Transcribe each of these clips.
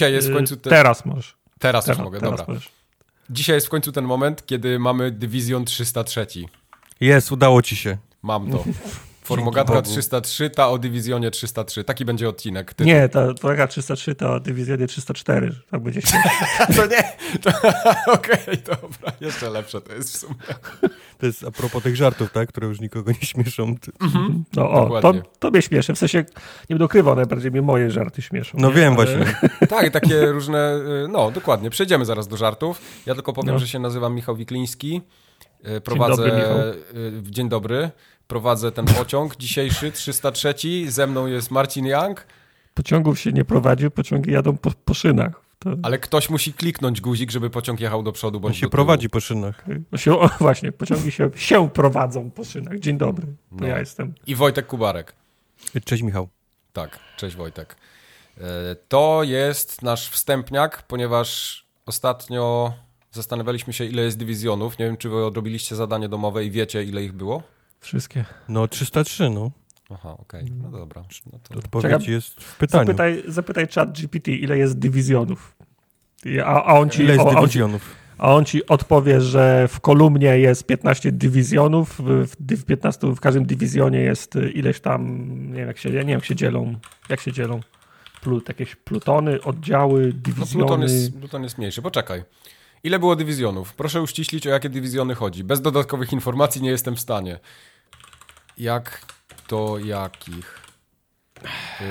Dzisiaj jest w końcu... Te... Teraz możesz. Teraz, teraz już mogę, teraz dobra. Możesz. Dzisiaj jest w końcu ten moment, kiedy mamy Dywizjon 303. Jest, udało ci się. Mam to. Formogatka 303, ta o dywizjonie 303. Taki będzie odcinek. Tytuł. Nie, ta Formogatka 303 to o dywizjonie 304. Tak będzie się. to nie. Okej, okay, dobra. Jeszcze lepsze to jest w sumie. To jest a propos tych żartów, tak? Które już nikogo nie śmieszą. Mhm. No o, to, to mnie śmieszy. W sensie, nie będę ukrywał, najbardziej mnie moje żarty śmieszą. No nie? wiem Ale... właśnie. tak, takie różne, y, no dokładnie. Przejdziemy zaraz do żartów. Ja tylko powiem, no. że się nazywam Michał Wikliński. Y, prowadzę... Dzień dobry, Michał. Dzień dobry prowadzę ten pociąg dzisiejszy, 303. Ze mną jest Marcin Young. Pociągów się nie prowadzi, pociągi jadą po, po szynach. To... Ale ktoś musi kliknąć guzik, żeby pociąg jechał do przodu. On się prowadzi po szynach. Się, o, właśnie, pociągi się, się prowadzą po szynach. Dzień dobry, to no. ja jestem. I Wojtek Kubarek. Cześć Michał. Tak, cześć Wojtek. E, to jest nasz wstępniak, ponieważ ostatnio zastanawialiśmy się, ile jest dywizjonów. Nie wiem, czy wy odrobiliście zadanie domowe i wiecie, ile ich było? Wszystkie. No 303, no. Aha, okej, okay. no dobra. No to... Odpowiedź Czekam, jest w pytaniu. Zapytaj, zapytaj chat GPT, ile jest dywizjonów. A, a on ci, ile jest o, dywizjonów? A on ci odpowie, że w kolumnie jest 15 dywizjonów, w, w 15, w każdym dywizjonie jest ileś tam, nie wiem jak się, nie wiem jak się dzielą, jak się dzielą, Plut, jakieś plutony, oddziały, dywizjony. No pluton jest, pluton jest mniejszy, poczekaj. Ile było dywizjonów? Proszę uściślić, o jakie dywizjony chodzi. Bez dodatkowych informacji nie jestem w stanie. Jak to jakich?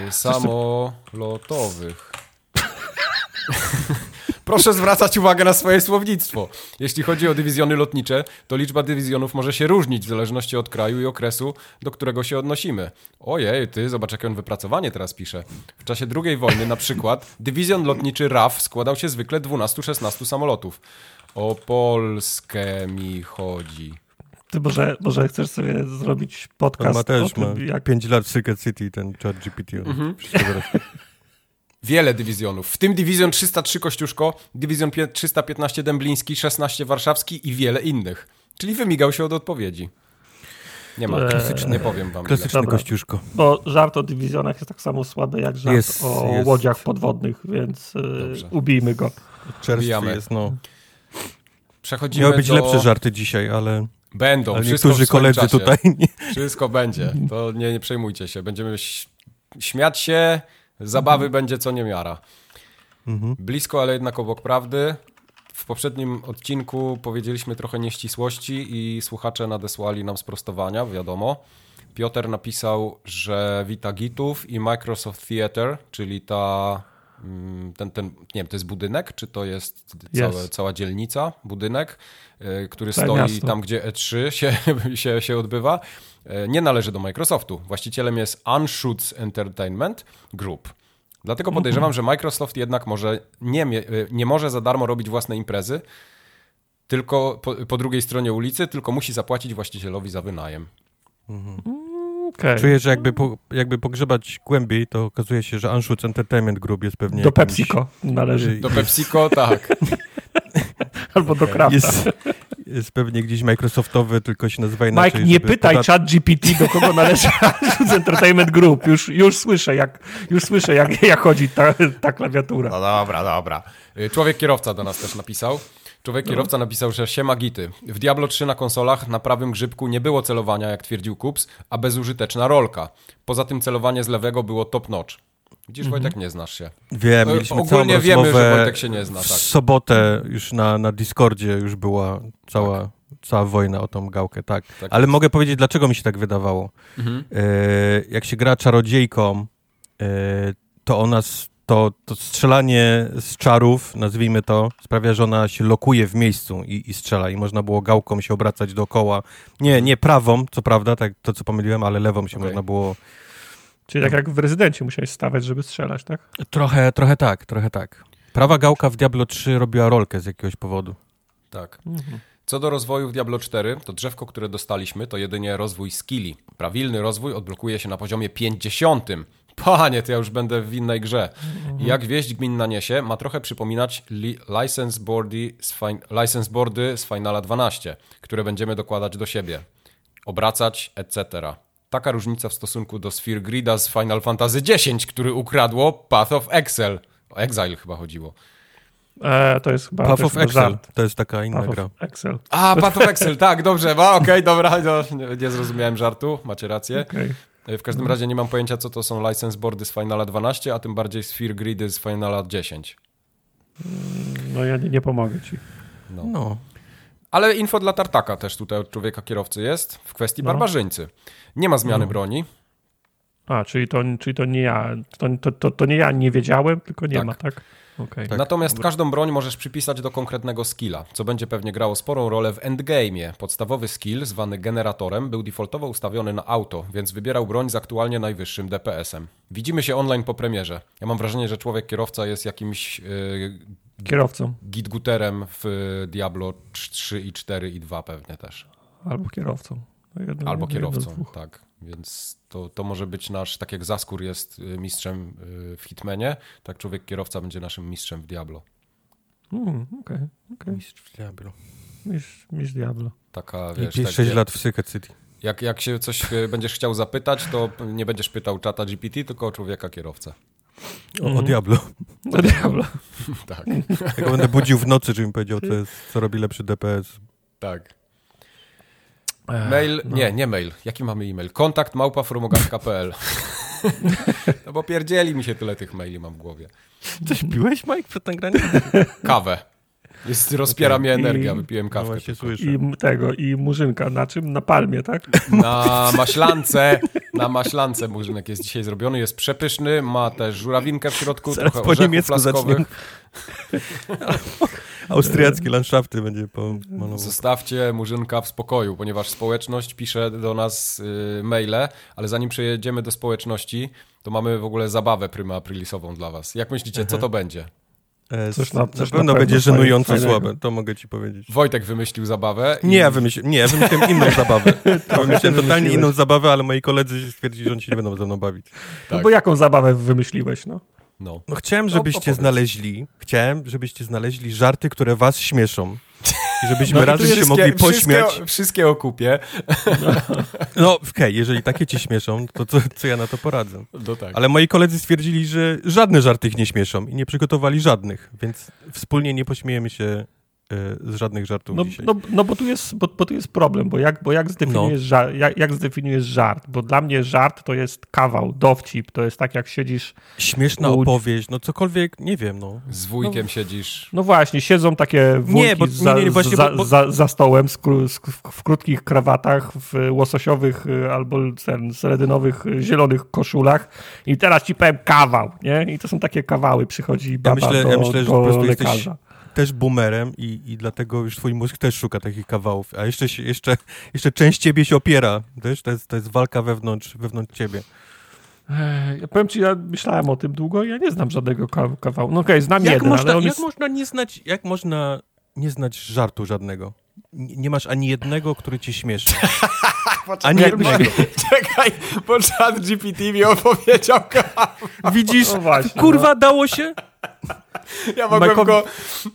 Y, samolotowych. Proszę zwracać uwagę na swoje słownictwo. Jeśli chodzi o dywizjony lotnicze, to liczba dywizjonów może się różnić w zależności od kraju i okresu, do którego się odnosimy. Ojej, ty, zobacz, jakie on wypracowanie teraz pisze. W czasie II wojny na przykład dywizjon lotniczy RAF składał się zwykle 12-16 samolotów. O Polskę mi chodzi. Ty może, może chcesz sobie zrobić podcast ma też, tym, ma jak... 5 lat Secret City, ten chat GPT. Mhm. Wiele dywizjonów, w tym dywizjon 303 Kościuszko, dywizjon 315 Dębliński, 16 Warszawski i wiele innych. Czyli wymigał się od odpowiedzi. Nie ma, eee, klasyczny, nie powiem wam. Klasyczny Dobra, Kościuszko. Bo żart o dywizjonach jest tak samo słaby jak żart jest, o jest. łodziach podwodnych, więc e, Dobrze. ubijmy go. Czerstwy jest, no. Przechodzimy Miały być do... lepsze żarty dzisiaj, ale... Będą. Ale niektórzy koledzy czasie. tutaj... Nie. Wszystko będzie. To nie, nie przejmujcie się. Będziemy śmiać się, zabawy mhm. będzie co niemiara. Mhm. Blisko, ale jednak obok prawdy. W poprzednim odcinku powiedzieliśmy trochę nieścisłości i słuchacze nadesłali nam sprostowania, wiadomo. Piotr napisał, że wita Gitów i Microsoft Theater, czyli ta ten, ten, nie wiem, to jest budynek, czy to jest całe, cała dzielnica, budynek, e, który Całe stoi miasto. tam, gdzie E3 się, się, się odbywa, e, nie należy do Microsoftu. Właścicielem jest Unshoots Entertainment Group. Dlatego podejrzewam, mm -hmm. że Microsoft jednak może nie, e, nie może za darmo robić własnej imprezy, tylko po, po drugiej stronie ulicy, tylko musi zapłacić właścicielowi za wynajem. Mm -hmm. Okay. Czuję, że jakby, po, jakby pogrzebać głębiej, to okazuje się, że Anschutz Entertainment Group jest pewnie... Do. PepsiCo należy. Do PepsiCo, tak. Albo do Krafta. Jest, jest, pewnie gdzieś Microsoftowy, tylko się nazywa inaczej. Mike, nie pytaj podat... chat GPT, do kogo należy Anschutz Entertainment Group. Już, już słyszę, jak, już słyszę jak, jak chodzi ta, ta klawiatura. No dobra, dobra. Człowiek kierowca do nas też napisał. Człowiek no. kierowca napisał, że siema gity. W Diablo 3 na konsolach na prawym grzybku nie było celowania, jak twierdził Kups, a bezużyteczna rolka. Poza tym celowanie z lewego było top notch. Widzisz, mhm. Wojtek, nie znasz się. Wiem, e, mieliśmy Ogólnie całą wiemy, że Wojtek się nie zna. Tak. W sobotę już na, na Discordzie już była cała, tak. cała wojna o tą gałkę, tak. tak Ale jest. mogę powiedzieć, dlaczego mi się tak wydawało. Mhm. E, jak się gra czarodziejką, e, to ona to, to strzelanie z czarów, nazwijmy to, sprawia, że ona się lokuje w miejscu i, i strzela i można było gałką się obracać dookoła. Nie, nie prawą, co prawda, tak to co pomyliłem, ale lewą się okay. można było... Czyli tak jak w rezydencie musiałeś stawać, żeby strzelać, tak? Trochę, trochę tak, trochę tak. Prawa gałka w Diablo 3 robiła rolkę z jakiegoś powodu. Tak. Mhm. Co do rozwoju w Diablo 4, to drzewko, które dostaliśmy, to jedynie rozwój skilli. Prawilny rozwój odblokuje się na poziomie 50. Panie, to ja już będę w innej grze. Mhm. Jak wieść gminna niesie, ma trochę przypominać li license, boardy z license boardy z Finala 12, które będziemy dokładać do siebie. Obracać, etc. Taka różnica w stosunku do Sphere Grida z Final Fantasy X, który ukradło Path of Excel. O Exile chyba chodziło. E, to jest chyba Path of Excel, żart. to jest taka inna Path gra. of Excel. A, Path of Excel, tak, dobrze, ma, okej, okay, dobra, no, nie, nie zrozumiałem żartu, macie rację. Okay. W każdym razie nie mam pojęcia, co to są license boardy z Finala 12, a tym bardziej Sphere Gridy z Finala 10. No ja nie, nie pomogę ci. No. No. Ale info dla Tartaka też tutaj od człowieka kierowcy jest w kwestii No. barbarzyńcy. Nie ma zmiany No. broni. A, czyli to, czyli to nie ja. To, to, to, to nie ja nie wiedziałem, tylko nie Tak. ma, tak? Okej. Tak. Natomiast każdą broń możesz przypisać do konkretnego skilla, co będzie pewnie grało sporą rolę w endgame'ie. Podstawowy skill, zwany generatorem, był defaultowo ustawiony na auto, więc wybierał broń z aktualnie najwyższym DPS-em. Widzimy się online po premierze. Ja mam wrażenie, że człowiek kierowca jest jakimś yy, Kierowcą. gitguterem w Diablo 3 i 4 i 2 pewnie też. Albo kierowcą. No jedno- Albo kierowcą, tak. Więc to, to może być nasz, tak jak Zaskur jest y, mistrzem y, w Hitmanie, tak człowiek kierowca będzie naszym mistrzem w Diablo. Mm, Okej, okej. Mistrz w Diablo. Mistrz, mistrz Diablo. Taka, I wiesz, 6 takie- lat w Secret City. Jak, jak się coś e, będziesz chciał zapytać, to nie będziesz pytał czata GPT, tylko o człowieka kierowcę. O, o Mhm. Diablo. No Diablo. Tak, Jak go będę budził w nocy, żeby mi powiedział, co, jest, co robi lepszy DPS. tak. Ech, Mail, no. nie, nie mail. Jaki mamy e-mail? Kontakt małpa frumogatka.pl No bo pierdzieli mi się tyle tych maili mam w głowie. Coś piłeś, Mike, przed nagraniem? Kawę. Jest, rozpiera mnie I- energia, wypiłem No kawkę. właśnie tylko. słyszę. I tego, i murzynka. Na czym? Na palmie, tak? Na maślance, na maślance murzynek jest dzisiaj zrobiony, jest przepyszny, ma też żurawinkę w środku, Zaraz trochę po orzechów niemiecku. Austriackie landszafty będzie pomalował. Zostawcie Murzynka w spokoju, ponieważ społeczność pisze do nas y, maile, ale zanim przejedziemy do społeczności, to mamy w ogóle zabawę pryma aprilisową dla was. Jak myślicie, co to będzie? E, Coś na- na, coś na pewno będzie żenująco fajnego. słabe, to mogę ci powiedzieć. Wojtek wymyślił zabawę. i- Nie, ja wymyśliłem, nie, ja wymyśliłem inną zabawę. Wymyśliłem totalnie inną zabawę, ale moi koledzy stwierdzili, że oni się nie będą ze mną bawić. No Tak. bo jaką zabawę wymyśliłeś, no? No. No chciałem, żebyście opowiedz. znaleźli, chciałem, żebyście znaleźli żarty, które was śmieszą. I żebyśmy No razem się mogli pośmiać. Wszystkie, wszystkie o kupie. No okej, jeżeli takie cię śmieszą, to co, co ja na to poradzę? No tak. Ale moi koledzy stwierdzili, że żadne żarty ich nie śmieszą i nie przygotowali żadnych, więc wspólnie nie pośmiejemy się z żadnych żartów No, dzisiaj. no, no bo, tu jest, bo, bo tu jest problem, bo jak, bo jak, zdefiniujesz No. żart, jak, jak zdefiniujesz żart? Bo dla mnie żart to jest kawał, dowcip, to jest tak jak siedzisz, Śmieszna Łódź. opowieść, no cokolwiek, nie wiem, no. Z wujkiem siedzisz. no właśnie, siedzą takie wujki Nie, bo- za, nie, nie, właśnie, za, bo- bo- Za, za stołem z, z, w krótkich krawatach, w łososiowych y, albo ten, sredynowych y, zielonych koszulach i teraz ci powiem kawał, nie? I to są takie kawały, przychodzi baba myślę- do, ja myślę, że do po prostu jesteś- lekarza. Też boomerem i, i dlatego już twój mózg też szuka takich kawałów, a jeszcze, się, jeszcze, jeszcze część ciebie się opiera, wiesz, to jest, to jest walka wewnątrz, wewnątrz ciebie. Ja powiem ci, ja myślałem o tym długo i ja nie znam żadnego ka- kawału. No okej, znam Jak, jeden, można, ale on jak jest... można nie znać, jak można nie znać żartu żadnego? Nie, masz ani jednego, który cię śmieszy. Ani jednego. Czekaj, bo chat GPT mi opowiedział kawał. Widzisz, No właśnie, kurwa, dało się? Ja mogłem, Majkowi- go,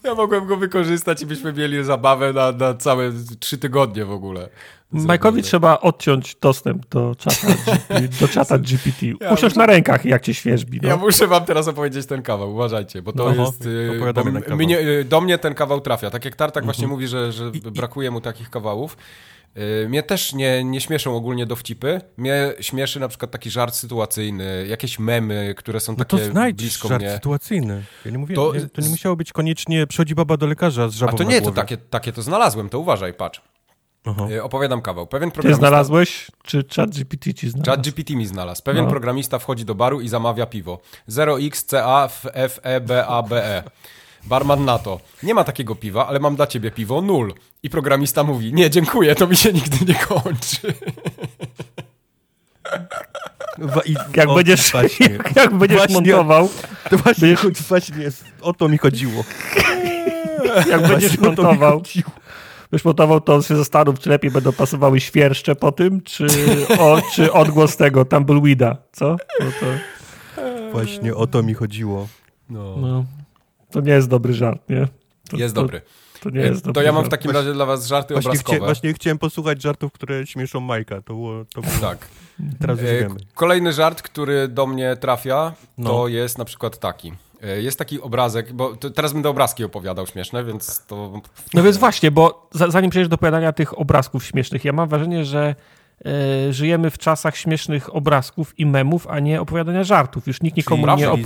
ja mogłem go wykorzystać i byśmy mieli zabawę na, na całe trzy tygodnie w ogóle. Majkowi trzeba odciąć dostęp do czata, GP, do czata GPT. Ja Usiądź muszę- na rękach, jak cię świeżbi. No. Ja muszę wam teraz opowiedzieć ten kawał, uważajcie, bo to Oho, jest... y, bo mnie, y, do mnie ten kawał trafia. Tak jak Tartak właśnie Mhm. mówi, że, że brakuje mu takich kawałów. Y, Mnie też nie, nie śmieszą ogólnie dowcipy. Mnie śmieszy na przykład taki żart sytuacyjny, jakieś memy, które są No to takie znajdź blisko żart mnie. sytuacyjny. Ja nie mówię, To- to, nie, to nie musiało być koniecznie przychodzi baba do lekarza z A żabą to na nie, to takie, takie to znalazłem, to uważaj, patrz. Aha. Y, Opowiadam kawał. Pewien Ty programista... znalazłeś, czy chat GPT ci znalazł? Chat GPT mi znalazł. Pewien No. programista wchodzi do baru i zamawia piwo. 0xCA FEBABE. Barman na to. Nie ma takiego piwa, ale mam dla ciebie piwo nul. I programista mówi, nie, dziękuję, to mi się nigdy nie kończy. Wa- i- Jak o, będziesz, Właśnie, jak, jak będziesz Właśnie- montował, to właśnie, Będziesz- właśnie o to mi chodziło. jak będziesz Właśnie montował, będziesz montował, to się zastanów, czy lepiej będą pasowały świerszcze po tym, czy, o, czy odgłos tego tumbleweeda, co? No to, Właśnie o to mi chodziło. No. no, to nie jest dobry żart, nie? To, Jest to, dobry. To nie jest To dobry ja mam w żart. takim razie dla was żarty Właśnie, obrazkowe. chcia, właśnie chciałem posłuchać żartów, które śmieszą Majka. To było, to było Tak. teraz już E, wiemy. Kolejny żart, który do mnie trafia, to No. jest na przykład taki. E, jest taki obrazek, bo teraz będę obrazki opowiadał śmieszne, więc to... No więc właśnie, bo zanim przejdziesz do opowiadania tych obrazków śmiesznych, ja mam wrażenie, że e, żyjemy w czasach śmiesznych obrazków i memów, a nie opowiadania żartów. Już nikt nikomu czyli, nie... Op...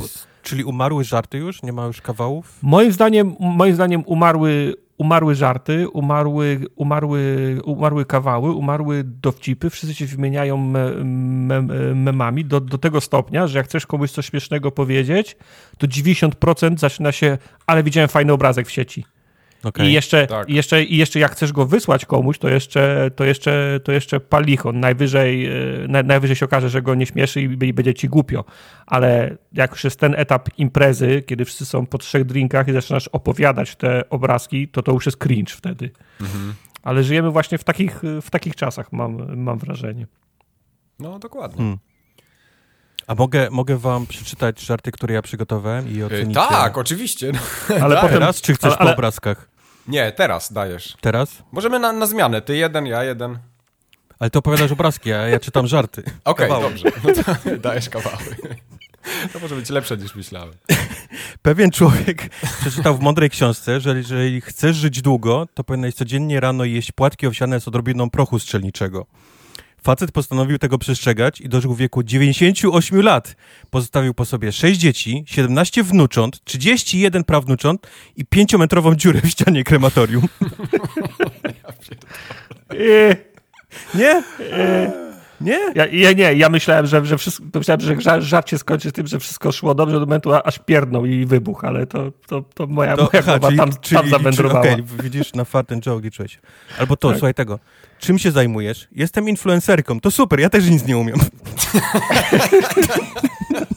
Czyli umarły żarty już? Nie ma już kawałów? Moim zdaniem, moim zdaniem umarły umarły żarty, umarły, umarły, umarły kawały, umarły dowcipy, wszyscy się wymieniają me, me, memami do, do tego stopnia, że jak chcesz komuś coś śmiesznego powiedzieć, to 90% zaczyna się, ale widziałem fajny obrazek w sieci. Okay. I, jeszcze, tak. i, jeszcze, I jeszcze jak chcesz go wysłać komuś, to jeszcze, to jeszcze, to jeszcze palichon. Najwyżej, e, najwyżej się okaże, że go nie śmieszy i, i będzie ci głupio. Ale jak już jest ten etap imprezy, kiedy wszyscy są po trzech drinkach i zaczynasz opowiadać te obrazki, to to już jest cringe wtedy. Mhm. Ale żyjemy właśnie w takich, w takich czasach, mam, mam wrażenie. No, dokładnie. Hmm. A mogę, mogę wam przeczytać żarty, które ja przygotowałem i ocenić? Tak, oczywiście. Ale potem, raz, czy chcesz ale, ale... po obrazkach? Nie, teraz dajesz. Teraz? Możemy na, na zmianę. Ty jeden, ja jeden. Ale ty opowiadasz obrazki, a ja czytam żarty. Okej, okay, dobrze. No dajesz kawały. To może być lepsze niż myślałem. Pewien człowiek przeczytał w mądrej książce, że jeżeli chcesz żyć długo, to powinieneś codziennie rano jeść płatki owsiane z odrobiną prochu strzelniczego. Facet postanowił tego przestrzegać i dożył wieku 98 lat. Pozostawił po sobie 6 dzieci, 17 wnucząt, 31 prawnucząt i 5-metrową dziurę w ścianie krematorium. nie? Nie? Ja, ja, nie, ja myślałem, że, że, wszystko, myślałem, że żart, żart się skończy tym, że wszystko szło dobrze do momentu, aż pierdnął i wybuch, ale to, to, to moja, to, moja aha, czyli, tam, czyli, tam zawędrowała. Okej, okay, widzisz, na fart and joke liczyłeś. Albo to, tak. słuchaj tego. Czym się zajmujesz? Jestem influencerką. To super, ja też nic nie umiem.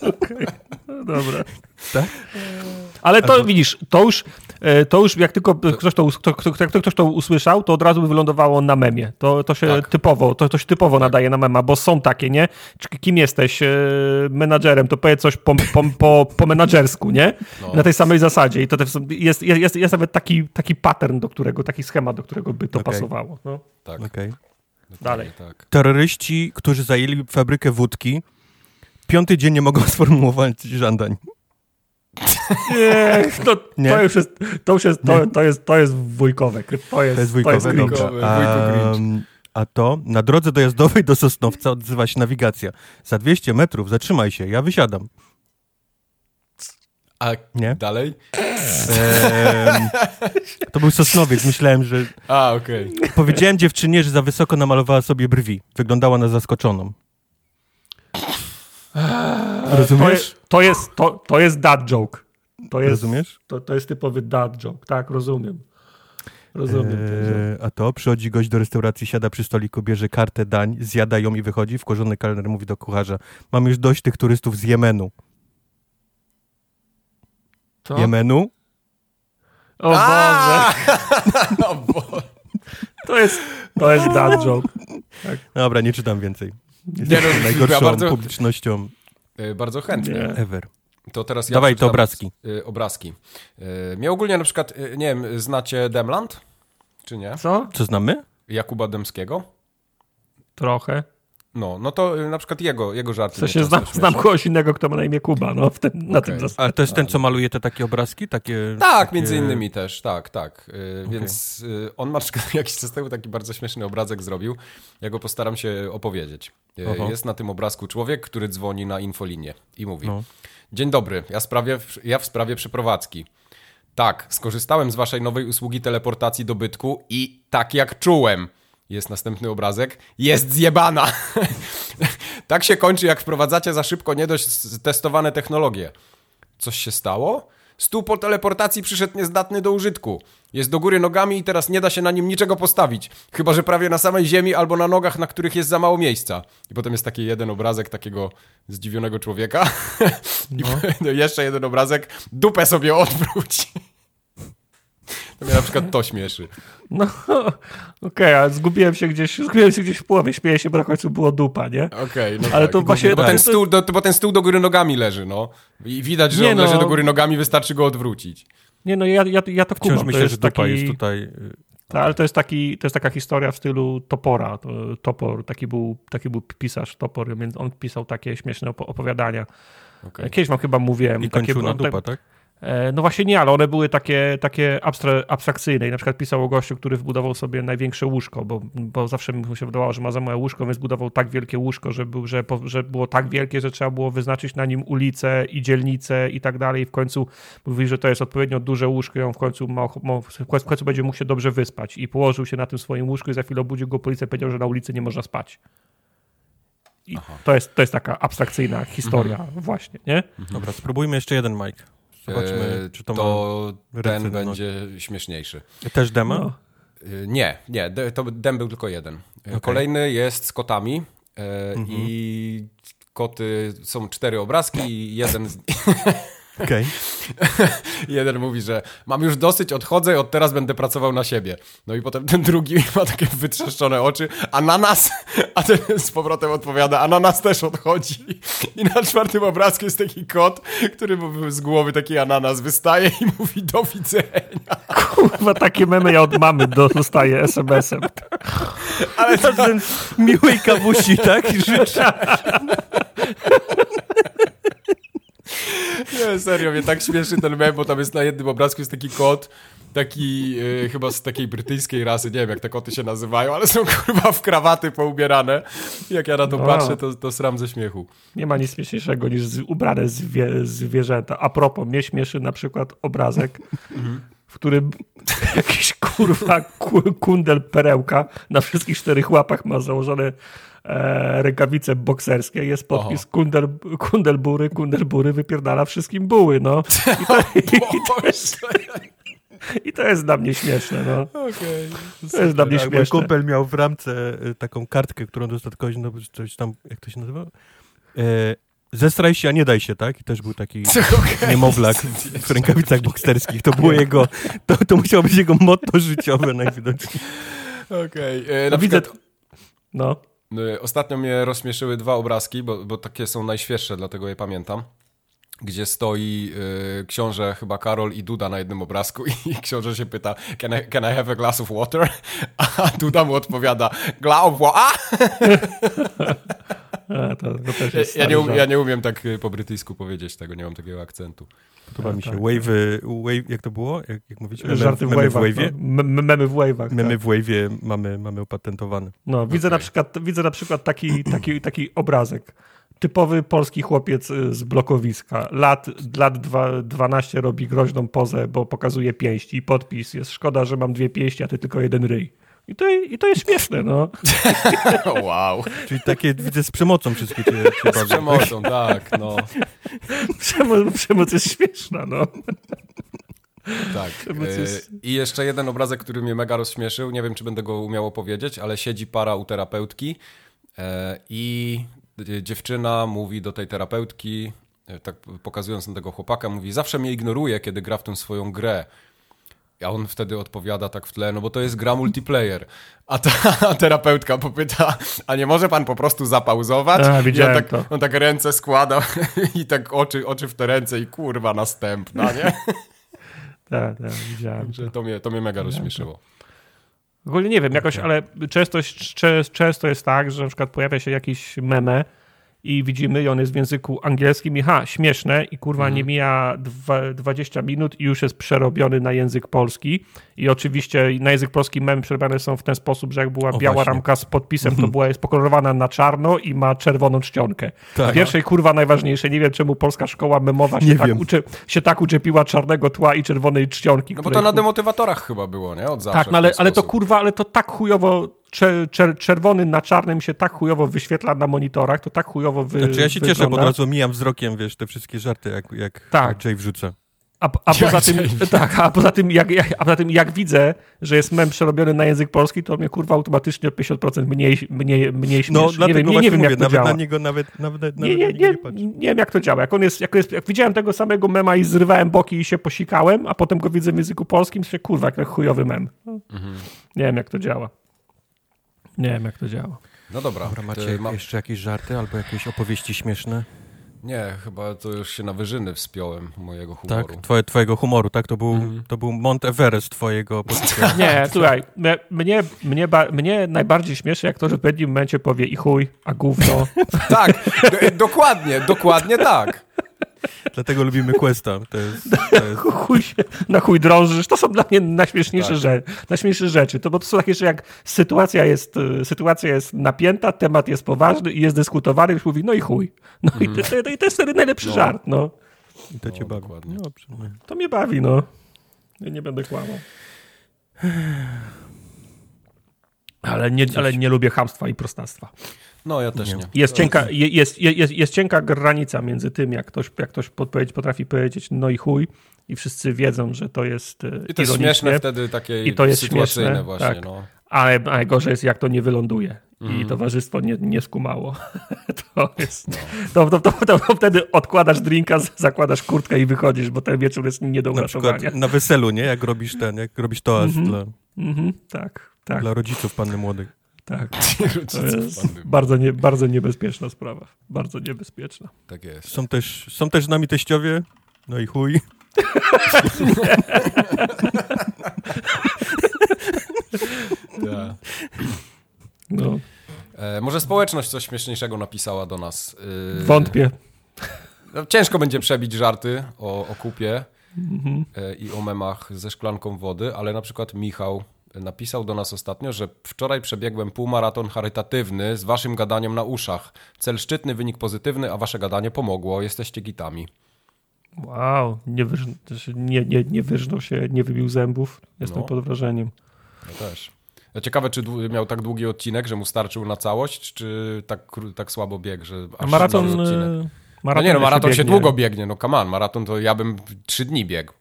okay. No dobra. Tak? Ale to Albo... widzisz, to już, e, to już jak tylko ktoś to, kto, kto, jak ktoś to usłyszał, to od razu by wylądowało na memie. To, to się tak. typowo, to, to się typowo tak. nadaje na mema, bo są takie, nie? Kim jesteś? E, menadżerem, to powiedz coś po, po, po, po menadżersku, nie? No. Na tej samej zasadzie. I to jest, jest, jest nawet taki, taki pattern, do którego, taki schemat, do którego by to okay. pasowało. No. Tak. Okay. Dalej. Tak. Terroryści, którzy zajęli fabrykę wódki, piąty dzień nie mogą sformułować żądań. Nie, to, nie? to już jest, to już jest, to, to jest, to jest wujkowe. To jest, to jest wujkowe, to jest a, a to na drodze dojazdowej do Sosnowca odzywa się nawigacja. Za 200 metrów zatrzymaj się, ja wysiadam. A nie? dalej? Ehm, to był Sosnowiec, myślałem, że... A, okej. Okay. Powiedziałem dziewczynie, że za wysoko namalowała sobie brwi. Wyglądała na zaskoczoną. Rozumiesz? To jest, to, to jest dad joke. To jest, Rozumiesz? To, to jest typowy dad joke. Tak, rozumiem. Rozumiem. Eee, a to przychodzi gość do restauracji, siada przy stoliku, bierze kartę dań, zjada ją i wychodzi. Wkurzony kelner mówi do kucharza: Mam już dość tych turystów z Jemenu. Co? Jemenu? O Boże. o Boże. To jest, to jest dad joke. Tak. Dobra, nie czytam więcej. Jest no, najgorszą bardzo, publicznością. E, bardzo chętnie. Nie. Ever. To teraz ja Dawaj, to obrazki. Y, obrazki. Y, mnie ogólnie na przykład, y, nie wiem, znacie Demland? Czy nie? Co? Co znamy? Jakuba Demskiego? Trochę. No, no to na przykład jego, jego żarty. W sensie znam, znam kogoś innego, kto ma na imię Kuba, no, w ten, okay. na tym zasadzie. Ale to jest ten, co maluje te takie obrazki? Takie, tak, takie... między innymi też, tak, tak. Yy, okay. Więc yy, on ma jakiś czas temu taki bardzo śmieszny obrazek zrobił. Ja go postaram się opowiedzieć. Yy, jest na tym obrazku człowiek, który dzwoni na infolinię i mówi no. Dzień dobry, ja, sprawie, ja w sprawie przeprowadzki. Tak, skorzystałem z waszej nowej usługi teleportacji do bytku i tak jak czułem – jest następny obrazek. Jest zjebana! tak się kończy, jak wprowadzacie za szybko nie dość testowane technologie. Coś się stało? Stół po teleportacji przyszedł niezdatny do użytku. Jest do góry nogami i teraz nie da się na nim niczego postawić. Chyba, że prawie na samej ziemi albo na nogach, na których jest za mało miejsca. I potem jest taki jeden obrazek takiego zdziwionego człowieka. I no. jeszcze jeden obrazek. Dupę sobie odwróć. To mnie na przykład to śmieszy. No, okej, okay, ale zgubiłem się gdzieś, zgubiłem się gdzieś w połowie, śmieję się, bo na końcu było dupa, nie? Okej, okay, no Ale tak. to właśnie... Bo ten, stół, do, bo ten stół do góry nogami leży, no. I widać, że nie on no. leży do góry nogami, wystarczy go odwrócić. Nie no, ja, ja, ja to kumam. Wciąż myślę, że dupa taki... jest tutaj... No, ale to jest, taki, to jest taka historia w stylu Topora. Topor, taki był, taki był pisarz Topor, więc on pisał takie śmieszne opowiadania. Okay. Kiedyś wam chyba mówiłem. I kończył na dupa, tak? E, no właśnie nie, ale one były takie, takie abstrakcyjne. I na przykład pisał o gościu, który wbudował sobie największe łóżko, bo, bo zawsze mi się wydawało, że ma za małe łóżko, więc zbudował tak wielkie łóżko, że, był, że, że było tak wielkie, że trzeba było wyznaczyć na nim ulicę i dzielnicę i tak dalej. I w końcu mówi, że to jest odpowiednio duże łóżko i on w końcu, ma, ma, w końcu będzie mógł się dobrze wyspać. I położył się na tym swoim łóżku i za chwilę obudził go policja powiedział, że na ulicy nie można spać. I to jest, to jest taka abstrakcyjna historia mhm. właśnie, nie? Dobra, spróbujmy jeszcze jeden, Mike. Zobaczmy, czy to, to ten będzie śmieszniejszy. Też demo? No. Y, nie, nie, to dem był tylko jeden. Y, okay. Kolejny jest z kotami e, mhm. i koty, są cztery obrazki i jeden z... Okay. Jeden mówi, że mam już dosyć, odchodzę i od teraz będę pracował na siebie. No i potem ten drugi ma takie wytrzeszczone oczy, ananas, a ten z powrotem odpowiada, ananas też odchodzi. I na czwartym obrazku jest taki kot, który z głowy taki ananas wystaje i mówi do widzenia. Kurwa, takie memy ja od mamy dostaję SMS-em. Ale to ten miłej kawusi, tak? Życzę. Nie, serio, mnie tak śmieszy ten mem, bo tam jest na jednym obrazku jest taki kot, taki e, chyba z takiej brytyjskiej rasy, nie wiem jak te koty się nazywają, ale są kurwa w krawaty poubierane. Jak ja na to no. patrzę, to, to sram ze śmiechu. Nie ma nic śmieszniejszego niż ubrane zwie, zwierzęta. A propos, mnie śmieszy na przykład obrazek, w którym jakiś kurwa kundel perełka na wszystkich czterech łapach ma założone e, rękawice bokserskie, jest podpis kundel, kundel bury, kundel bury wypierdala wszystkim buły, no. I to, i, i to jest... I to jest dla mnie śmieszne, no. Okay. To jest dla mnie śmieszne. Mój kumpel miał w ramce e, taką kartkę, którą dostał kogoś, no, coś tam, jak to się nazywa? E, Zestraj się, a nie daj się, tak? I też był taki okay. niemowlak w rękawicach bokserskich. To było jego, to, to musiało być jego motto życiowe najwidoczniej. Okej. Okay. E, no, widzę... No. Y, ostatnio mnie rozśmieszyły dwa obrazki, bo, bo takie są najświeższe, dlatego je pamiętam. Gdzie stoi y, książę chyba Karol i Duda na jednym obrazku i książę się pyta can I, can I have a glass of water? A Duda mu odpowiada glass of water. Jest ja, nie um, ja nie umiem tak y, po brytyjsku powiedzieć tego, nie mam takiego akcentu. Podoba mi się. Tak. Wave, wave, jak to było? Jak, jak mówicie? Żarty w memy w wave'ie? No. Memy w wave'ach. Memy tak. w wave'ie mamy, mamy opatentowane. No, widzę, okay. na przykład, widzę na przykład taki, taki, taki obrazek. Typowy polski chłopiec y, z blokowiska. Lat, lat dwa, 12 robi groźną pozę, bo pokazuje pięści i podpis jest szkoda, że mam dwie pięści, a ty tylko jeden ryj. I to, I to jest śmieszne, no. wow. Czyli takie, widzę, z przemocą wszystkie cię, cię Z przemocą, tak, no. Przemoc, przemoc jest śmieszna, no. Tak. Jest... I jeszcze jeden obrazek, który mnie mega rozśmieszył. Nie wiem, czy będę go umiał opowiedzieć, ale siedzi para u terapeutki e, i dziewczyna mówi do tej terapeutki, e, tak pokazując na tego chłopaka, mówi, zawsze mnie ignoruje, kiedy gra w tę swoją grę. A on wtedy odpowiada tak w tle, no bo to jest gra multiplayer. A ta terapeutka popyta, a nie może pan po prostu zapauzować? A, widziałem I on tak, to. on tak ręce składa i tak oczy, oczy w te ręce i kurwa następna, nie? tak, tak, widziałem. To. to, mnie, to mnie mega rozśmieszyło. Ogólnie nie wiem, jakoś, ale często, często jest tak, że na przykład pojawia się jakiś meme, i widzimy, i on jest w języku angielskim i ha, śmieszne i kurwa mhm. nie mija dwa, 20 minut i już jest przerobiony na język polski i oczywiście na język polski memy przerobione są w ten sposób, że jak była o, biała właśnie. ramka z podpisem, to mhm. była jest pokolorowana na czarno i ma czerwoną czcionkę. Tak. Pierwszej kurwa najważniejsze, nie wiem czemu polska szkoła memowa się, tak, uczy, się tak uczepiła czarnego tła i czerwonej czcionki. No bo to na demotywatorach chyba było, nie? Od zawsze tak, no ale, ale to kurwa, ale to tak chujowo czer, czer, czerwony na czarnym się tak chujowo wyświetla na monitorach, to tak chujowo wy, Znaczy ja się wygląda. cieszę, bo od razu mijam wzrokiem, wiesz, te wszystkie żarty, jak, jak tak. Jay wrzuca. A, a, poza tym, tak, a poza tym, jak, jak, a poza tym, jak widzę, że jest mem przerobiony na język polski, to mnie kurwa automatycznie o 50% mniej, mniej, mniej śmieszy. No, nie wiem, nie, nie wiem, jak to nawet działa. na niego nawet, nawet, nawet nie, nie, nie, nie, nie wiem, jak to działa. Jak on jest, jak, jest, jak widziałem tego samego mema i zrywałem boki i się posikałem, a potem go widzę w języku polskim, to się kurwa, jak chujowy mem. Mhm. Nie wiem, jak to działa. Nie wiem, jak to działa. No dobra. dobra macie ma... jeszcze jakieś żarty albo jakieś opowieści śmieszne? Nie, chyba to już się na wyżyny wspiąłem mojego humoru. Tak, twoje, twojego humoru, tak? To był, mm. to był Mont Everest twojego poczucia. Nie, słuchaj, mnie, mnie, mnie najbardziej śmieszy, jak to, że w pewnym momencie powie i chuj, a gówno. tak, dokładnie, dokładnie tak. Dlatego lubimy Questa. To jest, to jest... Chuj się, na chuj drążysz. To są dla mnie najśmieszniejsze, tak. rzeczy, najśmieszniejsze rzeczy. To, bo to są takie rzeczy, jak sytuacja jest, y, sytuacja jest napięta, temat jest poważny i jest dyskutowany, już mówi, no i chuj. No mm. i, to, to, i to jest wtedy najlepszy no. żart, no. I to cię no, bawi. No, to mnie bawi, no. Ja nie będę kłamał. Ale nie, ale nie lubię hamstwa i prostactwa. No, ja też nie. Jest cienka, jest, jest, jest cienka granica między tym, jak ktoś, jak ktoś podpowiedź, potrafi powiedzieć no i chuj i wszyscy wiedzą, że to jest e, I to jest śmieszne wtedy takie I to jest sytuacyjne właśnie. Tak. No. Ale najgorzej jest, jak to nie wyląduje mm. i towarzystwo nie, nie skumało. to jest... No. To, to, to, to, wtedy odkładasz drinka, zakładasz kurtkę i wychodzisz, bo ten wieczór jest nie do uratowania. Na, na weselu, nie? Jak robisz ten, jak robisz toast mm -hmm. dla... Mm -hmm. tak, tak. Dla rodziców panny młodych. Tak. To jest bardzo, nie, bardzo niebezpieczna sprawa. Bardzo niebezpieczna. Tak jest. Są też, są też z nami teściowie. No i chuj. ja. no. E, może społeczność coś śmieszniejszego napisała do nas. E, Wątpię. No, ciężko będzie przebić żarty o, o kupie mhm. e, i o memach ze szklanką wody, ale na przykład Michał napisał do nas ostatnio, że wczoraj przebiegłem półmaraton charytatywny z waszym gadaniem na uszach. Cel szczytny, wynik pozytywny, a wasze gadanie pomogło. Jesteście gitami. Wow, nie, wyż, nie, nie, nie wyrżnął się, nie wybił zębów. Jestem no. pod wrażeniem. Ja też. Ciekawe, czy miał tak długi odcinek, że mu starczył na całość, czy tak, tak słabo bieg, że aż maraton, maraton no nie no, maraton się, się długo biegnie, no come on, maraton to ja bym trzy dni biegł.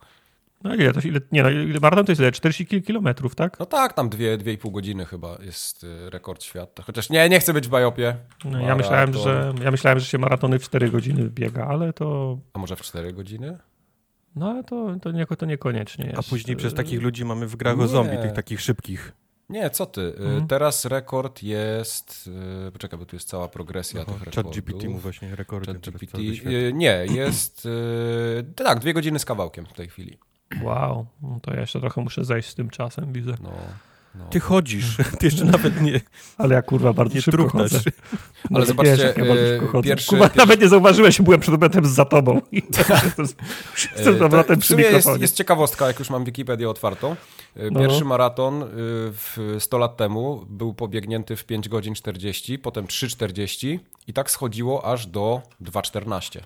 No ile to ile, nie, no, maraton to jest ile? 40 kilometrów, tak? No tak, tam 2,5 godziny chyba jest y, rekord świata. Chociaż nie, nie chcę być w Bajopie. No, ja, myślałem, że, ja myślałem, że się maratony w 4 godziny biega, ale to... A może w 4 godziny? No ale to, to, nie, to niekoniecznie jest. A później przez takich ludzi mamy w grach o zombie, tych takich szybkich. Nie, co ty? Y, mhm. Teraz rekord jest. Y, poczekaj, bo tu jest cała progresja Aha, tych rekordów. Chat GPT mu właśnie rekord. GPT. Nie, jest. Tak, dwie godziny z kawałkiem w tej chwili. Wow, no to ja jeszcze trochę muszę zejść z tym czasem, widzę. No, no. Ty chodzisz, ty jeszcze nawet nie. Ale ja kurwa bardzo nie szybko chodzę. No, Ale zobaczcie, wiesz, ja pierwszy, kurwa, pierwszy... nawet nie zauważyłeś, byłem przed momentem z zatobą. I z powrotem przy jest, jest ciekawostka, jak już mam Wikipedię otwartą. E, no. Pierwszy no. maraton w 100 lat temu był pobiegnięty w 5 godzin 40, potem 3,40 i tak schodziło aż do 2,14.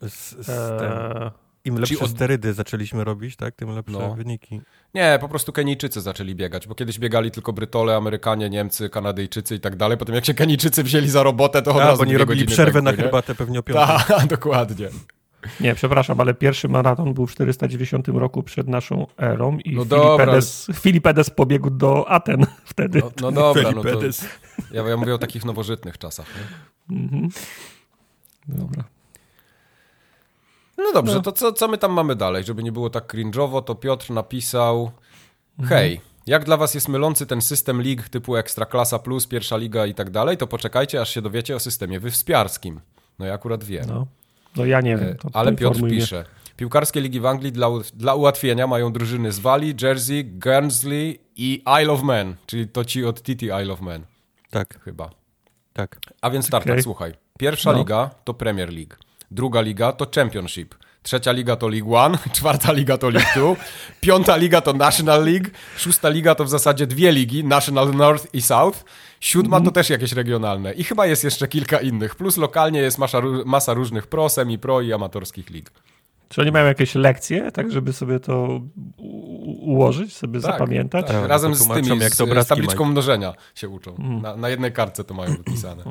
Z, z eee... Im lepsze od... sterydy zaczęliśmy robić, tak, tym lepsze no. wyniki. Nie, po prostu Kenijczycy zaczęli biegać, bo kiedyś biegali tylko Brytole, Amerykanie, Niemcy, Kanadyjczycy i tak dalej. Potem jak się Kenijczycy wzięli za robotę, to od razu bo nie robili przerwę na herbatę pewnie o Tak, dokładnie. Nie, przepraszam, ale pierwszy maraton był w 490 roku przed naszą erą i no Filipedes, Filipedes pobiegł do Aten wtedy. No, no dobra, no to, ja, ja mówię o takich nowożytnych czasach. Mhm. Dobra. No dobrze, no. to co, co my tam mamy dalej? Żeby nie było tak cringe'owo, to Piotr napisał mhm. hej, jak dla was jest mylący ten system lig typu Ekstraklasa Plus, Pierwsza Liga i tak dalej, to poczekajcie, aż się dowiecie o systemie wyspiarskim. No ja akurat wiem. No, no ja nie wiem. E, ale Piotr pisze. Piłkarskie ligi w Anglii dla, dla ułatwienia mają drużyny z Walii, Jersey, Guernsey i Isle of Man, czyli to ci od Titi Isle of Man. Tak. Chyba. Tak. A więc startup, okay. słuchaj. Pierwsza no. liga to Premier League druga liga to Championship, trzecia liga to League One, czwarta liga to League Two, piąta liga to National League, szósta liga to w zasadzie dwie ligi, National North i South, siódma mm. to też jakieś regionalne i chyba jest jeszcze kilka innych, plus lokalnie jest masa, masa różnych pro, semi-pro i amatorskich lig. Czy oni mają jakieś lekcje, tak żeby sobie to ułożyć, sobie tak, zapamiętać? Tak. Razem z tymi, jak to z tabliczką mnożenia się uczą. Mm. Na, na, jednej kartce to mają wypisane.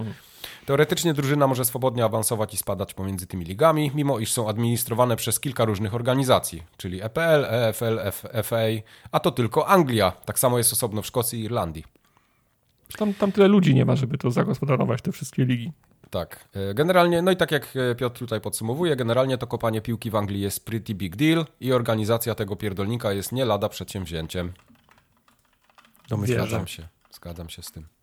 Teoretycznie drużyna może swobodnie awansować i spadać pomiędzy tymi ligami, mimo iż są administrowane przez kilka różnych organizacji, czyli EPL, EFL, FA, a to tylko Anglia. Tak samo jest osobno w Szkocji i Irlandii. Tam, tam tyle ludzi nie ma, żeby to zagospodarować, te wszystkie ligi. Tak. E, generalnie, no i tak jak e, Piotr tutaj podsumowuje, generalnie to kopanie piłki w Anglii jest pretty big deal i organizacja tego pierdolnika jest nie lada przedsięwzięciem. Domyślam się. Zgadzam się z tym.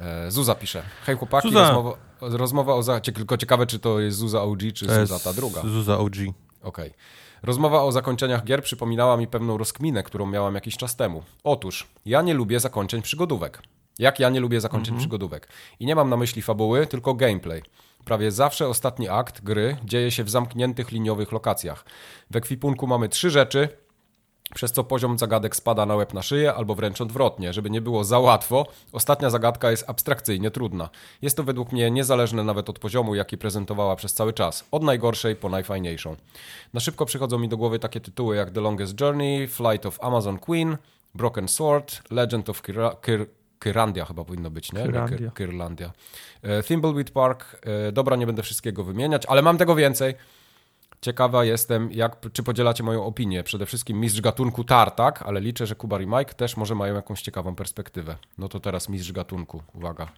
E, Zuza pisze. Hej chłopaki, Zuza. rozmowa, rozmowa o... Za... Tylko ciekawe, czy to jest Zuza OG, czy to Zuza ta druga. Zuza OG. Okej. Okay. Rozmowa o zakończeniach gier przypominała mi pewną rozkminę, którą miałam jakiś czas temu. Otóż, ja nie lubię zakończeń przygodówek. Jak ja nie lubię zakończeń mhm. przygodówek. I nie mam na myśli fabuły, tylko gameplay. Prawie zawsze ostatni akt gry dzieje się w zamkniętych liniowych lokacjach. W ekwipunku mamy trzy rzeczy, przez co poziom zagadek spada na łeb na szyję, albo wręcz odwrotnie. Żeby nie było za łatwo, ostatnia zagadka jest abstrakcyjnie trudna. Jest to według mnie niezależne nawet od poziomu, jaki prezentowała przez cały czas. Od najgorszej po najfajniejszą. Na szybko przychodzą mi do głowy takie tytuły jak The Longest Journey, Flight of Amazon Queen, Broken Sword, Legend of Kira Kir Kyrandia chyba powinno być, nie? Kyrlandia. Kyrlandia. E, Thimbleweed Park. E, dobra, nie będę wszystkiego wymieniać, ale mam tego więcej. Ciekawa jestem, jak, czy podzielacie moją opinię. Przede wszystkim mistrz gatunku Tartak, ale liczę, że Kubar i Mike też może mają jakąś ciekawą perspektywę. No to teraz mistrz gatunku. Uwaga.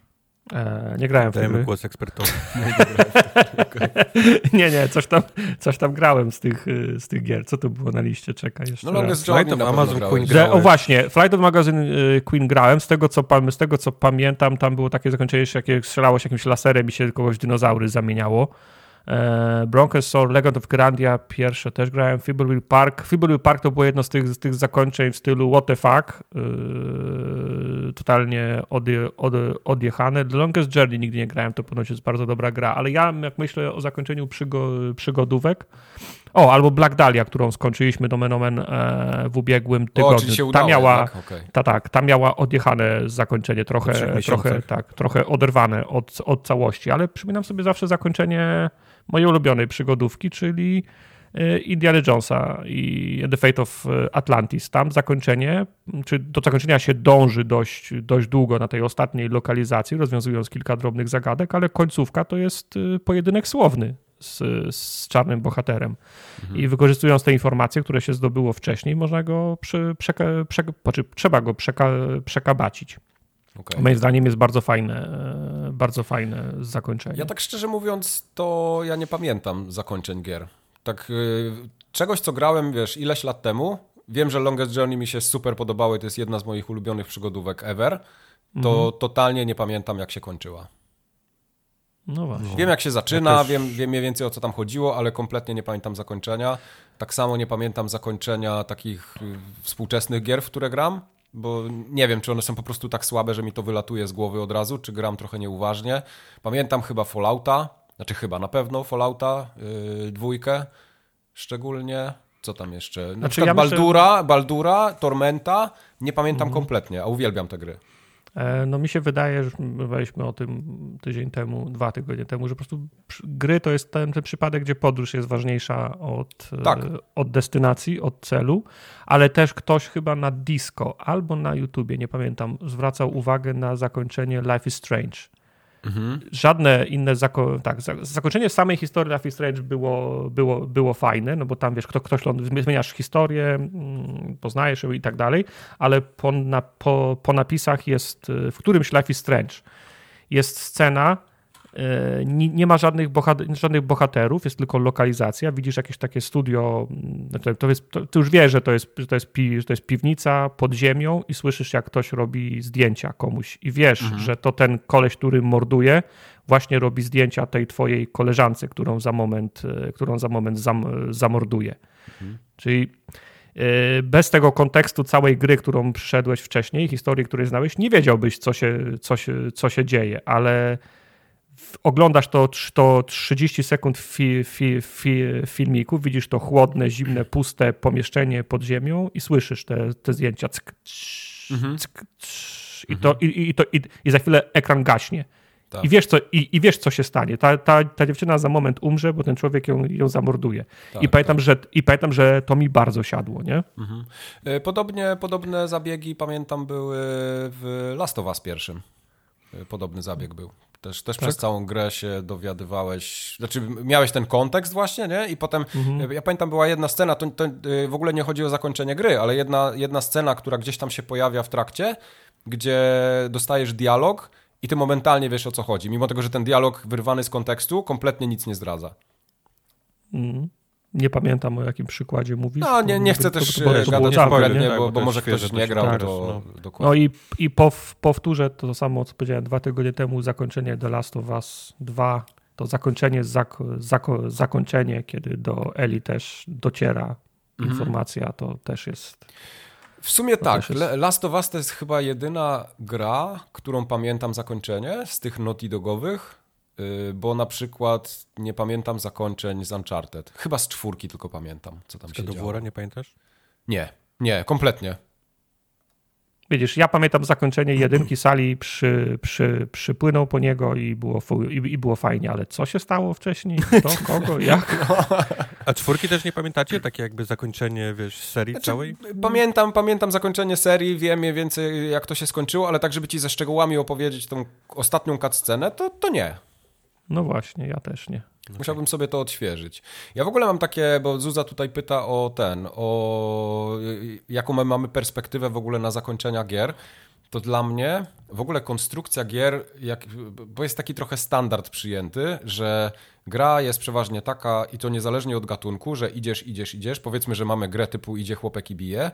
Eee, nie grałem w Dajemy głos ekspertowi. nie, nie, coś tam, coś tam grałem z tych, z tych gier. Co to było na liście? Czekaj jeszcze No Longest Journey na Amazon Queen grałem. O właśnie, Flight of Magazine y, Queen grałem. Z tego, co, z tego, co pamiętam, tam było takie zakończenie, jakie strzelało się jakimś laserem i się kogoś dinozaury zamieniało. E, Broncos Soul, Legend of Grandia, pierwsze też grałem, Fibblewheel Park. Fibblewheel Park to było jedno z tych, z tych zakończeń w stylu what the fuck, yy, totalnie odje, od, odjechane. The Longest Journey nigdy nie grałem, to ponoć jest bardzo dobra gra, ale ja jak myślę o zakończeniu przygo, przygodówek, o, albo Black Dahlia, którą skończyliśmy do Menomen e, w ubiegłym tygodniu. O, ta miała, tak? okay. ta, tak, ta miała odjechane zakończenie, trochę, trochę, tak, trochę oderwane od, od całości, ale przypominam sobie zawsze zakończenie mojej ulubionej przygodówki, czyli e, Indiana Jonesa i The Fate of Atlantis. Tam zakończenie, czy do zakończenia się dąży dość, dość długo na tej ostatniej lokalizacji, rozwiązując kilka drobnych zagadek, ale końcówka to jest e, pojedynek słowny z, z czarnym bohaterem. Mhm. I wykorzystując te informacje, które się zdobyło wcześniej, można go przy, przeka, przeka, znaczy, trzeba go przeka, przekabacić. Okay. Moim zdaniem jest bardzo fajne, e, bardzo fajne zakończenie. Ja tak szczerze mówiąc, to ja nie pamiętam zakończeń gier. Tak yy, czegoś, co grałem, wiesz, ileś lat temu. Wiem, że Longest Journey mi się super podobały, to jest jedna z moich ulubionych przygodówek ever. To mhm. totalnie nie pamiętam, jak się kończyła. No właśnie. Wiem, jak się zaczyna, ja też... wiem, wiem mniej więcej o co tam chodziło, ale kompletnie nie pamiętam zakończenia. Tak samo nie pamiętam zakończenia takich y, współczesnych gier, w które gram bo nie wiem, czy one są po prostu tak słabe, że mi to wylatuje z głowy od razu, czy gram trochę nieuważnie. Pamiętam chyba Fallouta, znaczy chyba na pewno Fallouta yy, dwójkę, szczególnie. Co tam jeszcze? Na znaczy, przykład ja Baldura, myślę... Baldura, Tormenta, nie pamiętam mhm. kompletnie, a uwielbiam tę gry. E, no mi się wydaje, że mówiliśmy o tym tydzień temu, dwa tygodnie temu, że po prostu gry to jest ten, ten przypadek, gdzie podróż jest ważniejsza od, tak. E, od destynacji, od celu, ale też ktoś chyba na disco albo na YouTubie, nie pamiętam, zwracał uwagę na zakończenie Life is Strange Mhm. Żadne inne zako tak, zakończenie samej historii Life is Strange było, było, było fajne, no bo tam wiesz, kto, ktoś zmieniasz historię, mm, poznajesz ją i tak dalej, ale po, na, po, po napisach jest w którymś Life is Strange jest scena, nie, nie ma żadnych, bohater, żadnych bohaterów, jest tylko lokalizacja. Widzisz jakieś takie studio, mm, to jest, to, ty już wiesz, że to jest, że to, jest pi, że to jest piwnica pod ziemią i słyszysz, jak ktoś robi zdjęcia komuś. I wiesz, mhm. że to ten koleś, który morduje, właśnie robi zdjęcia tej twojej koleżance, którą za moment, e, którą za moment zam, zamorduje. Mhm. Czyli e, bez tego kontekstu całej gry, którą przyszedłeś wcześniej, historii, której znałeś, nie wiedziałbyś, co się, co się, co się dzieje, ale oglądasz to, to 30 sekund fi, fi, fi, filmiku, widzisz to chłodne, zimne, puste pomieszczenie pod ziemią i słyszysz te, te zdjęcia. Ck, mhm. ck, i, to, i, i, to, i, i za chwilę ekran gaśnie. Tak. I, wiesz, co, i, I wiesz, co się stanie. Ta, ta, ta dziewczyna za moment umrze, bo ten człowiek ją, ją zamorduje. Tak, I, pamiętam, tak. że, I pamiętam, że to mi bardzo siadło, nie? Mhm. E, podobnie, podobne zabiegi, pamiętam, były w Last of Us pierwszym. E, podobny zabieg był. Też, też tak? przez całą grę się dowiadywałeś, znaczy miałeś ten kontekst właśnie, nie? I potem, mhm. ja pamiętam, była jedna scena, to, to, y, w ogóle nie chodzi o zakończenie gry, ale jedna, jedna scena, która gdzieś tam się pojawia w trakcie, gdzie dostajesz dialog i ty momentalnie wiesz o co chodzi, mimo tego, że ten dialog wyrwany z kontekstu kompletnie nic nie zdradza. Mhm. Nie pamiętam o jakim przykładzie mówisz. No, nie, nie chcę to, też to, to, to gadać spoiler, nie? tak, bo, bo może ktoś nie grał, to no. dokładnie. No i, i pow, powtórzę to samo, co powiedziałem dwa tygodnie temu, zakończenie The Last of Us 2, to zakończenie, zak, zako, zakończenie, kiedy do Eli też dociera Mhm. informacja, to też jest... W sumie To tak. jest- Last of Us to jest chyba jedyna gra, którą pamiętam zakończenie z tych Naughty Dogowych, bo na przykład nie pamiętam zakończeń z Uncharted. Chyba z czwórki tylko pamiętam, co tam się Do działo. Nie pamiętasz? Nie, nie, kompletnie. Widzisz, ja pamiętam zakończenie jedynki sali, przy, przy, przypłynął po niego i było, i, i było fajnie, ale co się stało wcześniej? Kto, kogo, jak? A czwórki też nie pamiętacie? Takie jakby zakończenie, wiesz, serii Znaczy, całej? Pamiętam, pamiętam zakończenie serii, wiem mniej więcej jak to się skończyło, ale tak, żeby ci ze szczegółami opowiedzieć tą ostatnią cutscenę, to, to nie. No właśnie, ja też nie. Musiałbym sobie to odświeżyć. Ja w ogóle mam takie, bo Zuza tutaj pyta o ten, o jaką my mamy perspektywę w ogóle na zakończenia gier. To dla mnie w ogóle konstrukcja gier, jak, bo jest taki trochę standard przyjęty, że gra jest przeważnie taka i to niezależnie od gatunku, że idziesz, idziesz, idziesz. Powiedzmy, że mamy grę typu idzie chłopek i bije,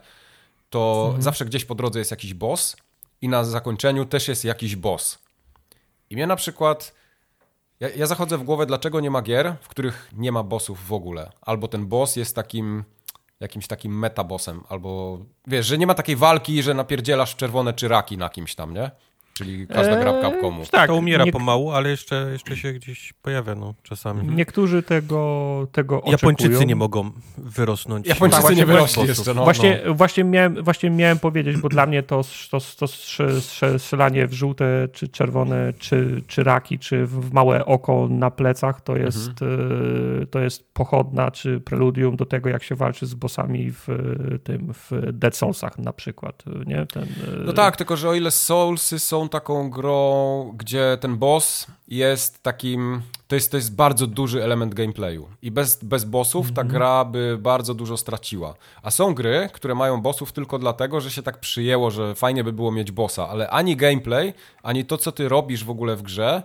to zawsze gdzieś po drodze jest jakiś boss i na zakończeniu też jest jakiś boss. I mnie na przykład ja, ja zachodzę w głowę, dlaczego nie ma gier, w których nie ma bossów w ogóle. Albo ten boss jest takim jakimś takim metabossem, albo wiesz, że nie ma takiej walki, że napierdzielasz czerwone czy raki na kimś tam, nie? Czyli każda gra w Capcomu. tak, to umiera nie- pomału, ale jeszcze, jeszcze się gdzieś pojawia, no, czasami. Niektórzy tego, tego Japończycy oczekują. nie mogą wyrosnąć. Japończycy Tak, nie właśnie- wyrośli jeszcze, no. właśnie, no. Właśnie, miałem, właśnie miałem powiedzieć, bo dla mnie to, to, to strze- strze- strzelanie w żółte, czy czerwone, czy, czy raki, czy w małe oko na plecach to jest, e, to jest pochodna, czy preludium do tego, jak się walczy z bossami w tym, w Dead Soulsach na przykład, nie? Ten, e, No tak, tylko że o ile Soulsy są taką grą, gdzie ten boss jest takim. To jest, to jest bardzo duży element gameplayu. I bez, bez bossów ta gra by bardzo dużo straciła. A są gry, które mają bossów tylko dlatego, że się tak przyjęło, że fajnie by było mieć bossa, ale ani gameplay, ani to, co ty robisz w ogóle w grze,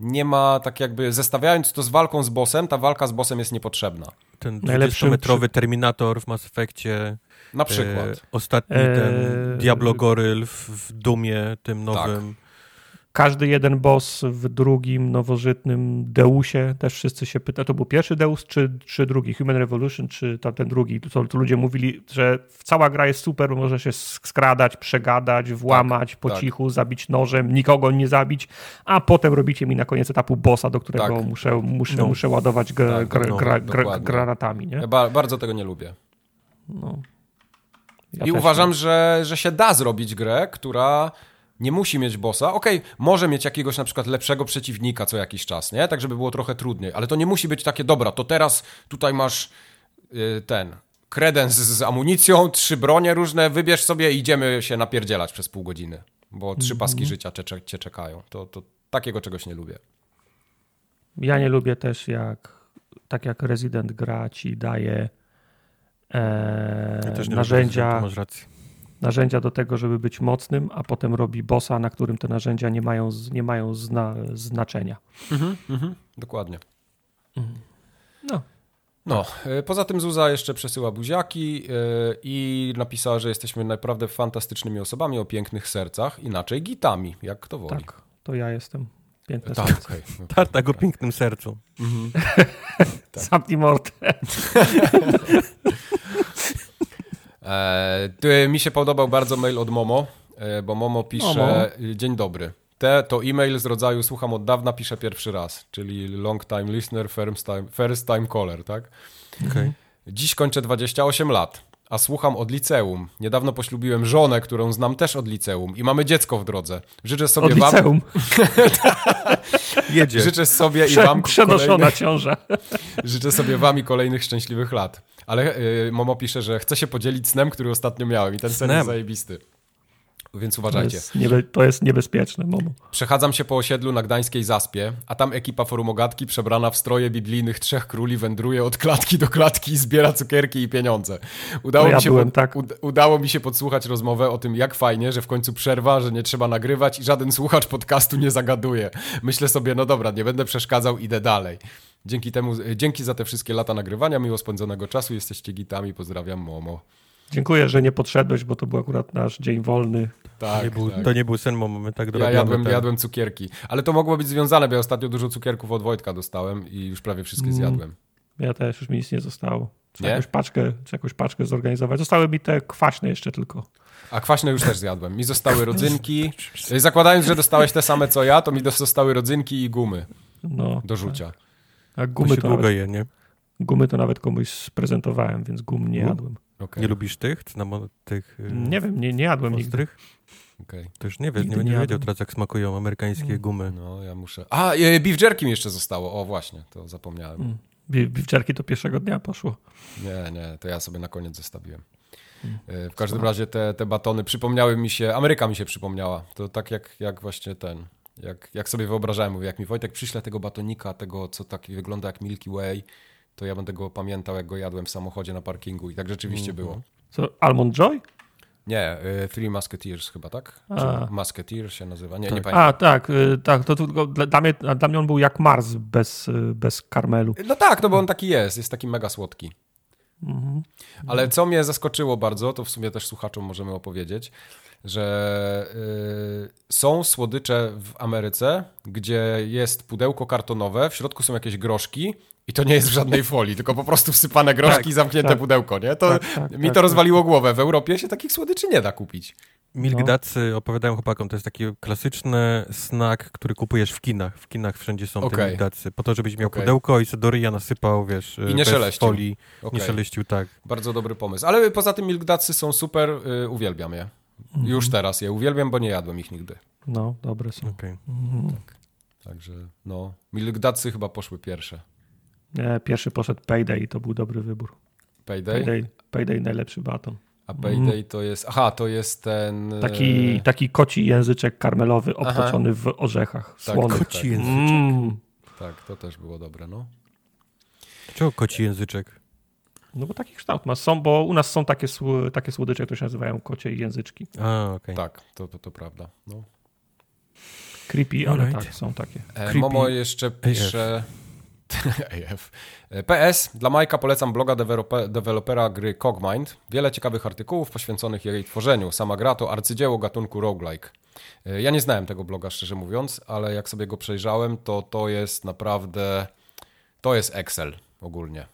nie ma tak jakby. Zestawiając to z walką z bossem, ta walka z bossem jest niepotrzebna. Ten Najlepszym 20-metrowy Terminator w Mass Effectie. Na przykład. E, ostatni E, ten Diablo Goryl w, w Dumie, tym nowym. Każdy jeden boss w drugim nowożytnym Deusie, też wszyscy się pytają, to był pierwszy Deus czy, czy drugi, Human Revolution czy tamten drugi, to, to ludzie mówili, że cała gra jest super, może się skradać, przegadać, włamać po tak. cichu, zabić nożem, nikogo nie zabić, a potem robicie mi na koniec etapu bossa, do którego Tak. muszę, muszę, No. muszę ładować gra, Tak, gra, no, dokładnie. granatami, nie? Ja ba bardzo tego nie lubię. No. Ja I uważam, nie. że, że się da zrobić grę, która nie musi mieć bossa. Okej, może mieć jakiegoś na przykład lepszego przeciwnika co jakiś czas, nie? Tak, żeby było trochę trudniej. Ale to nie musi być takie, dobra, to teraz tutaj masz y, ten kredens z amunicją, trzy bronie różne, wybierz sobie i idziemy się napierdzielać przez pół godziny. Bo trzy paski życia cię, cię, cię czekają. To, to takiego czegoś nie lubię. Ja nie lubię też jak tak jak Resident gra ci daje e, Ja też nie narzędzia, narzędzia do tego, żeby być mocnym, a potem robi bossa, na którym te narzędzia nie mają, nie mają zna, znaczenia. Dokładnie. No. No, y, poza tym Zuza jeszcze przesyła buziaki y, i napisała, że jesteśmy naprawdę fantastycznymi osobami o pięknych sercach, inaczej gitami, jak kto woli. Tak, to ja jestem. Piękne tak serce. Tartak o pięknym sercu. Zamknij mordę. E, mi się podobał bardzo mail od Momo, e, bo Momo pisze Momo. Dzień dobry. Te to e-mail z rodzaju słucham od dawna, piszę pierwszy raz, czyli long time listener, first time, first time caller, tak? Okej. Dziś kończę 28 lat, a słucham od liceum. Niedawno poślubiłem żonę, którą znam też od liceum i mamy dziecko w drodze. Życzę sobie Od wam, liceum. Jedzie. życzę sobie i Prze, wam przenoszona kolejnych, ciąża. życzę sobie wam i kolejnych szczęśliwych lat. Ale y, Momo pisze, że chce się podzielić snem, który ostatnio miałem i ten sen Snem. jest zajebisty. Więc To uważajcie. jest, niebe, to jest niebezpieczne, Momo. Przechadzam się po osiedlu na gdańskiej Zaspie, a tam ekipa forumogatki przebrana w stroje biblijnych trzech króli wędruje od klatki do klatki i zbiera cukierki i pieniądze. Udało, No ja mi, się byłem tak. ud- udało mi się podsłuchać rozmowę o tym, jak fajnie, że w końcu przerwa, że nie trzeba nagrywać i żaden słuchacz podcastu nie zagaduje. Myślę sobie, no dobra, nie będę przeszkadzał, idę dalej. Dzięki temu, dzięki za te wszystkie lata nagrywania, miło spędzonego czasu, jesteście gitami, pozdrawiam Momo. Dziękuję, że nie podszedłeś, bo to był akurat nasz dzień wolny. Tak, nie był, tak. To nie był sen, bo mamy tak Ja jadłem, tak. jadłem cukierki, ale to mogło być związane, bo ja ostatnio dużo cukierków od Wojtka dostałem i już prawie wszystkie mm. zjadłem. Ja też, już mi nic nie zostało. Trzeba jakąś paczkę, czy jakąś paczkę zorganizować. Zostały mi te kwaśne jeszcze tylko. A kwaśne już też zjadłem. Mi zostały rodzynki. Zakładając, że dostałeś te same co ja, to mi zostały rodzynki i gumy no, do rzucia. Tak. A gumy to, to nawet, je, nie? Gumy to nawet komuś sprezentowałem, więc gum nie jadłem. Okay. Nie lubisz tych? tych y, nie wiem, nie, nie jadłem ostrych? Okay. To już nie, wie, nie, nie wiedział teraz, jak smakują amerykańskie mm. gumy. No, ja muszę... A, e, beef jerky mi jeszcze zostało. O, właśnie, to zapomniałem. Mm. Beef jerky to pierwszego dnia poszło. Nie, nie, to ja sobie na koniec zostawiłem. Mm. E, w każdym razie te, te batony przypomniały mi się, Ameryka mi się przypomniała. To tak jak, jak właśnie ten, jak, jak sobie wyobrażałem, mówię, jak mi Wojtek przyśle tego batonika, tego co tak wygląda jak Milky Way, to ja będę go pamiętał, jak go jadłem w samochodzie na parkingu i tak rzeczywiście mm -hmm. było. Co, Almond Joy? Nie, y, Three Musketeers chyba, tak? Czy Musketeers się nazywa? Nie, tak. nie pamiętam. A, tak, y, tak. To, to, dla, mnie, dla mnie on był jak Mars bez, y, bez karmelu. No tak, no bo on taki jest, jest taki mega słodki. Mhm. Ale co mnie zaskoczyło bardzo, to w sumie też słuchaczom możemy opowiedzieć, że y, są słodycze w Ameryce, gdzie jest pudełko kartonowe, w środku są jakieś groszki i to nie jest w żadnej folii, tylko po prostu wsypane groszki tak, i zamknięte tak. pudełko, nie? To tak, tak mi to tak, rozwaliło głowę. W Europie się takich słodyczy nie da kupić. Milkdacy, no. opowiadają chłopakom, to jest taki klasyczny snack, który kupujesz w kinach. W kinach wszędzie są okay. te milkdacy. Po to, żebyś miał okay. pudełko i do nasypał, wiesz, I nie bez szeleścił. folii. Okay. Nie szeleścił, tak. Bardzo dobry pomysł. Ale poza tym milkdacy są super, y, uwielbiam je. Mhm. Już teraz je uwielbiam, bo nie jadłem ich nigdy. No, dobre są. Okay. Mhm. Tak. Także, no, milkdacy chyba poszły pierwsze. Nie, pierwszy poszedł Payday i to był dobry wybór. Payday? Payday, Payday najlepszy baton. A Payday mm. to jest. Aha, to jest ten. Taki, e, taki koci języczek karmelowy obtoczony aha. w orzechach. Tak, słonych. koci tak. języczek. Mm. Tak, to też było dobre, no. Czego koci języczek? No bo taki kształt ma. Są, bo u nas są takie, takie słodycze, które się nazywają kocie języczki. A, okay. Tak, to, to, to prawda. No. Creepy, ale right. tak, są takie. E, Momo jeszcze pisze... AF. PS. Dla Majka polecam bloga dewelopera gry Cogmind. Wiele ciekawych artykułów poświęconych jej tworzeniu. Sama gra to arcydzieło gatunku roguelike. E, ja nie znałem tego bloga, szczerze mówiąc, ale jak sobie go przejrzałem, to to jest naprawdę... To jest Excel ogólnie.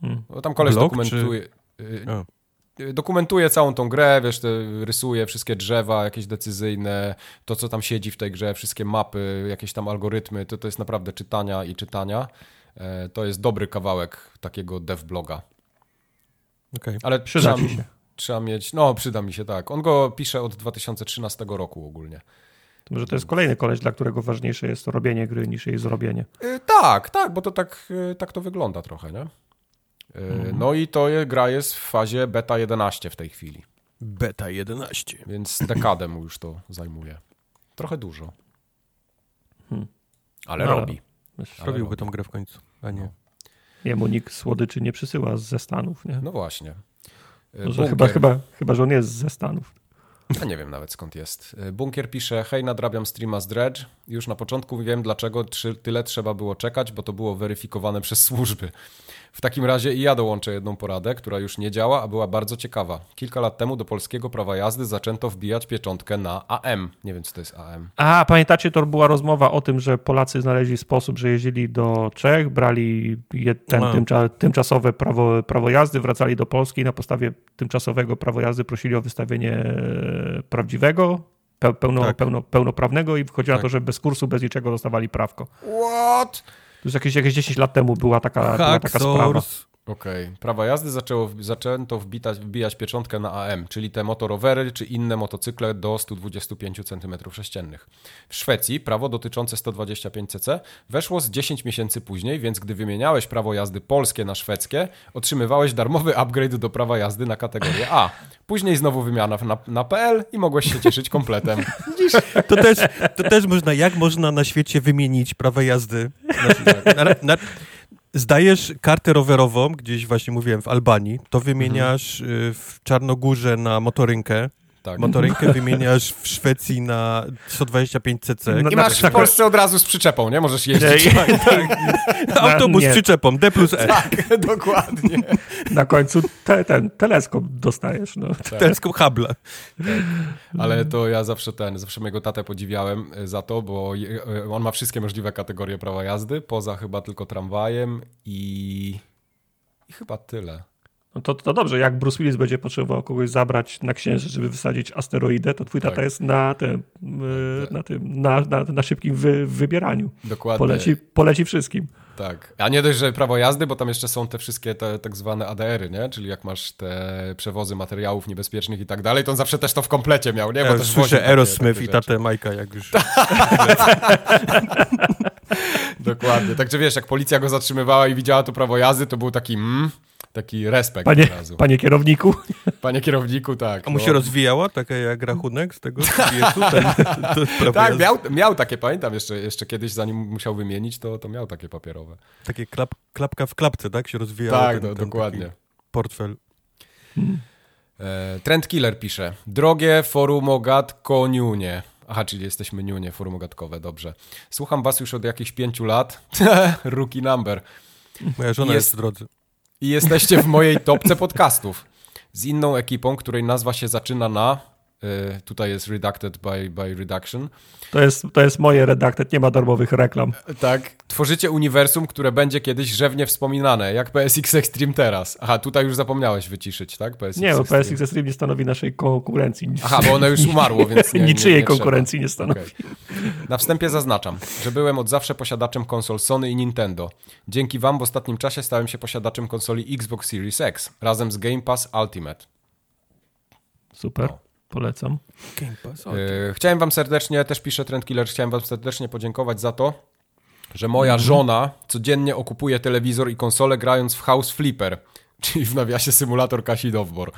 Hmm. No, tam koleś Blog, dokumentuje... Czy... Y, dokumentuje całą tą grę, wiesz, rysuje wszystkie drzewa jakieś decyzyjne, to co tam siedzi w tej grze, wszystkie mapy, jakieś tam algorytmy, to, to jest naprawdę czytania i czytania. E, to jest dobry kawałek takiego dev bloga. Okay. Ale przyda trzeba, mi się. Trzeba mieć, no przyda mi się, tak. On go pisze od 2013 roku ogólnie. To może to jest kolejny koleś, dla którego ważniejsze jest robienie gry niż jej zrobienie. Yy, tak, tak, bo to tak, yy, tak to wygląda trochę, nie? Mhm. No i to je, gra jest w fazie beta 11 w tej chwili. Beta 11. Więc dekadę mu już to zajmuje. Trochę dużo. Hmm. Ale no, robi. Robiłby tą grę w końcu, a nie. No. Jemu nikt słodyczy nie przysyła ze Stanów, nie? No właśnie. chyba, chyba, chyba, że on jest ze Stanów. Ja nie wiem nawet skąd jest. Bunkier pisze, hej, nadrabiam streama z Dredge. Już na początku wiem, dlaczego tyle trzeba było czekać, bo to było weryfikowane przez służby. W takim razie i ja dołączę jedną poradę, która już nie działa, a była bardzo ciekawa. Kilka lat temu do polskiego prawa jazdy zaczęto wbijać pieczątkę na AM. Nie wiem, co to jest AM. A, pamiętacie, to była rozmowa o tym, że Polacy znaleźli sposób, że jeździli do Czech, brali ten no. tymcza, tymczasowe prawo, prawo jazdy, wracali do Polski i na podstawie tymczasowego prawa jazdy prosili o wystawienie e, prawdziwego, pełno, tak. pełno, pełnoprawnego i wychodziło tak. na to, że bez kursu, bez niczego dostawali prawko. What? To już jakieś, jakieś 10 lat temu była taka, była taka sprawa. Okej. Okay. Prawa jazdy zaczęło, zaczęto wbitać, wbijać pieczątkę na AM, czyli te motorowery czy inne motocykle do 125 cm3. W Szwecji prawo dotyczące 125cc weszło z 10 miesięcy później, więc gdy wymieniałeś prawo jazdy polskie na szwedzkie, otrzymywałeś darmowy upgrade do prawa jazdy na kategorię A. Później znowu wymiana na, na PL i mogłeś się cieszyć kompletem. To też, to też można, jak można na świecie wymienić prawo jazdy? Na, na, na, zdajesz kartę rowerową, gdzieś właśnie mówiłem w Albanii, to wymieniasz mhm. W Czarnogórze na motorynkę, tak. motorynkę wymieniasz w Szwecji na 125 cc. No, I masz w Polsce od razu z przyczepą, nie? Możesz jeździć. Nie, tak, tak. Autobus z przyczepą, D plus E. Tak, dokładnie. Na końcu te, ten teleskop dostajesz. No. Tak. Teleskop Hubble. Tak. Ale to ja zawsze ten, zawsze mojego tatę podziwiałem e, za to, bo e, on ma wszystkie możliwe kategorie prawa jazdy, poza chyba tylko tramwajem i, i chyba tyle. No to, to dobrze, jak Bruce Willis będzie potrzebował kogoś zabrać na księżyc, żeby wysadzić asteroidę, to twój tak. tata jest na tym, e, na, tym na, na, na szybkim wy, wybieraniu. Dokładnie. Poleci, poleci wszystkim. Tak. A nie dość, że prawo jazdy, bo tam jeszcze są te wszystkie te tak zwane ADR-y, nie? Czyli jak masz te przewozy materiałów niebezpiecznych i tak dalej, to on zawsze też to w komplecie miał, nie? Bo ja też słyszę Aerosmith i tatę Majka, jak już... Dokładnie. Także wiesz, jak policja go zatrzymywała i widziała to prawo jazdy, to był taki mm, taki respekt panie, od razu. Panie kierowniku. Panie kierowniku, tak. A mu no. się rozwijała, takie jak rachunek z tego Tak, miał, miał takie, pamiętam jeszcze, jeszcze kiedyś, zanim musiał wymienić, to, to miał takie papierowe. Takie klap, klapka w klapce, tak? Się rozwijało. Tak, ten, ten dokładnie. Portfel. Hmm. E, Trend Killer pisze. Drogie forumogatko niunie. Aha, czyli jesteśmy niunie forumogatkowe, dobrze. Słucham was już od jakichś pięciu lat. Rookie number. Moja żona jest, jest w drodze i jesteście w mojej topce podcastów. Z inną ekipą, której nazwa się zaczyna na tutaj jest Redacted by, by Reduction. To jest, to jest moje Redacted, nie ma darmowych reklam. Tak. Tworzycie uniwersum, które będzie kiedyś rzewnie wspominane, jak PSX Extreme teraz. Aha, tutaj już zapomniałeś wyciszyć, tak? PSX nie, bo PSX Extreme nie stanowi naszej konkurencji. Aha, bo ono już umarło, więc nie, Niczyjej nie, nie konkurencji nie stanowi. Okay. Na wstępie zaznaczam, że byłem od zawsze posiadaczem konsol Sony i Nintendo. Dzięki wam w ostatnim czasie stałem się posiadaczem konsoli Xbox Series X razem z Game Pass Ultimate. Super. No. Polecam. Game Pass, okay. Chciałem wam serdecznie, też piszę Trend Killer, chciałem wam serdecznie podziękować za to, że moja mm -hmm. żona codziennie okupuje telewizor i konsolę grając w House Flipper, czyli w nawiasie symulator Kasi Dowbor.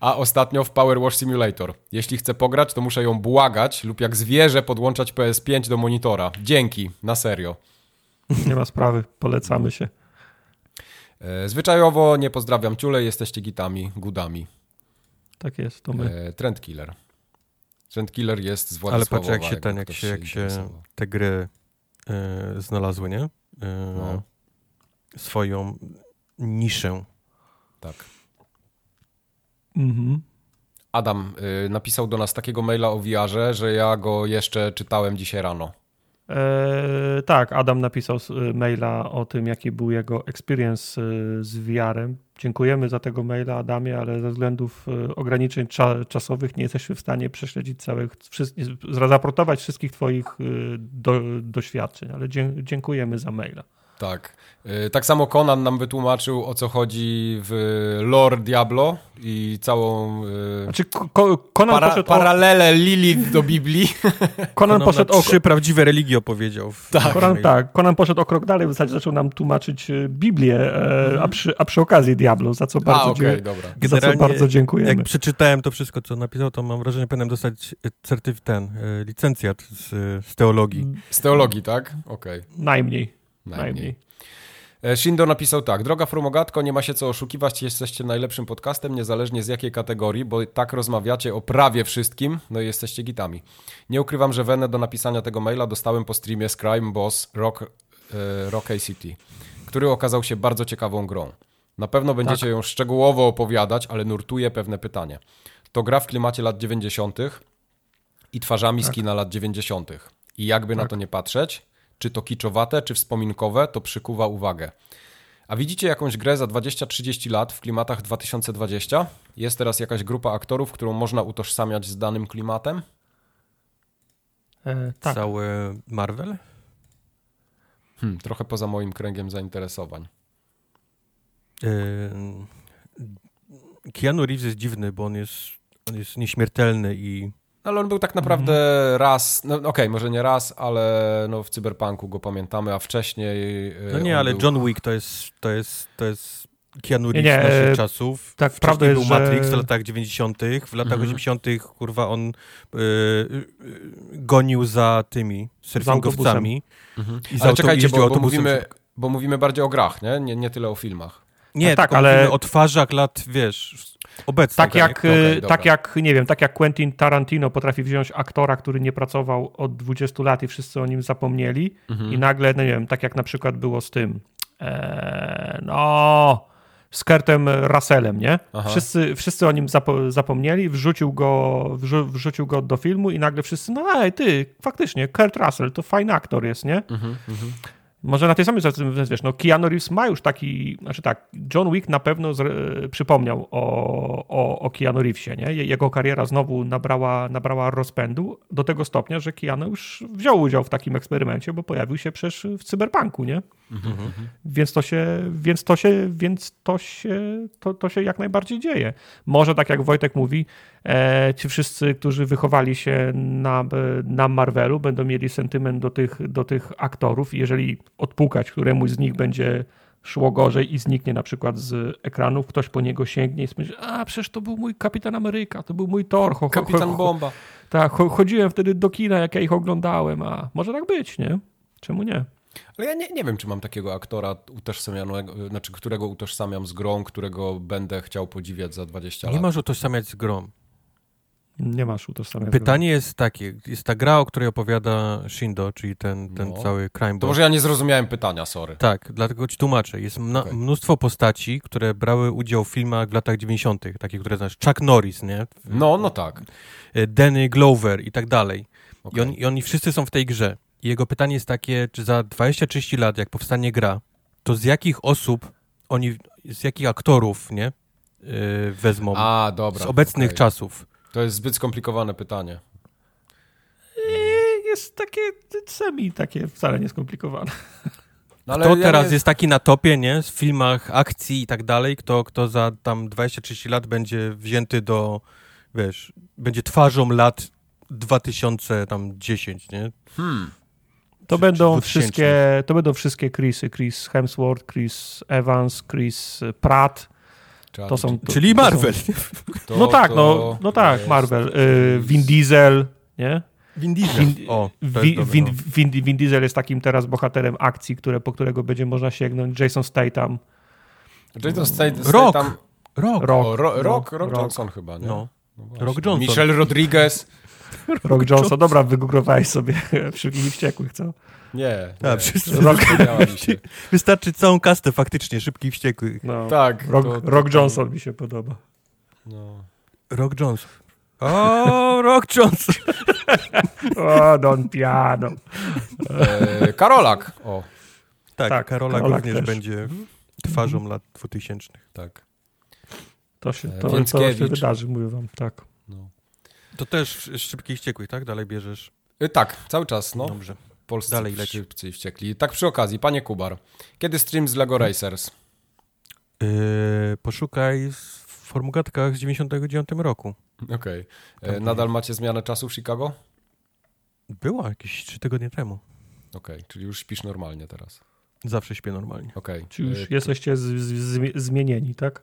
A ostatnio w Power Wash Simulator. Jeśli chcę pograć, to muszę ją błagać lub jak zwierzę podłączać PS5 do monitora. Dzięki, na serio. Nie ma sprawy, polecamy się. E, zwyczajowo nie pozdrawiam ciule, jesteście gitami, gudami. Tak jest, to my. E, Trend Killer. Trend Killer jest z Władysławowa. Ale patrz, jak się, ten, jak się, jak się te gry e, znalazły, nie? E, no. Swoją niszę. Tak. Mhm. Adam y, napisał do nas takiego maila o VR-ze, że ja go jeszcze czytałem dzisiaj rano. E, tak, Adam napisał maila o tym, jaki był jego experience z VR-em. Dziękujemy za tego maila, Adamie, ale ze względów e, ograniczeń cza czasowych nie jesteśmy w stanie prześledzić całych, zaportować wszystkich Twoich do, doświadczeń, ale dziękujemy za maila. Tak. Y, tak samo Conan nam wytłumaczył, o co chodzi w lore Diablo i całą y, znaczy, ko Conan para poszedł paralelę o... Lilith do Biblii. Conan, Conan poszedł o... Trzy prawdziwe religie opowiedział. Tak. Conan, tak. Conan poszedł o krok dalej, w zasadzie zaczął nam tłumaczyć y, Biblię, e, a, przy, a przy okazji Diablo, za co bardzo, a, okay, dobra. Za co bardzo dziękujemy. Jak przeczytałem to wszystko, co napisał, to mam wrażenie, że powinienem dostać certyf ten, licencjat z, z teologii. Z teologii, tak? Okej. Okay. Najmniej. Najmniej. Najmniej. E, Shindo napisał tak. Droga Frumogatko, nie ma się co oszukiwać, jesteście najlepszym podcastem, niezależnie z jakiej kategorii, bo tak rozmawiacie o prawie wszystkim, no i jesteście gitami. Nie ukrywam, że wenę do napisania tego maila dostałem po streamie z Crime Boss Rock, e, Rock ACT, który okazał się bardzo ciekawą grą. Na pewno będziecie tak. ją szczegółowo opowiadać, ale nurtuje pewne pytanie. To gra w klimacie lat 90. i twarzami tak. skina lat 90. I jakby tak. na to nie patrzeć, czy to kiczowate, czy wspominkowe, to przykuwa uwagę. A widzicie jakąś grę za 20-30 lat w klimatach 2020? Jest teraz jakaś grupa aktorów, którą można utożsamiać z danym klimatem? E, tak. Cały Marvel? Hmm, trochę poza moim kręgiem zainteresowań. E, Keanu Reeves jest dziwny, bo on jest, on jest nieśmiertelny i ale on był tak naprawdę mm. raz, no okej, okay, może nie raz, ale no w Cyberpunku go pamiętamy, a wcześniej... E, no nie, ale był... John Wick to jest, to jest, to jest Keanu Reeves nie, nie, naszych e, czasów. Tak, prawda jest, był Matrix że... w latach 90., w latach mm 80., kurwa, on y, y, gonił za tymi surfingowcami. Mhm. I ale czekajcie, bo, bo mówimy, bo mówimy bardziej o grach, nie? nie? Nie tyle o filmach. Nie, tak, ale o twarzach lat, wiesz, Tak, jak, okay, tak jak, nie wiem, tak jak Quentin Tarantino potrafi wziąć aktora, który nie pracował od 20 lat i wszyscy o nim zapomnieli mhm. i nagle, no nie wiem, tak jak na przykład było z tym, ee, no z Kurtem Russellem, nie? Wszyscy, wszyscy o nim zapo zapomnieli, wrzucił go, wrzu wrzucił go do filmu i nagle wszyscy, no ej, ty, faktycznie, Kurt Russell to fajny aktor jest, nie? Mhm, mhm. Może na tej samej zasadzie, wiesz, no Keanu Reeves ma już taki, znaczy tak, John Wick na pewno przypomniał o, o, o Keanu Reevesie, nie? Jego kariera znowu nabrała, nabrała rozpędu do tego stopnia, że Keanu już wziął udział w takim eksperymencie, bo pojawił się przecież w cyberpunku, nie? Mhm. Więc to się, więc to się, więc to się, to, to się jak najbardziej dzieje. Może tak jak Wojtek mówi, ci wszyscy, którzy wychowali się na, na Marvelu, będą mieli sentyment do tych, do tych aktorów. Jeżeli odpukać któremuś z nich będzie szło gorzej i zniknie na przykład z ekranów, ktoś po niego sięgnie i myśli, a przecież to był mój Kapitan Ameryka, to był mój Thor. Ho, ho, Kapitan Bomba. Tak, chodziłem wtedy do kina, jak ja ich oglądałem, a może tak być, nie? Czemu nie? Ale ja nie, nie wiem, czy mam takiego aktora utożsamianego, znaczy którego utożsamiam z grą, którego będę chciał podziwiać za 20 lat. Nie masz utożsamiać z grą. Nie masz utożsamiać Pytanie jest takie, jest ta gra, o której opowiada Shindo, czyli ten, ten no. cały crime boss. To może ja nie zrozumiałem pytania, sorry. Tak, dlatego ci tłumaczę. Jest okay. mnóstwo postaci, które brały udział w filmach w latach 90., takie, które znasz, Chuck Norris, nie? No, no tak. E, Danny Glover i tak dalej. Okay. I, on, I oni wszyscy są w tej grze. I jego pytanie jest takie, czy za 20-30 lat, jak powstanie gra, to z jakich osób oni, z jakich aktorów, nie, yy, wezmą A, dobra, z obecnych okay. czasów? To jest zbyt skomplikowane pytanie. Jest takie semi, takie wcale nieskomplikowane. No, kto ja teraz jest... jest taki na topie, nie? W filmach akcji i tak dalej, kto, kto za tam 20-30 lat będzie wzięty do, wiesz, będzie twarzą lat 2010, nie? Hmm. To będą wszystkie, to będą wszystkie Chrisy, Chris Hemsworth, Chris Evans, Chris Pratt. To są, to, Czyli Marvel. To, no tak, no, no tak, Marvel. Y, Vin Diesel, nie? Vin Diesel. Vin, o, Vin, Vin, Vin, Vin, Diesel jest takim teraz bohaterem akcji, które, po którego będzie można sięgnąć. Jason Statham. Jason Statham. Rock. Rock. Rock. O, ro, rock, rock, Johnson chyba, nie? No. No Rock Johnson. Michelle Rodriguez. Rock Johnson. Dobra, wygooglowałeś sobie Szybkich i Wściekłych, co? Nie. A, wszyscy Rock... Wystarczy całą kastę faktycznie Szybkich i Wściekłych. No. Tak. Rock, to, to, Rock Johnson mi się podoba. No. Rock Johnson. O, Rock Johnson. o, Don Piano. E, Karolak. O. Tak, tak Karolak, Karolak również też. będzie twarzą lat 2000. Tak. To się, to, to się wydarzy, mówię wam, tak. No. To też szybkich ściekłych, tak? Dalej bierzesz? Y, tak, cały czas, no. Dobrze. Polscy Dalej leci. szybcy i wściekli. Tak przy okazji, panie Kubar, kiedy stream z LEGO Racers? Yy, poszukaj w formugatkach z 99 roku. Okej. Okay. Nadal macie zmianę czasu w Chicago? Była jakieś 3 tygodnie temu. Okej, okay, czyli już śpisz normalnie teraz. Zawsze śpię normalnie. Okej. Okay. Czyli już y, jesteście z, z, zmienieni, tak?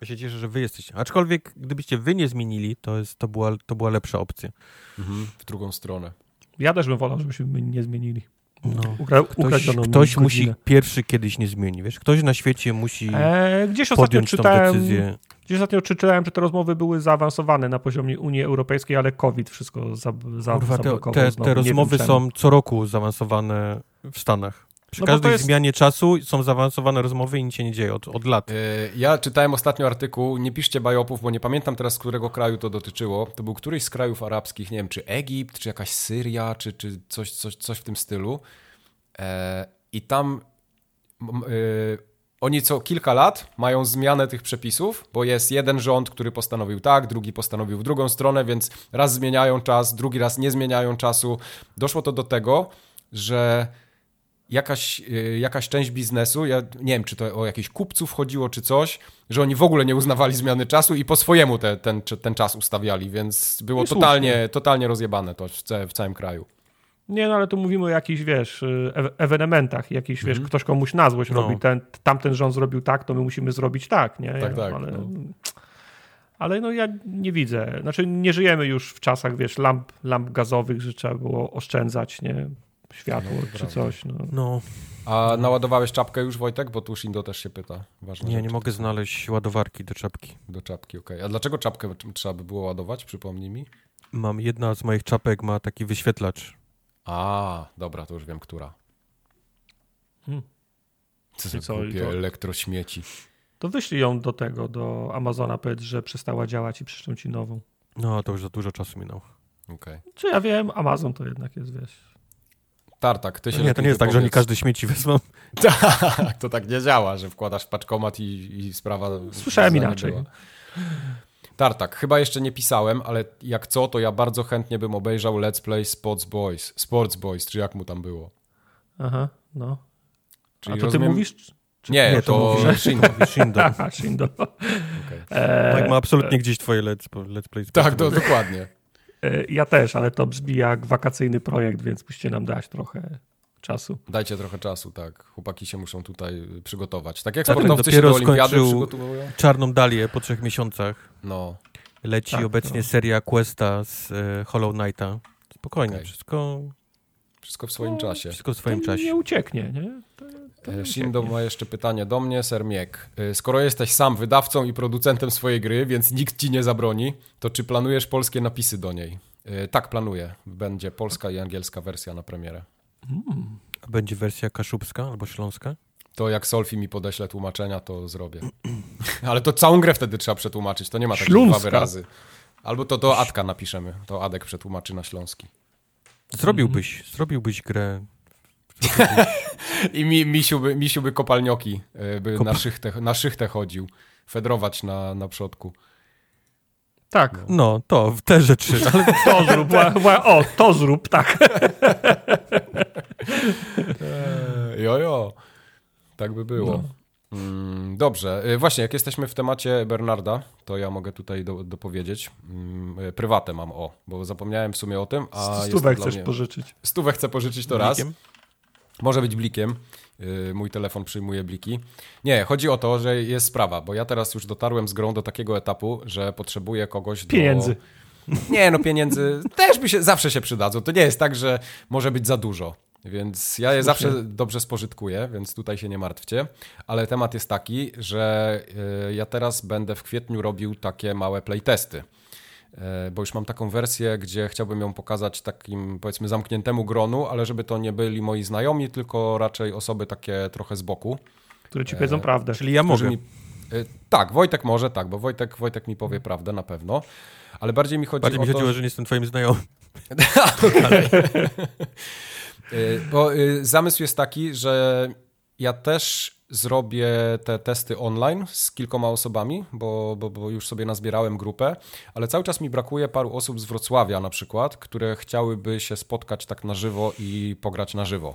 Ja się cieszę, że wy jesteście. Aczkolwiek, gdybyście wy nie zmienili, to, jest, to, była, to była lepsza opcja. Mhm, w drugą stronę. Ja też bym wolał, żebyśmy nie zmienili. No. Ukra ktoś, ktoś musi pierwszy kiedyś nie zmieni, wiesz? Ktoś na świecie musi e, gdzieś podjąć tą decyzję. Gdzieś ostatnio czytałem, że te rozmowy były zaawansowane na poziomie Unii Europejskiej, ale COVID wszystko za, za, Kurwa, te, te, te rozmowy są co roku zaawansowane w Stanach. Przy no każdej jest... zmianie czasu są zaawansowane rozmowy i nic się nie dzieje od, od lat. Yy, ja czytałem ostatnio artykuł, nie piszcie bajopów, bo nie pamiętam teraz, z którego kraju to dotyczyło. To był któryś z krajów arabskich, nie wiem, czy Egipt, czy jakaś Syria, czy, czy coś, coś, coś w tym stylu. Yy, I tam yy, oni co kilka lat mają zmianę tych przepisów, bo jest jeden rząd, który postanowił tak, drugi postanowił w drugą stronę, więc raz zmieniają czas, drugi raz nie zmieniają czasu. Doszło to do tego, że jakaś, y, jakaś część biznesu, ja nie wiem, czy to o jakichś kupców chodziło, czy coś, że oni w ogóle nie uznawali zmiany czasu i po swojemu te, ten, ten czas ustawiali, więc było totalnie, totalnie rozjebane to w, w całym kraju. Nie, no ale tu mówimy o jakichś, wiesz, y, ewenementach, jakiś, mm wiesz, mhm. ktoś komuś na złość no. robi, ten, tamten rząd zrobił tak, to my musimy zrobić tak, nie? Tak, tak. Ale, no. ale no ja nie widzę, znaczy nie żyjemy już w czasach, wiesz, lamp, lamp gazowych, że trzeba było oszczędzać, nie? Światło No, czy coś. No. No, A naładowałeś czapkę już, Wojtek? Bo tu Shindo też się pyta. Ważna nie, rzecz. nie mogę znaleźć ładowarki do czapki. Do czapki, okej. A dlaczego czapkę trzeba by było ładować? Przypomnij mi. Mam, jedna z moich czapek ma taki wyświetlacz. A, dobra, to już wiem, która. Hmm. Co za co, to- elektrośmieci. To wyślij ją do tego, do Amazona, powiedz, że przestała działać i przyszczą ci nową. No, to już za dużo czasu minęło. Okej. Czy ja wiem, Amazon to jednak jest, wiesz. Tartak, ty się nie, to nie jest tak, że oni każdy śmieci wezmą. Tak, to tak nie działa, że wkładasz paczkomat i, i sprawa... Słyszałem inaczej. była. Tartak, chyba jeszcze nie pisałem, ale jak co, to ja bardzo chętnie bym obejrzał Let's Play Sports Boys, Sports Boys, czy jak mu tam było. Aha, no. Czyli A to rozumiem- ty mówisz? Nie, Nie, to, to mówisz. Shindo. Shindo. Aha, Shindo. Okej. E, Tak, ma absolutnie gdzieś twoje let's, let's play. Tak, do, dokładnie. E, ja też, ale to brzmi jak wakacyjny projekt, więc musicie nam dać trochę czasu. Dajcie trochę czasu, tak. Chłopaki się muszą tutaj przygotować. Tak jak Tak, sportowcy się do olimpiady skończył- przygotowują. Czarną Dalię po trzech miesiącach. No, Leci Tak, obecnie no. seria Questa z e, Hollow Knighta. Spokojnie, Okej. wszystko, wszystko w swoim czasie. wszystko w swoim to czasie. nie ucieknie, nie? To, to nie E, Shindo ucieknie. ma jeszcze pytanie do mnie, Sermiek. E, Skoro jesteś sam wydawcą i producentem swojej gry, więc nikt ci nie zabroni, to czy planujesz polskie napisy do niej? E, Tak, planuję. Będzie polska i angielska wersja na premierę. A Będzie wersja kaszubska albo śląska? To jak Solfi mi podeśle tłumaczenia, to zrobię. Ale to całą grę wtedy trzeba przetłumaczyć, to nie ma takich dwa Śląska. wyrazy. Albo to do Adka napiszemy, to Adek przetłumaczy na śląski. Zrobiłbyś, zrobiłbyś grę. I mi, misiu, by, misiu by kopalnioki e, by Kopa- na, szychtę, na szychtę chodził, fedrować na, na przodku. Tak, No, to, w te rzeczy. Ale to zrób. ła- ła- O, to zrób, tak. E, Jo, jo. Tak by było. Mm, dobrze. E, Właśnie, jak jesteśmy w temacie Bernarda, to ja mogę tutaj do, dopowiedzieć. Mm, e, Prywatę mam, o, bo zapomniałem w sumie o tym, a dla chcesz mnie... pożyczyć. Stówę chcę pożyczyć to raz. Blikiem? Może być blikiem. Yy, Mój telefon przyjmuje bliki. Nie, chodzi o to, że jest sprawa, bo ja teraz już dotarłem z grą do takiego etapu, że potrzebuję kogoś Pieniędzy. do... Nie, no pieniędzy też by się, zawsze się przydadzą. To nie jest tak, że może być za dużo. Więc ja je Słusznie. zawsze dobrze spożytkuję, więc tutaj się nie martwcie. Ale temat jest taki, że yy, ja teraz będę w kwietniu robił takie małe playtesty. E, bo już mam taką wersję, gdzie chciałbym ją pokazać takim, powiedzmy, zamkniętemu gronu, ale żeby to nie byli moi znajomi, tylko raczej osoby takie trochę z boku. Które ci powiedzą prawdę. Czyli ja mogę. Mi... E, Tak, Wojtek może, tak, bo Wojtek, Wojtek mi powie prawdę na pewno, ale bardziej mi chodzi Bardziej o mi to, chodziło, że nie jestem twoim znajomym. E, Bo y, zamysł jest taki, że ja też zrobię te testy online z kilkoma osobami, bo, bo, bo już sobie nazbierałem grupę, ale cały czas mi brakuje paru osób z Wrocławia na przykład, które chciałyby się spotkać tak na żywo i pograć na żywo.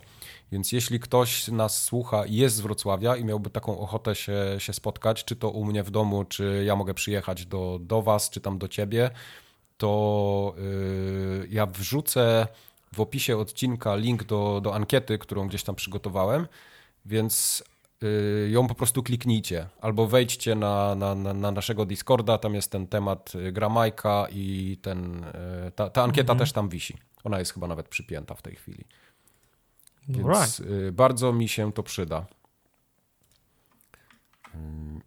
Więc jeśli ktoś nas słucha i jest z Wrocławia i miałby taką ochotę się, się spotkać, czy to u mnie w domu, czy ja mogę przyjechać do, do was, czy tam do ciebie, to yy, ja wrzucę w opisie odcinka link do, do ankiety, którą gdzieś tam przygotowałem, więc yy, ją po prostu kliknijcie albo wejdźcie na, na, na, na naszego Discorda, tam jest ten temat y, Gramajka i ten, yy, ta, ta ankieta też tam wisi. Ona jest chyba nawet przypięta w tej chwili. Więc Alright. yy, bardzo mi się to przyda.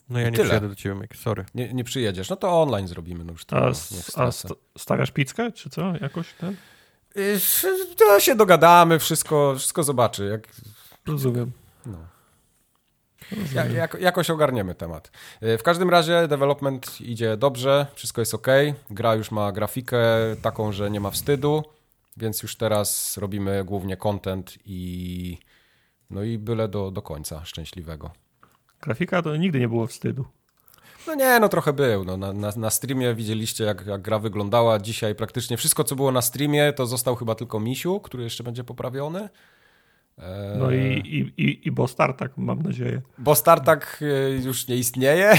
No ja nie Tyle. przyjadę do ciebie, Mike, sorry. Nie, nie przyjedziesz, no to online zrobimy, no już to A, a stawiasz pizzkę, czy co? Jakoś ten? Y, To się dogadamy, wszystko, wszystko zobaczy. Jak, Rozumiem. no. Ja, jako, jakoś ogarniemy temat. Y, W każdym razie development idzie dobrze, wszystko jest ok. Gra już ma grafikę taką, że nie ma wstydu, więc już teraz robimy głównie content i no i byle do, do końca szczęśliwego. Grafika to nigdy nie było wstydu. No nie, no trochę był. No, na, na, na streamie widzieliście, jak, jak gra wyglądała. Dzisiaj praktycznie wszystko, co było na streamie, to został chyba tylko Misiu, który jeszcze będzie poprawiony. E, No i, i, i, i bo Startak, mam nadzieję. Bo Startak e, już nie istnieje,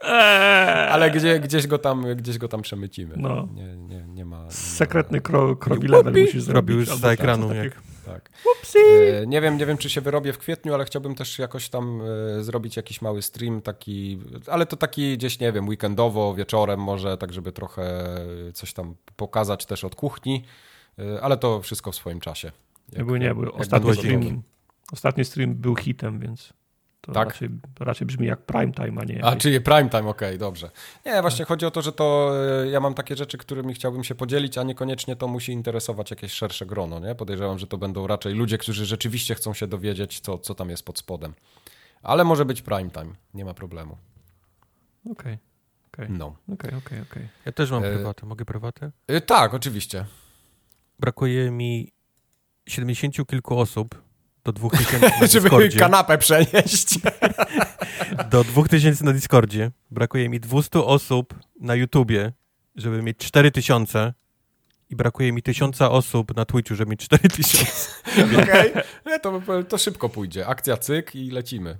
ale gdzie, gdzieś, go tam, gdzieś go tam przemycimy. No. Nie, nie, nie ma. Nie Sekretny kro, krowi level musisz zrobić. Robił za tak, ekranu, jak. Tak. Upsi! E, Nie wiem, nie wiem, czy się wyrobię w kwietniu, ale chciałbym też jakoś tam e, zrobić jakiś mały stream, taki, ale to taki gdzieś, nie wiem, weekendowo, wieczorem może, tak żeby trochę coś tam pokazać też od kuchni. ale to wszystko w swoim czasie. Jak, nie był, nie był. Ostatni stream, ostatni stream był hitem, więc to tak? raczej, raczej brzmi jak prime time, a nie. A, czyli prime time, okej, okay, dobrze. Nie, właśnie chodzi o to, że to e, ja mam takie rzeczy, którymi chciałbym się podzielić, a niekoniecznie to musi interesować jakieś szersze grono, nie? Podejrzewam, że to będą raczej ludzie, którzy rzeczywiście chcą się dowiedzieć, co, co tam jest pod spodem. Ale może być prime time, nie ma problemu. Okej. Okay. Okay. No. Okej, okay, okej, okay, okej. Ja też mam e... prywatę. Mogę prywatę? E, tak, oczywiście. Brakuje mi 70 kilku osób, do 2000 na Żeby kanapę przenieść. do 2000 na Discordzie. Brakuje mi 200 osób na YouTubie, żeby mieć 4000 i brakuje mi 1000 osób na Twitchu, żeby mieć 4000. Okej, okay. to, to szybko pójdzie. Akcja cyk i lecimy.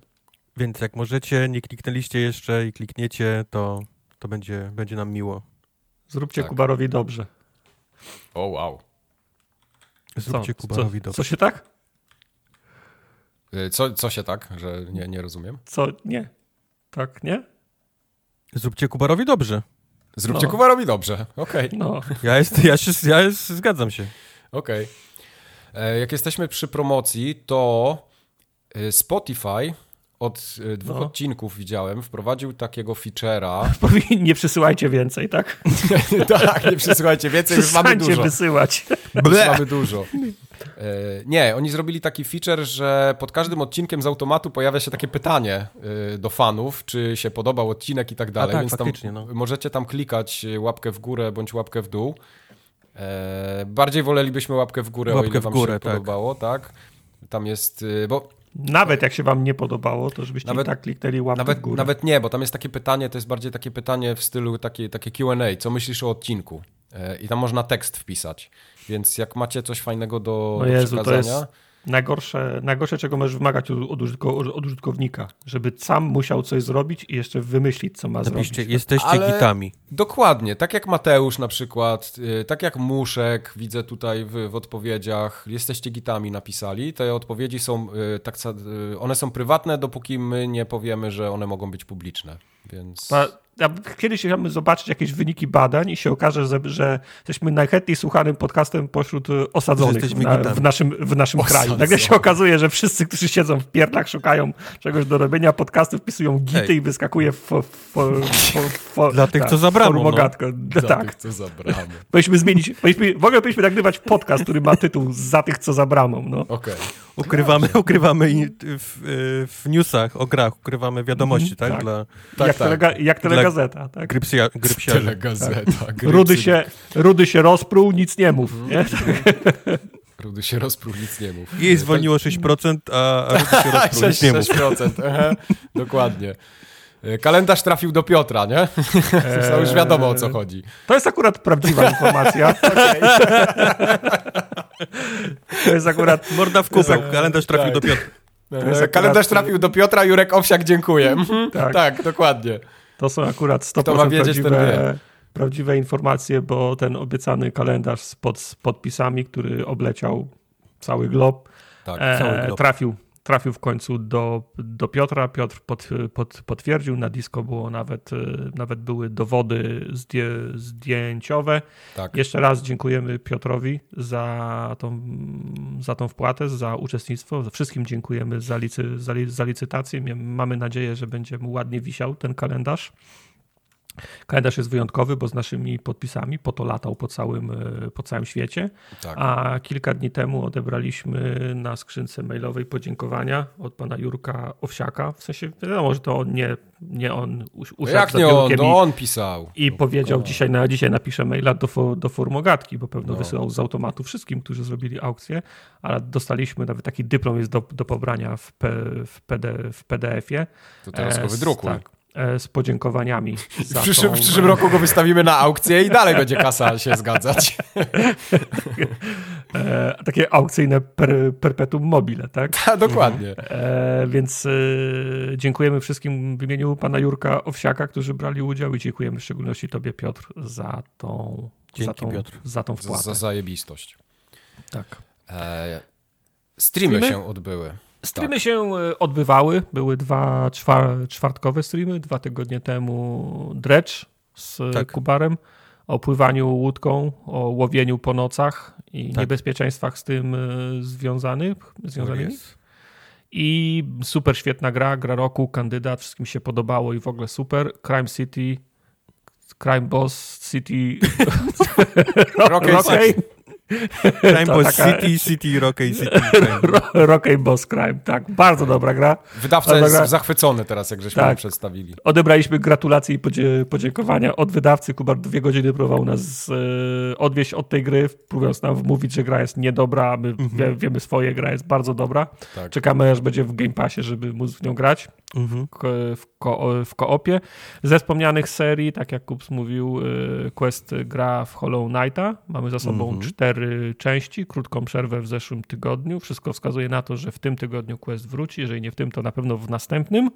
Więc jak możecie, nie kliknęliście jeszcze i klikniecie, to, to będzie, będzie nam miło. Zróbcie tak. Kubarowi dobrze. O, wow. Zróbcie co, Kubarowi co, dobrze. Co się tak? Y, co, co się tak, że nie, nie rozumiem? Co? Nie. Tak, nie? Zróbcie Kubarowi dobrze. Zróbcie no. Kubarowi dobrze, okej. Okay. No. Ja, jest, ja, się, ja jest, zgadzam się. Okej. Okay. E, jak jesteśmy przy promocji, to y, Spotify od y, dwóch no. odcinków widziałem, wprowadził takiego feature'a. Nie przysyłajcie więcej, tak? tak, nie przysyłajcie więcej, już mamy dużo. wysyłać. Już mamy dużo. E, nie, oni zrobili taki feature, że pod każdym odcinkiem z automatu pojawia się takie pytanie e, do fanów, czy się podobał odcinek i tak dalej, tak, więc tam no. możecie tam klikać łapkę w górę bądź łapkę w dół. E, bardziej wolelibyśmy łapkę w górę, łapkę o ile wam w górę, się tak. podobało, tak? Tam jest, bo nawet jak się wam nie podobało, to żebyście nawet, tak kliknęli łapkę nawet, w górę. Nawet nie, bo tam jest takie pytanie, to jest bardziej takie pytanie w stylu takie, takie Q&A, co myślisz o odcinku? I tam można tekst wpisać. Więc jak macie coś fajnego do, no do Jezu, przekazania... Najgorsze, najgorsze, czego możesz wymagać od, od, użytkownika, żeby sam musiał coś zrobić i jeszcze wymyślić, co ma Napiszcie, zrobić. jesteście Ale gitami. Dokładnie, tak jak Mateusz na przykład, y, tak jak Muszek, widzę tutaj w, w odpowiedziach, jesteście gitami napisali, te odpowiedzi są, y, tak, y, one są prywatne, dopóki my nie powiemy, że one mogą być publiczne, więc ja kiedyś chciałbym zobaczyć jakieś wyniki badań i się okaże, że, że jesteśmy najchętniej słuchanym podcastem pośród e, osadzonych na, w naszym, w naszym kraju. Nagle się okazuje, że wszyscy, którzy siedzą w pierdlach, szukają czegoś do robienia podcastu, wpisują gity Hej. i wyskakuje w, w, w, Dla tych, co zabramo. No. Dla tak. tych, co zabramo. Powinniśmy zmienić, powinniśmy, w ogóle powinniśmy nagrywać podcast, który ma tytuł Za tych, co zabramo. No. Okay. Ukrywamy, ukrywamy w, w newsach o grach, ukrywamy wiadomości, mm, tak? tak? Dla, tak, jak, tak. Telega, jak telegazeta, tak? Grypsia, grypsiarze. Telegazeta. Tak. Rudy, się, rudy się rozpruł, nic nie mów, mm. nie? Rudy się rozpruł, nic nie mów. Jej zwolniło 6%, a, a Rudy się rozpruł, nic nie mów. 6%, aha, dokładnie. E, kalendarz trafił do Piotra, nie? Eee... To już wiadomo o co chodzi. To jest akurat prawdziwa informacja. to jest akurat... Morda w kubek, kalendarz trafił tak. do Piotra. Akurat... Kalendarz trafił do Piotra, Jurek Owsiak, dziękuję. Mhm. tak. tak, dokładnie. To są akurat 100% Kto ma wiedzieć, prawdziwe, prawdziwe informacje, bo ten obiecany kalendarz z, pod, z podpisami, który obleciał cały glob, tak, e, cały glob. trafił trafił w końcu do, do Piotra. Piotr pod, pod, potwierdził, na disco było nawet, nawet były dowody zdję, zdjęciowe. Tak. Jeszcze raz dziękujemy Piotrowi za tą, za tą wpłatę, za uczestnictwo. Wszystkim dziękujemy za, licy, za, za licytację. Mamy nadzieję, że będzie mu ładnie wisiał ten kalendarz. Kalendarz jest wyjątkowy, bo z naszymi podpisami po to latał po całym, e, po całym świecie. Tak. A kilka dni temu odebraliśmy na skrzynce mailowej podziękowania od pana Jurka Owsiaka. W sensie wiadomo, że to on nie, nie on usiadł Jak nie on? To on pisał. I powiedział, dzisiaj, na, dzisiaj napiszę maila do, do Formogatki, bo pewno no. wysyłał z automatu wszystkim, którzy zrobili aukcję, ale dostaliśmy nawet taki dyplom jest do, do pobrania w, P, w, PD, w PDF-ie. To teraz go wydrukuj. Tak, E, z podziękowaniami. W przyszłym, w przyszłym roku go wystawimy na aukcję i dalej będzie kasa się zgadzać. e, takie aukcyjne per, perpetuum mobile, tak? Ta, dokładnie. E, więc e, dziękujemy wszystkim w imieniu pana Jurka Owsiaka, którzy brali udział i dziękujemy w szczególności tobie Piotr za tą, Dzięki, za tą, Piotr. Za tą wpłatę. Za, za zajebistość. Tak. E, streamy, streamy się odbyły. Streamy tak. się e, odbywały. Były dwa czwar czwartkowe streamy. Dwa tygodnie temu Dredge z tak. Kubarem o pływaniu łódką, o łowieniu po nocach i tak. niebezpieczeństwach z tym y, związanych, związanymi. I super świetna gra, gra roku, kandydat, wszystkim się podobało i w ogóle super. Crime City, Crime Boss City, Rock, Rock Crime Boss taka... City, City, Rocky City. Rocky Boss Crime, tak. Bardzo dobra gra. Wydawca jest gra. zachwycony teraz, jak żeśmy tak. przedstawili. Odebraliśmy gratulacje i podzie podziękowania od wydawcy. Kubar dwie godziny próbował nas e, odwieźć od tej gry, próbując nam wmówić, że gra jest niedobra, my mhm. wie, wiemy swoje, gra jest bardzo dobra. Tak. Czekamy, aż będzie w Game Passie, żeby móc w nią grać mhm. w, ko w koopie. Ze wspomnianych serii, tak jak Kups mówił, e, Quest gra w Hollow Knighta. Mamy za sobą mhm. cztery cztery części, krótką przerwę w zeszłym tygodniu. Wszystko wskazuje na to, że w tym tygodniu Quest wróci, jeżeli nie w tym, to na pewno w następnym,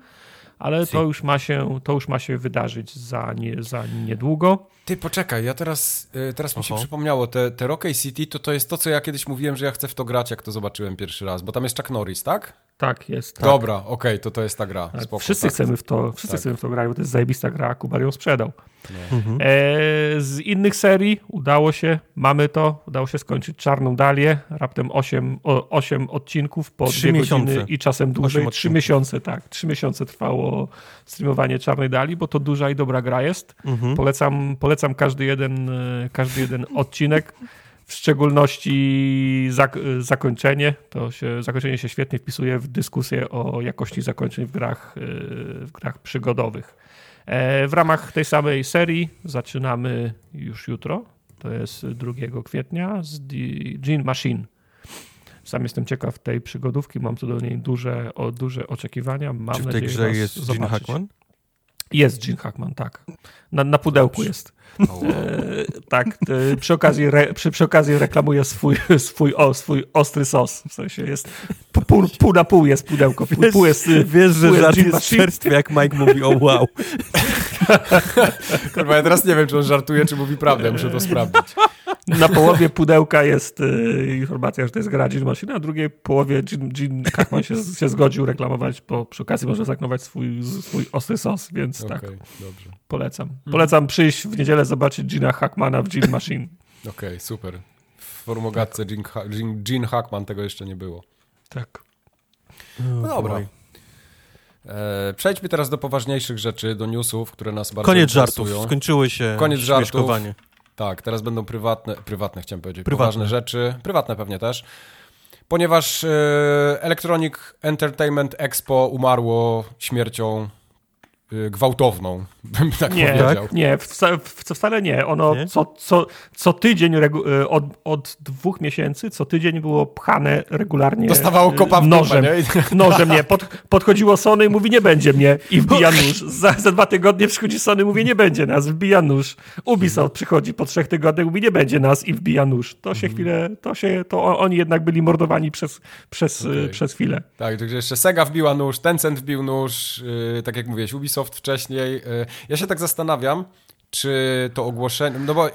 ale to już ma się, to już ma się wydarzyć za, nie, za niedługo. Ty, poczekaj, ja teraz, y, teraz mi się przypomniało, te, te City to, to jest to, co ja kiedyś mówiłem, że ja chcę w to grać, jak to zobaczyłem pierwszy raz, bo tam jest Chuck Norris, tak? Tak, jest. Tak. Dobra, okej, okay, to to jest ta gra. Tak, Spoko, wszyscy tak. chcemy w to, wszyscy tak. chcemy w to grać, bo to jest zajebista gra, Kubar ją sprzedał. No. Mhm. E, z innych serii udało się, mamy to, udało się skończyć Czarną Dalię, raptem 8, 8 odcinków po 2 godziny i czasem dłużej. 3 miesiące, tak. 3 miesiące trwało streamowanie Czarnej Dali, bo to duża i dobra gra jest. Mhm. Polecam, polecam każdy jeden, e, każdy jeden odcinek. W szczególności zak zakończenie. To się, zakończenie się świetnie wpisuje w dyskusję o jakości zakończeń w grach, e, w grach przygodowych. E, w ramach tej samej serii zaczynamy już jutro, to jest 2 kwietnia, z Gene Machine. Sam jestem ciekaw tej przygodówki, mam co do niej duże, o, duże oczekiwania. Mam Czy w tej grze jest Gene Hackman? Jest Gene Hackman, tak. Na, na pudełku Dobrze. jest. E, tak, e, przy, okazji re, przy, przy okazji reklamuje swój, swój, o, swój ostry sos. W sensie jest pół, pół na pół jest pudełko. Pół, wiesz, pół jest, wiesz że pół żart jest czerstwy, jak Mike mówi, o wow. Kurwa, ja teraz nie wiem, czy on żartuje, czy mówi prawdę, muszę to sprawdzić. Na połowie pudełka jest y, informacja, że to jest gra Gin Machine, a na drugiej połowie Gin, Gin Hackman się, się zgodził reklamować, bo przy okazji może zaklamować swój, swój ostry sos, więc okay, tak. Dobrze. Polecam. Polecam przyjść w niedzielę zobaczyć Gina Hackmana w Gin Machine. Okej, okay, super. W formogatce Gin, Gin, Gin Hackman tego jeszcze nie było. Tak. No dobra. E, przejdźmy teraz do poważniejszych rzeczy, do newsów, które nas bardzo Koniec interesują. żartów, skończyły się Koniec żartów. Tak, teraz będą prywatne, prywatne chciałem powiedzieć, prywatne. poważne rzeczy, prywatne pewnie też, ponieważ e, Electronic Entertainment Expo umarło śmiercią gwałtowną, bym tak nie, powiedział. Tak? Nie, wca, wcale nie. Ono nie? Co, co, co tydzień, y, od, od dwóch miesięcy, co tydzień było pchane regularnie Dostawało y, kopa w nożem. Dupę, nie? Nożem, nie. Pod, podchodziło Sony i mówi, nie będzie mnie i wbija nóż. Za, za dwa tygodnie przychodzi Sony i mówi, nie będzie nas, wbija nóż. Ubisoft przychodzi po trzech tygodniach, mówi, nie będzie nas i wbija nóż. To się mhm. chwilę, to się, to oni jednak byli mordowani przez, przez, okay. przez chwilę. Tak, także jeszcze Sega wbiła nóż, Tencent wbił nóż, yy, tak jak mówiłeś, Ubisoft Microsoft wcześniej. Y, ja się tak zastanawiam, czy to ogłoszenie, no bo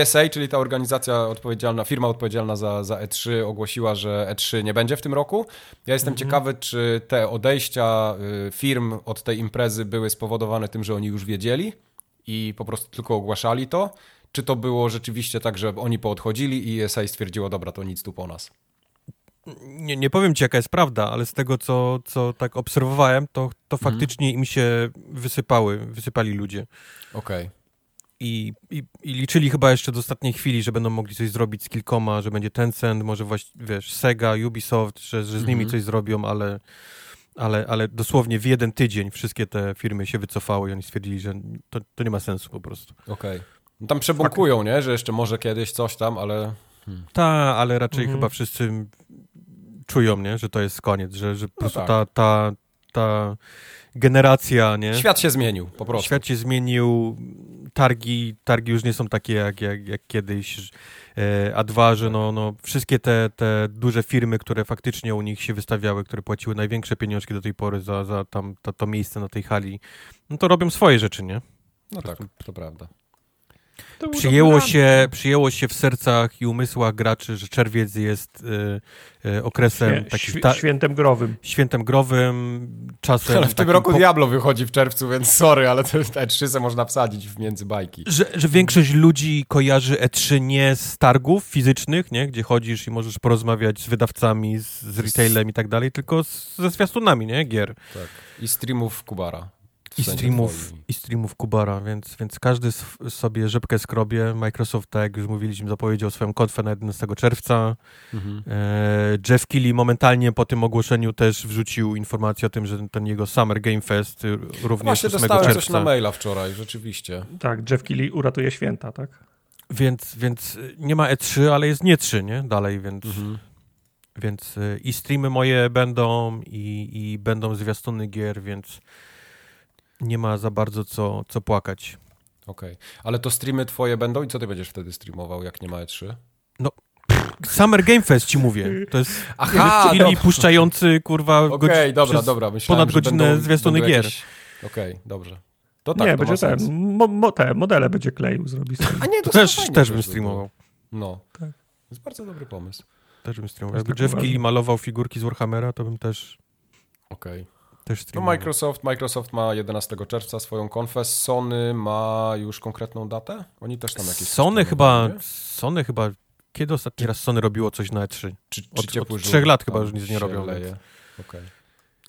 ESA, czyli ta organizacja odpowiedzialna, firma odpowiedzialna za, za E3 ogłosiła, że E3 nie będzie w tym roku. Ja jestem mhm. ciekawy, czy te odejścia y, firm od tej imprezy były spowodowane tym, że oni już wiedzieli i po prostu tylko ogłaszali to, czy to było rzeczywiście tak, że oni poodchodzili i ESA stwierdziło, dobra, to nic tu po nas nie, nie powiem ci, jaka jest prawda, ale z tego, co, co tak obserwowałem, to, to mhm. faktycznie im się wysypały, wysypali ludzie. Okej. Okay. I, i, I, liczyli chyba jeszcze do ostatniej chwili, że będą mogli coś zrobić z kilkoma, że będzie Tencent, może właśnie, wiesz, Sega, Ubisoft, że, że z nimi mhm. coś zrobią, ale, ale, ale dosłownie w jeden tydzień wszystkie te firmy się wycofały i oni stwierdzili, że to, to nie ma sensu po prostu. Okej. Okay. No tam przebąkują, nie? Że jeszcze może kiedyś coś tam, ale... Hmm. Tak, ale raczej mhm. chyba wszyscy czują, nie? że to jest koniec, że, że po no prostu tak. ta, ta, ta generacja, nie? Świat się zmienił, po prostu. Świat się zmienił, targi, targi już nie są takie jak, jak, jak kiedyś, e, a dwa, że no, no, wszystkie te, te duże firmy, które faktycznie u nich się wystawiały, które płaciły największe pieniążki do tej pory za, za tam, to, to miejsce na tej hali, no to robią swoje rzeczy, nie? No tak, to prawda. Przyjęło się, przyjęło się w sercach i umysłach graczy, że czerwiec jest y, y, okresem Świe, takim świ, świętem growym. Świętem growym, czasem. Ale w tym roku po... Diablo wychodzi w czerwcu, więc sorry, ale te E3 se można wsadzić w między bajki. Że, że większość ludzi kojarzy E3 nie z targów fizycznych, nie? gdzie chodzisz i możesz porozmawiać z wydawcami, z, z retailem i tak dalej, tylko z, ze zwiastunami, nie? Gier. Tak. I streamów Kubara. I streamów, I streamów Kubara, więc, więc każdy sobie rzepkę skrobie. Microsoft, tak jak już mówiliśmy, zapowiedział swoją konfę na 11 czerwca. Mhm. E, Jeff Keighley momentalnie po tym ogłoszeniu też wrzucił informację o tym, że ten jego Summer Game Fest również Właśnie 8 dostałem czerwca. coś na maila wczoraj, rzeczywiście. Tak, Jeff Keighley uratuje święta, tak? Więc, więc nie ma E3, ale jest nie 3, nie? Dalej, więc... Mhm. Więc e, i streamy moje będą, i, i będą zwiastuny gier, więc nie ma za bardzo co, co płakać. Okej, okay. ale to streamy twoje będą i co ty będziesz wtedy streamował, jak nie ma E3? No, Summer Game Fest ci mówię. To jest Aha, chwili puszczający, kurwa, Okej, okay, dobra, dobra. Myślałem, ponad godzinę będą, zwiastuny będą gier. Jakieś... Okej, okay, dobrze. To tak, nie, to będzie ten, mo, mo, te modele będzie kleił, zrobi sobie. A nie, to, to też, też bym streamował. No, tak. To jest bardzo dobry pomysł. Też bym streamował. Jakby tak Jeff Keighley malował figurki z Warhammera, to bym też... Okej. Okay. Też no Microsoft, Microsoft ma 11 czerwca swoją konfę, Sony ma już konkretną datę? Oni też tam jakieś... Sony chyba, Sony chyba, kiedy ostatni raz Sony robiło coś na E3? Czy, czy od, od trzech lat chyba już nic nie robią. Okej. Okay.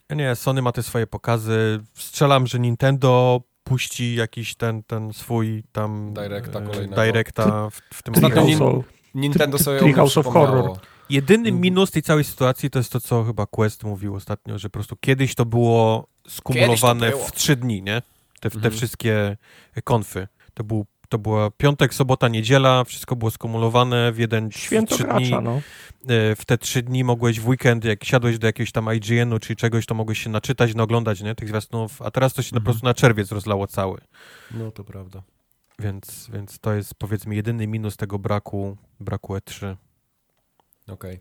Nie, Sony ma te swoje pokazy. Strzelam, że Nintendo puści jakiś ten, ten swój tam... Directa e, kolejnego. Directa w, w tym momencie. Nintendo sobie Treehouse of Horror. Jedyny mhm. minus tej całej sytuacji to jest to, co chyba Quest mówił ostatnio, że po prostu kiedyś to było skumulowane to było. w trzy dni, nie? Te, te mhm. wszystkie konfy. To był to była piątek, sobota, niedziela, wszystko było skumulowane w jeden Święto trzy gracza, dni. No. E, w te trzy dni mogłeś w weekend, jak siadłeś do jakiegoś tam IGN-u czy czegoś, to mogłeś się naczytać, naoglądać, nie, tych zwiastunów, a teraz to się mhm. po prostu na czerwiec rozlało cały. No, to prawda. Więc, więc to jest powiedzmy jedyny minus tego braku, braku E3. Okej.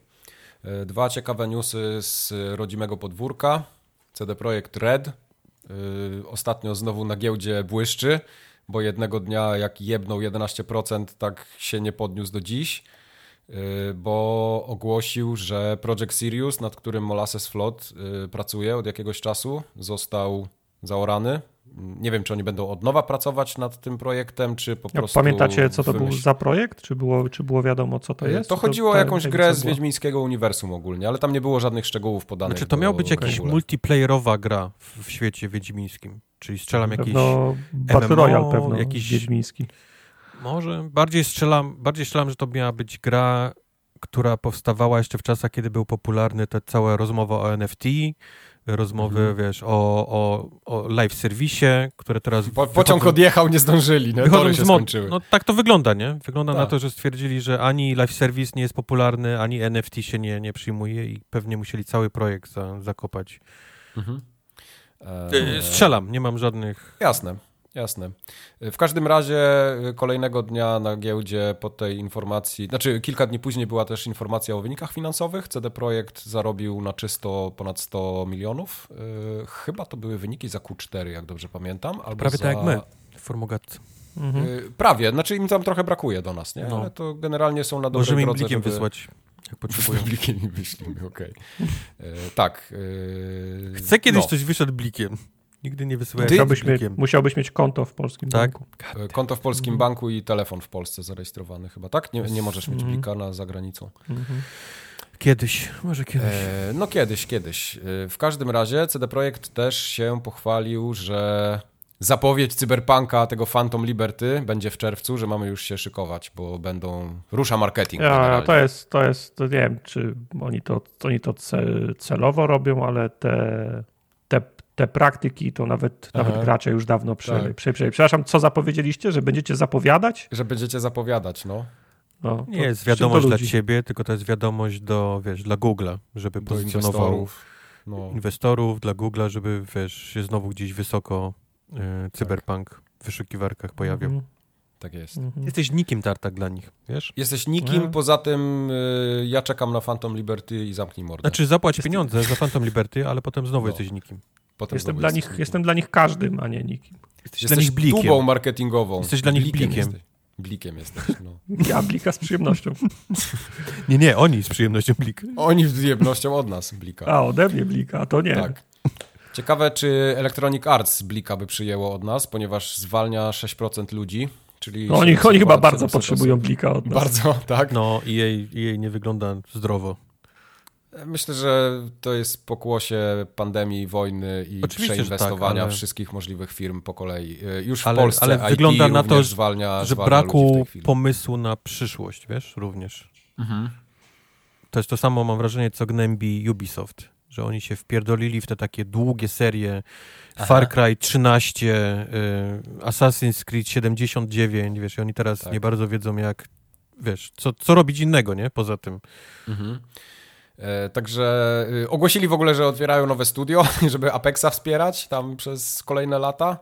Okay. E, dwa ciekawe newsy z rodzimego podwórka. CD Projekt Red e, ostatnio znowu na giełdzie błyszczy, bo jednego dnia jak jebnął 11%, tak się nie podniósł do dziś, e, bo ogłosił, że Project Sirius, nad którym Molasses Flood pracuje od jakiegoś czasu, został zaorany nie wiem, czy oni będą od nowa pracować nad tym projektem, czy po prostu. Pamiętacie, co to wymyśl... był za projekt? Czy było, czy było wiadomo, co to jest? To chodziło to, o jakąś grę z Wiedźmińskiego Uniwersum ogólnie, ale tam nie było żadnych szczegółów podanych. Znaczy, to miał być jakaś multiplayerowa gra w, w świecie wiedźmińskim. Czyli strzelam jakiś. Pewno Battle Royale pewno. Jakiś wiedźmiński. Może bardziej strzelam, bardziej strzelam, że to miała być gra, która powstawała jeszcze w czasach, kiedy był popularny ta cała rozmowa o NFT rozmowy, mhm. wiesz, o, o, o live serwisie, które teraz... Po, pociąg wychodzą, odjechał, nie zdążyli, nie? Tory się skończyły. No tak to wygląda, nie? Wygląda na tak. to, że stwierdzili, że ani live serwis nie jest popularny, ani NFT się nie, nie przyjmuje i pewnie musieli cały projekt za, zakopać. Mhm. Eee... Strzelam, nie mam żadnych... Jasne. Jasne. W każdym razie y, kolejnego dnia na giełdzie po tej informacji, znaczy kilka dni później była też informacja o wynikach finansowych. CD Projekt zarobił na czysto ponad 100 milionów. Y, chyba to były wyniki za Q4, jak dobrze pamiętam. Albo Prawie za... tak jak my, Formogat. Mhm. Prawie, znaczy im tam trochę brakuje do nas, nie? No. Ale to generalnie są na dobrej Możemy im blikiem żeby... wysłać, jak potrzebują. blikiem im wyślimy, okej. Okay. tak. Chcę kiedyś no. coś wyszedł blikiem. Nigdy nie wysyłałem musiałbyś, mieć, musiałbyś mieć konto w polskim tak? banku. E, konto w polskim mhm. banku i telefon w Polsce zarejestrowany chyba, tak? Nie, nie możesz mieć mhm. plika na, za granicą. Mhm. Kiedyś, może kiedyś. E, no kiedyś, kiedyś. E, w każdym razie CD Projekt też się pochwalił, że zapowiedź cyberpunka tego Phantom Liberty będzie w czerwcu, że mamy już się szykować, bo będą rusza marketing. Ja, to jest, to jest, to nie wiem, czy oni to, oni to celowo robią, ale te, te praktyki to nawet, nawet gracze już dawno przejęli. Tak. Przepraszam, co zapowiedzieliście? Że będziecie zapowiadać? Że będziecie zapowiadać, no. no nie jest wiadomość dla ciebie, tylko to jest wiadomość do, wiesz, dla Google'a, żeby do pozycjonował inwestorów, no. inwestorów dla Google'a, żeby, wiesz, się znowu gdzieś wysoko y, cyberpunk tak. w wyszukiwarkach pojawił. Mhm. Tak jest. Mhm. Jesteś nikim tartak dla nich, wiesz? Jesteś nikim, poza tym y, ja czekam na Phantom Liberty i zamknij mordę. Znaczy zapłać pieniądze za Phantom Liberty, ale potem znowu no. jesteś nikim. Potem jestem, dla nich, jestem dla nich każdym, a nie nikim. Jesteś, jesteś dla nich blikiem. tubą marketingową. Jesteś dla nich blikiem. blikiem. Blikiem jesteś, no. Ja Blika z przyjemnością. Nie, nie, oni z przyjemnością Blik. Oni z przyjemnością od nas Blika. A, ode mnie Blika, a to nie. Tak. Ciekawe, czy Electronic Arts Blika by przyjęło od nas, ponieważ zwalnia 6% ludzi, czyli... No, oni, oni chyba bardzo 700 potrzebują osób. Blika od nas. Bardzo, tak. No i jej, jej nie wygląda zdrowo. Myślę, że to jest pokłosie pandemii, wojny i Oczywiście, że przeinwestowania tak, ale- wszystkich możliwych firm po kolei. Y, Już w Ale- Polsce ale IT wygląda na to, zwalnia, że zwalnia braku pomysłu na przyszłość, wiesz, również. Mhm. To jest to samo, mam wrażenie, co gnębi Ubisoft, że oni się wpierdolili w te takie długie serie Aha. Far Cry 13, y, Assassin's Creed 79, wiesz, i oni teraz Tak. nie bardzo wiedzą jak, wiesz, co, co robić innego, nie, poza tym. Mhm. E, Także y, ogłosili w ogóle, że otwierają nowe studio, żeby Apexa wspierać tam przez kolejne lata.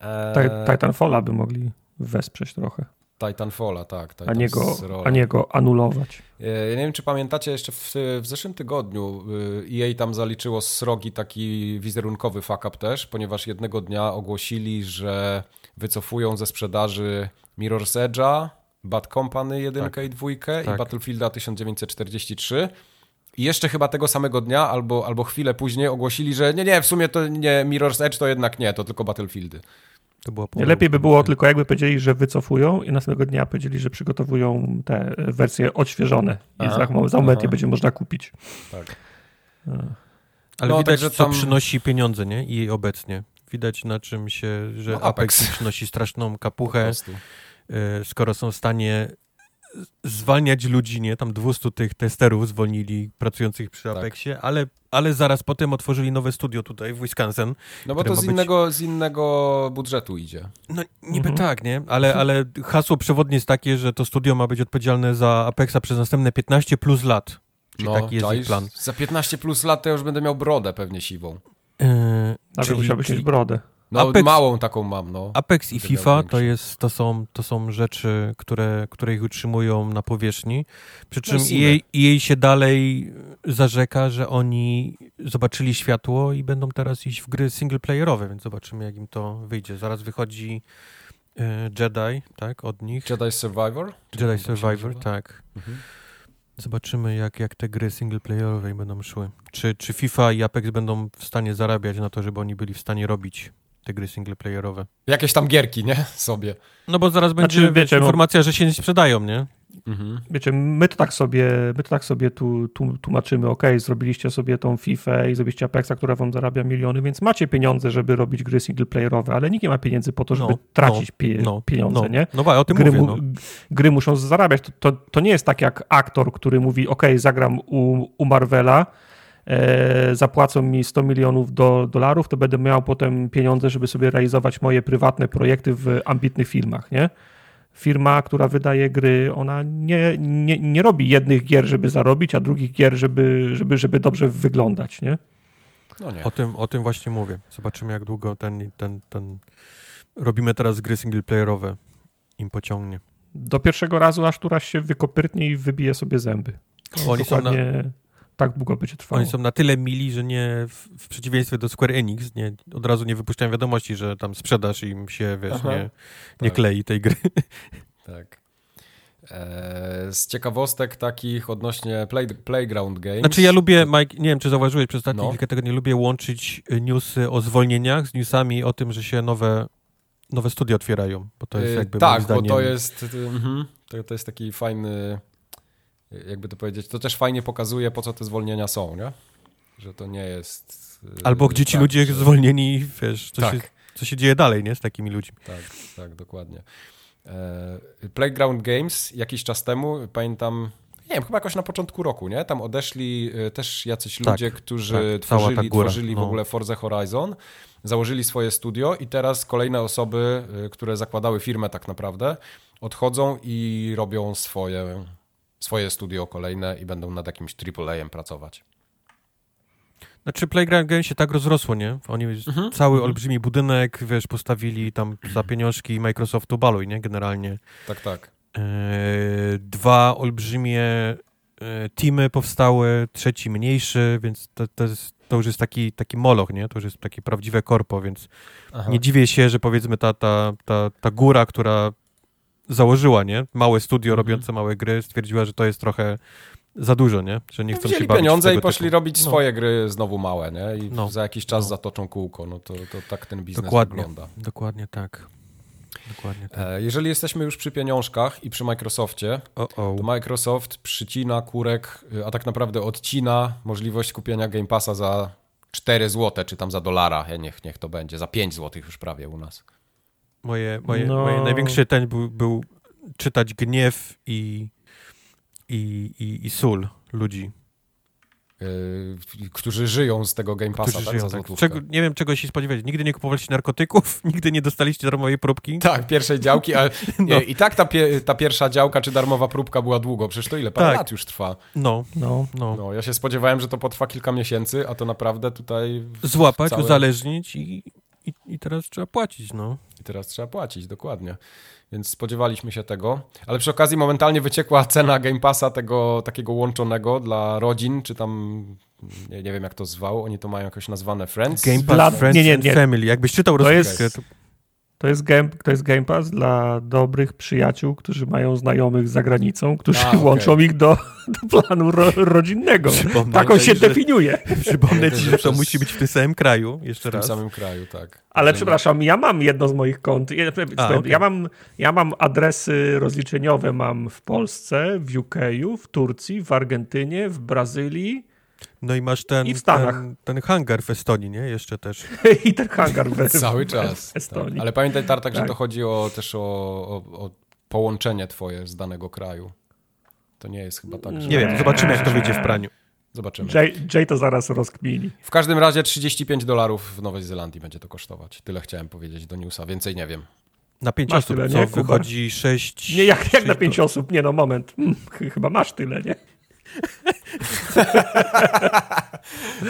E, Ti- Titanfalla by mogli wesprzeć trochę, Titanfalla, tak. a nie, go, a nie go anulować. E, Ja nie wiem, czy pamiętacie, jeszcze w, w zeszłym tygodniu y, EA tam zaliczyło srogi taki wizerunkowy fuck też, ponieważ jednego dnia ogłosili, że wycofują ze sprzedaży Mirror's Edge'a, Bad Company 1 Tak. i 2 i Tak. Battlefielda 1943. I jeszcze chyba tego samego dnia albo, albo chwilę później ogłosili, że nie, nie, w sumie to nie Mirror's Edge to jednak nie, to tylko Battlefieldy. To pomyłka. lepiej by było tylko jakby powiedzieli, że wycofują i następnego dnia powiedzieli, że przygotowują te wersje odświeżone i Aha, za, za moment je będzie można kupić. Tak. Ale No, widać, co tam- przynosi pieniądze, nie, i obecnie. Widać na czym się, że No, Apex. Apex. przynosi straszną kapuchę, y, skoro są w stanie zwalniać ludzi, nie? Tam 200 tych testerów zwolnili pracujących przy Tak. Apexie, ale, ale zaraz potem otworzyli nowe studio tutaj w Wisconsin. No bo to z być- innego, z innego budżetu idzie. No niby Mhm. tak, nie? Ale, ale hasło przewodnie jest takie, że to studio ma być odpowiedzialne za Apexa przez następne 15 plus lat. Czyli taki jest ich No, plan. Za 15 plus lat to już będę miał brodę pewnie siwą. Yy, Nawet musiałbyś mieć brodę. No Apex- małą taką mam, no. Apex i FIFA to, jest, to, są, to są rzeczy, które, które ich utrzymują na powierzchni. Przy czym No, jej, jej się dalej zarzeka, że oni zobaczyli światło i będą teraz iść w gry singleplayerowe, więc zobaczymy, jak im to wyjdzie. Zaraz wychodzi e, Jedi, tak, od nich. Jedi Survivor? Jedi się Survivor, tak. Mhm. Zobaczymy, jak, jak te gry singleplayerowe będą szły. Czy, czy FIFA i Apex będą w stanie zarabiać na to, żeby oni byli w stanie robić te gry singleplayerowe. Jakieś tam gierki, nie? Sobie. No bo zaraz będzie Znaczy, wiecie, no- informacja, że się nie sprzedają, nie? Mhm. Wiecie, my to tak sobie, my to tak sobie tu, tu, tłumaczymy, ok, zrobiliście sobie tą FIFA i zrobiliście Apexa, która wam zarabia miliony, więc macie pieniądze, żeby robić gry singleplayerowe, ale nikt nie ma pieniędzy po to, żeby No, tracić no, pie, no, pieniądze, no, nie? No, bo o tym Gry, mówię, mu, no. gry muszą zarabiać. To, to, to nie jest tak jak aktor, który mówi, ok, zagram u, u Marvela, zapłacą mi 100 milionów do, dolarów, to będę miał potem pieniądze, żeby sobie realizować moje prywatne projekty w ambitnych filmach, nie? Firma, która wydaje gry, ona nie, nie, nie robi jednych gier, żeby zarobić, a drugich gier, żeby, żeby, żeby dobrze wyglądać, nie? No nie. O tym, o tym właśnie mówię. Zobaczymy, jak długo ten, ten, ten... Robimy teraz gry singleplayerowe. Im pociągnie. Do pierwszego razu aż któraś się wykopyrtnie i wybije sobie zęby. Oni są, na, tak długo będzie trwało. oni są na tyle mili, że nie, w, w przeciwieństwie do Square Enix, nie, od razu nie wypuszczają wiadomości, że tam sprzedaż im się, wiesz, Aha. nie, nie Tak. klei tej gry. Tak. E, z ciekawostek takich odnośnie play, Playground Games. Znaczy ja lubię, Mike, nie wiem, czy zauważyłeś przez ostatnie No. kilka tygodni, lubię łączyć y, newsy o zwolnieniach z newsami o tym, że się nowe, nowe studia otwierają, bo to jest E, jakby Tak, moim zdaniem... bo to jest, y, mhm, to, to jest taki fajny, y, jakby to powiedzieć, to też fajnie pokazuje, po co te zwolnienia są, nie? Że to nie jest... y, Albo gdzie ci tak, ludzie że- zwolnieni, wiesz, co, Tak. się, co się dzieje dalej, nie, z takimi ludźmi. Tak, tak, dokładnie. E, Playground Games jakiś czas temu, pamiętam, nie wiem, chyba jakoś na początku roku, nie? Tam odeszli e, też jacyś Tak, ludzie, którzy tak, tworzyli, tworzyli w no. ogóle Forza Horizon, założyli swoje studio i teraz kolejne osoby, e, które zakładały firmę tak naprawdę, odchodzą i robią swoje, swoje studio kolejne i będą nad jakimś AAA-em pracować. Znaczy Playground Games się tak rozrosło, nie? Oni Mhm. cały Mhm. olbrzymi budynek, wiesz, postawili tam za pieniążki Microsoftu baluj, nie? Generalnie. Tak, tak. E, dwa olbrzymie e, teamy powstały, trzeci mniejszy, więc to, to, jest, to już jest taki, taki moloch, nie? To już jest takie prawdziwe korpo, więc Aha. nie dziwię się, że powiedzmy ta, ta, ta, ta góra, która założyła, nie? Małe studio mhm. robiące małe gry stwierdziła, że to jest trochę za dużo, nie? Że nie chcą Wzięli się bawić pieniądze i poszli typu. robić No. swoje gry znowu małe, nie? I No. za jakiś czas No. zatoczą kółko. No to, to tak ten biznes Dokładnie. wygląda. Dokładnie tak. Dokładnie tak. E, Jeżeli jesteśmy już przy pieniążkach i przy Microsoftie, O, o. to Microsoft przycina kurek, y, a tak naprawdę odcina możliwość kupienia Game Passa za 4 zł, czy tam za dolara, niech, niech to będzie, za 5 zł już prawie u nas. Moje, moje, No. moje największy ten był, był czytać gniew i, i, i, i sól ludzi, Yy, którzy żyją z tego Game Passa, którzy tak? żyją tak. Czego, nie wiem, czego się spodziewać. Nigdy nie kupowaliście narkotyków, nigdy nie dostaliście darmowej próbki. Tak, pierwszej działki, ale No. i tak ta, pie, ta pierwsza działka czy darmowa próbka była długo, przecież to ile? Parę Tak. lat już trwa. No, No. no. No, ja się spodziewałem, że to potrwa kilka miesięcy, a to naprawdę tutaj Złapać, całe- uzależnić i, i, i teraz trzeba płacić, no. I teraz trzeba płacić, dokładnie. Więc spodziewaliśmy się tego. Ale przy okazji momentalnie wyciekła cena Game Passa tego takiego łączonego dla rodzin, czy tam, nie, nie wiem jak to zwał, oni to mają jakoś nazwane Friends. Game Pass, Dla- Friends nie, nie, and nie. Family. Jakbyś czytał To jest- to To jest, game, to jest Game Pass dla dobrych przyjaciół, którzy mają znajomych za granicą, którzy A, okej. łączą ich do, do planu ro, rodzinnego. Przypomnę, Tak on się że- definiuje. przypomnę ci, że to musi być w tym samym kraju, jeszcze w tym raz. samym kraju, tak. Ale Że- przepraszam, ja mam jedno z moich kont. Ja, A, ja, mam, ja mam adresy rozliczeniowe mam w Polsce, w UK, w Turcji, w Argentynie, w Brazylii No i masz ten, I w Stanach. ten, ten hangar w Estonii, nie? Jeszcze też. i ten hangar w, Cały w, czas. w Estonii. Tak. Ale pamiętaj, Tartak, że Tak. to chodzi o, też o, o, o połączenie twoje z danego kraju. To nie jest chyba tak, że... Nie wiem, zobaczymy, jak to wyjdzie w praniu. Zobaczymy. Jay, Jay to zaraz rozkmini. W każdym razie 35 dolarów w Nowej Zelandii będzie to kosztować. Tyle chciałem powiedzieć do newsa, więcej nie wiem. Na pięć Masz osób, tyle, co nie, wychodzi sześć... Nie, jak, jak sześć na pięć do- osób? Nie no, moment. Hmm, ch- chyba masz tyle, nie?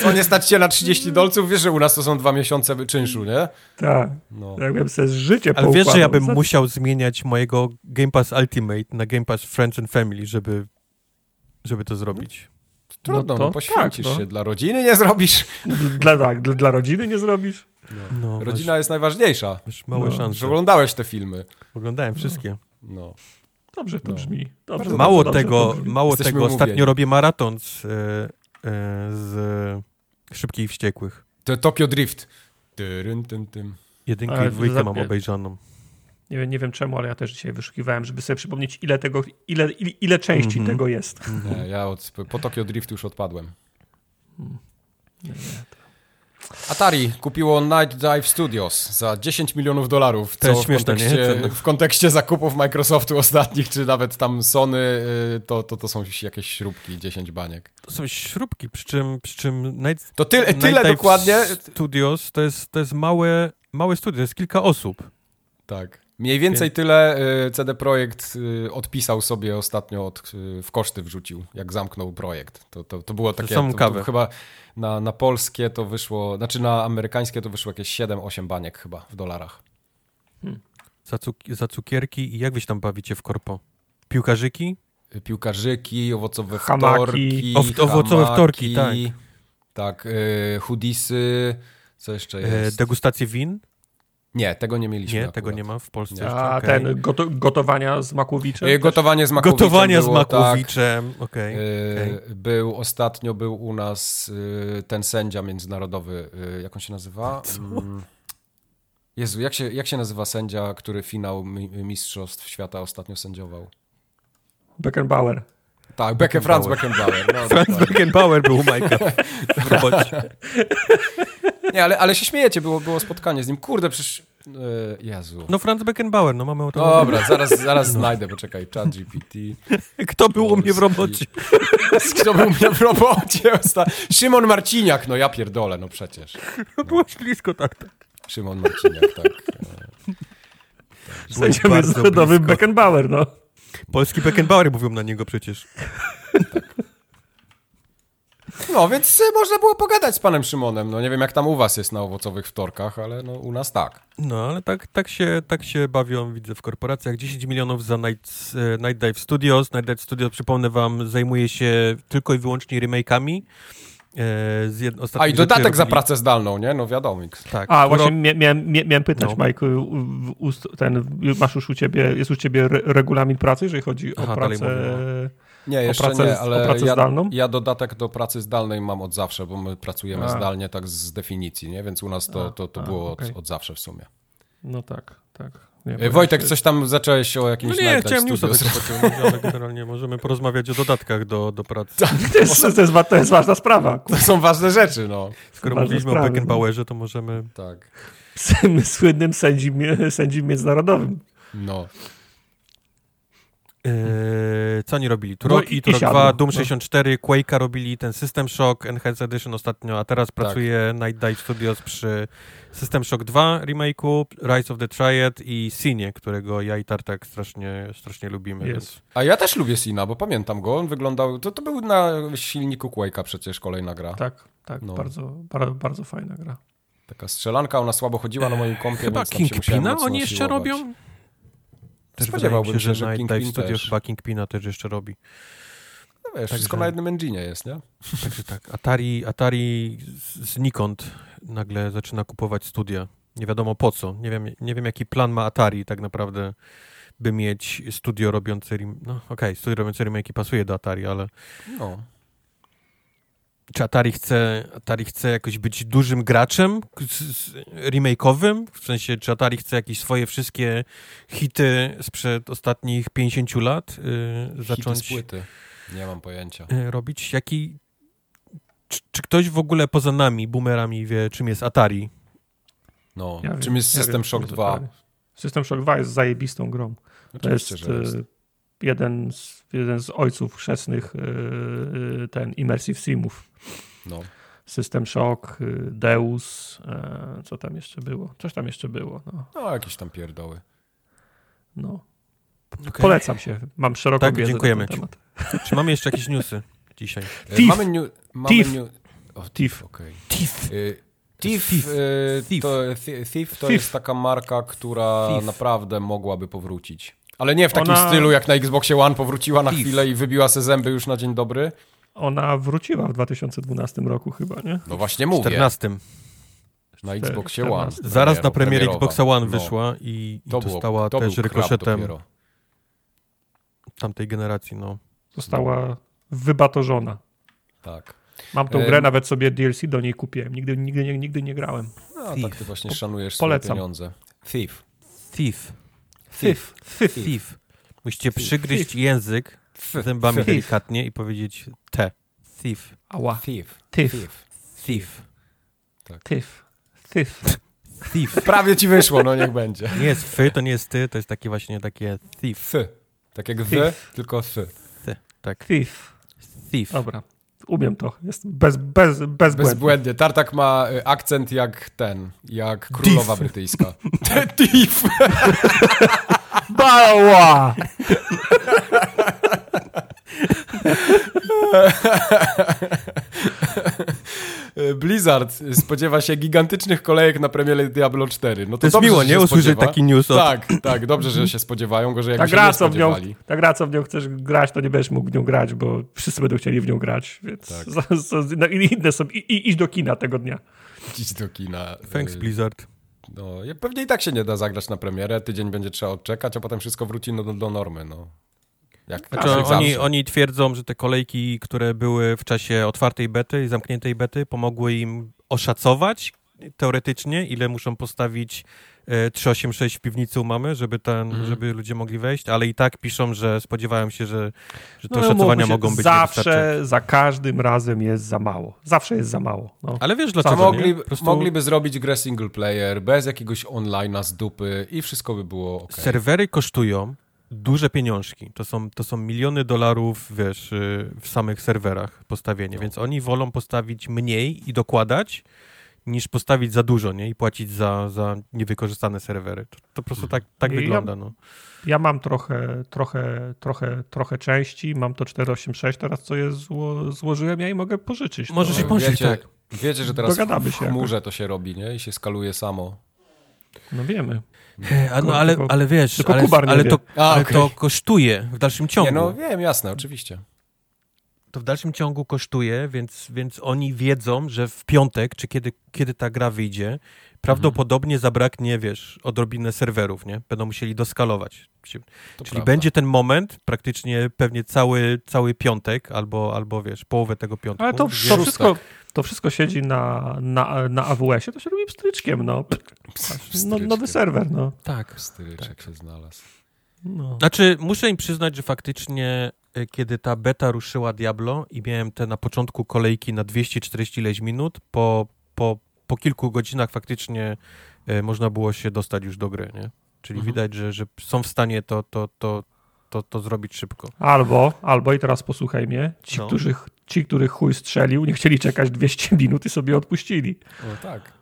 Co, nie stać się na 30 dolców? Wiesz, że u nas to są dwa miesiące czynszu, nie? Tak. No. Jakbym sobie życie Ale wiesz, że ja bym Za- musiał zmieniać mojego Game Pass Ultimate na Game Pass Friends and Family, żeby, żeby to zrobić. Trudno, No no, to poświęcisz tak, no. się. Dla rodziny nie zrobisz. Dla, tak, dla, dla rodziny nie zrobisz? No, Rodzina jest najważniejsza. masz, masz małe No. szanse. Że oglądałeś te filmy. Oglądałem wszystkie. No. Dobrze to No. brzmi. Dobrze, Mało dobrze, tego, dobrze mało Jesteśmy tego umówieni. ostatnio robię maraton z, e, e, z Szybkich i Wściekłych. To Tokyo Drift. Tyryn, tym, tym. Jedynkę Ale i dwójkę mam obejrzaną. Nie wiem, nie wiem czemu, ale ja też dzisiaj wyszukiwałem, żeby sobie przypomnieć, ile tego, ile, ile, ile części Mhm. tego jest. Nie, ja od, po Tokyo Drift już odpadłem. Atari kupiło Night Dive Studios za 10 milionów dolarów. To jest co w śmieszne, kontekście, nie? W kontekście zakupów Microsoftu ostatnich, czy nawet tam Sony, y, to, to, to są jakieś śrubki, 10 baniek. To są śrubki, przy czym, przy czym Night, To tyle, Night tyle Dive dokładnie. Studios to jest, to jest małe, małe studio, to jest kilka osób. Tak. Mniej więcej tyle y, CD Projekt y, odpisał sobie ostatnio, od, y, w koszty wrzucił, jak zamknął projekt. To, to, to było takie. To, kawę. to chyba na, na polskie to wyszło, znaczy na amerykańskie to wyszło jakieś 7-8 baniek chyba w dolarach. Za, cuk- za cukierki i jak wy się tam bawicie w korpo? Piłkarzyki? Piłkarzyki, owocowe Hamaki. wtorki. Ow- owocowe hamaki, wtorki, tak. Tak, y, hoodisy. Co jeszcze E, jest? degustacje win? Nie, tego nie mieliśmy. Nie, akurat. tego nie ma w Polsce. A okej. ten goto, gotowania z Makowiczem? Y? Gotowanie z Makowiczem Gotowania z było, tak. Makowiczem, okej. Yy, okej. Był ostatnio był u nas yy, ten sędzia międzynarodowy, yy, jak on się nazywa? Mm, Jezu, jak się, jak się nazywa sędzia, który finał mi- Mistrzostw Świata ostatnio sędziował? Beckenbauer. Tak, Becke, Franz Beckenbauer. No, Franz dokładnie. Beckenbauer był u Majka w robocie. Nie, ale, ale się śmiejecie, było, było spotkanie z nim. Kurde, przecież... Yy, Jezu. No Franz Beckenbauer, no mamy o tym Dobra, zaraz, zaraz znajdę, poczekaj. Chat GPT. Kto był u mnie w robocie? Kto był u mnie w robocie? Szymon Marciniak, no ja pierdolę, no przecież. Byłeś blisko, tak, tak. Szymon Marciniak, tak. Międzynarodowy blisko. Beckenbauer, no. Polski Beckenbauer mówią na niego przecież. No, więc y, można było pogadać z panem Szymonem. No nie wiem, jak tam u was jest na owocowych wtorkach, ale no u nas tak. No, ale tak, tak, się, tak się bawią, widzę, w korporacjach. 10 milionów za Night, e, Night Dive Studios. Night Dive Studios, przypomnę wam, zajmuje się tylko i wyłącznie remake'ami. Z jed... A i dodatek za pracę zdalną, nie? No wiadomo. Tak. A, właśnie miałem, miałem pytać, no. Mike, ten, masz już u ciebie, jest u ciebie regulamin pracy, jeżeli chodzi Aha, o pracę... Nie, jeszcze pracę, nie, ale pracę ja, zdalną? ja dodatek do pracy zdalnej mam od zawsze, bo my pracujemy a. zdalnie tak z definicji, nie? Więc u nas to, to, to a, było okay. od, od zawsze w sumie. No tak, tak. Nie, e, Wojtek, coś tam zacząłeś o jakimś No nie, chciałem newsa pociągnąć, ale generalnie możemy porozmawiać o dodatkach do, do pracy. To jest, to, jest, to jest ważna sprawa. To są ważne rzeczy, no. Skoro mówiliśmy sprawy, o Beckenbauerze, to możemy... Tak. Słynnym sędzim, sędzim międzynarodowym. No. Eee, co oni robili? Turoki, no Turok 2, Doom 64, no. Quake'a robili, ten System Shock, Enhanced Edition ostatnio, a teraz tak. pracuje Night Dive Studios przy System Shock 2 remake'u, Rise of the Triad i Sinie, którego ja i Tartak strasznie, strasznie lubimy. Więc... A ja też lubię Sina, bo pamiętam go, on wyglądał, to, to był na silniku Quake'a przecież kolejna gra. Tak, tak, no. bardzo, bardzo, bardzo fajna gra. Taka strzelanka, ona słabo chodziła na moim kompie, Chyba więc Kingpina oni jeszcze siłować. robią? Też Spodziewałbym się, że, Night Dive Studio chyba Kingpina też jeszcze robi. No wiesz, wszystko na jednym engine jest, nie? Także tak. Atari, Atari znikąd nagle zaczyna kupować studia. Nie wiadomo po co. Nie wiem, nie wiem jaki plan ma Atari tak naprawdę, by mieć studio robiące... No okej, okay, studio robiące remake pasuje do Atari, ale... No. Czy Atari chce, Atari chce jakoś być dużym graczem remake'owym? W sensie, czy Atari chce jakieś swoje wszystkie hity sprzed ostatnich 50 lat yy, zacząć... Hity z płyty. Nie mam pojęcia. Yy, robić? Jaki... Czy, czy, ktoś w ogóle poza nami, boomerami, wie, czym jest Atari? No, ja czym wiem, jest System ja Shock 2? System Shock 2 jest zajebistą grą. Oczywiście, to jest, jest. Jeden, z, jeden z ojców chrzestnych yy, ten Immersive Simów. No. System Shock, y, Deus, e, co tam jeszcze było? Coś tam jeszcze było. No, no jakieś tam pierdoły. No. Okay. Polecam się. Mam szeroką tak, wiedzę dziękujemy na ten temat. Czy mamy jeszcze jakieś newsy dzisiaj? E, Thief. Mamy, new, mamy Thief. New... Oh, Thief. Okay. Thief. Y Thief, Thief. Y Thief. To, Thief to Thief. jest taka marka, która Thief. naprawdę mogłaby powrócić. Ale nie w takim Ona... stylu, jak na Xboxie One powróciła na Thief. chwilę i wybiła se zęby już na dzień dobry. Ona wróciła w 2012 roku chyba, nie? No właśnie mówię. 14. Na Xboxie One. Zaraz na premierę Xboxa One no. wyszła i, i to dostała było, też rykoszetem tamtej generacji, no. Została wybatorzona. Tak. Mam tą grę, nawet sobie DLC do niej kupiłem. Nigdy, nigdy, nie, nigdy nie grałem. No, tak ty właśnie szanujesz Polecam. swoje pieniądze. Thief. Thief. Thief. Thief. Thief. Musicie przygryźć język zębami delikatnie i powiedzieć te. Thief. Ała. Thief. Thief. Thief. Tak. Thief. Thief. Thief. Prawie ci wyszło, no niech będzie. Nie jest fy, to nie jest ty, to jest takie właśnie takie thief. Fy. Tak jak wy, tylko fy. Ty. Tak. Thief. Thief. Dobra. Umiem to. Jest bez, bez, bezbłędnie. Bezbłędnie. Tartak ma y, akcent jak ten, jak królowa Thief. brytyjska. Thief. Bała! Blizzard spodziewa się gigantycznych kolejek na premierę Diablo 4. No to, to jest miło, nie? Usłyszeć taki news. Od... Tak, tak, dobrze, że się spodziewają, gorzej jak ta gra, co w nią, Ta gra, co w nią chcesz grać, to nie będziesz mógł w nią grać, bo wszyscy będą chcieli w nią grać, więc tak. no, inne są, i, i, idź do kina tego dnia. Idź do kina. Thanks Blizzard. No, pewnie i tak się nie da zagrać na premierę, tydzień będzie trzeba odczekać, a potem wszystko wróci do, do normy, no. Jak znaczy, oni, oni twierdzą, że te kolejki, które były w czasie otwartej bety i zamkniętej bety, pomogły im oszacować teoretycznie, ile muszą postawić 386 e, w piwnicy u mamy, żeby, ten, mm. żeby ludzie mogli wejść, ale i tak piszą, że spodziewają się, że, że te no, oszacowania mogą być Zawsze, za każdym razem jest za mało. Zawsze jest za mało. No. Ale wiesz dlaczego, mogli, prostu... Mogliby zrobić grę single player, bez jakiegoś online'a z dupy i wszystko by było ok. Serwery kosztują duże pieniążki. To są, to są miliony dolarów, wiesz, y, w samych serwerach postawienie, no. więc oni wolą postawić mniej i dokładać, niż postawić za dużo, nie? I płacić za, za niewykorzystane serwery. To, to po prostu tak, tak ja, wygląda, no. Ja mam trochę, trochę, trochę, trochę części, mam to 486 teraz, co je zło, złożyłem, ja i mogę pożyczyć. Możesz no. pożyczyć, wiecie, tak. Wiecie, że teraz Dogadamy w chmurze to się robi, nie? I się skaluje samo. No wiemy. A, no, ale, ale wiesz, ale, ale, to, ale okay. to kosztuje w dalszym ciągu. Nie, no wiem, jasne, oczywiście. to w dalszym ciągu kosztuje, więc, więc oni wiedzą, że w piątek, czy kiedy, kiedy ta gra wyjdzie, prawdopodobnie zabraknie, wiesz, odrobinę serwerów, nie? Będą musieli doskalować. Czyli prawda. będzie ten moment, praktycznie pewnie cały, cały piątek, albo, albo wiesz, połowę tego piątku. Ale to, to, wszystko, to wszystko siedzi na, na, na AWS-ie, to się robi pstryczkiem, no. no nowy serwer, no. Tak. Styryczek się znalazł. no. Znaczy, muszę im przyznać, że faktycznie, e, kiedy ta beta ruszyła Diablo i miałem te na początku kolejki na 240 ileś minut, po, po, po kilku godzinach faktycznie e, można było się dostać już do gry, nie? Czyli Mhm. widać, że, że są w stanie to, to, to, to, to zrobić szybko. Albo, albo i teraz posłuchaj mnie, ci, No. którzy, ci, których chuj strzelił, nie chcieli czekać 200 minut i sobie odpuścili. No tak.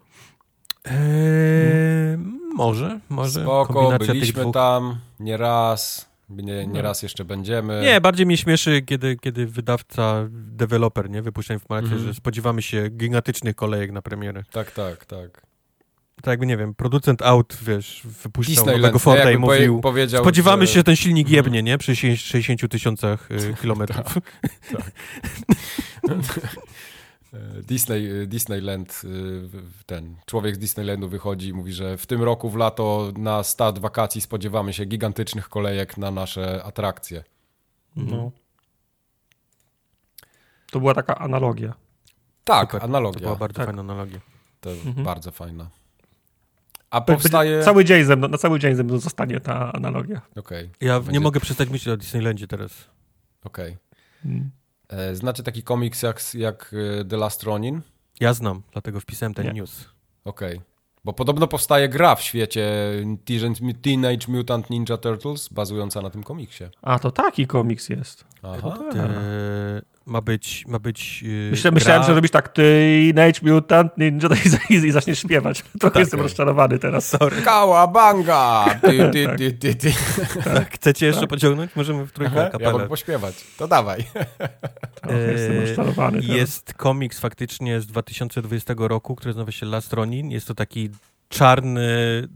Eee, może, może. Spoko, byliśmy dwóch. tam nie raz, nie, nie No. raz jeszcze będziemy. Nie, bardziej mnie śmieszy, kiedy, kiedy wydawca, deweloper, nie, wypuszcza informację, Mhm. że spodziewamy się gigantycznych kolejek na premierę. Tak, tak, tak. Tak jakby, nie wiem, producent aut, wiesz, Disneyland, nowego nie? Forda i mówił, powiedział, spodziewamy że- się, że ten silnik Mhm. jebnie, nie, przy 60 tysiącach y, kilometrów. Disney, Disneyland, ten człowiek z Disneylandu wychodzi i mówi, że w tym roku w lato na start wakacji spodziewamy się gigantycznych kolejek na nasze atrakcje. No. To była taka analogia. Tak, Super. To analogia. była bardzo Tak. fajna analogia. To Mhm. bardzo fajna. A powstaje... Cały dzień ze mną, na cały dzień ze mną zostanie ta analogia. Okej, Ja Będzie- nie mogę przestać myśleć o Disneylandzie teraz. okej. Mm. E, Znacie taki komiks jak, jak e, The Last Ronin? Ja znam, dlatego wpisałem ten Nie. news. Okej. Bo podobno powstaje gra w świecie Teenage- Mutant Ninja Turtles bazująca na tym komiksie. A, to taki komiks jest. Aha. Tak. E, ma być, ma być yy, Myślę, gra- myślałem, że robisz tak Teenage Mutant Ninja i, i zaczniesz śpiewać. Trochę jestem okej. rozczarowany teraz. Sorry. Kałabanga! Ty, ty, ty, ty, ty. Tak, chcecie jeszcze pociągnąć? Możemy w trójkę Aha, Ja mogę pośpiewać. To dawaj. Trochę jestem E, rozczarowany teraz. Jest komiks faktycznie z 2020 roku, który nazywa się Last Ronin. Jest to taki czarny,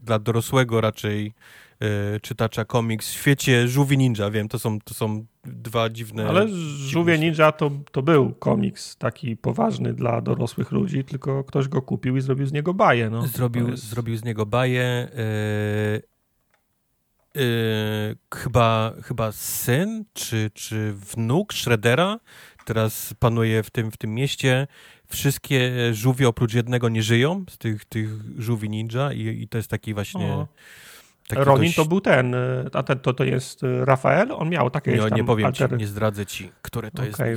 dla dorosłego raczej e, czytacza komiks w świecie żółwi ninja. Wiem, to są, to są dwa dziwne... Ale Żółwie Ninja to, to był komiks taki poważny dla dorosłych ludzi, tylko ktoś go kupił i zrobił z niego baję. No. Zrobił, jest- zrobił z niego baję. E, e, chyba, chyba syn czy, czy wnuk Shreddera teraz panuje w tym, w tym mieście. Wszystkie żółwie oprócz jednego nie żyją z tych, tych żółwi ninja i, i to jest taki właśnie... O. Taki Ronin to był ten, y, a ten to, to jest y, Rafael, on miał takie Nie, nie powiem alter... ci, nie zdradzę ci, które to jest. Okej.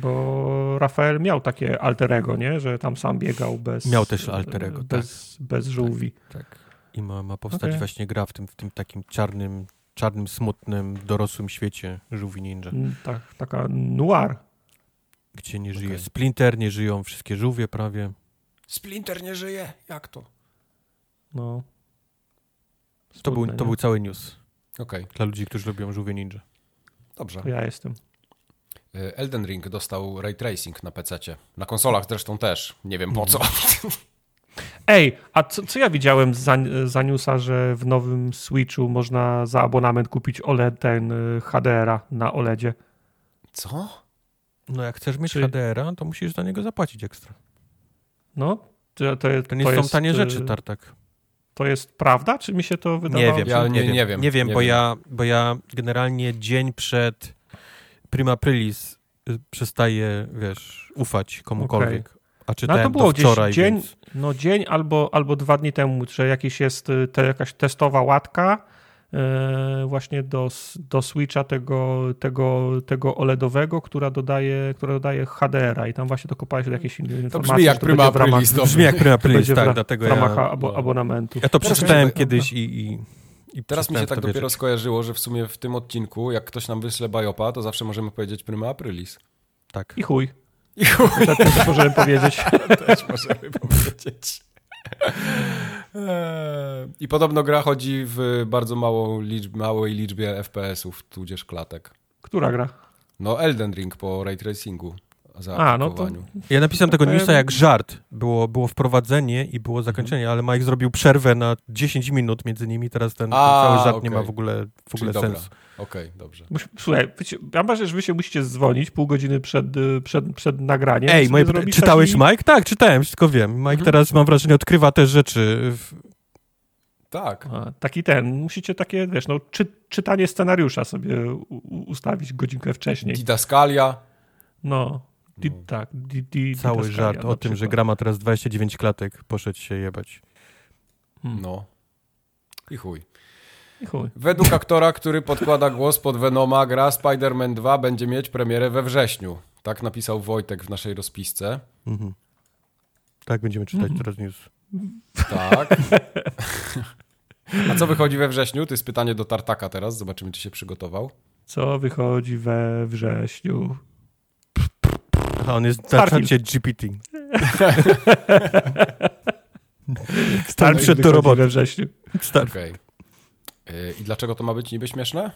Bo Rafael miał takie alterego, nie? Że tam sam biegał bez... Miał też alterego, bez, bez żółwi. Tak. I ma, ma powstać Okej. właśnie gra w tym, w tym takim czarnym, czarnym, smutnym, dorosłym świecie żółwi ninja. Mm, Tak, taka noir. Gdzie nie żyje Okej. Splinter, nie żyją wszystkie żółwie prawie. Splinter nie żyje? Jak to? No. To był, Smutne, to był cały news Okej, dla ludzi, którzy lubią żółwie ninja. dobrze. To ja jestem. E, Elden Ring dostał ray tracing na PC-cie. Na konsolach zresztą też. Nie wiem po co. Ej, a co, co ja widziałem za, za newsa, że w nowym Switchu można za abonament kupić OLED ten y, HDR-a na OLEDzie? Co? No jak chcesz mieć Czy- HDR-a, to musisz za niego zapłacić ekstra. No, to, to, To nie są jest, tanie y, rzeczy, Tartak. To jest prawda, czy mi się to wydawało? Nie wiem, Ja nie, nie- wiem. nie wiem, Nie wiem, nie bo, wiem. Ja, bo ja generalnie dzień przed Prima Aprilis y, przestaję, wiesz, ufać komukolwiek. A czytałem No, to było to gdzieś wczoraj, dzień, więc... no dzień albo, albo dwa dni temu, że jakiś jest y, te, jakaś testowa łatka właśnie do, do Switcha tego, tego, tego OLEDowego, która dodaje, która dodaje HDR-a i tam właśnie dokopałeś do jakiejś innej informacji. brzmi jak ramach, Aprilis, to Brzmi jak Prima to Aprilis, w, tak, dlatego w ramach ja... abo, no. abonamentu. Ja to przeczytałem kiedyś i, i, i Teraz mi się tak dopiero skojarzyło, że w sumie w tym odcinku, jak ktoś nam wyśle bajopa, to zawsze możemy powiedzieć Prima Aprilis. Tak. I chuj. I chuj, To też możemy powiedzieć. też możemy powiedzieć. I podobno gra chodzi w bardzo małą liczb, małej liczbie FPS-ów, tudzież klatek. Która gra? No Elden Ring po ray tracingu. A, no to... Ja napisałem tego newsa jak żart. Było, było wprowadzenie i było zakończenie, mhm. ale Mike zrobił przerwę na 10 minut między nimi, teraz ten, ten cały żart okay. nie ma w ogóle, w ogóle sensu. Okej, okay, dobrze. Słuchaj, ja myślę, że wy się musicie dzwonić pół godziny przed, y, przed, przed nagraniem. Ej, moje czytałeś taki... Mike? Tak, czytałem, wszystko wiem. Mike mhm. teraz mam wrażenie odkrywa te rzeczy. Tak. A, taki ten, musicie takie, wiesz, no, czy, czytanie scenariusza sobie u, ustawić godzinkę wcześniej. Didaskalia. No, di, no. tak. Di, di, Cały żart o tym, że gra ma teraz 29 klatek, poszedł się jebać. Hmm. No. I chuj. Według aktora, który podkłada głos pod Venoma, gra Spider-Man 2 będzie mieć premierę we wrześniu. Tak napisał Wojtek w naszej rozpisce. Mhm. Tak, będziemy czytać mhm. teraz news. Tak. A co wychodzi we wrześniu? To jest pytanie do Tartaka teraz. Zobaczymy, czy się przygotował. Co wychodzi we wrześniu? Aha, on jest na czacie GPT. Starfield do roboty we wrześniu. Okej. Okay. I dlaczego to ma być niby śmieszne?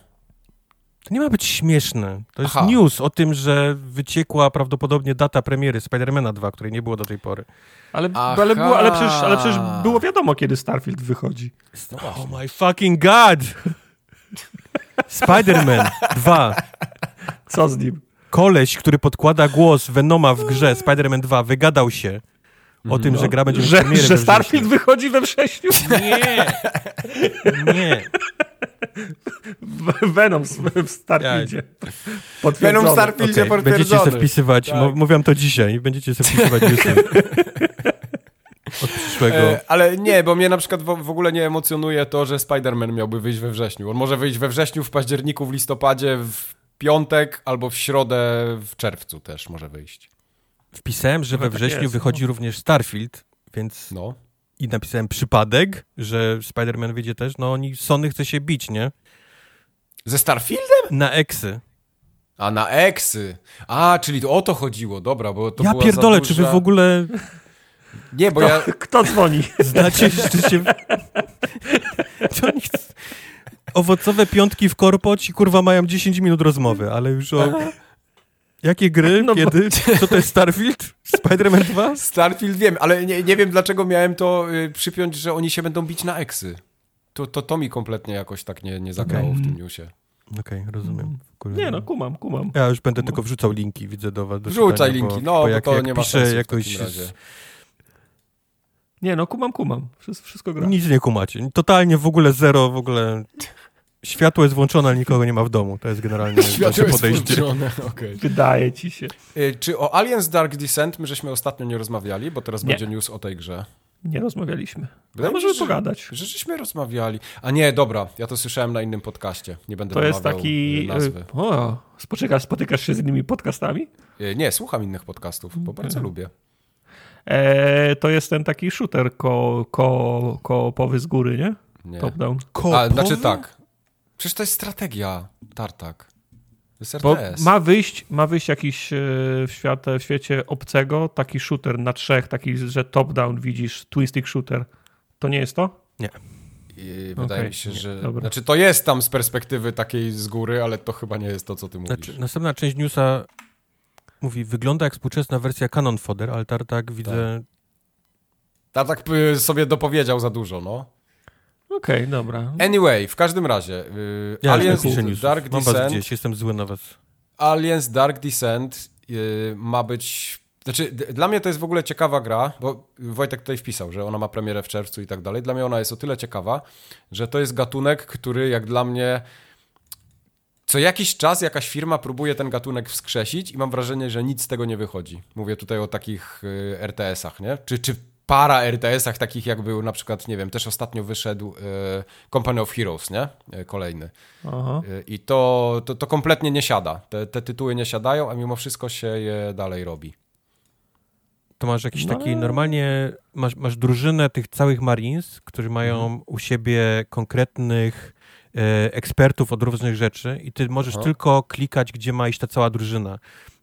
To nie ma być śmieszne. To jest Aha. news o tym, że wyciekła prawdopodobnie data premiery Spidermana 2, której nie było do tej pory. Ale, ale, było, ale, przecież, ale przecież było wiadomo, kiedy Starfield wychodzi. No oh my fucking god! Spider-Man 2. Co z nim? Koleś, który podkłada głos Venoma w grze Spider-Man 2, wygadał się o tym, no. że gra będzie Że, że Starfield wychodzi we wrześniu? Nie! Nie! Venom w Starfieldzie. Venom w Starfieldzie okay. Będziecie sobie wpisywać, tak. mówiłam to dzisiaj, będziecie sobie wpisywać newsy. Od przyszłego. E, ale nie, bo mnie na przykład w, w, ogóle nie emocjonuje to, że Spider-Man miałby wyjść we wrześniu. On może wyjść we wrześniu, w październiku, w listopadzie, w piątek albo w środę, w czerwcu też może wyjść. Wpisałem, że we tak wrześniu wychodzi no. również Starfield, więc no i napisałem przypadek, że Spider-Man wyjdzie też, no oni, Sony chce się bić, nie? Ze Starfieldem? Na Eksy. A, na Eksy. A, czyli to o to chodziło, dobra, bo to Ja pierdolę, duża... czy wy w ogóle... Nie, bo kto, ja... Kto dzwoni? Znacie, czy się... to nic... Owocowe piątki w korpo ci kurwa mają 10 minut rozmowy, ale już o... Jakie gry? No Kiedy? Bo... Co to jest Starfield? Spider-Man 2? Starfield wiem, ale nie, nie wiem dlaczego miałem to y, przypiąć, że oni się będą bić na eksy. To, to, to mi kompletnie jakoś tak nie, nie zagrało okay. w tym newsie. Okej, okay, rozumiem. Kurde. Nie no, kumam, kumam. Ja już będę kumam. tylko wrzucał linki, widzę do was. Do Wrzucaj linki, no, bo, jak, to jak nie ma sensu jakoś... Nie no, kumam, kumam. Wszystko, wszystko gra. Nic nie kumacie. Totalnie w ogóle zero, w ogóle... Światło jest włączone, ale nikogo nie ma w domu. To jest generalnie Światło jest podejście. włączone, okay. Wydaje ci się. Y, czy o Aliens Dark Descent my żeśmy ostatnio nie rozmawiali, bo teraz nie. będzie news o tej grze. Nie rozmawialiśmy. Wydaje no, możemy pogadać. Że, żeśmy rozmawiali. A nie, dobra, ja to słyszałem na innym podcaście. Nie będę To jest taki... Y, nazwy. O, spotykasz, spotykasz się z innymi podcastami? Y, nie, słucham innych podcastów, bo bardzo lubię. E, to jest ten taki shooter ko, ko, koopowy z góry, nie? Nie. Top down. A, znaczy tak, Przecież to jest strategia, Tartak. Bo ma wyjść, ma wyjść jakiś e, w, świat, w świecie obcego taki shooter na trzech, taki, że top-down widzisz, twin stick shooter. To nie jest to? Nie. I wydaje okay, mi się, że. Dobra. Znaczy, to jest tam z perspektywy takiej z góry, ale to chyba nie jest to, co ty mówisz. Znaczy, następna część newsa mówi, wygląda jak współczesna wersja Canon Fodder, ale Tartak widzę. Tak. Tartak sobie dopowiedział za dużo, no. Okej, okay, dobra. Anyway, w każdym razie, yy, ja Aliens Dark Mam Descent... gdzieś, jestem zły na was. Aliens Dark Descent yy, ma być... Znaczy, dla mnie to jest w ogóle ciekawa gra, bo Wojtek tutaj wpisał, że ona ma premierę w czerwcu i tak dalej. Dla mnie ona jest o tyle ciekawa, że to jest gatunek, który jak dla mnie co jakiś czas jakaś firma próbuje ten gatunek wskrzesić i mam wrażenie, że nic z tego nie wychodzi. Mówię tutaj o takich y, RTS-ach, nie? Czy, czy para RTS-ach, takich jak był na przykład, nie wiem, też ostatnio wyszedł e, Company of Heroes, nie? E, kolejny. Aha. E, I to, to, to kompletnie nie siada. Te, te tytuły nie siadają, a mimo wszystko się je dalej robi. To masz jakiś no. taki, normalnie masz, masz drużynę tych całych Marines, którzy mają mhm. u siebie konkretnych e, ekspertów od różnych rzeczy i ty możesz Aha. tylko klikać, gdzie ma iść ta cała drużyna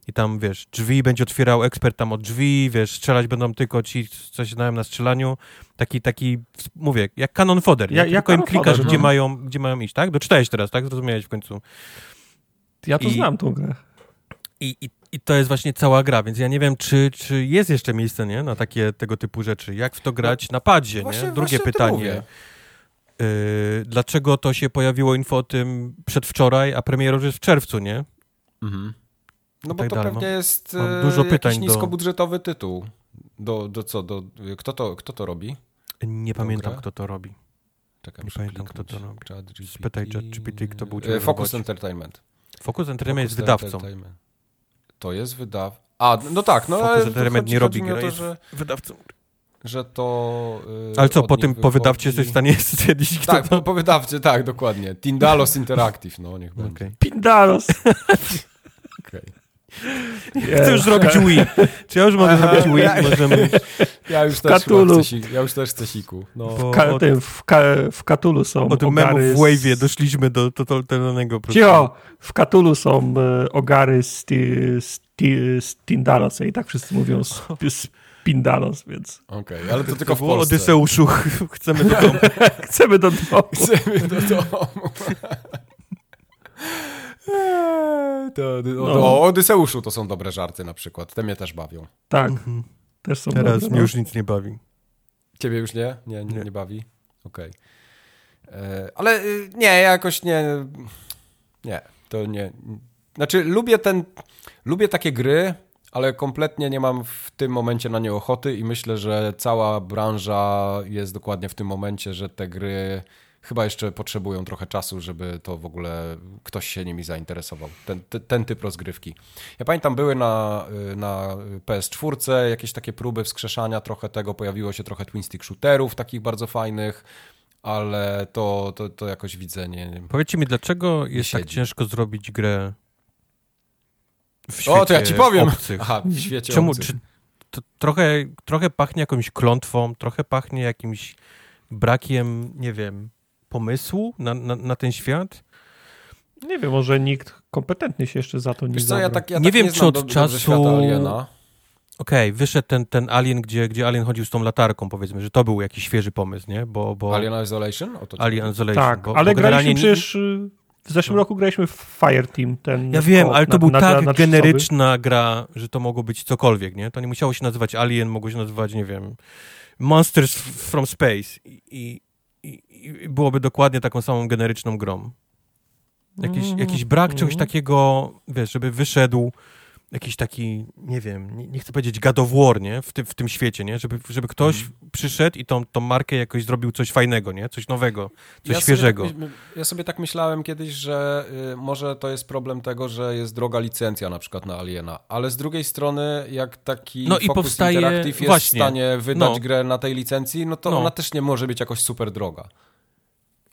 i tam, wiesz, drzwi będzie otwierał ekspert tam od drzwi, wiesz, strzelać będą tylko ci, co się znają na strzelaniu. Taki, taki, mówię, jak Canon Fodder. Ja, tylko im klikasz, gdzie, no. mają, gdzie mają iść, tak? Doczytałeś teraz, tak? Zrozumiałeś w końcu. Ja to I, znam tą grę. I, i, I to jest właśnie cała gra, więc ja nie wiem, czy, czy jest jeszcze miejsce nie, na takie tego typu rzeczy. Jak w to grać na padzie, Właśnie- nie? Drugie pytanie. Yy, dlaczego to się pojawiło info o tym przedwczoraj, a premiera już jest w czerwcu, nie? Mhm. No bo tak to dalej. pewnie jest Mam e, dużo pytań jakiś do- niskobudżetowy tytuł. Do, do co? Do, kto, to, kto to robi? Nie pamiętam, grę? kto to robi. Czekaj, Nie pamiętam, kto to robi. ChatGPT. Spytaj ChatGPT, kto był E, Focus robocie. Entertainment. Focus Entertainment jest wydawcą. Entertainment. To jest wydaw... A, no tak, no Focus ale Entertainment nie robi gry, to, jest że, Wydawcą. że to... e, Ale co, po tym, po wydawcie wychodzi- jesteś w stanie stwierdzić, kto Tak, to... po, po wydawcy, tak, dokładnie. Tindalos Interactive, no niech będzie. Okej. Pindaros. Okej. Chcę już zrobić Wii. Czy ja już mogę Aha, zrobić Wii? ja- Możemy... Ja już też chyba Katulu. chcę, ja już też chcę siku. No. Bo Ka- od, tym, w, ka- w Katulu są od ogary w z- Wave'ie doszliśmy do totalnego prostu. Cicho! W Katulu są e, ogary z, z, z Tindalos i tak wszyscy mówią sp- Spindalos, więc Okej, ale to tylko To w było Polsce. Odyseuszu, chcemy do domu. chcemy do domu. Chcemy do domu. To, to, No. O Odyseuszu to są dobre żarty na przykład. Te mnie też bawią. Tak, też są Teraz dobre, mnie no. już nic nie bawi. Ciebie już nie? Nie, nie, Nie. nie bawi? Okej. E, Ale y, nie, ja jakoś nie... Nie, to nie... Znaczy lubię ten... Lubię takie gry, ale kompletnie nie mam w tym momencie na nie ochoty i myślę, że cała branża jest dokładnie w tym momencie, że te gry chyba jeszcze potrzebują trochę czasu, żeby to w ogóle ktoś się nimi zainteresował. Ten, ten, ten typ rozgrywki. Ja pamiętam, były na, y, na PS4 jakieś takie próby wskrzeszania trochę tego, pojawiło się trochę twin stick shooterów takich bardzo fajnych, ale to, to, to jakoś widzę, nie. Powiedzcie mi, dlaczego jest tak siedzi. ciężko zrobić grę w świecie O, to ja ci powiem. obcych? Aha, w świecie Czemu? obcych. Czy to trochę, trochę pachnie jakąś klątwą, trochę pachnie jakimś brakiem, nie wiem, pomysłu na, na, na ten świat? Nie wiem, może nikt kompetentny się jeszcze za to nie Wiesz co, ja tak, ja Nie tak wiem, nie czy od do, dobrze czasu-. Okej, wyszedł ten, ten Alien, gdzie, gdzie Alien chodził z tą latarką, powiedzmy, że to był jakiś świeży pomysł, nie? Bo, bo Alien Isolation? O to ci Alien? Isolation. Tak, bo, ale bo graliśmy przecież... y, W zeszłym roku graliśmy w Fireteam, ten Ja wiem, ale to na- był na- tak na generyczna gra, że to mogło być cokolwiek, nie? To nie musiało się nazywać Alien, mogło się nazywać, nie wiem, Monsters from Space i, i, i byłoby dokładnie taką samą generyczną grą. Jakiś, Mhm, jakiś brak czegoś mhm. takiego, wiesz, żeby wyszedł jakiś taki, nie wiem, nie, nie chcę powiedzieć War, nie? W, tym w tym świecie, nie? Żeby, żeby ktoś Mhm. przyszedł i tą, tą markę jakoś zrobił coś fajnego, nie? Coś nowego, coś ja świeżego. Sobie tak, ja sobie tak myślałem kiedyś, że y, może to jest problem tego, że jest droga licencja na przykład na Aliena, ale z drugiej strony jak taki No i powstaje- Interactive jest właśnie. w stanie wydać No. grę na tej licencji, no to No. ona też nie może być jakoś super droga.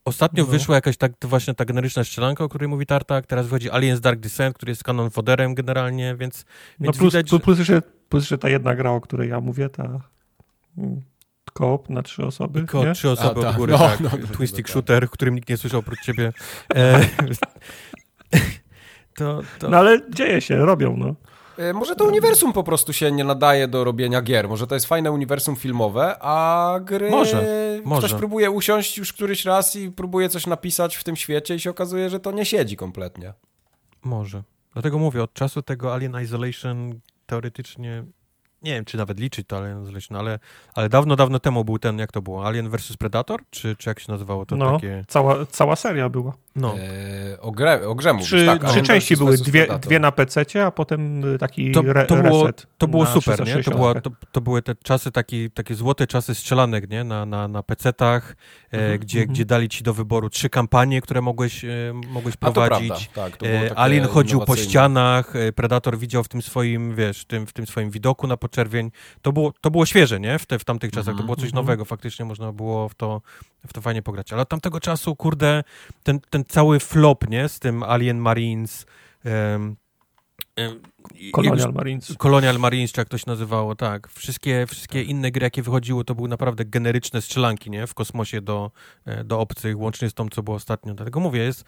Ostatnio No. wyszła jakaś tak, właśnie ta generyczna strzelanka, o której mówi Tartak, teraz wychodzi Aliens Dark Descent, który jest kanon foderem generalnie, więc, No więc plus, widać, plus, że... plus, jeszcze, plus jeszcze ta jedna gra, o której ja mówię, ta mm, koop na trzy osoby, Ko, nie? trzy osoby A, tak. od góry, No, tak. no, no, tak. shooter, w którym nikt nie słyszał oprócz ciebie. E, to, to... No ale dzieje się, robią, no. Y, Może to uniwersum po prostu się nie nadaje do robienia gier. Może to jest fajne uniwersum filmowe, a gry. Może, Ktoś może. próbuje usiąść już któryś raz i próbuje coś napisać w tym świecie i się okazuje, że to nie siedzi kompletnie. Może. Dlatego mówię, od czasu tego Alien Isolation teoretycznie, nie wiem, czy nawet liczyć to Alien Isolation, ale, ale dawno, dawno temu był ten, jak to było, Alien vs Predator? Czy, czy jak się nazywało to no takie... cała, cała seria była. No, E, o, grę, o grze mówisz, Trzy, tak? trzy części były, dwie, dwie na PC, a potem y, taki to, re, to, było, reset. to było super, nie? To, 360. była, to, to były te czasy, taki, takie złote czasy strzelanek, nie? Na, na, na PC-tach, e, Mhm, gdzie, mhm. gdzie dali ci do wyboru trzy kampanie, które mogłeś, e, mogłeś to prowadzić. tak. To E, Alien chodził po ścianach, e, Predator widział w tym swoim, wiesz, tym, w tym swoim widoku na poczerwień. To było, to było świeże, nie? W, te, w tamtych czasach. To Mhm, było coś mhm. nowego. Faktycznie można było w to, w to fajnie pograć. Ale od tamtego czasu, kurde, ten, ten cały flop, nie? Z tym Alien Marines, i- Colonial Marines. Colonial Marines, czy jak to się nazywało, tak. Wszystkie, wszystkie inne gry, jakie wychodziły, to były naprawdę generyczne strzelanki, nie? W kosmosie do, e, do obcych, łącznie z tą, co było ostatnio. Dlatego mówię, jest,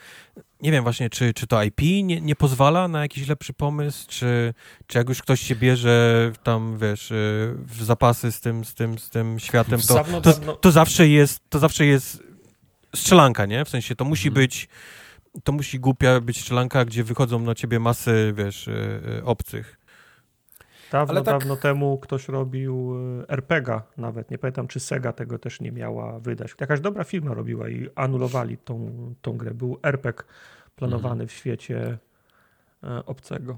nie wiem właśnie, czy, czy to IP nie, nie pozwala na jakiś lepszy pomysł, czy, czy jak już ktoś się bierze tam, wiesz, e, w zapasy z tym, z tym, z tym światem, to, to, to zawsze jest, to zawsze jest strzelanka, nie? W sensie to musi Mhm. być to musi głupia być strzelanka, gdzie wychodzą na ciebie masy, wiesz, yy, obcych. Dawno, tak... dawno temu ktoś robił RPGa nawet. Nie pamiętam, czy Sega tego też nie miała wydać. Jakaś dobra firma robiła i anulowali tą, tą grę. Był RPG planowany mhm. w świecie obcego.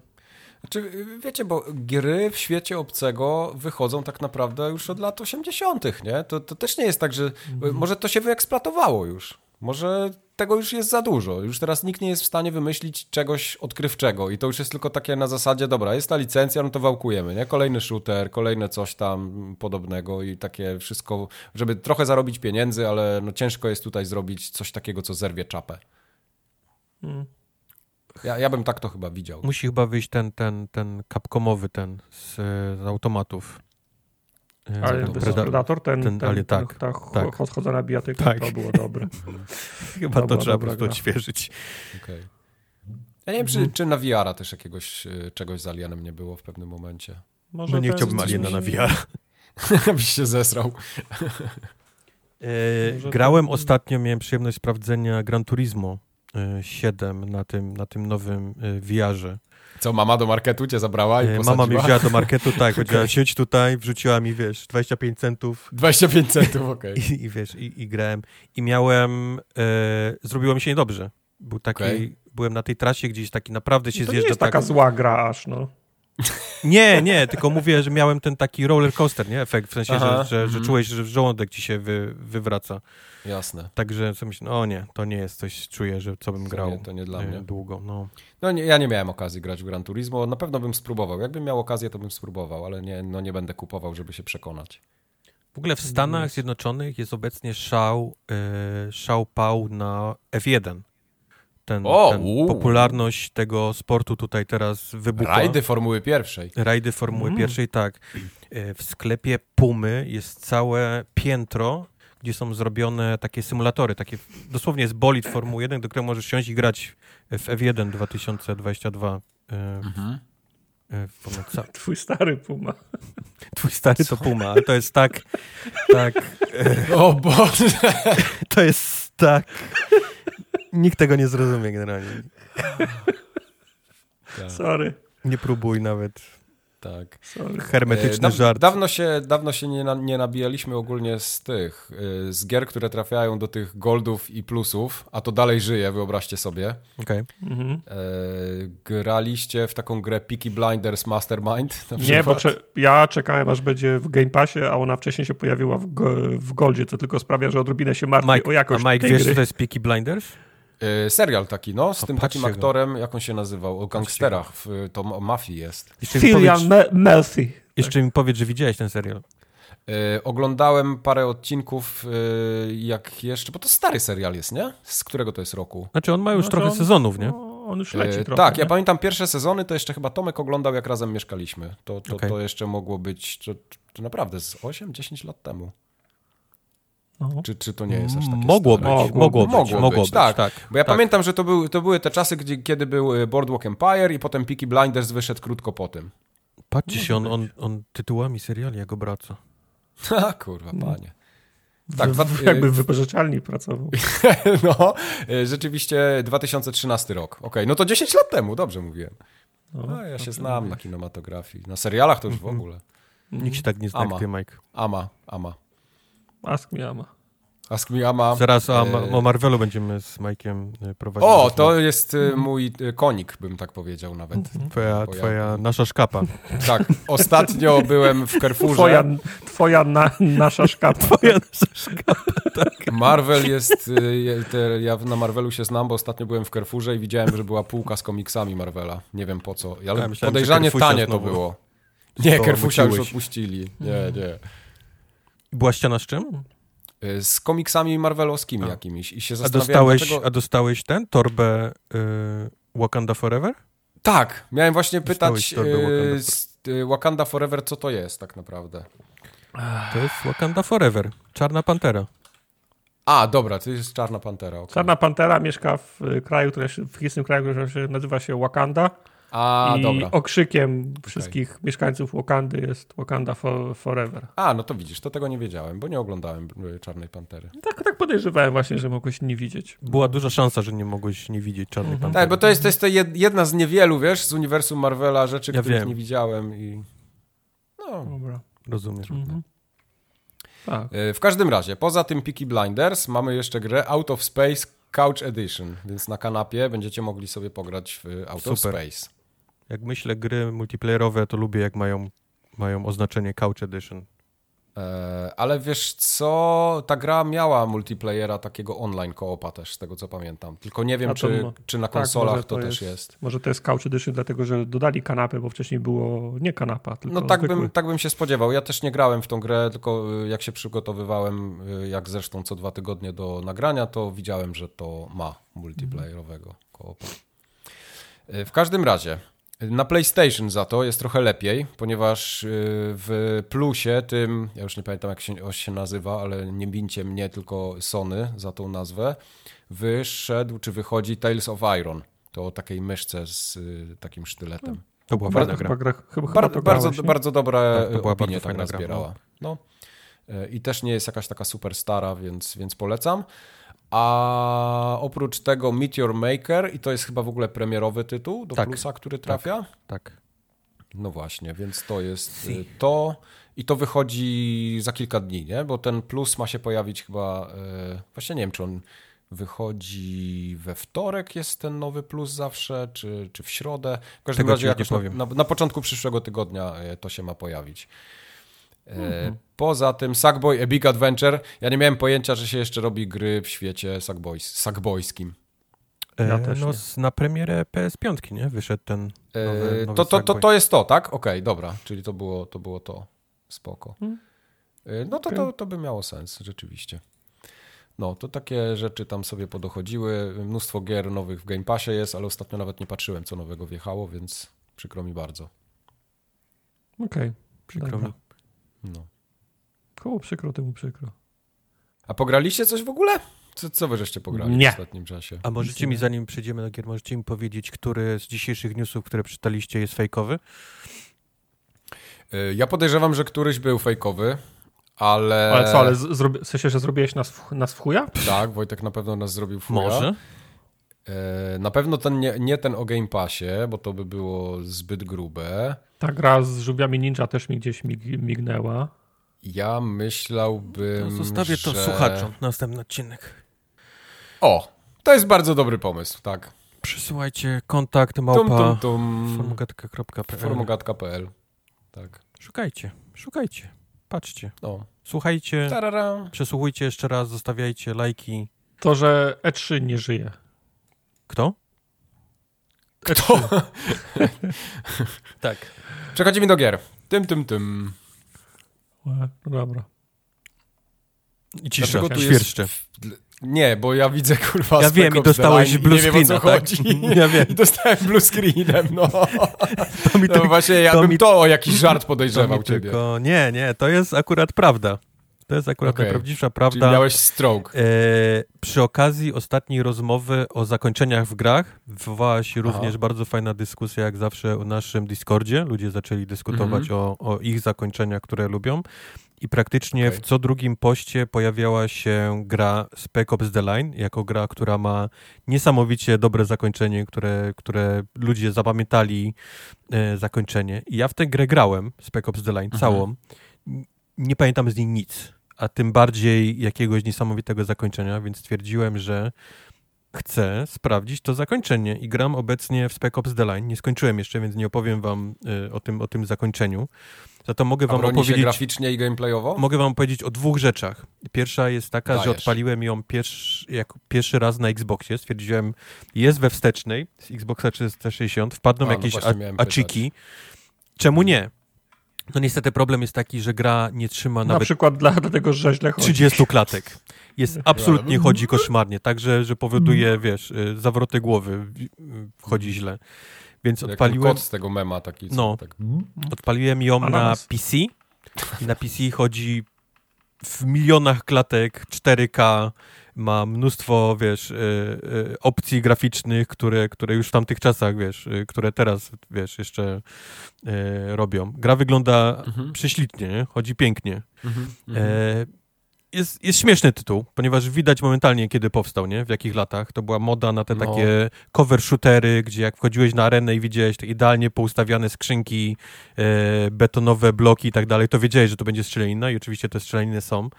Znaczy, wiecie, bo gry w świecie obcego wychodzą tak naprawdę już od lat 80., nie? To, to też nie jest tak, że mhm. może to się wyeksploatowało już. Może tego już jest za dużo. Już teraz nikt nie jest w stanie wymyślić czegoś odkrywczego i to już jest tylko takie na zasadzie, dobra, jest ta licencja, no to wałkujemy, nie? Kolejny shooter, kolejne coś tam podobnego i takie wszystko, żeby trochę zarobić pieniędzy, ale no ciężko jest tutaj zrobić coś takiego, co zerwie czapę. Hmm. Ja, ja bym tak to chyba widział. Musi chyba wyjść ten, ten, ten kapkomowy ten z, z automatów. Ale ten Predator, ten, ten, ten, ale tak, ta tak. chodzona bijatyka, tak. to było dobre. Chyba to, to trzeba po prostu odświeżyć. Okay. Ja nie wiem, czy, mhm. czy na VR też jakiegoś e, czegoś z Alienem nie było w pewnym momencie. Może no nie chciałbym Aliena na VR. Byś się zesrał. E, grałem ostatnio, miałem przyjemność sprawdzenia Gran Turismo 7 na tym, na tym nowym VR-ze. Co, mama do marketu cię zabrała i posadziła? Mama mnie wzięła do marketu, tak, powiedziała, okay. siedź tutaj, wrzuciła mi, wiesz, 25 centów. 25 centów, okej. Okay. I, I, wiesz, i, i, grałem. I miałem, e, zrobiło mi się niedobrze. Był taki, okay. byłem na tej trasie gdzieś taki, naprawdę się to zjeżdża. To jest taka tak... zła gra aż, no. Nie, nie, tylko mówię, że miałem ten taki roller coaster, nie? Efekt, w sensie, Aha, że, że, że mhm. czułeś, że żołądek ci się wy, wywraca. Jasne. Także co myślę, o nie, to nie jest coś, czuję, że co bym grał to nie, to nie dla mnie. długo. No, no nie, ja nie miałem okazji grać w Gran Turismo, na pewno bym spróbował. Jakbym miał okazję, to bym spróbował, ale nie, no nie będę kupował, żeby się przekonać. W ogóle w Stanach Zjednoczonych jest obecnie szał, yy, szał pał na F1 ten, o, ten popularność tego sportu tutaj teraz wybucha. Rajdy Formuły Pierwszej. Rajdy Formuły mm. Pierwszej, tak. E, w sklepie Pumy jest całe piętro, gdzie są zrobione takie symulatory, takie dosłownie jest bolid Formuły 1, do którego możesz siąść i grać w F1 2022. Mhm. E, Twój stary Puma. Twój stary to Puma, ale to jest tak, tak... O Boże! To jest tak Nikt tego nie zrozumie generalnie. Tak. Sorry. Nie próbuj nawet. Tak. Sorry. Hermetyczny e, żart. Dawno się, dawno się nie, na, nie nabijaliśmy ogólnie z tych, y, z gier, które trafiają do tych goldów i plusów, a to dalej żyje, wyobraźcie sobie. Okay. Mhm. E, graliście w taką grę Peaky Blinders Mastermind? Nie, bo cze ja czekałem, aż będzie w Game Passie, a ona wcześniej się pojawiła w, go w Goldzie, co tylko sprawia, że odrobinę się martwi Mike, o jakość A Mike, wiesz, gry. co to jest Peaky Blinders? E, serial taki, no, z tym takim aktorem, jak on się nazywał, o gangsterach, w, to o mafii jest. Cillian Murphy. Jeszcze tak. mi powiedz, że widziałeś ten serial. E, oglądałem parę odcinków, e, jak jeszcze, bo to stary serial jest, nie? Z którego to jest roku? Znaczy on ma już no, trochę on, sezonów, nie? No, on już leci trochę. Tak, nie? ja pamiętam pierwsze sezony, to jeszcze chyba Tomek oglądał, jak razem mieszkaliśmy. To, to, okay. to jeszcze mogło być, to, to naprawdę z 8-10 lat temu. No. Czy, czy to nie jest aż takie Mogło być, mogło, mogło, być, mogło, mogło być, tak. tak. Bo ja tak. pamiętam, że to, był, to były te czasy, gdzie, kiedy był y, Boardwalk Empire i potem Peaky Blinders wyszedł krótko po tym. Patrzcie się, on, on, on tytułami seriali jak obraca. Ha, kurwa, no. panie. Tak, dwa, jakby w wypożyczalni pracował. no, y, rzeczywiście 2013 rok. Okej, okay, no to 10 lat temu, dobrze mówiłem. No, no ja się znam na kinematografii. Na serialach to już w ogóle. Nikt się tak nie zna Ama. jak ty, Mike. Ama, Ama. Ask me Ama. Ask me Ama. Zaraz o, e, o Marvelu będziemy z Mike'iem e, prowadzić. O, to jest e, mój konik, bym tak powiedział nawet. Mhm. Twoja, twoja nasza szkapa. Tak, ostatnio byłem w Carrefourze. Twoja, twoja na, nasza szkapa. Twoja nasza szkapa, tak. Marvel jest, te, ja na Marvelu się znam, bo ostatnio byłem w Carrefourze i widziałem, że była półka z komiksami Marvela. Nie wiem po co, ale ja myślałem, podejrzanie tanie to było. Nie, Carrefourze już odpuścili. Nie, nie. Była ściana z czym? Y, z komiksami marvelowskimi a. jakimiś i się a dostałeś, dlaczego... a dostałeś ten, torbę y, Wakanda Forever? Tak, miałem właśnie pytać y, Wakanda, Wakanda Forever, co to jest tak naprawdę. To jest Wakanda Forever, Czarna Pantera. A, dobra, to jest Czarna Pantera. Okay. Czarna Pantera mieszka w kraju, który w historii kraju, który nazywa się Wakanda. A, I dobra. okrzykiem wszystkich mieszkańców Wakandy jest Wakanda for, Forever. A, no to widzisz, to tego nie wiedziałem, bo nie oglądałem y, Czarnej Pantery. Tak, tak podejrzewałem właśnie, że mogłeś nie widzieć. Była duża szansa, że nie mogłeś nie widzieć Czarnej Mhm. Pantery. Tak, bo to jest, to jest jedna z niewielu, wiesz, z uniwersum Marvela rzeczy, Ja których wiem. nie widziałem i... No, Dobra. Rozumiem. Mhm. Tak. Y, W każdym razie, poza tym Peaky Blinders mamy jeszcze grę Out of Space Couch Edition, więc na kanapie będziecie mogli sobie pograć w Out of Super. Space. Jak myślę gry multiplayerowe, to lubię jak mają, mają oznaczenie Couch Edition. E, ale wiesz co, ta gra miała multiplayera takiego online koopa też, z tego co pamiętam. Tylko nie wiem, to czy, czy na tak, konsolach może to, to też jest- jest. Może to jest Couch Edition, dlatego że dodali kanapę, bo wcześniej było nie kanapa, tylko No tak zwykły. bym, tak bym się spodziewał. Ja też nie grałem w tą grę, tylko y, jak się przygotowywałem, y, jak zresztą co dwa tygodnie do nagrania, to widziałem, że to ma multiplayerowego koopa. Y, W każdym razie, na PlayStation za to jest trochę lepiej, ponieważ y, w plusie tym, ja już nie pamiętam jak się, się nazywa, ale nie bincie mnie, tylko Sony za tą nazwę, wyszedł czy wychodzi Tales of Iron. To o takiej myszce z y, takim sztyletem. To była Chyba, fajna gra. chyba, Bar bardzo, nie? bardzo dobre Tak, opinie bardzo tak gra, nazbierała. No. E, I też nie jest jakaś taka super stara, więc, więc polecam. A oprócz tego Meteor Maker, i to jest chyba w ogóle premierowy tytuł do Tak. Plusa, który trafia. Tak. No właśnie, więc to jest y, to. I to wychodzi za kilka dni, nie? Bo ten Plus ma się pojawić chyba. y, Właśnie nie wiem, czy on wychodzi we wtorek, jest ten nowy Plus zawsze, czy, czy w środę. W każdym Tego razie jakoś na, powiem. na, na początku przyszłego tygodnia y, to się ma pojawić. E, Mhm. Poza tym Sackboy A Big Adventure. Ja nie miałem pojęcia, że się jeszcze robi gry w świecie sackboys, sackboyskim. E, Ja też no, z- na premierę PS5, nie? Wyszedł ten E, nowy, nowy to, to, to, Sackboy. to jest to, tak? Okej, dobra. Czyli to było to. Było to. Spoko. Hmm. E, No to, to, to by miało sens, rzeczywiście. No, to takie rzeczy tam sobie podochodziły. Mnóstwo gier nowych w Game Passie jest, ale ostatnio nawet nie patrzyłem, co nowego wjechało, więc przykro mi bardzo. Okej, Przykro dobra. mi. No. Koło przykro, temu przykro. A pograliście coś w ogóle? Co, co wy żeście pograli Nie. w ostatnim czasie? A możecie mi, zanim przejdziemy do gier, możecie mi powiedzieć, który z dzisiejszych newsów, które przeczytaliście, jest fejkowy? E, Ja podejrzewam, że któryś był fejkowy, ale... Ale co, ale w sensie, że zrobiłeś nas w, nas w chuja? Tak, Wojtek na pewno nas zrobił w chuja. Może. E, Na pewno ten nie, nie ten o Game Passie, bo to by było zbyt grube. Ta gra z żółwiami ninja też mi gdzieś mig, mignęła. Ja myślałbym, To zostawię to że... słuchaczom na następny odcinek. O, to jest bardzo dobry pomysł, tak. Przysyłajcie kontakt małpa Formogatka.pl Tak. Szukajcie, szukajcie, patrzcie, No. słuchajcie, Tarara. przesłuchujcie jeszcze raz, zostawiajcie lajki. To, że E3 nie żyje. Kto? Kto? Tak. Przechodzimy do gier. Tym, tym, tym. No dobra. I cisza, Dlaczego tu świerszcze. jest... Nie, bo ja widzę, kurwa, Ja wiem i dostałeś blue nie wiem, o co screena, tak? chodzi. Ja wiem. I dostałem blue screenem, no. To mi, No tylko- właśnie, ja to bym mi- to o jakiś żart to podejrzewał mi ciebie. tylko... Nie, nie, to jest akurat prawda. To jest akurat Okej. najprawdziwsza Czyli prawda. miałeś stroke. E, przy okazji ostatniej rozmowy o zakończeniach w grach wywołała się Aha. również bardzo fajna dyskusja, jak zawsze o naszym Discordzie. Ludzie zaczęli dyskutować Mhm. o, o ich zakończeniach, które lubią. I praktycznie Okej. w co drugim poście pojawiała się gra Spec Ops The Line, jako gra, która ma niesamowicie dobre zakończenie, które, które ludzie zapamiętali e, zakończenie. I ja w tę grę grałem, Spec Ops The Line, Mhm. całą. Nie pamiętam z niej nic, a tym bardziej jakiegoś niesamowitego zakończenia, więc stwierdziłem, że chcę sprawdzić to zakończenie i gram obecnie w Spec Ops The Line. Nie skończyłem jeszcze, więc nie opowiem wam y, o, tym, o tym zakończeniu. Za to mogę wam opowiedzieć... graficznie i gameplayowo? Mogę wam powiedzieć o dwóch rzeczach. Pierwsza jest taka, że Dajesz. odpaliłem ją pierwszy, jak pierwszy raz na Xboxie. Stwierdziłem, jest we wstecznej z Xboxa 360, wpadną A, no jakieś a- miałem aciki. Czemu nie? No niestety problem jest taki, że gra nie trzyma Na nawet przykład dla, dlatego, że źle chodzi. 30 klatek. Jest absolutnie Mhm. chodzi koszmarnie, także, że powoduje, wiesz, y, zawroty głowy, y, wchodzi źle. Więc Jak odpaliłem, kot z tego mema taki. No. Tak. odpaliłem ją na. PC i na PC chodzi w milionach klatek 4K, ma mnóstwo, wiesz, y, y, opcji graficznych, które, które już w tamtych czasach, wiesz, y, które teraz, wiesz, jeszcze robią. Gra wygląda mhm. prześlitnie, nie? chodzi pięknie. Mhm, mhm. E, jest, jest śmieszny tytuł, ponieważ widać momentalnie, kiedy powstał, nie? W jakich latach. To była moda na te no. takie cover shootery, gdzie jak wchodziłeś na arenę i widziałeś te idealnie poustawiane skrzynki, e, betonowe bloki i tak dalej, to wiedziałeś, że to będzie strzelanina i oczywiście te strzelaniny są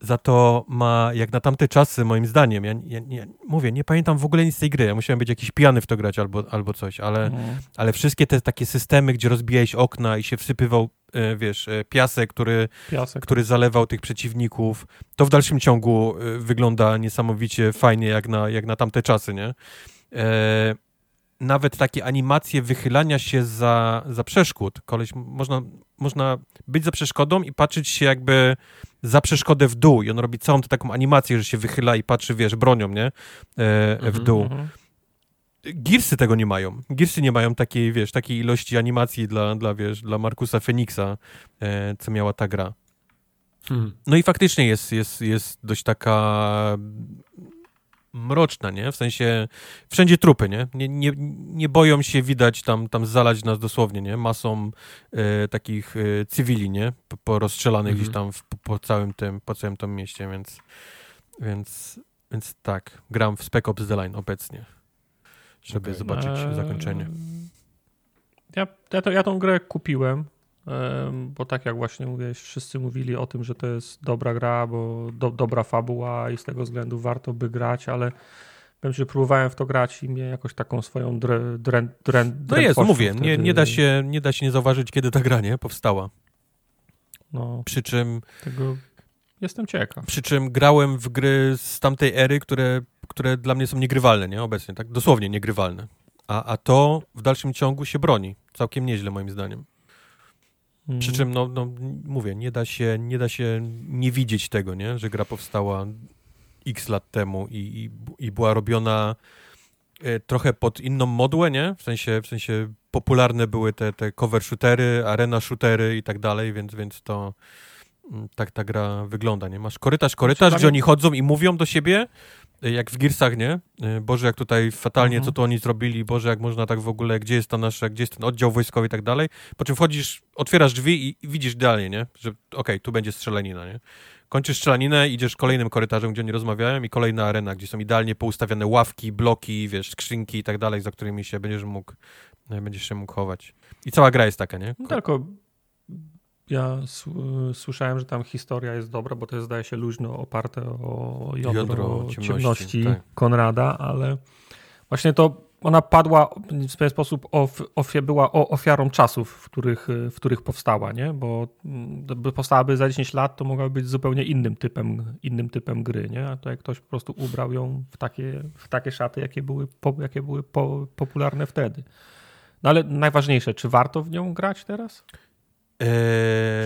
za to ma, jak na tamte czasy, moim zdaniem, ja, ja, ja, mówię, nie pamiętam w ogóle nic z tej gry, ja musiałem być jakiś pijany w to grać albo, albo coś, ale, mhm. ale wszystkie te takie systemy, gdzie rozbijałeś okna i się wsypywał, e, wiesz, e, piasek, który, piasek, który zalewał tych przeciwników, to w dalszym ciągu e, wygląda niesamowicie fajnie, jak na, jak na tamte czasy, nie? E, nawet takie animacje wychylania się za, za przeszkód. Koleś, można, można być za przeszkodą i patrzeć się jakby za przeszkodę w dół i on robi całą tę taką animację, że się wychyla i patrzy, wiesz, bronią, nie? E, w mhm, dół. Mm -hmm. Gearsy tego nie mają. Gearsy nie mają takiej, wiesz, takiej ilości animacji dla, dla wiesz, dla Markusa Feniksa, e, co miała ta gra. Hmm. No i faktycznie jest, jest, jest dość taka mroczna, nie? W sensie wszędzie trupy, nie? Nie, nie, nie boją się widać tam, tam zalać nas dosłownie, nie? Masą e, takich e, cywili, nie? Porozstrzelanych mhm. gdzieś tam w, po całym tym, po całym tym mieście, więc więc, więc tak, gram w Spec Ops The Line obecnie, żeby okay. zobaczyć eee, zakończenie. Ja, ja, to, ja tą grę kupiłem, bo tak jak właśnie mówiłeś, wszyscy mówili o tym, że to jest dobra gra, bo do, dobra fabuła i z tego względu warto by grać, ale wiem, że próbowałem w to grać i mnie jakoś taką swoją drę, drę, drę, No jest, mówię, wtedy... nie, nie, da się, nie da się nie zauważyć, kiedy ta gra nie powstała. No, przy czym... Tego jestem ciekaw. Przy czym grałem w gry z tamtej ery, które, które dla mnie są niegrywalne, nie? Obecnie, tak? Dosłownie niegrywalne. A, a to w dalszym ciągu się broni. Całkiem nieźle, moim zdaniem. Mm. Przy czym, no, no, mówię, nie da, się, nie da się nie widzieć tego, nie? że gra powstała x lat temu i, i, i była robiona e, trochę pod inną modłę, nie? W sensie, w sensie popularne były te, te cover shootery, arena shootery i tak dalej, więc, więc to mm, tak ta gra wygląda, nie? Masz korytarz, korytarz, gdzie oni chodzą i mówią do siebie, jak w Gearsach, nie? E, Boże, jak tutaj fatalnie, mhm. co to oni zrobili, Boże, jak można tak w ogóle, gdzie jest ta nasza, gdzie jest ten oddział wojskowy i tak dalej. Po czym wchodzisz, otwierasz drzwi i, i widzisz dalej, nie? Że okej, okay, tu będzie strzelanina, nie? Kończysz strzelaninę, idziesz kolejnym korytarzem, gdzie oni rozmawiają i kolejna arena, gdzie są idealnie poustawiane ławki, bloki, wiesz, skrzynki i tak dalej, za którymi się będziesz mógł, e, będziesz się mógł chować. I cała gra jest taka, nie? No tylko ja słyszałem, że tam historia jest dobra, bo to jest, zdaje się, luźno oparte o jądro, jądro ciemności, ciemności tak. Konrada, ale właśnie to ona padła w pewien sposób, of, była ofiarą czasów, w których, w których powstała, nie? bo mm, powstałaby za 10 lat, to mogłaby być zupełnie innym typem, innym typem gry. Nie? A to jak ktoś po prostu ubrał ją w takie, w takie szaty, jakie były, jakie były po, popularne wtedy. No ale najważniejsze, czy warto w nią grać teraz? Eee...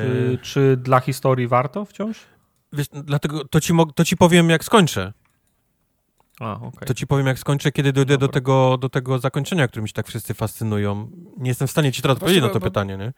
Czy, czy, dla historii warto wciąż? Wiesz, dlatego to ci, to ci powiem, jak skończę. A, okay. To ci powiem, jak skończę, kiedy dojdę do tego, do tego zakończenia, którym się tak wszyscy fascynują. Nie jestem w stanie ci teraz odpowiedzieć na to bo, pytanie, nie?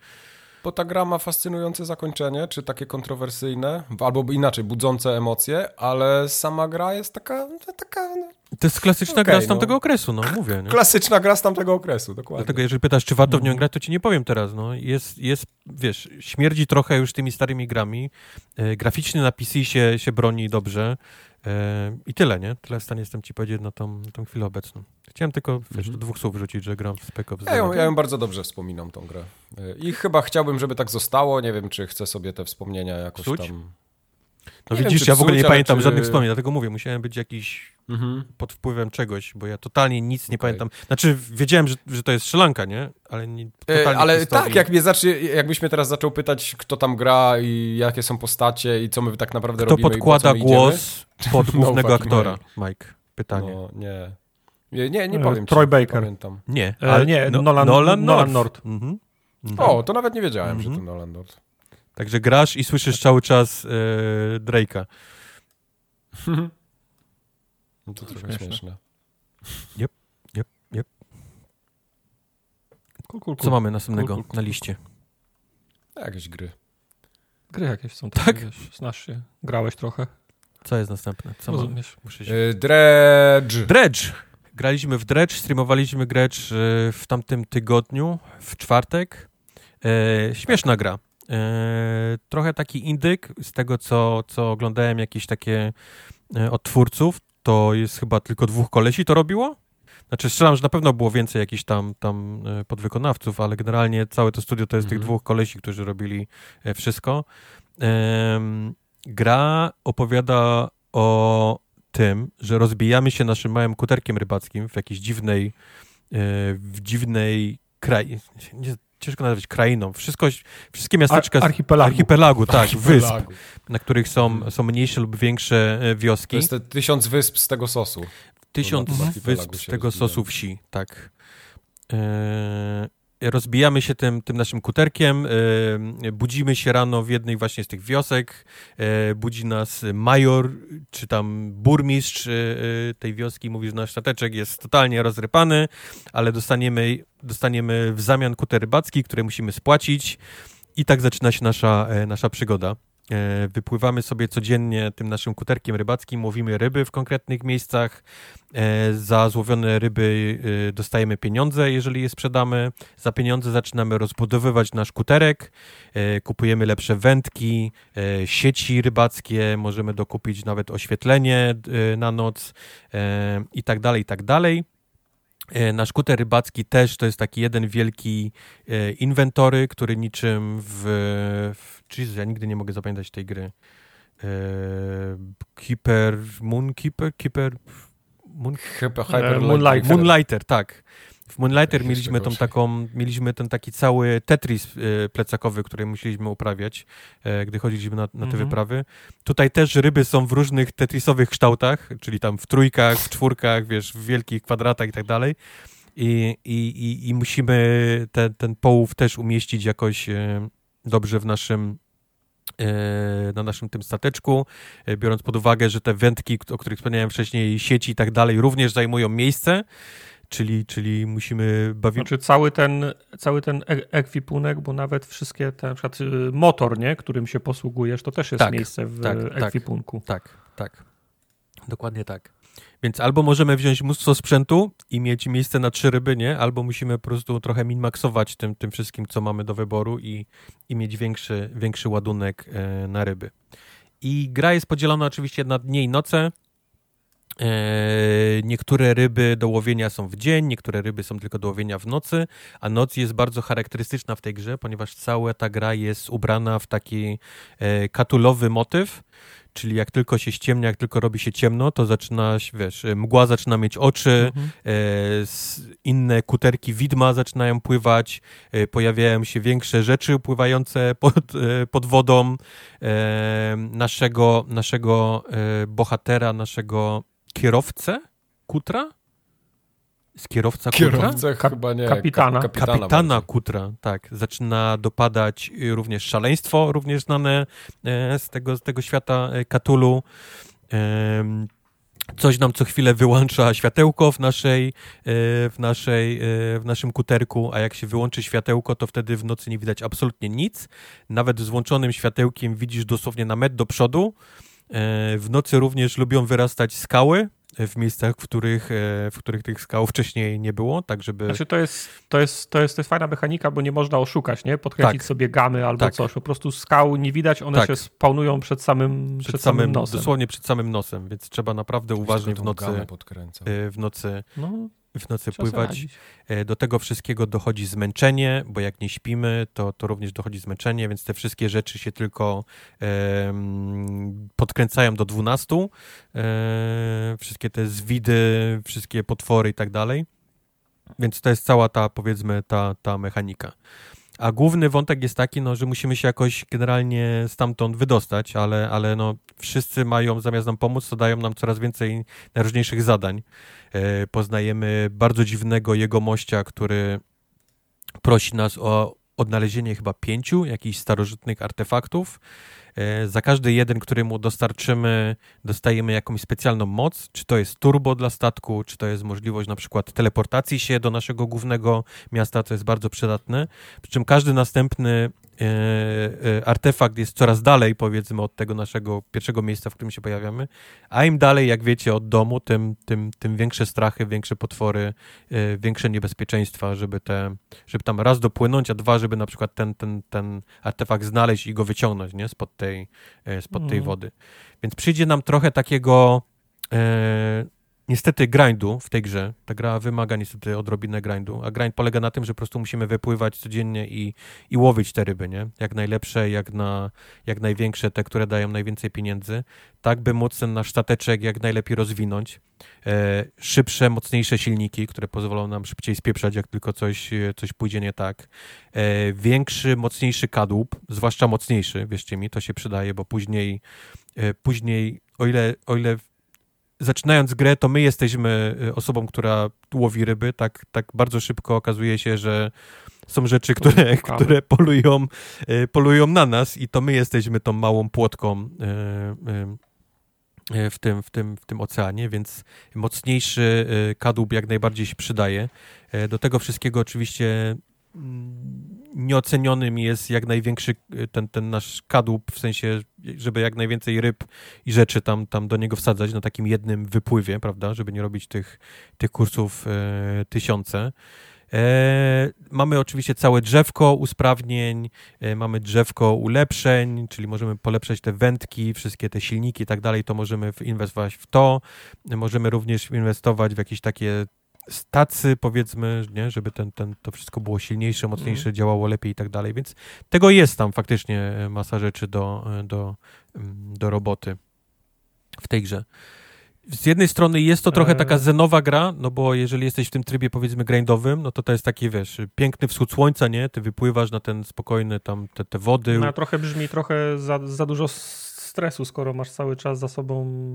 Bo ta gra ma fascynujące zakończenie, czy takie kontrowersyjne, albo inaczej, budzące emocje, ale sama gra jest taka... taka no, to jest klasyczna okay, gra z tamtego no. okresu, no mówię. Nie? Klasyczna gra z tamtego okresu, dokładnie. Dlatego jeżeli pytasz, czy warto w nią mhm. grać, to ci nie powiem teraz. No. Jest, jest, wiesz, śmierdzi trochę już tymi starymi grami. E, graficznie na PC się, się broni dobrze. E, I tyle, nie? Tyle w stanie jestem ci powiedzieć na tą, tą chwilę obecną. Chciałem tylko wiesz, do dwóch słów wrzucić, że gram w Spec Ops. Ja ją, ja ją bardzo dobrze wspominam, tą grę. E, I chyba chciałbym, żeby tak zostało. Nie wiem, czy chcę sobie te wspomnienia jakoś Psuć? tam... No nie widzisz, wiem, ja w ogóle nie pamiętam czy... żadnych wspomnień, dlatego mówię, musiałem być jakiś mhm. pod wpływem czegoś, bo ja totalnie nic nie okay. pamiętam. Znaczy, wiedziałem, że, że to jest strzelanka, nie? Ale nie, e, Ale tak, jak mnie zacznie, jakbyś mnie teraz zaczął pytać, kto tam gra i jakie są postacie i co my tak naprawdę kto robimy Kto podkłada głos pod głównego no, aktora, Mike? Pytanie. No, nie. Nie, nie, nie e, powiem Troy ci, Baker. Pamiętam. Nie, e, ale nie, no, Nolan, Nolan, Nolan Nord. Mhm. Mhm. O, to nawet nie wiedziałem, mhm. że to Nolan Nord. Także grasz i słyszysz cały czas e, Drake'a. no to trochę śmieszne. śmieszne. Yep, yep, yep. Cool, cool, cool. Co mamy następnego cool, na liście? Jakieś gry. Gry jakieś są. Tak? Wiesz, znasz się. Grałeś trochę. Co jest następne? Co Rozumiesz? Muszę się... Dredge. Dredge. Graliśmy w Dredge, streamowaliśmy Dredge w tamtym tygodniu, w czwartek. E, śmieszna gra. Trochę taki indyk z tego, co, co oglądałem jakieś takie e, od twórców. To jest chyba tylko dwóch kolesi to robiło. Znaczy strzelam, że na pewno było więcej jakichś tam, tam e, podwykonawców, ale generalnie całe to studio to jest mhm. tych dwóch kolesi, którzy robili e, wszystko. Gra opowiada o tym, że rozbijamy się naszym małym kuterkiem rybackim w jakiejś dziwnej, w dziwnej krainie, ciężko nazwać krainą. Wszystko, wszystkie miasteczka... Ar archipelagu. Archipelagu, tak, archipelagu. wysp, na których są, są mniejsze lub większe wioski. To jest te tysiąc wysp z tego sosu. Tysiąc wysp z tego sosu wsi, tak. E, rozbijamy się tym, tym naszym kuterkiem, e, budzimy się rano w jednej właśnie z tych wiosek, e, budzi nas major, czy tam burmistrz tej wioski, mówi, że nasz stateczek jest totalnie rozrypany, ale dostaniemy, dostaniemy w zamian kuter rybacki, które musimy spłacić i tak zaczyna się nasza, nasza przygoda. E, wypływamy sobie codziennie tym naszym kuterkiem rybackim, łowimy ryby w konkretnych miejscach. E, za złowione ryby e, dostajemy pieniądze, jeżeli je sprzedamy. Za pieniądze zaczynamy rozbudowywać nasz kuterek, kupujemy lepsze wędki, sieci rybackie, możemy dokupić nawet oświetlenie na noc i tak dalej, i tak dalej. E, nasz kuter rybacki też to jest taki jeden wielki e, inwentory, który niczym w, w Jesus, ja nigdy nie mogę zapamiętać tej gry. Keeper, Moonkeeper, Keeper, Moon, Hyper, Moonlighter. Moonlighter, tak. W Moonlighter mieliśmy, tą taką, mieliśmy ten taki cały Tetris e, plecakowy, który musieliśmy uprawiać, e, gdy chodziliśmy na, na te mhm. wyprawy. Tutaj też ryby są w różnych Tetrisowych kształtach, czyli tam w trójkach, w czwórkach, wiesz, w wielkich kwadratach i tak dalej. I, i, i musimy te, ten połów też umieścić jakoś e, dobrze w naszym na naszym tym stateczku, biorąc pod uwagę, że te wędki, o których wspomniałem wcześniej, sieci i tak dalej, również zajmują miejsce, czyli, czyli musimy bawić... Znaczy cały ten, cały ten e- ekwipunek, bo nawet wszystkie, te, na przykład y, motor, nie, którym się posługujesz, to też jest tak, miejsce w tak, tak. ekwipunku. Tak, tak, dokładnie tak. Więc albo możemy wziąć mnóstwo sprzętu i mieć miejsce na trzy ryby, nie? Albo musimy po prostu trochę minmaksować tym, tym wszystkim, co mamy do wyboru i, i mieć większy, większy ładunek e, na ryby. I gra jest podzielona oczywiście na dnie i noce. E, niektóre ryby do łowienia są w dzień, niektóre ryby są tylko do łowienia w nocy, a noc jest bardzo charakterystyczna w tej grze, ponieważ cała ta gra jest ubrana w taki e, katulowy motyw, czyli jak tylko się ściemnia, jak tylko robi się ciemno, to zaczyna, wiesz, mgła zaczyna mieć oczy, mhm. e, inne kuterki widma zaczynają pływać, e, pojawiają się większe rzeczy pływające pod, e, pod wodą. E, naszego, naszego bohatera, naszego kierowcę Kutra? Z kierowca Kierowca Kutra? chyba nie. Kapitana. kapitana, kapitana Kutra, tak. Zaczyna dopadać również szaleństwo, również znane e, z tego, z tego świata Katulu. E, coś nam co chwilę wyłącza światełko w naszej, e, w naszej, w naszym kuterku, a jak się wyłączy światełko, to wtedy w nocy nie widać absolutnie nic. Nawet z włączonym światełkiem widzisz dosłownie na metr do przodu. E, w nocy również lubią wyrastać skały w miejscach, w których, e, w których tych skał wcześniej nie było, tak żeby... Znaczy to jest, to jest, to jest, to jest fajna mechanika, bo nie można oszukać, nie? Podkręcić tak. sobie gamy albo tak. coś. Po prostu skał nie widać, one tak. się spawnują przed samym, przed, przed samym, samym, nosem. Dosłownie przed samym nosem, więc trzeba naprawdę uważnie w nocy, e, w nocy no w nocy pływać. E, do tego wszystkiego dochodzi zmęczenie, bo jak nie śpimy, to, to również dochodzi zmęczenie, więc te wszystkie rzeczy się tylko e, podkręcają do 12. E, wszystkie te zwidy, wszystkie potwory i tak dalej. Więc to jest cała ta, powiedzmy, ta, ta mechanika. A główny wątek jest taki, no, że musimy się jakoś generalnie stamtąd wydostać, ale, ale no, wszyscy mają, zamiast nam pomóc, to dają nam coraz więcej najróżniejszych zadań. E, poznajemy bardzo dziwnego jegomościa, który prosi nas o odnalezienie chyba pięciu jakichś starożytnych artefaktów. E, za każdy jeden, który mu dostarczymy, dostajemy jakąś specjalną moc, czy to jest turbo dla statku, czy to jest możliwość na przykład teleportacji się do naszego głównego miasta, co jest bardzo przydatne. Przy czym każdy następny artefakt jest coraz dalej, powiedzmy, od tego naszego pierwszego miejsca, w którym się pojawiamy, a im dalej, jak wiecie, od domu, tym, tym, tym większe strachy, większe potwory, e, większe niebezpieczeństwa, żeby, te, żeby tam raz dopłynąć, a dwa, żeby na przykład ten, ten, ten artefakt znaleźć i go wyciągnąć, nie, spod tej, spod tej mm. wody. Więc przyjdzie nam trochę takiego niestety grindu w tej grze. Ta gra wymaga niestety odrobinę grindu, a grind polega na tym, że po prostu musimy wypływać codziennie i, i łowić te ryby, nie? Jak najlepsze, jak, na, jak największe, te, które dają najwięcej pieniędzy, tak by móc ten nasz stateczek jak najlepiej rozwinąć. E, szybsze, mocniejsze silniki, które pozwolą nam szybciej spieprzać, jak tylko coś, e, coś pójdzie nie tak. E, większy, mocniejszy kadłub, zwłaszcza mocniejszy, wierzcie mi, to się przydaje, bo później, e, później o ile, o ile zaczynając grę, to my jesteśmy y, osobą, która łowi ryby, tak, tak bardzo szybko okazuje się, że są rzeczy, które, które polują, y, polują na nas i to my jesteśmy tą małą płotką y, w tym, w, tym, w tym oceanie, więc mocniejszy kadłub jak najbardziej się przydaje. Do tego wszystkiego oczywiście mm, nieocenionym jest jak największy e, ten, ten nasz kadłub, w sensie, żeby jak najwięcej ryb i rzeczy tam, tam do niego wsadzać na takim jednym wypływie, prawda, żeby nie robić tych, tych kursów e, tysiące. E, mamy oczywiście całe drzewko usprawnień, e, mamy drzewko ulepszeń, czyli możemy polepszać te wędki, wszystkie te silniki i tak dalej, to możemy inwestować w to. Możemy również inwestować w jakieś takie stacy, powiedzmy, nie, żeby ten, ten, to wszystko było silniejsze, mocniejsze, mm. działało lepiej i tak dalej, więc tego jest tam faktycznie e, masa rzeczy do, e, do, mm, do roboty w tej grze. Z jednej strony jest to trochę taka e. zenowa gra, no bo jeżeli jesteś w tym trybie powiedzmy grindowym, no to to jest taki, wiesz, piękny wschód słońca, nie? Ty wypływasz na ten spokojny tam, te, te wody. No, trochę brzmi trochę za, za dużo stresu, skoro masz cały czas za sobą,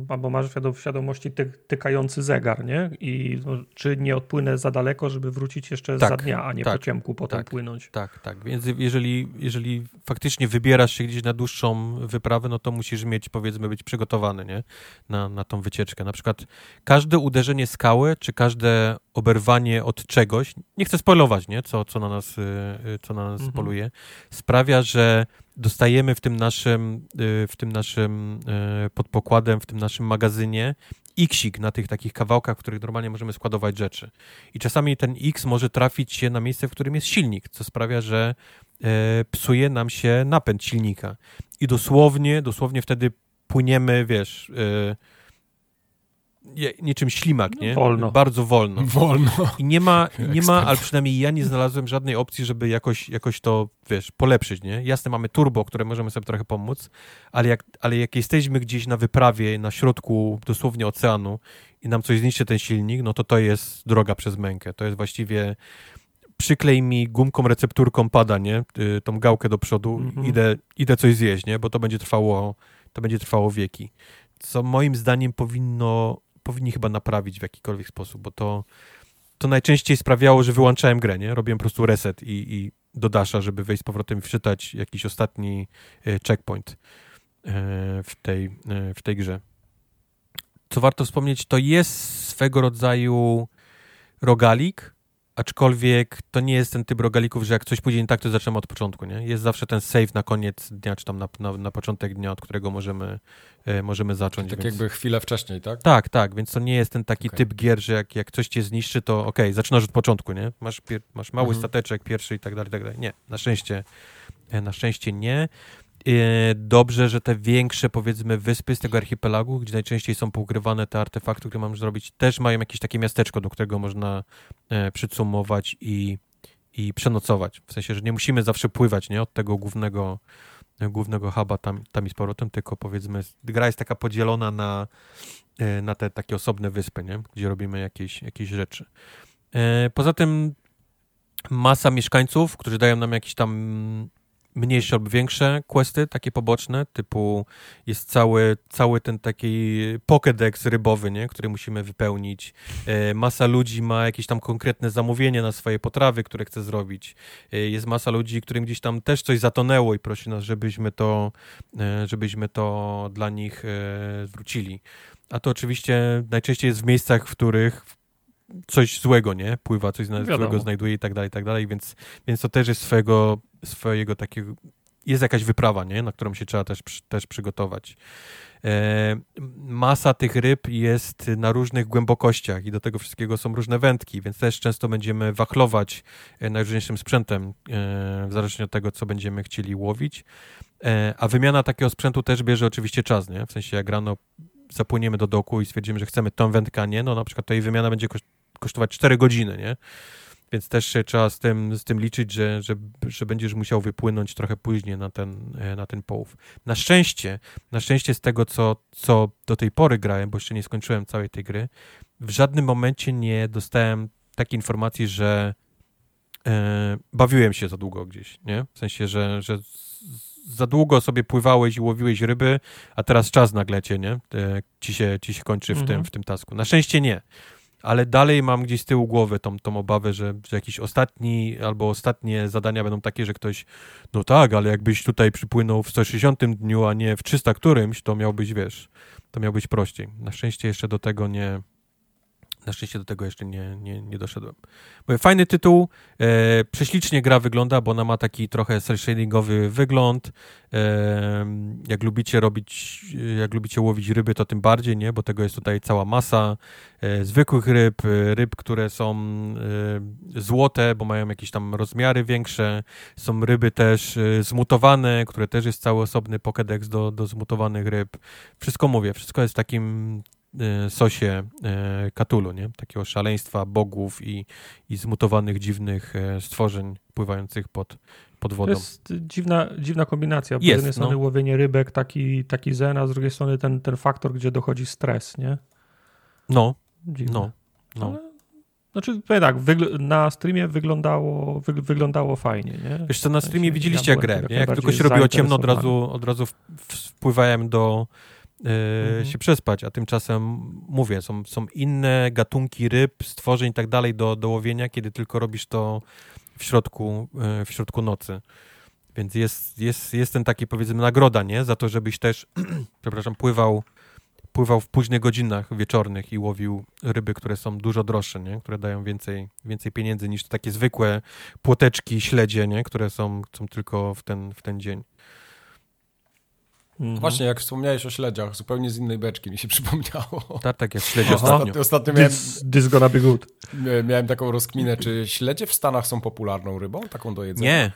albo masz w świadomości ty, tykający zegar, nie? I no, czy nie odpłynę za daleko, żeby wrócić jeszcze tak, za dnia, a nie tak, po ciemku potem tak, płynąć. Tak, tak. Więc jeżeli, jeżeli faktycznie wybierasz się gdzieś na dłuższą wyprawę, no to musisz mieć, powiedzmy, być przygotowany, nie? Na, na tą wycieczkę. Na przykład każde uderzenie skały, czy każde oberwanie od czegoś, nie chcę spoilować, nie? Co, co na nas, y, y, co na nas mhm. poluje, sprawia, że dostajemy w tym naszym, y, w tym naszym y, podpokładem, w tym naszym magazynie xik na tych takich kawałkach, w których normalnie możemy składować rzeczy. I czasami ten x może trafić się na miejsce, w którym jest silnik, co sprawia, że e, psuje nam się napęd silnika. I dosłownie, dosłownie wtedy płyniemy, wiesz, e, niczym ślimak, nie? Wolno. Bardzo wolno. Wolno. I nie ma, nie ma, ale przynajmniej ja nie znalazłem żadnej opcji, żeby jakoś, jakoś to, wiesz, polepszyć, nie? Jasne, mamy turbo, które możemy sobie trochę pomóc, ale jak, ale jak jesteśmy gdzieś na wyprawie, na środku dosłownie oceanu i nam coś zniszczy ten silnik, no to to jest droga przez mękę. To jest właściwie przyklej mi gumką, recepturką pada, nie? Y, tą gałkę do przodu, -hmm. idę, idę coś zjeść, nie? Bo to będzie trwało, to będzie trwało wieki. Co moim zdaniem powinno powinni chyba naprawić w jakikolwiek sposób, bo to, to najczęściej sprawiało, że wyłączałem grę, nie? Robiłem po prostu reset i, i do żeby wejść z powrotem i wczytać jakiś ostatni e, checkpoint e, w tej, e, w tej grze. Co warto wspomnieć, to jest swego rodzaju rogalik, aczkolwiek to nie jest ten typ rogalików, że jak coś pójdzie nie tak, to zaczynamy od początku, nie? Jest zawsze ten save na koniec dnia, czy tam na, na, na początek dnia, od którego możemy, e, możemy zacząć. Tak więc... jakby chwilę wcześniej, tak? Tak, tak, więc to nie jest ten taki okay. typ gier, że jak, jak coś cię zniszczy, to okej, okay, zaczynasz od początku, nie? Masz, pier, masz mały mhm. stateczek pierwszy i tak dalej, i tak dalej. Nie, na szczęście, e, na szczęście nie. E, dobrze, że te większe, powiedzmy, wyspy z tego archipelagu, gdzie najczęściej są poukrywane te artefakty, które mamy zrobić, też mają jakieś takie miasteczko, do którego można e, przycumować i, i przenocować. W sensie, że nie musimy zawsze pływać nie, od tego głównego, głównego huba tam, tam i z powrotem, tylko powiedzmy, gra jest taka podzielona na, e, na te takie osobne wyspy, nie, gdzie robimy jakieś, jakieś rzeczy. Poza tym masa mieszkańców, którzy dają nam jakiś tam mniejsze lub większe questy, takie poboczne, typu jest cały, cały ten taki Pokédex rybowy, nie? który musimy wypełnić. E, masa ludzi ma jakieś tam konkretne zamówienie na swoje potrawy, które chce zrobić. E, jest masa ludzi, którym gdzieś tam też coś zatonęło i prosi nas, żebyśmy to, e, żebyśmy to dla nich e, zwrócili. A to oczywiście najczęściej jest w miejscach, w których coś złego, nie? Pływa, coś złego znajduje i tak dalej, i tak dalej, więc, więc to też jest swojego, swojego takiego, jest jakaś wyprawa, nie? Na którą się trzeba też, też przygotować. E, masa tych ryb jest na różnych głębokościach i do tego wszystkiego są różne wędki, więc też często będziemy wachlować e, najróżniejszym sprzętem, e, w zależności od tego, co będziemy chcieli łowić. E, a wymiana takiego sprzętu też bierze oczywiście czas, nie? W sensie jak rano zapłyniemy do doku i stwierdzimy, że chcemy tą wędkę, nie, no na przykład to jej wymiana będzie kosztować 4 godziny, nie? Więc też się trzeba z tym, z tym liczyć, że, że, że będziesz musiał wypłynąć trochę później na ten, e, na ten połów. Na szczęście, na szczęście z tego, co, co do tej pory grałem, bo jeszcze nie skończyłem całej tej gry, w żadnym momencie nie dostałem takiej informacji, że e, bawiłem się za długo gdzieś, nie? W sensie, że, że za długo sobie pływałeś i łowiłeś ryby, a teraz czas nagle cię, nie? E, ci, się, ci się kończy w, mhm. tym, w tym tasku. Na szczęście nie ale dalej mam gdzieś z tyłu głowy tą, tą obawę, że, że jakiś ostatni albo ostatnie zadania będą takie, że ktoś, no tak, ale jakbyś tutaj przypłynął w 160 dniu, a nie w 300 którymś, to miałbyś, wiesz, to miałbyś prościej. Na szczęście jeszcze do tego nie, na szczęście do tego jeszcze nie, nie, nie doszedłem. Mówię, fajny tytuł, e, prześlicznie gra wygląda, bo ona ma taki trochę cel-shadingowy wygląd. E, jak lubicie robić, jak lubicie łowić ryby, to tym bardziej, nie? Bo tego jest tutaj cała masa e, zwykłych ryb, ryb, które są e, złote, bo mają jakieś tam rozmiary większe. Są ryby też e, zmutowane, które też jest cały osobny pokedex do, do zmutowanych ryb. Wszystko mówię, wszystko jest takim E, sosie Katulu, e, nie? Takiego szaleństwa bogów i, i zmutowanych dziwnych e, stworzeń pływających pod, pod wodą. To jest dziwna, dziwna kombinacja. Bo jest, z jednej strony no. łowienie rybek, taki, taki zen, a z drugiej strony ten, ten faktor, gdzie dochodzi stres, nie? No, Dziwne. no, no. Ale, znaczy, tak, na streamie wyglądało, wy, wyglądało fajnie, nie? Wiesz co, na streamie widzieliście ja grę, nie? Jak tylko się robiło ciemno, od razu, od razu wpływałem do mhm. się przespać, a tymczasem mówię, są, są inne gatunki ryb, stworzeń i tak dalej do, do łowienia, kiedy tylko robisz to w środku, e, w środku nocy. Więc jest, jest, jest ten taki, powiedzmy, nagroda, nie? Za to, żebyś też, przepraszam, pływał, pływał w późnych godzinach wieczornych i łowił ryby, które są dużo droższe, nie? Które dają więcej, więcej pieniędzy niż takie zwykłe płoteczki, śledzie, nie? Które są, są tylko w ten, w ten dzień. Mhm. Właśnie, jak wspomniałeś o śledziach, zupełnie z innej beczki mi się przypomniało. Tak, tak, jak śledzie ostatnio. Ostatnio miałem, this, this gonna be good. miałem taką rozkminę, czy śledzie w Stanach są popularną rybą, taką do jedzenia? Nie,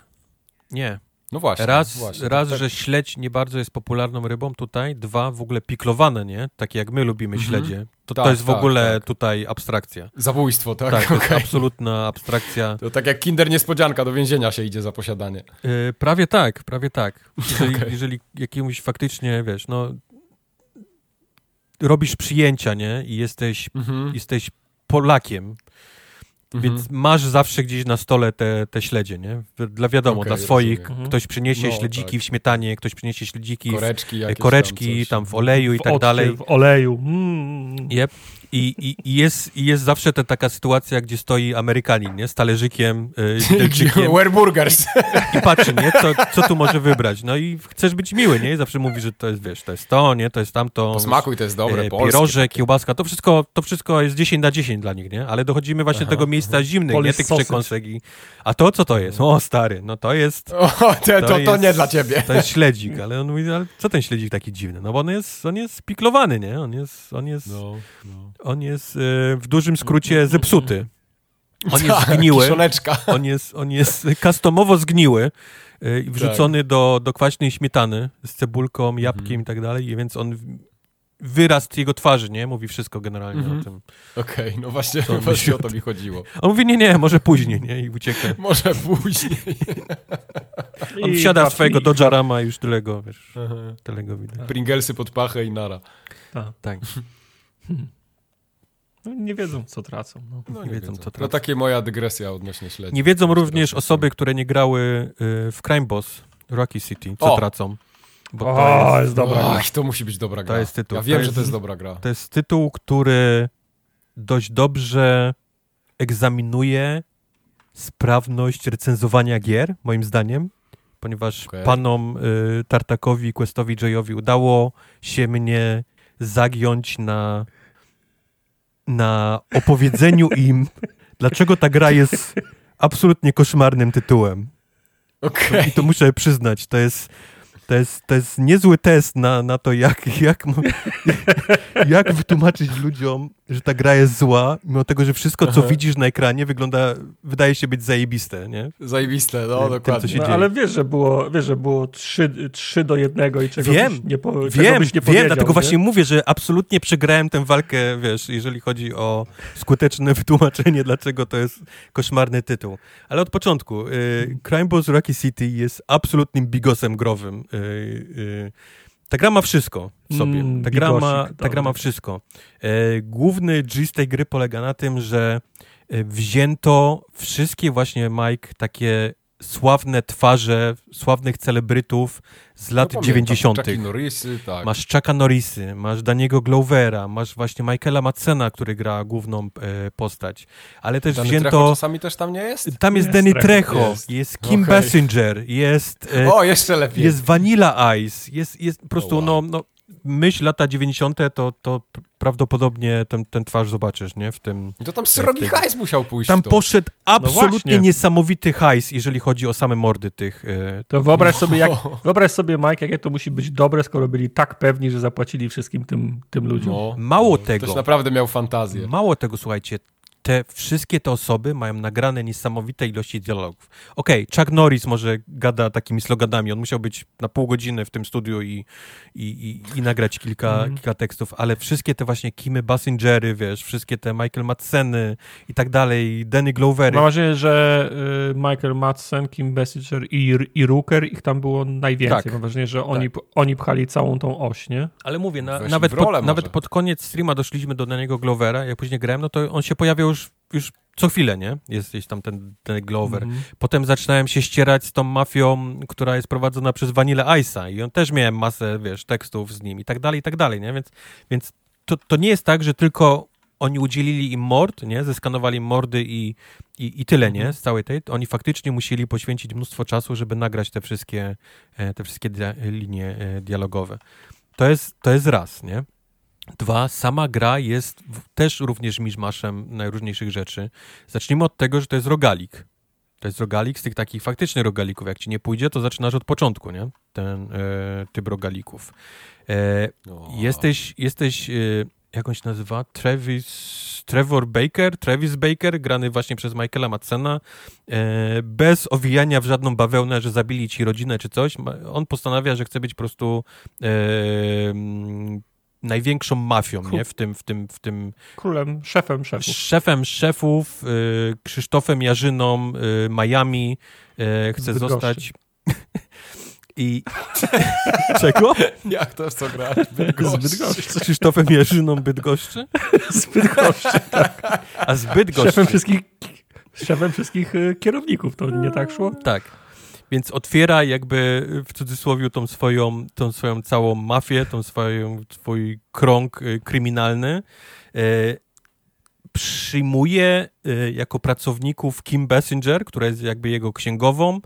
nie. No właśnie. Raz, właśnie, raz tak, że śledź nie bardzo jest popularną rybą tutaj, dwa, w ogóle piklowane, nie? Takie jak my lubimy mhm. śledzie. To, tak, to jest w tak, ogóle tak. tutaj abstrakcja. Zabójstwo, tak? Tak, okay. absolutna abstrakcja. To tak jak kinder niespodzianka, do więzienia się idzie za posiadanie. Yy, prawie tak, prawie tak. Jeżeli, okay. jeżeli jakiemuś faktycznie, wiesz, no robisz przyjęcia, nie? I jesteś, mhm. jesteś Polakiem, Mhm. Więc masz zawsze gdzieś na stole te, te śledzie, nie? Dla wiadomo, okay, dla swoich. Rozumiem. Ktoś przyniesie no, śledziki tak. w śmietanie, ktoś przyniesie śledziki koreczki, w, koreczki tam, tam, w oleju i tak dalej. W oleju. Mm. Yep. I, i, i, jest, I jest zawsze ta taka sytuacja, gdzie stoi Amerykanin, nie? Z talerzykiem, yy, Where burgers? I patrzy, nie? Co, co tu może wybrać? No i chcesz być miły, nie? I zawsze mówi, że to jest, wiesz, to jest to, nie? To jest tamto. Posmakuj, to jest dobre, e, Pierożek, kiełbaska, to wszystko, to wszystko jest 10 na 10 dla nich, nie? Ale dochodzimy właśnie do tego miejsca aha. zimnych, nie? Tych przekąsek i... A to co to jest? O, stary, no to jest... O, to, to, to, jest, nie dla ciebie. To jest śledzik, ale on mówi, ale co ten śledzik taki dziwny? No bo on jest, on jest piklowany, nie? On jest, on jest... No, no on jest e, w dużym skrócie zepsuty. On jest tak, zgniły. On jest, on jest customowo zgniły e, i wrzucony tak. do, do kwaśnej śmietany z cebulką, jabłkiem mhm. i tak dalej, więc on wyraz jego twarzy, nie? Mówi wszystko generalnie mhm. o tym. Okej, okay, no właśnie, właśnie o to mi chodziło. On mówi, nie, nie, może później, nie? I ucieka. może później. on wsiada w swojego Dodgerama i już tyle go, wiesz, tyle go widać. Pringlesy pod pachę i nara. Tak. tak. No, nie wiedzą, co tracą. No. No, nie, nie, wiedzą, co tracą. No takie moja dygresja odnośnie śledzi. Nie wiedzą również osoby, które nie grały y, w Crime Boss Rocky City, co o. tracą. Bo o, to jest, jest dobra gra. to musi być dobra gra. To jest tytuł. Ja wiem, to jest, że to jest dobra gra. To jest tytuł, który dość dobrze egzaminuje sprawność recenzowania gier, moim zdaniem, ponieważ okay. panom y, Tartakowi, Questowi, Joyowi udało się mnie zagiąć na, na opowiedzeniu im, dlaczego ta gra jest absolutnie koszmarnym tytułem. Okay. I to muszę przyznać, to jest to jest, to jest niezły test na, na to, jak, jak, jak wytłumaczyć ludziom, że ta gra jest zła, mimo tego, że wszystko, co Aha. widzisz na ekranie, wygląda, wydaje się być zajebiste, nie? Zajebiste, no Tym, dokładnie. co się no. Ale wiesz, że było, wiesz, że było 3, 3 do 1 i czego wiem, byś nie, po, wiem, byś nie wiem, dlatego nie? właśnie mówię, że absolutnie przegrałem tę walkę, wiesz, jeżeli chodzi o skuteczne wytłumaczenie, dlaczego to jest koszmarny tytuł. Ale od początku, y, Crime Boss Rocky City jest absolutnym bigosem growym. Y, ta gra ma wszystko w sobie. Mm, ta, gra ma, ta gra ma wszystko. E, główny G z tej gry polega na tym, że e, wzięto wszystkie właśnie, Mike, takie sławne twarze sławnych celebrytów z lat no, 90. Norrisy, tak. Masz Chucka Norrisy, masz Daniego Glovera, masz właśnie Michaela Madsena, który gra główną e, postać. Ale też Danny wzięto... Trejo czasami też tam nie jest? Tam jest, jest Danny Trejo, jest, jest Kim okay. Basinger, jest... E, o, jeszcze lepiej. Jest Vanilla Ice, jest, jest po prostu, oh, wow. no, no myśl lata 90. to, to prawdopodobnie ten, ten twarz zobaczysz, nie? W tym... To tam srogi hajs musiał pójść Tam poszedł absolutnie no niesamowity hajs, jeżeli chodzi o same mordy tych... E... To wyobraź sobie, jak, wyobraź sobie, Mike, jakie to musi być dobre, skoro byli tak pewni, że zapłacili wszystkim tym, tym ludziom. No, Mało tego... Ktoś naprawdę miał fantazję. Mało tego, słuchajcie, te wszystkie te osoby mają nagrane niesamowite ilości dialogów. Okej, okay, Chuck Norris może gada takimi sloganami, on musiał być na pół godziny w tym studiu i, i, i, i nagrać kilka, mm. kilka tekstów, ale wszystkie te właśnie Kimy Bassingery, wiesz, wszystkie te Michael Madseny i tak dalej, Danny Glovery. Mam wrażenie, że y, Michael Madsen, Kim Basinger i, i Rooker, ich tam było najwięcej. Tak. Mam wrażenie, że oni, tak. oni pchali całą tą oś, nie? Ale mówię, na, nawet, pod, nawet pod koniec streama doszliśmy do Danny'ego Glovera, jak później grałem, no to on się pojawiał już, już co chwilę, nie? Jest gdzieś tam ten, ten Glover. Mm -hmm. Potem zaczynałem się ścierać z tą mafią, która jest prowadzona przez Vanilla Ice'a i on też miałem masę, wiesz, tekstów z nim i tak dalej, i tak dalej, nie? Więc, więc to, to nie jest tak, że tylko oni udzielili im mord, nie? Zeskanowali mordy i, i, i tyle, nie? Mhm. Z całej tej. Oni faktycznie musieli poświęcić mnóstwo czasu, żeby nagrać te wszystkie, e, te wszystkie dia linie e, dialogowe. To jest, to jest raz, nie? Dwa, sama gra jest też również miszmaszem najróżniejszych rzeczy. Zacznijmy od tego, że to jest rogalik. To jest rogalik z tych takich faktycznych rogalików. Jak ci nie pójdzie, to zaczynasz od początku, nie? Ten e, typ rogalików. E, jesteś, jesteś e, jak on się nazywa? Travis, Trevor Baker, Travis Baker, grany właśnie przez Michaela Madsena, e, bez owijania w żadną bawełnę, że zabili ci rodzinę czy coś. On postanawia, że chce być po prostu e, największą mafią, nie? W tym, w tym, w tym... Królem, szefem szefów. Szefem szefów, y, Krzysztofem Jarzyną, y, Miami, y, chce zostać... I... Czego? Jak to, co grać? Bydgoszczy. Z Krzysztofem Jarzyną Bydgoszczy? Z Bydgoszczy, tak. A z Bydgoszczy. Szefem wszystkich, szefem wszystkich kierowników, to nie tak szło? Tak. Więc otwiera jakby w cudzysłowie tą swoją, tą swoją całą mafię, tą swoją, swój krąg y, kryminalny. Y, przyjmuje y, jako pracowników Kim Basinger, która jest jakby jego księgową.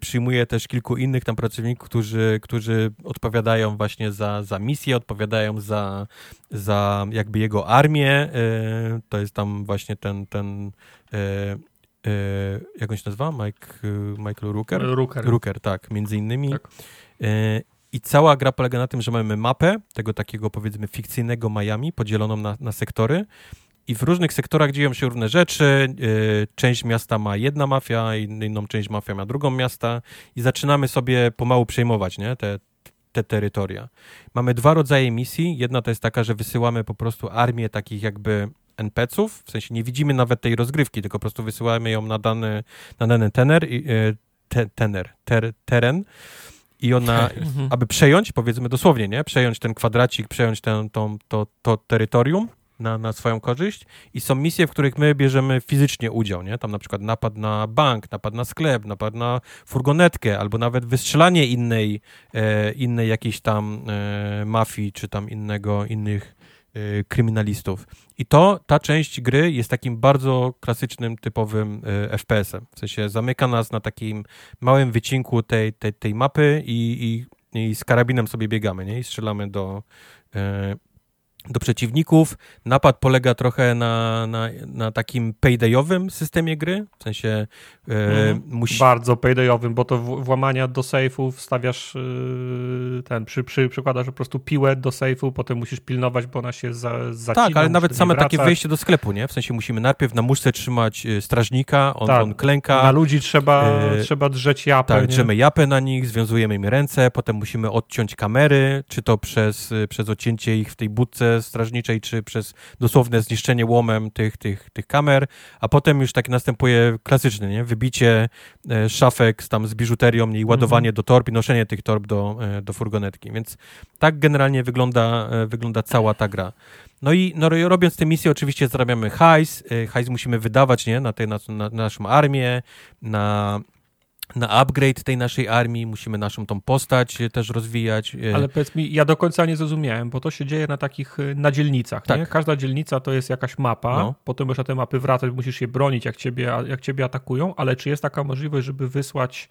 Przyjmuje też kilku innych tam pracowników, którzy, którzy odpowiadają właśnie za, za misję, odpowiadają za, za jakby jego armię. To jest tam właśnie ten, ten jak on się nazywa? Mike, e, Michael Rooker? Rooker. Rooker, tak, między innymi. Tak. E, I cała gra polega na tym, że mamy mapę tego takiego powiedzmy fikcyjnego Miami podzieloną na, na sektory i w różnych sektorach dzieją się różne rzeczy. Część miasta ma jedna mafia, inną część mafia ma drugą miasta i zaczynamy sobie pomału przejmować nie? Te, te terytoria. Mamy dwa rodzaje misji. Jedna to jest taka, że wysyłamy po prostu armię takich jakby NPC-ów, w sensie nie widzimy nawet tej rozgrywki, tylko po prostu wysyłamy ją na dany, na dany tener, e, te, tener ter, teren i ona, aby przejąć, powiedzmy dosłownie, nie? Przejąć ten kwadracik, przejąć ten, to, to, to terytorium, na, na swoją korzyść i są misje, w których my bierzemy fizycznie udział, nie? Tam na przykład napad na bank, napad na sklep, napad na furgonetkę, albo nawet wystrzelanie innej, e, innej jakiejś tam e, mafii, czy tam innego, innych kryminalistów. I to, ta część gry jest takim bardzo klasycznym, typowym e, FPS-em. W sensie zamyka nas na takim małym wycinku tej, tej, tej mapy i, i, i z karabinem sobie biegamy, nie? I strzelamy do, e, do przeciwników. Napad polega trochę na, na, na takim paydayowym systemie gry, w sensie e, mhm. musi... Bardzo paydayowym, bo to włamania do sejfu wstawiasz yy, ten, przy, przy, przykładasz po prostu piłę do sejfu, potem musisz pilnować, bo ona się za, zacina. Tak, ale nawet same takie wejście do sklepu, nie? W sensie musimy najpierw na muszce trzymać y, strażnika, on, tak. on klęka. Na ludzi trzeba, yy, trzeba drzeć japę. Tak, drzemy japę na nich, związujemy im ręce, potem musimy odciąć kamery, czy to przez, przez odcięcie ich w tej budce strażniczej, czy przez dosłowne zniszczenie łomem tych, tych, tych kamer, a potem już tak następuje klasyczny, nie? Wybicie e, szafek z, tam z biżuterią i ładowanie mhm. do torb i noszenie tych torb do, e, do furgonetki. Więc tak generalnie wygląda, e, wygląda cała ta gra. No i no, robiąc te misje, oczywiście zarabiamy hajs. Hajs musimy wydawać nie? Na, te, na, na naszą armię, na na upgrade tej naszej armii, musimy naszą tą postać e, też rozwijać. E. Ale powiedz mi, ja do końca nie zrozumiałem, bo to się dzieje na takich, e, na dzielnicach, tak. nie? Każda dzielnica to jest jakaś mapa, no. potem możesz na te mapy wracać, musisz je bronić, jak ciebie, jak ciebie atakują, ale czy jest taka możliwość, żeby wysłać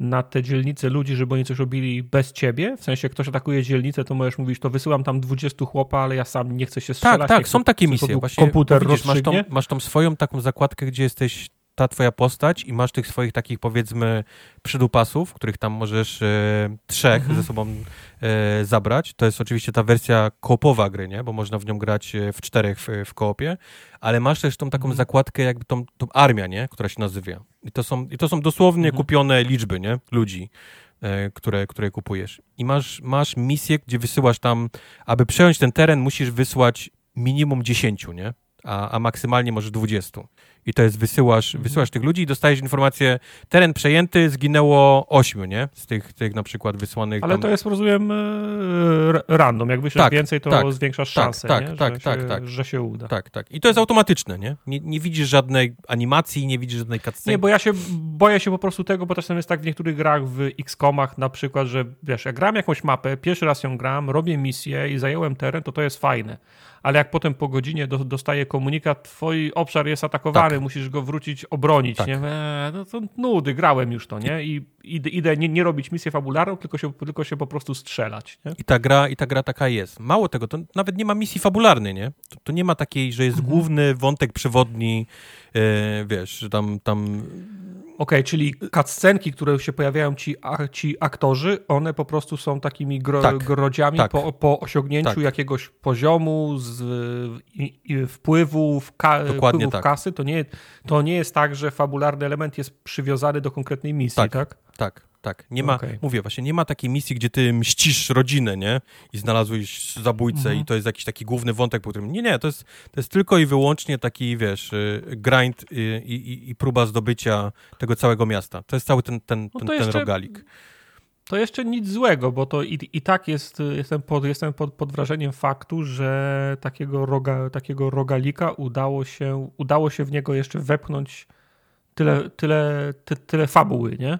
na te dzielnice ludzi, żeby oni coś robili bez ciebie? W sensie, ktoś atakuje dzielnicę, to możesz mówić, to wysyłam tam 20 chłopa, ale ja sam nie chcę się strzelać. Tak, tak, są takie misje. Właśnie, komputer widzisz, masz, tą, masz tą swoją taką zakładkę, gdzie jesteś ta twoja postać i masz tych swoich takich powiedzmy przydupasów, których tam możesz e, trzech mhm. ze sobą e, zabrać. To jest oczywiście ta wersja koopowa gry, nie? Bo można w nią grać e, w czterech w, w koopie, ale masz też tą taką mhm. zakładkę jakby tą, tą armia, nie? Która się nazywa. I to są, i to są dosłownie mhm. kupione liczby, nie? Ludzi. Które, które kupujesz. I masz, masz misję, gdzie wysyłasz tam, aby przejąć ten teren, musisz wysłać minimum 10, nie? A, a maksymalnie możesz 20 i to jest wysyłasz, wysyłasz tych ludzi i dostajesz informację, teren przejęty, zginęło ośmiu, nie? Z tych, tych na przykład wysłanych. Ale tam... to jest, rozumiem, e, random. Jak wyślesz tak, więcej, to tak, zwiększasz tak, szansę, tak, nie? Tak, że, tak, się, tak. że się uda. Tak, tak. I to jest automatyczne, nie? Nie, nie widzisz żadnej animacji, nie widzisz żadnej cutscene. Nie, bo ja się boję się po prostu tego, bo czasem jest tak w niektórych grach w X-komach na przykład, że wiesz, jak gram jakąś mapę, pierwszy raz ją gram, robię misję i zająłem teren, to to jest fajne ale jak potem po godzinie do, dostaje komunikat, twój obszar jest atakowany, tak. musisz go wrócić, obronić, tak. nie? Eee, no to nudy, grałem już to, nie? I idę nie, nie robić misję fabularną, tylko się, tylko się po prostu strzelać, nie? I ta gra, i ta gra taka jest. Mało tego, to nawet nie ma misji fabularnej, nie? To, to nie ma takiej, że jest mhm. główny wątek przewodni, yy, wiesz, że tam, tam Okej, okay, czyli cutscenki, które się pojawiają ci, a, ci aktorzy, one po prostu są takimi gro, tak, grodziami tak, po, po osiągnięciu tak. jakiegoś poziomu z, i, i wpływu, w ka, wpływu w tak. kasy. To nie, to nie jest tak, że fabularny element jest przywiązany do konkretnej misji, tak? Tak, tak. Nie ma, okay. mówię właśnie, nie ma takiej misji, gdzie ty mścisz rodzinę, nie? I znalazłeś zabójcę mhm. i to jest jakiś taki główny wątek, po którym... Nie, nie, to jest, to jest tylko i wyłącznie taki, wiesz, y, grind i, i, i próba zdobycia tego całego miasta. To jest cały ten, ten, no ten, ten jeszcze, rogalik. To jeszcze nic złego, bo to i, i tak jest, jestem, pod, jestem pod, pod wrażeniem faktu, że takiego, roga, takiego rogalika udało się, udało się w niego jeszcze wepchnąć tyle, tyle, ty, tyle fabuły, nie?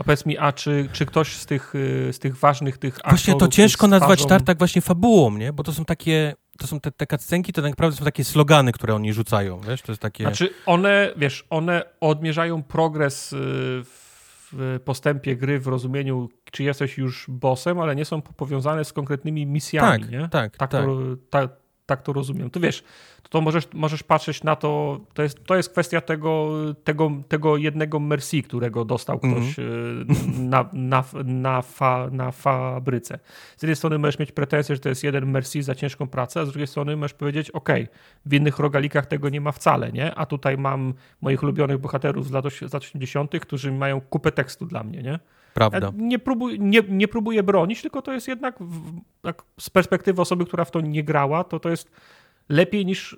A powiedz mi, a czy, czy ktoś z tych, y, z tych ważnych tych Właśnie to ciężko nazwać Tartak właśnie fabułą, nie? Bo to są takie, to są te, te cutscenki, to tak naprawdę są takie slogany, które oni rzucają, wiesz? To jest takie... Znaczy one, wiesz, one odmierzają progres y, w postępie gry w rozumieniu, czy jesteś już bossem, ale nie są powiązane z konkretnymi misjami, tak, nie? Tak, tak. To, tak tak to rozumiem. To wiesz, to możesz, możesz patrzeć na to, to jest, to jest kwestia tego, tego, tego jednego Merci, którego dostał ktoś mm -hmm. na, na, na, fa, na fabryce. Z jednej strony możesz mieć pretensję, że to jest jeden Merci za ciężką pracę, a z drugiej strony możesz powiedzieć, ok, w innych rogalikach tego nie ma wcale, nie? A tutaj mam moich ulubionych bohaterów z lat, z lat 80., którzy mają kupę tekstu dla mnie, nie? Prawda. nie, próbuj, nie, nie próbuję bronić, tylko to jest jednak w, z perspektywy osoby, która w to nie grała, to to jest lepiej niż,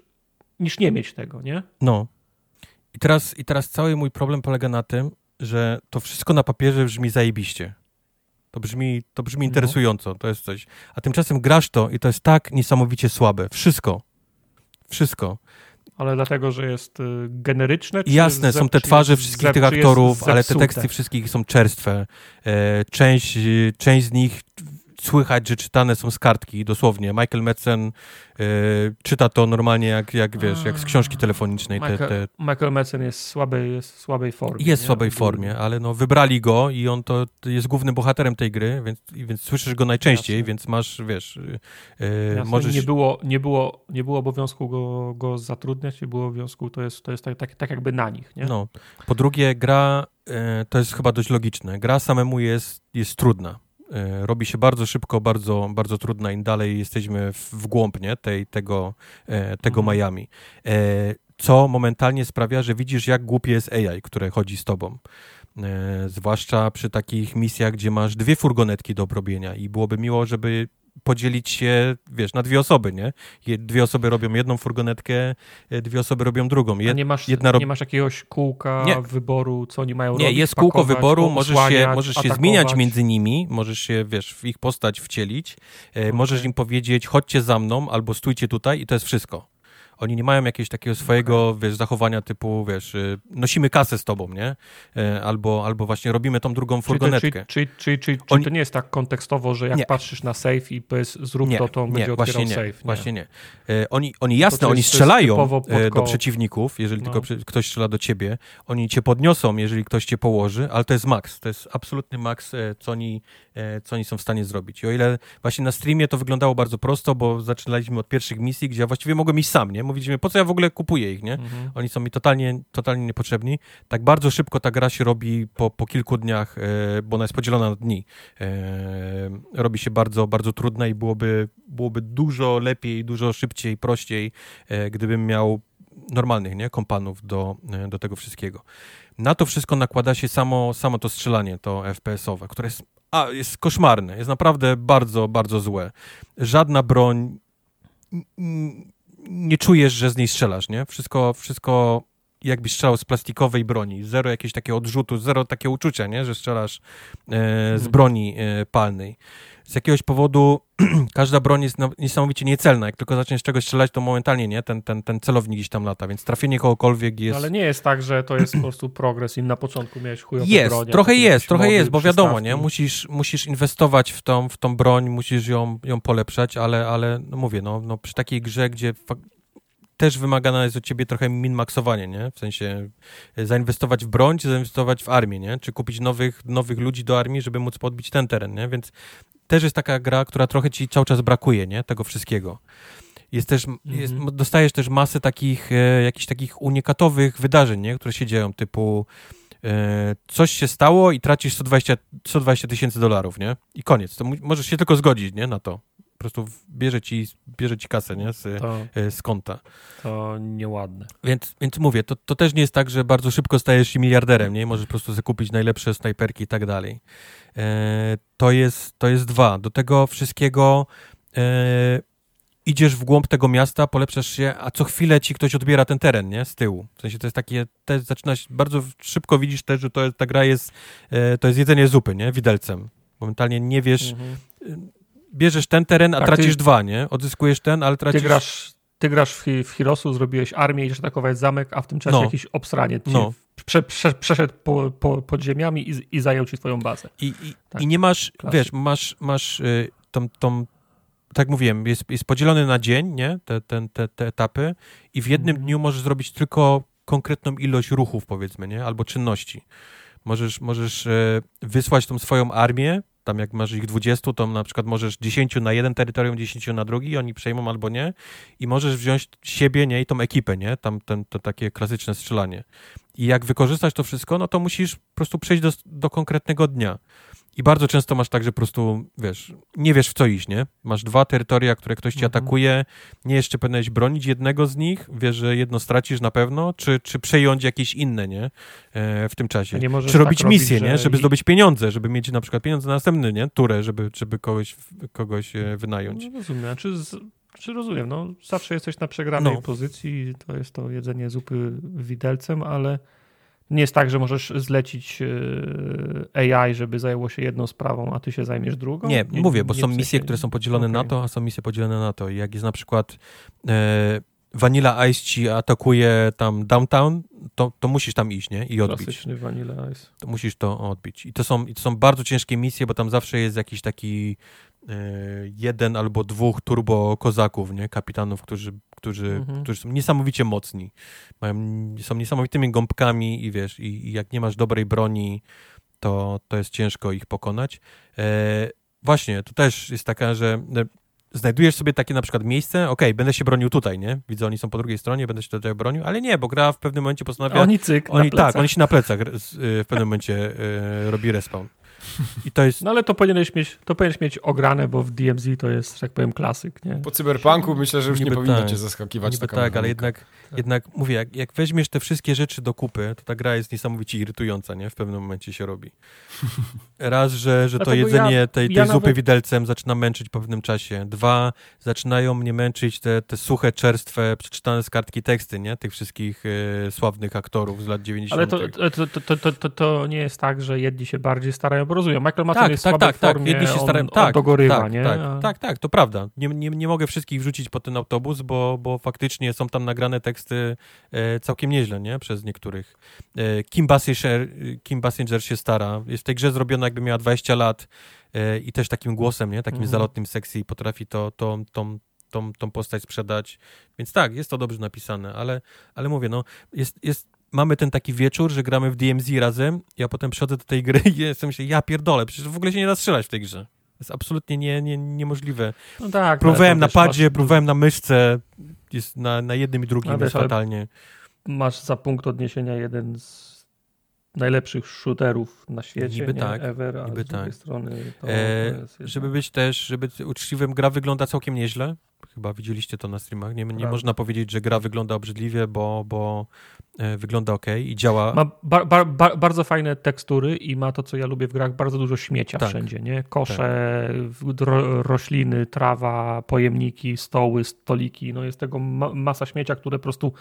niż nie mieć tego, nie? No. I teraz, I teraz cały mój problem polega na tym, że to wszystko na papierze brzmi zajebiście. To brzmi, to brzmi no. interesująco, to jest coś. A tymczasem grasz to i to jest tak niesamowicie słabe. Wszystko. Wszystko. Ale dlatego, że jest y, generyczne? Jasne, są te twarze wszystkich tych aktorów, ale te teksty wszystkich są czerstwe. E, część, część z nich słychać, że czytane są z kartki, dosłownie. Michael Metzen y, czyta to normalnie jak, jak wiesz, jak z książki telefonicznej. Michael, te, te... Michael Metzen jest, słabej, jest w słabej formie. Jest w słabej formie, ale no wybrali go i on to jest głównym bohaterem tej gry, więc, więc słyszysz go najczęściej, Jasne. więc masz, wiesz... Yy, możesz... nie, było, nie, było, nie było obowiązku go, go zatrudniać, nie było obowiązku, to jest, to jest tak, tak, tak jakby na nich, nie? No. Po drugie, gra, yy, to jest chyba dość logiczne, gra samemu jest, jest trudna E, robi się bardzo szybko, bardzo, bardzo trudna im dalej jesteśmy w głąb nie? Tej, tego, e, tego mhm. Miami. E, co momentalnie sprawia, że widzisz, jak głupie jest AI, które chodzi z tobą. Zwłaszcza przy takich misjach, gdzie masz dwie furgonetki do obrobienia i byłoby miło, żeby podzielić się, wiesz, na dwie osoby, nie? Dwie osoby robią jedną furgonetkę, e, dwie osoby robią drugą. Jed, nie masz, rob... nie masz jakiegoś kółka nie. wyboru, co oni mają nie, robić? Nie, jest kółko wyboru, możesz się, możesz się zmieniać między nimi, możesz się, wiesz, w ich postać wcielić, okay. możesz im powiedzieć, chodźcie za mną, albo stójcie tutaj i to jest wszystko. Oni nie mają jakiegoś takiego swojego, wiesz, zachowania typu, wiesz, y, nosimy kasę z tobą, nie? E, albo, albo właśnie robimy tą drugą furgonetkę. Czyli, czyli, czyli, czyli to nie jest tak kontekstowo, że jak nie. patrzysz na safe i powiedz, zrób nie, to, to on nie, będzie właśnie nie, safe. Właśnie nie. E, oni, oni jasne, oni strzelają do przeciwników, jeżeli no. tylko ktoś strzela do ciebie. Oni cię podniosą, jeżeli ktoś cię położy, ale to jest maks. To jest absolutny maks, co oni, co oni są w stanie zrobić. I o ile właśnie na streamie to wyglądało bardzo prosto, bo zaczynaliśmy od pierwszych misji, gdzie ja właściwie mogłem iść sam, nie? Mówiliśmy, po co ja w ogóle kupuję ich, nie? Mhm. Oni są mi totalnie, totalnie niepotrzebni. Tak bardzo szybko ta gra się robi po, po kilku dniach, e, bo ona jest podzielona na dni. E, robi się bardzo, bardzo trudna i byłoby, byłoby dużo lepiej, dużo szybciej, prościej, e, gdybym miał normalnych, nie? Kompanów do, e, do tego wszystkiego. Na to wszystko nakłada się samo, samo to strzelanie, to FPS-owe, które jest, a, jest koszmarne, jest naprawdę bardzo, bardzo złe. Żadna broń nie czujesz, że z niej strzelasz, nie? Wszystko, wszystko jakbyś strzelał z plastikowej broni. Zero jakiegoś takiego odrzutu, zero takiego uczucia, nie? Że strzelasz e, z mhm. broni e, palnej. Z jakiegoś powodu każda broń jest niesamowicie niecelna. Jak tylko zaczniesz czegoś strzelać, to momentalnie nie, ten, ten, ten celownik gdzieś tam lata, więc trafienie kogokolwiek jest... ale nie jest tak, że to jest po prostu progres i na początku miałeś chujowe Jest, broń, trochę jest, trochę jest, bo wiadomo, nie, musisz, musisz inwestować w tą, w tą broń, musisz ją, ją polepszać, ale, ale no mówię, no, no przy takiej grze, gdzie też wymagane jest od ciebie trochę min-maxowanie, nie? W sensie e, zainwestować w broń, czy zainwestować w armię, nie? Czy kupić nowych, nowych ludzi do armii, żeby móc podbić ten teren, nie? Więc też jest taka gra, która trochę ci cały czas brakuje, nie? Tego wszystkiego. Jest też, jest, mhm. dostajesz też masę takich, e, jakichś takich unikatowych wydarzeń, nie? Które się dzieją, typu e, coś się stało i tracisz 120 tysięcy dolarów, nie? I koniec. To możesz się tylko zgodzić, nie? Na to prostu bierze ci, bierze ci kasę, nie? Z, to, e, z konta. To nieładne. Więc, więc mówię, to, to też nie jest tak, że bardzo szybko stajesz się miliarderem, nie? Możesz po prostu zakupić najlepsze snajperki i tak dalej. E, to, jest, to jest dwa. Do tego wszystkiego e, idziesz w głąb tego miasta, polepszasz się, a co chwilę ci ktoś odbiera ten teren, nie? Z tyłu. W sensie to jest takie, też zaczynasz, bardzo szybko widzisz też, że to ta gra jest, e, to jest jedzenie zupy, nie? Widelcem. Momentalnie nie wiesz, mhm bierzesz ten teren, a tak, tracisz ty, dwa, nie? Odzyskujesz ten, ale tracisz... Ty grasz, ty grasz w, w Hirosu, zrobiłeś armię, idziesz atakować zamek, a w tym czasie no. jakiś obsraniec no. prze, prze, przeszedł po, po, pod ziemiami i, i zajął ci twoją bazę. I, i, tak. i nie masz, wiesz, masz, masz y, tą, tą tak mówiłem, jest, jest podzielony na dzień, nie? Te, te, te, te etapy i w jednym mm. dniu możesz zrobić tylko konkretną ilość ruchów, powiedzmy, nie? Albo czynności. Możesz, możesz y, wysłać tą swoją armię tam jak masz ich 20, to na przykład możesz 10 na jeden terytorium, 10 na drugi, oni przejmą albo nie i możesz wziąć siebie, nie, i tą ekipę, nie, tam ten, to takie klasyczne strzelanie. I jak wykorzystasz to wszystko, no to musisz po prostu przejść do, do konkretnego dnia. I bardzo często masz tak, że po prostu, wiesz, nie wiesz w co iść, nie? Masz dwa terytoria, które ktoś ci mhm. atakuje, nie jeszcze powinieneś bronić jednego z nich, wiesz, że jedno stracisz na pewno, czy, czy przejąć jakieś inne, nie? E, w tym czasie. Czy robić tak misję, robić, nie? Żeby zdobyć pieniądze, żeby mieć na przykład pieniądze na następny, nie? Turę, żeby, żeby kogoś, kogoś e, wynająć. No, rozumiem, znaczy z... Czy rozumiem, no zawsze jesteś na przegranej no. pozycji, to jest to jedzenie zupy widelcem, ale nie jest tak, że możesz zlecić e, AI, żeby zajęło się jedną sprawą, a ty się zajmiesz drugą? Nie, nie mówię, bo nie są misje, które są podzielone okay. na to, a są misje podzielone na to. I jak jest na przykład e, Vanilla Ice ci atakuje tam downtown, to, to musisz tam iść, nie? I odbić. Klasyczny Vanilla Ice. To musisz to odbić. I to są, i to są bardzo ciężkie misje, bo tam zawsze jest jakiś taki jeden albo dwóch turbo kozaków, nie? Kapitanów, którzy, którzy, Mhm. którzy są niesamowicie mocni. Mają, są niesamowitymi gąbkami i wiesz, i, i jak nie masz dobrej broni, to, to jest ciężko ich pokonać. E, właśnie, to też jest taka, że e, znajdujesz sobie takie na przykład miejsce, okej, będę się bronił tutaj, nie? Widzę, oni są po drugiej stronie, będę się tutaj bronił, ale nie, bo gra w pewnym momencie postanawia... Oni cyk, Oni, tak, oni się na plecach y, w pewnym momencie y, robi respawn. I to jest... No ale to powinieneś mieć, to powinieneś mieć ograne, bo w DMZ to jest, że tak powiem, klasyk, nie? Po cyberpunku myślę, że już nie Niby powinno tak. cię zaskakiwać Niby taka tak, ale jednak, jednak mówię, jak, jak weźmiesz te wszystkie rzeczy do kupy, to ta gra jest niesamowicie irytująca, nie? W pewnym momencie się robi. Raz, że, że to Dlatego jedzenie ja- tej, tej ja zupy nawet- widelcem zaczyna męczyć po pewnym czasie. Dwa, zaczynają mnie męczyć te, te suche, czerstwe, przeczytane z kartki teksty, nie? Tych wszystkich y, sławnych aktorów z lat 90. Ale to, to, to, to, to, to, nie jest tak, że jedni się bardziej starają, bo rozumiem. Michael Madsen tak, jest w tak, słabej tak, tak. formie, Jedni się on, starają, on tak, dogorywa, tak, nie? Tak, A- tak, tak, to prawda. Nie, nie, nie mogę wszystkich wrzucić po ten autobus, bo, bo faktycznie są tam nagrane teksty e, całkiem nieźle, nie? Przez niektórych. E, Kim, Basinger, Kim Basinger się stara. Jest w tej grze zrobiona jakby miała 20 lat e, i też takim głosem, nie? Takim Mhm. zalotnym sexy potrafi to, to, tą, tą, tą postać sprzedać. Więc tak, jest to dobrze napisane, ale, ale mówię, no, jest, jest mamy ten taki wieczór, że gramy w DMZ razem, ja potem przychodzę do tej gry i jestem myślę, ja pierdolę, przecież w ogóle się nie da strzelać w tej grze. Jest absolutnie nie, nie, niemożliwe. No tak. Próbowałem no, na to wiesz, padzie, masz- próbowałem na myszce, jest na, na jednym i drugim A wiesz, fatalnie. Masz za punkt odniesienia jeden z najlepszych shooterów na świecie, Niby nie? tak, ever, a niby z drugiej tak. strony to, E, jest żeby być też, żeby uczciwym, gra wygląda całkiem nieźle. Chyba widzieliście to na streamach. Nie, nie można powiedzieć, że gra wygląda obrzydliwie, bo, bo e, wygląda ok i działa. Ma ba, ba, ba, bardzo fajne tekstury i ma to, co ja lubię w grach, bardzo dużo śmiecia Tak. wszędzie, nie? Kosze, ro, rośliny, trawa, pojemniki, stoły, stoliki, no jest tego ma, masa śmiecia, które po prostu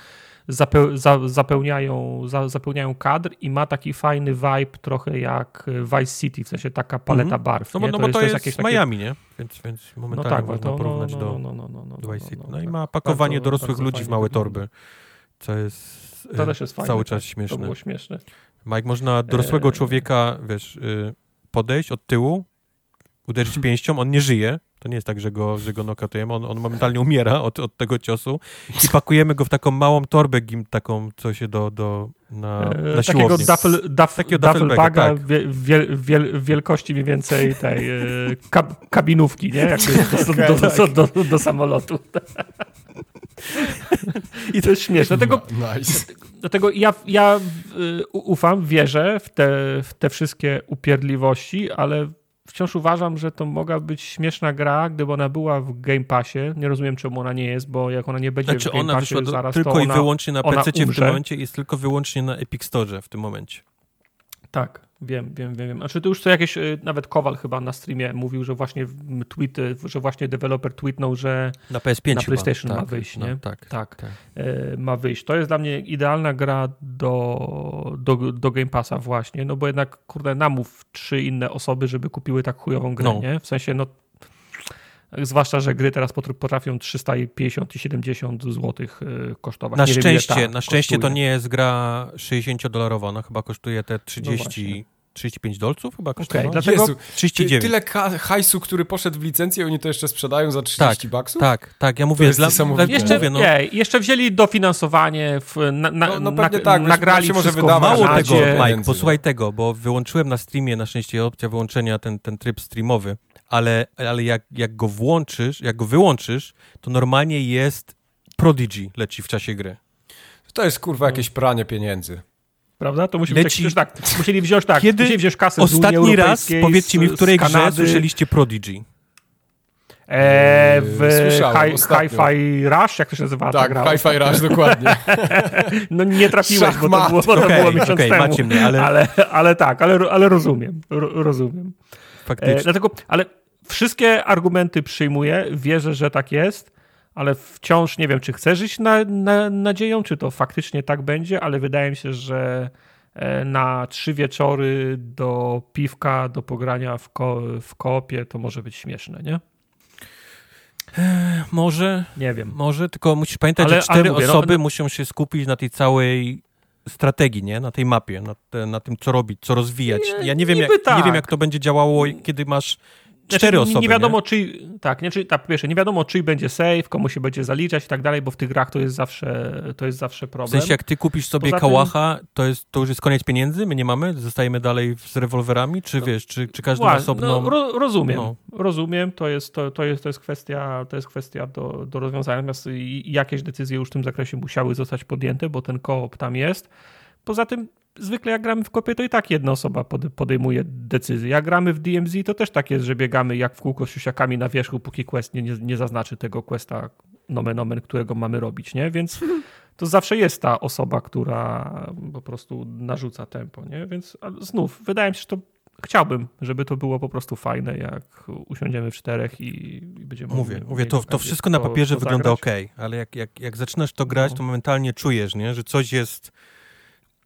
zapeł, za, zapełniają, za, zapełniają kadr i ma taki fajny vibe trochę jak Vice City, w sensie taka paleta Mhm. barw, No bo, no bo to jest, jakieś takie- Miami, nie? Więc, więc No momentalnie tak, bo można to porównać no, do, no, no, no, no, do no, Vice City. no, No i tak. ma pakowanie Bardzo- dorosłych bardzo ludzi w małe torby, co jest To e, też jest fajne. cały tak. czas To śmieszne. było śmieszne. Mike, można dorosłego Eee. człowieka, wiesz, y, podejść od tyłu, uderzyć Mhm. pięścią, on nie żyje. To nie jest tak, że go, że go nokautujemy, on, on momentalnie umiera od, od tego ciosu i pakujemy go w taką małą torbę, gim, taką, co się do, do na, E, na takiego duffel, duff, Takiego duffelbaga tak. wie, wiel, wiel, wielkości mniej więcej tej e, kab, kabinówki, nie? Jak to jest do, do, do, do, do, do samolotu. I to jest śmieszne. Dlatego, Nice. dlatego ja, ja y, ufam, wierzę w te, w te wszystkie upierdliwości, ale wciąż uważam, że to mogła być śmieszna gra, gdyby ona była w Game Passie. Nie rozumiem, czemu ona nie jest, bo jak ona nie będzie Znaczy w Game ona Passie wyszła do, zaraz, tylko to i ona, wyłącznie na PC w tym momencie, jest tylko wyłącznie na Epic Store w tym momencie. Tak, wiem, wiem, wiem. wiem. Znaczy to już co jakieś, y, nawet Kowal chyba na streamie mówił, że właśnie tweety, że właśnie deweloper tweetnął, że Na PS5 Na. PlayStation tak, ma wyjść, no, nie? Tak, tak, tak. e, ma wyjść. To jest dla mnie idealna gra do, do, do Game Passa właśnie, no bo jednak, kurde, namów trzy inne osoby, żeby kupiły tak chujową grę, No. nie? W sensie, no zwłaszcza, że gry teraz potr- potrafią 350 i 70 zł kosztować. Na Nie wiem, szczęście, ta na szczęście to nie jest gra 60-dolarowa, ona chyba kosztuje te 30, właśnie. 35 dolców chyba kosztuje. dlatego Jezu, ty, 39. tyle hajsu, który poszedł w licencję, oni to jeszcze sprzedają za 30 baksów? Tak, tak, ja mówię, dla, dla, Jeszcze, mówię, no, nie, jeszcze wzięli dofinansowanie, w, na, na, No- no na, pewnie tak, bo nagrali się może wydawać, Mało tego, Mike, posłuchaj no. tego, bo wyłączyłem na streamie, na szczęście opcja wyłączenia, ten, ten tryb streamowy, ale, ale jak, jak go włączysz, jak go wyłączysz, to normalnie jest Prodigy leci w czasie gry. To jest kurwa jakieś pranie pieniędzy. Prawda? To musi Leci- być tak, tak. Musieli wziąć tak, Kiedy musieli wziąć kasę Ostatni raz powiedzcie mi, w której grze słyszeliście Prodigy? E, w hi. Hi-Fi Rush, jak to się nazywa? ta Tak, gra? Hi-Fi Rush, dokładnie. No nie trafiłeś, bo to było, bo to Okej, było miesiąc okej, temu. macie mnie, ale- ale, ale tak, ale, ale rozumiem, ro, rozumiem. Faktycznie. E, dlatego, ale wszystkie argumenty przyjmuję, wierzę, że tak jest, ale wciąż nie wiem, czy chcę żyć na, na, nadzieją, czy to faktycznie tak będzie, ale wydaje mi się, że e, na trzy wieczory do piwka, do pogrania w, ko, w koopie to może być śmieszne, nie? Może. Nie wiem. Może, tylko musisz pamiętać, ale, że cztery mówię, no, osoby no, muszą się skupić na tej całej strategii, nie? Na tej mapie, na, te, na tym, co robić, co rozwijać. Nie, ja nie wiem, jak, tak. nie wiem, jak to będzie działało, kiedy masz Cztery znaczy, osoby. Nie wiadomo, nie? czy. Tak, nie, czy, tak, pierwsze, nie wiadomo, czy będzie save, komu się będzie zaliczać i tak dalej, bo w tych grach to jest zawsze, to jest zawsze problem. W sensie, jak ty kupisz sobie Poza kałacha, tym... to, jest, to już jest koniec pieniędzy? My nie mamy? Zostajemy dalej z rewolwerami? Czy no, wiesz, czy, czy każdy ma osobną. No, ro, rozumiem. No. Rozumiem, to jest, to, to, jest, to jest kwestia, to jest kwestia do, do rozwiązania. Natomiast jakieś decyzje już w tym zakresie musiały zostać podjęte, bo ten koop tam jest. Poza tym zwykle jak gramy w kopie, to i tak jedna osoba podejmuje decyzję. Jak gramy w DMZ, to też tak jest, że biegamy jak w kółko z siusiakami na wierzchu, póki quest nie, nie, nie zaznaczy tego questa nomen omen, którego mamy robić, nie? Więc to zawsze jest ta osoba, która po prostu narzuca tempo, nie? Więc znów, wydaje mi się, że to chciałbym, żeby to było po prostu fajne, jak usiądziemy w czterech i, i będziemy Mówię, mówię, to, to wszystko na papierze to wygląda ok, ale jak, jak, jak zaczynasz to grać, no. to momentalnie czujesz, nie? że coś jest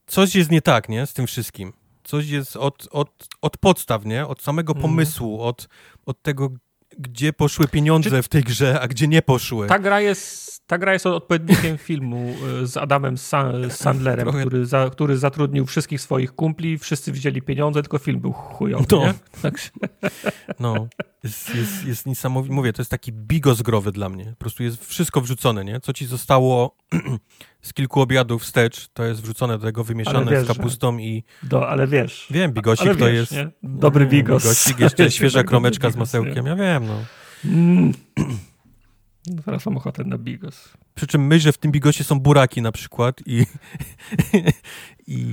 coś jest nie tak, nie, z tym wszystkim. Coś jest od, od, od podstaw, nie? Od samego mhm. pomysłu, od, od tego, gdzie poszły pieniądze Czy... w tej grze, a gdzie nie poszły. Ta gra jest, ta gra jest odpowiednikiem filmu e, z Adamem Sandlerem, Trochę... który, za, który zatrudnił wszystkich swoich kumpli, wszyscy wzięli pieniądze, tylko film był chujowy, no. no. Jest, jest, jest niesamowite. Mówię, to jest taki bigos growy dla mnie. Po prostu jest wszystko wrzucone, nie? Co ci zostało z kilku obiadów wstecz, to jest wrzucone do tego wymieszane wiesz, z kapustą i... Do, ale wiesz. Wiem, bigosik ale to jest... Nie? Dobry bigos. Bigosik, jeszcze świeża kromeczka z masełkiem, ja wiem, no. Mm. No teraz mam ochotę na bigos. Przy czym myślę, że w tym bigosie są buraki na przykład i... i, i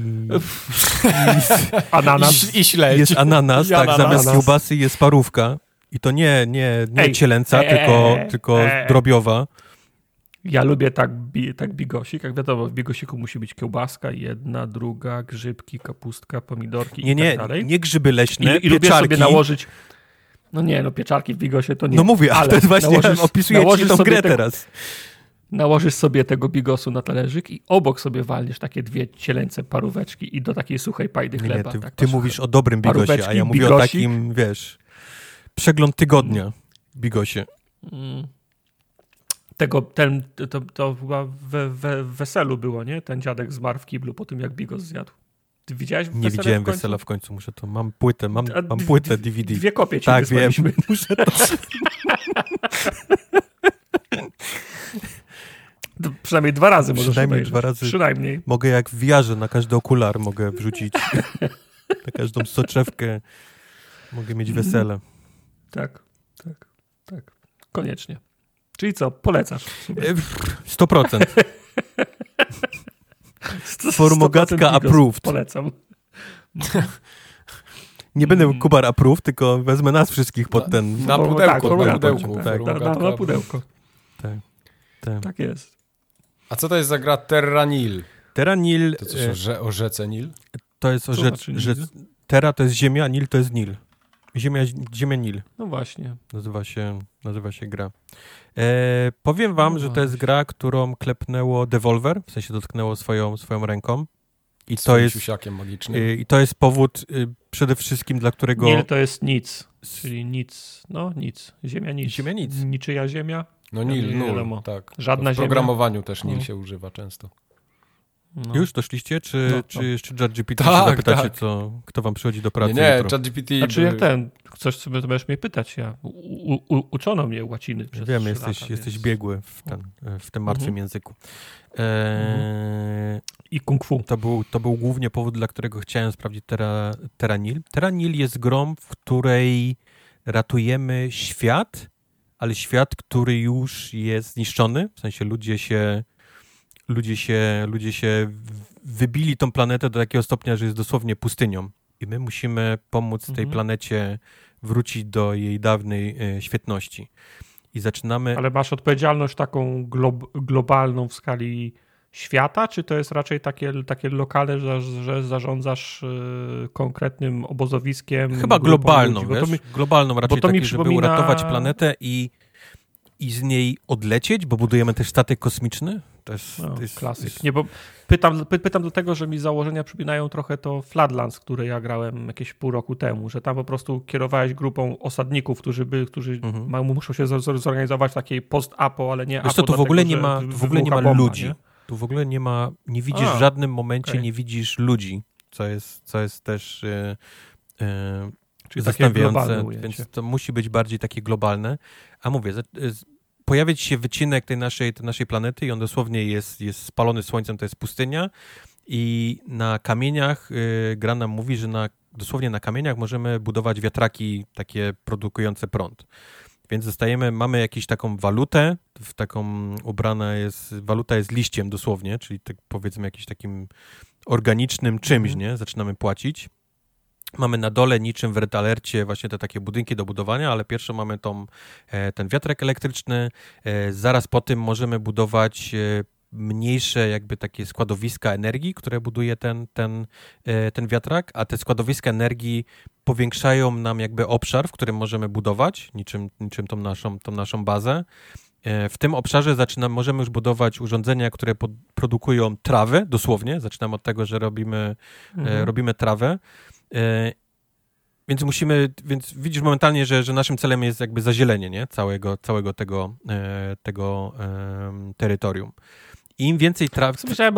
ananas. I, i śledź. Jest ananas, I tak, ananas. zamiast kiełbasy jest parówka. I to nie, nie, nie ej, cielęca, ej, tylko, ej, tylko drobiowa. Ja lubię tak, tak bigosik. Jak wiadomo, w bigosiku musi być kiełbaska, jedna, druga, grzybki, kapustka, pomidorki nie, i tak dalej. Nie grzyby leśne, I, i lubię sobie nałożyć... No nie, no pieczarki w bigosie to nie. No mówię, ale to jest właśnie, nałożysz, opisuję ci tą grę teraz. Nałożysz sobie tego bigosu na talerzyk i obok sobie walniesz takie dwie cielęce paróweczki i do takiej suchej pajdy chleba. Nie, ty, tak ty mówisz o dobrym bigosie, a ja mówię bigosik. o takim, wiesz, przegląd tygodnia bigosie. Mm tego, ten, to, to chyba we, we, weselu było, nie? Ten dziadek zmarł w kiblu po tym, jak Bigos zjadł. Ty widziałeś Nie widziałem w wesela w końcu, muszę to, mam płytę, mam, mam płytę DVD. Dwie kopie ci Tak, wiem, muszę to... Przynajmniej dwa razy możesz Przynajmniej obejrzeć. dwa razy. Przynajmniej. Mogę jak w wiarze na każdy okular mogę wrzucić, na każdą soczewkę mogę mieć wesele. Tak, tak, tak. Koniecznie. Czyli co, polecasz? 100%. Formogatka approved. Polecam. Nie będę mm. Kubar approved, tylko wezmę nas wszystkich pod ten... Na. Tak, na pudełku. Tak, na, na, na pudełko. Tak, tak. tak jest. A co to jest za gra Terra Nil? Terra Nil... To coś o, o rzece Nil? To jest o rzece... Znaczy Terra to jest ziemia, Nil to jest Nil. Ziemia, ziemia Nil. No właśnie. Nazywa się, nazywa się gra. E, powiem wam, no że to jest gra, którą klepnęło Devolver, w sensie dotknęło swoją, swoją ręką. I to, jest, magicznym. Y, I to jest powód y, przede wszystkim, dla którego... Nie, to jest nic, czyli nic, no nic, ziemia nic. Ziemia nic. Niczyja ziemia. No nil, nul, tak. Żadna w programowaniu ziemia. też nil no. się używa często. No. Już doszliście? Czy, no, czy no. jeszcze ChatGPT tak, się zapytacie, tak. co, kto wam przychodzi do pracy? Nie, nie ChatGPT... Znaczy by... jak ten, coś sobie to będziesz mnie pytać, ja u, u, uczono mnie łaciny przez Wiem, jesteś, lata, jesteś więc... biegły w, ten, w tym martwym mhm. języku. E... I kung fu. To był, to był głównie powód, dla którego chciałem sprawdzić Terra, Terranil. Terranil jest grą, w której ratujemy świat, ale świat, który już jest zniszczony, w sensie ludzie się ludzie się, ludzie się wybili tą planetę do takiego stopnia, że jest dosłownie pustynią. I my musimy pomóc tej mhm. planecie wrócić do jej dawnej e, świetności. I zaczynamy. Ale masz odpowiedzialność taką glob globalną w skali świata, czy to jest raczej takie, takie lokalne, że, że zarządzasz y, konkretnym obozowiskiem? Chyba globalną, wiesz? Mi, globalną raczej, taki, przypomina... żeby uratować planetę i, i z niej odlecieć, bo budujemy też statek kosmiczny To jest, no, to jest klasyk. Jest... Nie, bo pytam, py, pytam dlatego, że mi założenia przypominają trochę to Flatlands, które ja grałem jakieś pół roku temu, że tam po prostu kierowałeś grupą osadników, którzy, by, którzy mhm. ma, muszą się zorganizować takiej post-apo, ale nie Wiesz apo. tu w ogóle nie ma, w ogóle nie ma bomba, ludzi. Nie? Tu w ogóle nie ma, nie widzisz A, w żadnym momencie, okay. nie widzisz ludzi, co jest, co jest też... Yy, yy, Czyli zastanawiające, więc to musi być bardziej takie globalne. A mówię, pojawiać się wycinek tej naszej, tej naszej planety i on dosłownie jest, jest spalony słońcem, to jest pustynia i na kamieniach y, gra nam mówi, że na, dosłownie na kamieniach możemy budować wiatraki takie produkujące prąd. Więc zostajemy, mamy jakąś taką walutę, w taką ubrana jest, waluta jest liściem dosłownie, czyli tak powiedzmy jakimś takim organicznym czymś, mhm. nie? Zaczynamy płacić Mamy na dole niczym w Red Alercie właśnie te takie budynki do budowania, ale pierwsze mamy tą, e, ten wiatrek elektryczny. E, zaraz po tym możemy budować e, mniejsze jakby takie składowiska energii, które buduje ten, ten, ten wiatrak, a te składowiska energii powiększają nam jakby obszar, w którym możemy budować, niczym, niczym tą, naszą, tą naszą bazę. W tym obszarze zaczynamy, możemy już budować urządzenia, które produkują trawę, dosłownie. Zaczynamy od tego, że robimy, mhm. robimy trawę. E, więc musimy, więc widzisz momentalnie, że, że naszym celem jest jakby zazielenie, nie? Całego, całego tego, e, tego terytorium. Im więcej traw,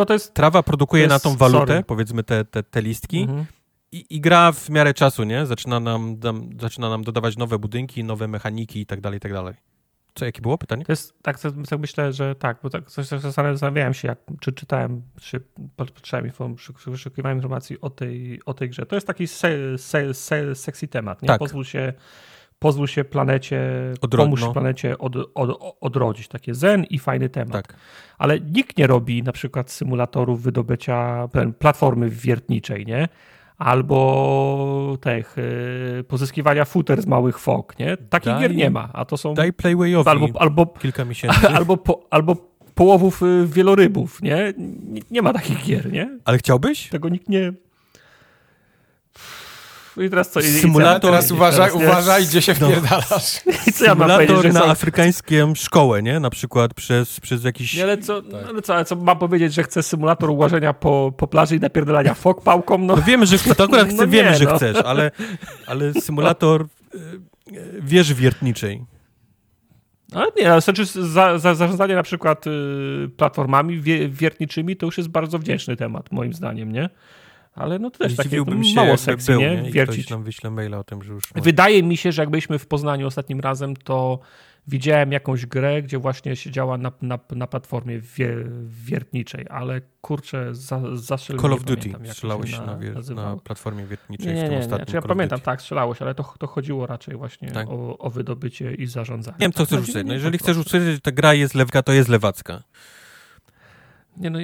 jest, trawa produkuje jest, na tą walutę, sorry. powiedzmy te, te, te listki, mhm. i, i, gra w miarę czasu, nie? Zaczyna nam, nam, zaczyna nam dodawać nowe budynki, nowe mechaniki i tak dalej, i tak dalej. Co, jakie było pytanie? To jest, tak, tak myślę, że tak, bo tak coś zastanawiałem się, jak, czy czytałem, czy patrzyłem, wyszukiwałem informacji o tej, o tej grze. To jest taki se, se, se, sexy temat, nie? Tak. Pozwól się pozwól się planecie, Odro pomóż no. planecie od, od, odrodzić. Takie zen i fajny temat. Tak. Ale nikt nie robi na przykład symulatorów wydobycia platformy wiertniczej, nie? Albo tych y, pozyskiwania futer z małych fok, nie? Takich daj, gier nie ma, a to są... Daj Playwayowi albo, albo, kilka miesięcy. Albo, po, albo połowów y, wielorybów, nie? nie? Nie ma takich gier, nie? Ale chciałbyś? Tego nikt nie... I teraz co? Symulator. Teraz uważaj, teraz uważaj gdzie się no. wpierdalasz. I co ja mam Symulator na są... afrykańską szkołę, nie? Na przykład przez, przez jakiś... Nie, ale co, tak. ale co, ale co mam powiedzieć, że chcę symulator ułożenia po, po plaży i napierdalania fok pałką? No, no wiemy, że to akurat chcę, no wiemy, nie, że no. chcesz, ale, ale symulator y, wieży wiertniczej. Ale nie, ale znaczy za, za zarządzanie na przykład y, platformami wiertniczymi to już jest bardzo wdzięczny temat, moim zdaniem, nie? Ale no to też takie się, mało seksy, był, nie? nie? Wiercić. nam wyśle maila o tym, że już... Wydaje mi się, że jak byliśmy w Poznaniu ostatnim razem, to widziałem jakąś grę, gdzie właśnie siedziała na, na, na platformie wiertniczej, ale kurczę, za, zastrzeliłem. Call of Duty strzelałeś na, na, wier, na platformie wiertniczej nie, nie, w tym nie, ostatnim znaczy, Ja pamiętam, tak, strzelałeś, ale to, to chodziło raczej właśnie tak. o, o wydobycie i zarządzanie. Nie wiem, co chcesz rzucić. No, jeżeli chcesz rzucić, że ta gra jest lewka, to jest lewacka. Nie no,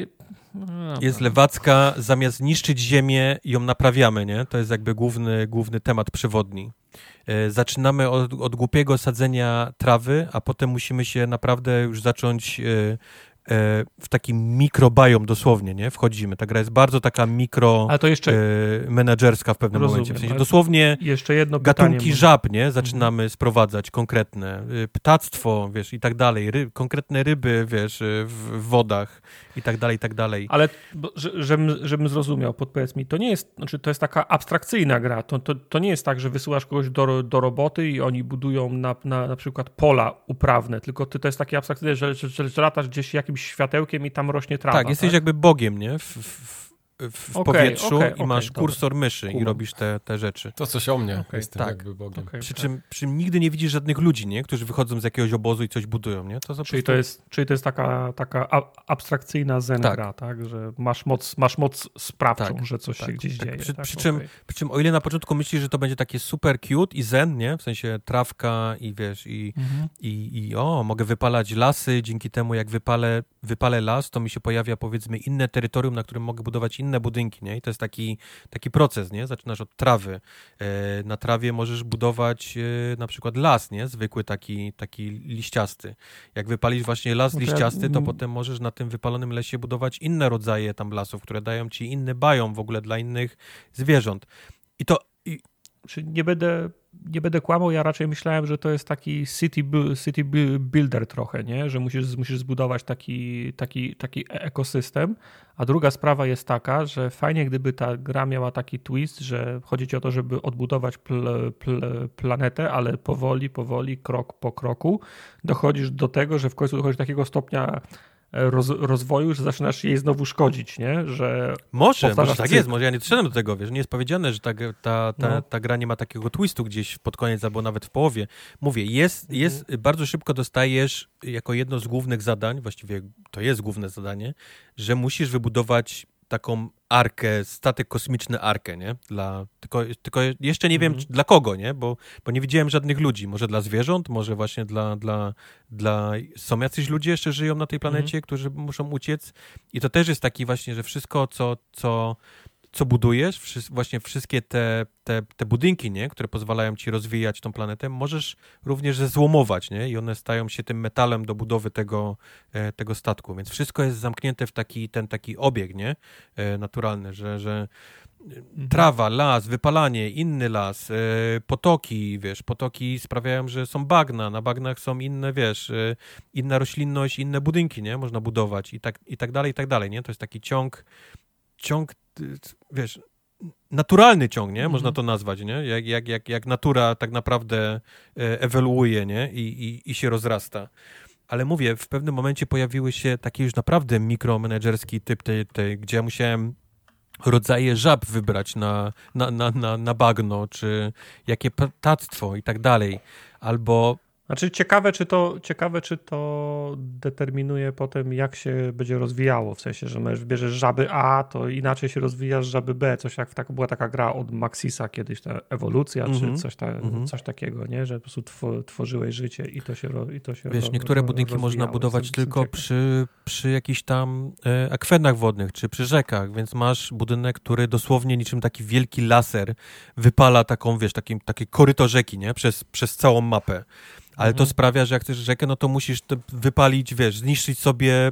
no, jest lewacka, zamiast niszczyć ziemię, ją naprawiamy, nie? To jest jakby główny, główny temat przewodni. E, zaczynamy od, od głupiego sadzenia trawy, a potem musimy się naprawdę już zacząć e, E, w taki mikrobajom dosłownie, nie? Wchodzimy. Ta gra jest bardzo taka mikro ale to jeszcze... menedżerska w pewnym Rozumiem, momencie. W sensie dosłownie jeszcze jedno gatunki żab, nie? Zaczynamy mhm. sprowadzać konkretne. E, ptactwo, wiesz, i tak dalej. Konkretne ryby, wiesz, e, w, w, wodach i tak dalej, i tak dalej. Ale żebym, żebym zrozumiał, podpowiedz mi, to nie jest, znaczy to jest taka abstrakcyjna gra. To, to, to nie jest tak, że wysyłasz kogoś do, do roboty i oni budują na, na, na przykład pola uprawne, tylko to jest takie abstrakcyjne, że, że, że, że latasz gdzieś jakimś jakimś światełkiem i tam rośnie trawa. Tak, jesteś tak? jakby bogiem, nie? W, w, w okay, powietrzu okay, i masz okay, kursor myszy i robisz te, te rzeczy. To coś o mnie, okay, jestem tak. jakby Bogiem. przy, czym, przy czym nigdy nie widzisz żadnych ludzi, nie? którzy wychodzą z jakiegoś obozu i coś budują. Nie? To czyli, prostu... to jest, czyli to jest taka, taka abstrakcyjna zen tak. gra, tak? że masz moc, masz moc sprawczą, tak, że coś tak, się gdzieś tak. dzieje. Przy, tak? przy, czym, przy czym o ile na początku myślisz, że to będzie takie super cute i zen, nie? w sensie trawka i wiesz, i, mhm. i, i o, mogę wypalać lasy, dzięki temu jak wypalę, wypalę las, to mi się pojawia powiedzmy inne terytorium, na którym mogę budować inne budynki, nie? I to jest taki, taki proces, nie? Zaczynasz od trawy. E, na trawie możesz budować e, na przykład las, nie? Zwykły taki, taki liściasty. Jak wypalisz właśnie las liściasty, to potem możesz na tym wypalonym lesie budować inne rodzaje tam lasów, które dają ci inny biom w ogóle dla innych zwierząt. I to... I... Czy nie będę nie będę kłamał, ja raczej myślałem, że to jest taki city, city builder trochę, nie? że musisz, musisz zbudować taki, taki, taki e-, ekosystem. A druga sprawa jest taka, że fajnie gdyby ta gra miała taki twist, że chodzi ci o to, żeby odbudować pl, pl, planetę, ale powoli, powoli, krok po kroku dochodzisz do tego, że w końcu dochodzisz do takiego stopnia roz, rozwoju, że zaczynasz jej znowu szkodzić, nie? Że może, może tak jest, może ja nie doszedłem do tego, wiesz, nie jest powiedziane, że ta, ta, ta, no. ta gra nie ma takiego twistu gdzieś pod koniec albo nawet w połowie. Mówię, jest, mhm. jest bardzo szybko dostajesz jako jedno z głównych zadań, właściwie to jest główne zadanie, że musisz wybudować taką arkę, statek kosmiczny arkę, nie? Dla, tylko, tylko jeszcze nie wiem, -hmm. dla kogo, nie? Bo, bo nie widziałem żadnych ludzi. Może dla zwierząt, może właśnie dla, dla, dla... Są jacyś ludzie jeszcze żyją na tej planecie, mm -hmm. którzy muszą uciec i to też jest taki właśnie, że wszystko, co, co co budujesz, właśnie wszystkie te, te, te budynki, nie, które pozwalają ci rozwijać tą planetę, możesz również złomować, nie, i one stają się tym metalem do budowy tego, e, tego statku, więc wszystko jest zamknięte w taki, ten taki obieg, nie, e, naturalny, że, że mhm. trawa, las, wypalanie, inny las, e, potoki, wiesz, potoki sprawiają, że są bagna, na bagnach są inne, wiesz, inna roślinność, inne budynki, nie, można budować i tak, i tak dalej, i tak dalej, nie, to jest taki ciąg, ciąg wiesz, naturalny ciąg, nie? Można mhm. to nazwać, nie? Jak, jak, jak, jak natura tak naprawdę e, ewoluuje, nie? I, i, i się rozrasta. Ale mówię, w pewnym momencie pojawiły się takie już naprawdę mikromenedżerski typ, tej, tej, gdzie ja musiałem rodzaje żab wybrać na, na, na, na, na bagno, czy jakie ptactwo i tak dalej. Albo znaczy ciekawe czy, to, ciekawe, czy to determinuje potem, jak się będzie rozwijało. W sensie, że bierzesz żaby A, to inaczej się rozwijasz żaby B. Coś jak tak, była taka gra od Maxisa kiedyś, ta ewolucja, mm -hmm. czy mhm. coś, ta, mm -hmm. coś takiego, nie? że po prostu tw tworzyłeś życie i to się, i to się Wiesz, ro, niektóre budynki można budować tylko przy, przy jakichś tam e, akwenach wodnych, czy przy rzekach, więc masz budynek, który dosłownie niczym taki wielki laser wypala taką, wiesz, takim, takie koryto rzeki, nie? Przez, przez całą mapę. Ale mhm. to sprawia, że jak chcesz rzekę, no to musisz wypalić, wiesz, zniszczyć sobie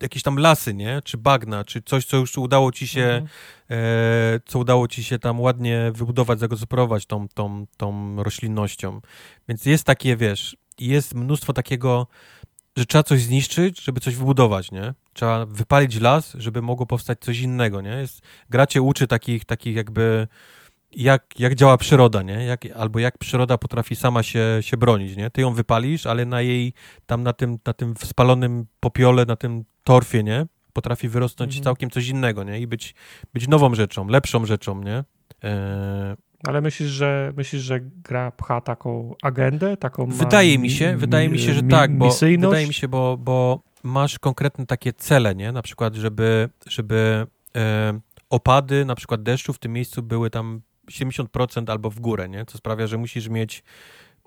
jakieś tam lasy, nie? Czy bagna, czy coś, co już udało ci się, mhm. e, co udało ci się tam ładnie wybudować, zagospodarować tą, tą, tą roślinnością. Więc jest takie, wiesz, jest mnóstwo takiego, że trzeba coś zniszczyć, żeby coś wybudować, nie? Trzeba wypalić las, żeby mogło powstać coś innego, nie? Jest, gra cię uczy takich, takich jakby jak, jak działa przyroda, nie? Jak, albo jak przyroda potrafi sama się, się bronić, nie? Ty ją wypalisz, ale na jej, tam na tym, na tym spalonym popiole, na tym torfie, nie? Potrafi wyrosnąć mhm. całkiem coś innego, nie? I być, być nową rzeczą, lepszą rzeczą, nie? E... Ale myślisz, że myślisz, że gra pcha taką agendę, taką Wydaje mi się, wydaje mi się, że tak, bo wydaje mi się, bo, bo masz konkretne takie cele, nie? Na przykład, żeby, żeby e, opady, na przykład deszczu w tym miejscu były tam 70% albo w górę, nie? Co sprawia, że musisz mieć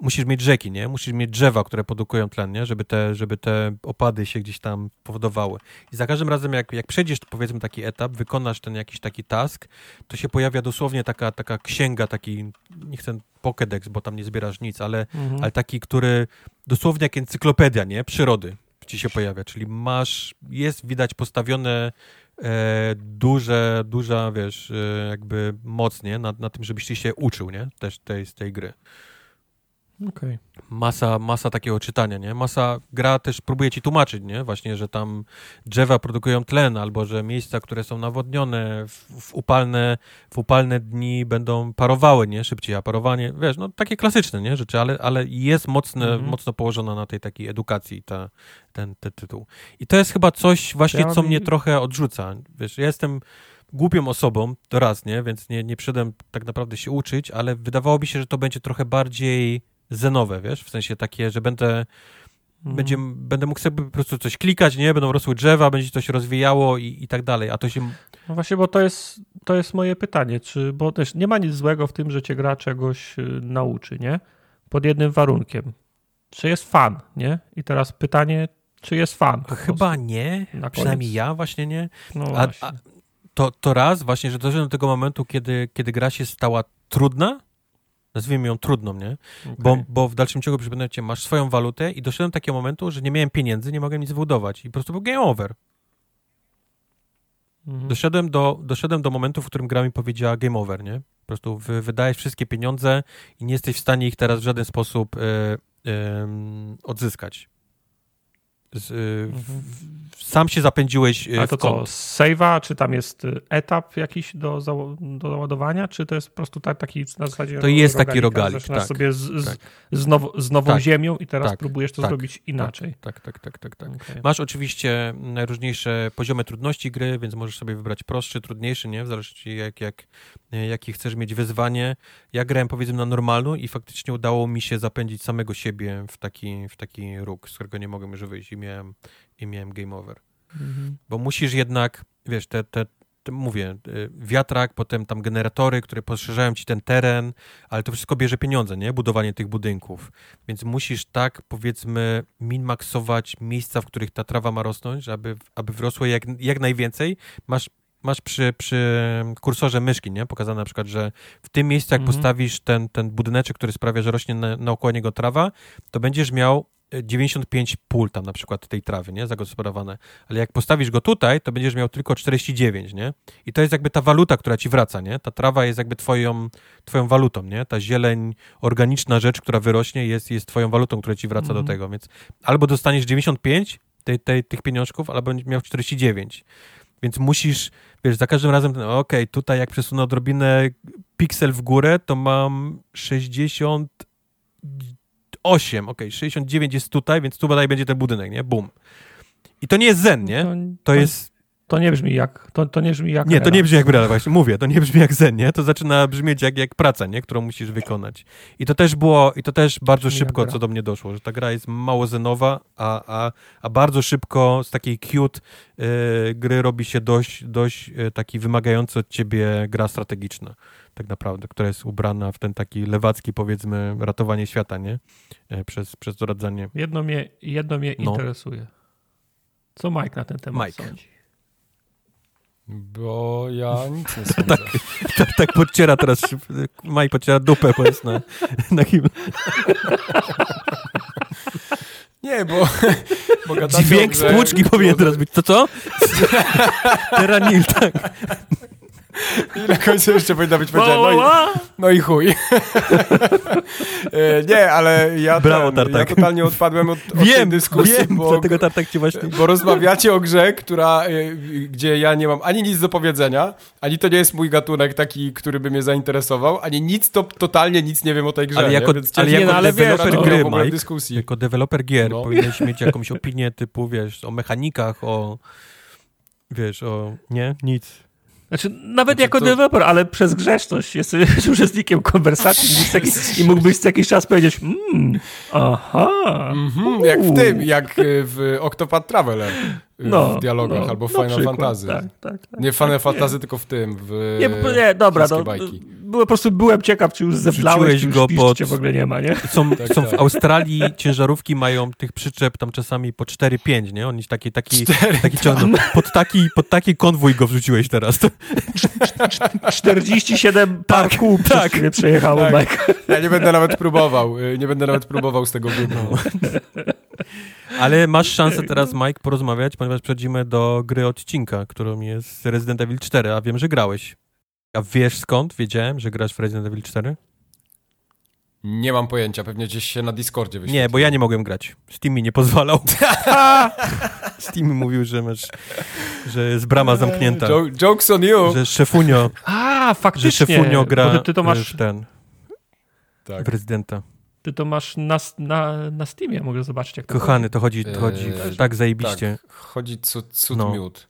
musisz mieć rzeki, nie? Musisz mieć drzewa, które produkują tlen, nie? Żeby te, żeby te opady się gdzieś tam powodowały. I za każdym razem, jak, jak przejdziesz, powiedzmy, taki etap, wykonasz ten jakiś taki task, to się pojawia dosłownie taka, taka księga, taki, nie chcę Pokédex, bo tam nie zbierasz nic, ale, mhm. ale taki, który dosłownie jak encyklopedia, nie? Przyrody ci się pojawia, czyli masz, jest widać postawione duże, duża, wiesz, e, jakby moc, nie? Na, na tym, żebyś ty się uczył, nie? Też tej, z tej gry. Okay. Masa, masa takiego czytania, nie? Masa, gra też próbuje ci tłumaczyć, nie? Właśnie, że tam drzewa produkują tlen, albo że miejsca, które są nawodnione w, w, upalne, w upalne dni będą parowały, nie? Szybciej, a parowanie, wiesz, no takie klasyczne, nie? Rzeczy, ale, ale jest mocne, mm -hmm. mocno położona na tej takiej edukacji ta, ten, ten tytuł. I to jest chyba coś właśnie, co mnie trochę odrzuca. Wiesz, ja jestem głupią osobą, to raz, nie? Więc nie, nie przyszedłem tak naprawdę się uczyć, ale wydawało mi się, że to będzie trochę bardziej zenowe, wiesz, w sensie takie, że będę mhm. będzie, będę mógł sobie po prostu coś klikać, nie? Będą rosły drzewa, będzie coś rozwijało i, i tak dalej, a to się... No właśnie, bo to jest, to jest moje pytanie, czy, bo też nie ma nic złego w tym, że cię gra czegoś y, nauczy, nie? Pod jednym warunkiem. Czy jest fan, nie? I teraz pytanie, czy jest fan? Chyba nie, przynajmniej ja właśnie nie. No a, a, to, to raz właśnie, że doszedłem do tego momentu, kiedy, kiedy gra się stała trudna, nazwijmy ją trudną, nie? Okay. Bo, bo w dalszym ciągu przypomnę cię, masz swoją walutę i doszedłem do takiego momentu, że nie miałem pieniędzy, nie mogłem nic wybudować i po prostu był game over. Mhm. Doszedłem, do, doszedłem do momentu, w którym gra mi powiedziała game over, nie? Po prostu wy, wydajesz wszystkie pieniądze i nie jesteś w stanie ich teraz w żaden sposób y, y, odzyskać. Z, y, mhm. sam się zapędziłeś y, A to co, save'a, czy tam jest y, etap jakiś do, do załadowania, czy to jest po prostu tak, taki na zasadzie To jest taki rogalik, tak. sobie z, z, tak. z, now, z nową tak. ziemią i teraz tak. próbujesz to tak. zrobić inaczej. Tak, tak, tak, tak, tak. Okay. Masz oczywiście najróżniejsze poziomy trudności gry, więc możesz sobie wybrać prostszy, trudniejszy, nie? W zależności jak, jak, jakie chcesz mieć wyzwanie. Ja grałem powiedzmy na normalną i faktycznie udało mi się zapędzić samego siebie w taki, w taki róg, z którego nie mogłem już wyjść i miałem, i miałem game over. Mhm. Bo musisz jednak, wiesz, te, te, te, mówię, y, wiatrak, potem tam generatory, które poszerzają ci ten teren, ale to wszystko bierze pieniądze, nie? Budowanie tych budynków. Więc musisz tak, powiedzmy, minmaksować miejsca, w których ta trawa ma rosnąć, aby, aby wrosło jak, jak najwięcej. Masz masz przy, przy kursorze myszki, nie? Pokazane na przykład, że w tym miejscu, jak mhm. postawisz ten, ten budyneczek, który sprawia, że rośnie na, naokoło niego trawa, to będziesz miał 95 pól tam na przykład tej trawy, nie, zagospodarowane. Ale jak postawisz go tutaj, to będziesz miał tylko 49, nie? I to jest jakby ta waluta, która ci wraca, nie? Ta trawa jest jakby twoją, twoją walutą, nie? Ta zieleń, organiczna rzecz, która wyrośnie jest, jest twoją walutą, która ci wraca do mhm. tego, więc albo dostaniesz 95 tej, tej, tych pieniążków, albo będziesz miał 49. Więc musisz, wiesz, za każdym razem, okej, okay, tutaj jak przesunę odrobinę piksel w górę, to mam 60 8, ok, 69 jest tutaj, więc tu badaj będzie ten budynek, nie? Bum. I to nie jest zen, nie? To, to jest... To nie brzmi jak, to, to nie brzmi jak Nie, to nie brzmi jak brela, właśnie mówię, to nie brzmi jak zen, nie? To zaczyna brzmieć jak, jak praca, nie? Którą musisz wykonać. I to też było, i to też bardzo szybko, co do mnie doszło, że ta gra jest mało zenowa, a, a, a bardzo szybko z takiej cute y, gry robi się dość, dość y, taki wymagający od ciebie gra strategiczna tak naprawdę, która jest ubrana w ten taki lewacki, powiedzmy, ratowanie świata, nie? E, przez, przez doradzanie. Jedno mnie, jedno mnie no. interesuje. Co Mike na ten temat Mike. sądzi? Bo ja nic nie sądzę. tak, tak, tak podciera teraz, Mike podciera dupę, bo jest na, na him. Nie, bo... bo Dźwięk spłuczki powinien teraz być. To co? Teranil, tak. I na końcu jeszcze powinna być powiedziane, no i, no i chuj. E, nie, ale ja, Brawo, ten, ja totalnie odpadłem od, od wiem, tej dyskusji, wiem, bo, dlatego Tartak ci właśnie... bo rozmawiacie o grze, która, e, gdzie ja nie mam ani nic do powiedzenia, ani to nie jest mój gatunek taki, który by mnie zainteresował, ani nic, to totalnie nic nie wiem o tej grze. Ale jako, Więc ale jako ale deweloper wiesz, gry, Mike, dyskusji. jako deweloper gier no. powinieneś mieć jakąś opinię typu, wiesz, o mechanikach, o wiesz, o... nie? Nic. Znaczy, nawet znaczy, jako to... deweloper, ale przez grzeszność jesteś uczestnikiem konwersacji i mógłbyś co jakiś czas powiedzieć mmm, aha. Mm -hmm, jak w tym, jak w Octopath Traveler no, w dialogach no, albo w Final przykład, Fantasy. Tak, tak, tak, nie w Final tak, Fantasy, nie. tylko w tym, w Nie, nie dobra, no, było, po prostu byłem ciekaw, czy już zemdlałeś, czy go pod... w ogóle nie ma, nie? Są, tak, są w tak. Australii ciężarówki mają tych przyczep tam czasami po 4-5, nie? Oni taki, taki, 4, taki no, pod, taki, pod taki konwój go wrzuciłeś teraz. To... 47 tak, parków tak, przejechało, tak. Mike. Ja nie będę nawet próbował, y, nie będę nawet próbował z tego wybrnąć. Ale masz szansę teraz, Mike, porozmawiać, ponieważ przechodzimy do gry odcinka, którą jest Resident Evil 4, a wiem, że grałeś. A wiesz skąd wiedziałem, że grasz w Resident Evil 4? Nie mam pojęcia, pewnie gdzieś się na Discordzie wyświetliło. Nie, bo ja nie mogłem grać. Steam mi nie pozwalał. Steam mówił, że masz, że jest brama zamknięta. jokes on you. Że szefunio. A, faktycznie. Że szefunio gra ty to masz... w ten. Tak. W rezydenta. Ty to masz na, na, na Steamie, mogę zobaczyć jak to Kochany, to chodzi, to chodzi eee, tak zajebiście. Tak, chodzi cud, cud no. miód.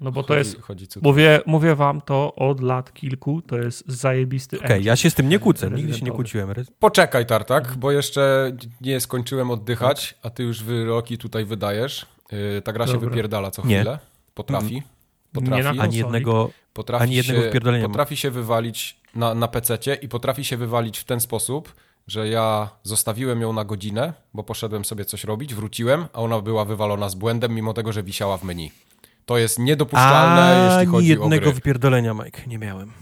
No bo chodzi, to jest, mówię, mówię wam to od lat kilku, to jest zajebisty Okej, okay, ja się z tym nie kłócę, nigdy się nie kłóciłem. Poczekaj Tartak, bo jeszcze nie skończyłem oddychać, a ty już wyroki tutaj wydajesz. Yy, ta gra Dobra. się wypierdala co chwilę. Nie. Potrafi. Mm. Potrafi. Nie ani jednego, potrafi ani jednego się, Potrafi się wywalić na, na PC i potrafi się wywalić w ten sposób, że ja zostawiłem ją na godzinę, bo poszedłem sobie coś robić, wróciłem, a ona była wywalona z błędem, mimo tego, że wisiała w menu. To jest niedopuszczalne, A, jeśli chodzi jednego o jednego wypierdolenia, Mike, nie miałem.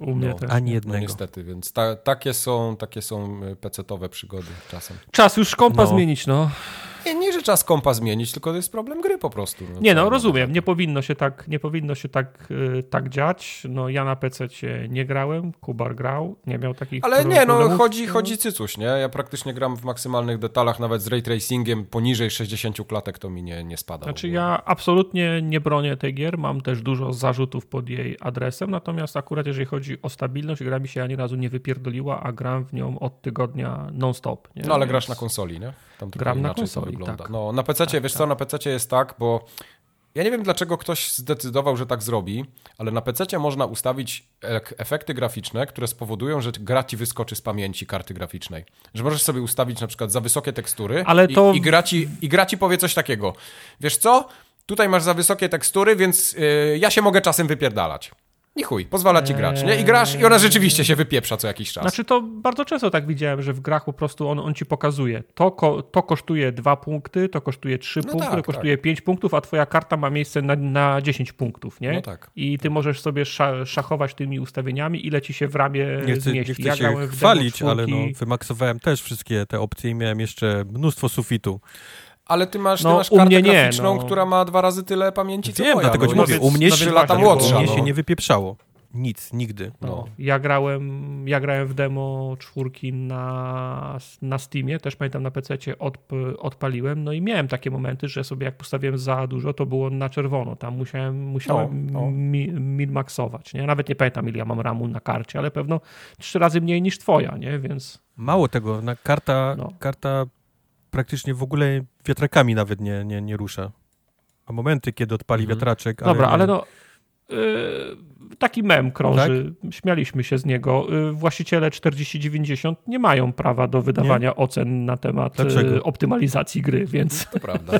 U mnie no, też. Ani no jednego. No, niestety, więc ta, takie są, takie są e, pecetowe przygody czasem. Czas już kompa no. zmienić, no. Nie, nie, że czas kompa zmienić, tylko to jest problem gry po prostu. No, nie, no rozumiem, nie powinno się tak, nie powinno się tak, yy, tak dziać. No ja na PC nie grałem, Kubar grał, nie miał takich Ale nie, no chodzi, chodzi cycuś, nie? Ja praktycznie gram w maksymalnych detalach, nawet z ray tracingiem poniżej 60 klatek to mi nie, nie spada. Znaczy ja absolutnie nie bronię tej gier, mam też dużo zarzutów pod jej adresem, natomiast akurat jeżeli chodzi o stabilność, gra mi się ani razu nie wypierdoliła, a gram w nią od tygodnia non-stop. No ale Więc... grasz na konsoli, nie? Tam gram na konsoli, tak. No na PC, tak, wiesz tak. co, na PC jest tak, bo ja nie wiem, dlaczego ktoś zdecydował, że tak zrobi, ale na PC można ustawić efekty graficzne, które spowodują, że gra ci wyskoczy z pamięci karty graficznej. Że możesz sobie ustawić na przykład za wysokie tekstury ale to... i, i, gra ci, i gra ci powie coś takiego. Wiesz co? Tutaj masz za wysokie tekstury, więc yy, ja się mogę czasem wypierdalać. I chuj, pozwala ci grać, nie? I grasz i ona rzeczywiście się wypieprza co jakiś czas. Znaczy to bardzo często tak widziałem, że w grach po prostu on, on ci pokazuje, to, ko, to kosztuje dwa punkty, to kosztuje trzy no punkty, tak, to kosztuje tak. pięć punktów, a twoja karta ma miejsce na, na 10 punktów, nie? No tak. I ty możesz sobie szachować tymi ustawieniami, ile ci się w ramię nie chcę, zmieści. Nie chcę ja się chwalić, ale no, wymaksowałem też wszystkie te opcje i miałem jeszcze mnóstwo sufitu. Ale ty masz, no, ty masz kartę nie, graficzną, no. która ma dwa razy tyle pamięci, co Wiem, moja. dlatego no, mówię, u mnie, się, lata młodsza, u mnie się nie wypieprzało. Nic, nigdy. No. no. Ja, grałem, ja grałem w demo czwórki na, na Steamie, też pamiętam na PC odp, odpaliłem, no i miałem takie momenty, że sobie jak postawiłem za dużo, to było na czerwono. Tam musiałem, musiałem no, no. Mi, min-maxować. Nie? Nawet nie pamiętam, ile ja mam ramu na karcie, ale pewno trzy razy mniej niż twoja, nie? Więc... Mało tego, na karta, no. karta praktycznie w ogóle wiatrakami nawet nie, nie, nie rusza. A momenty, kiedy odpali mhm. wiatraczek. Ale Dobra, nie... ale no. Yy, taki mem krąży, tak? śmialiśmy się z niego. Yy, właściciele 4090 nie mają prawa do wydawania nie? ocen na temat yy, optymalizacji gry, więc. To prawda.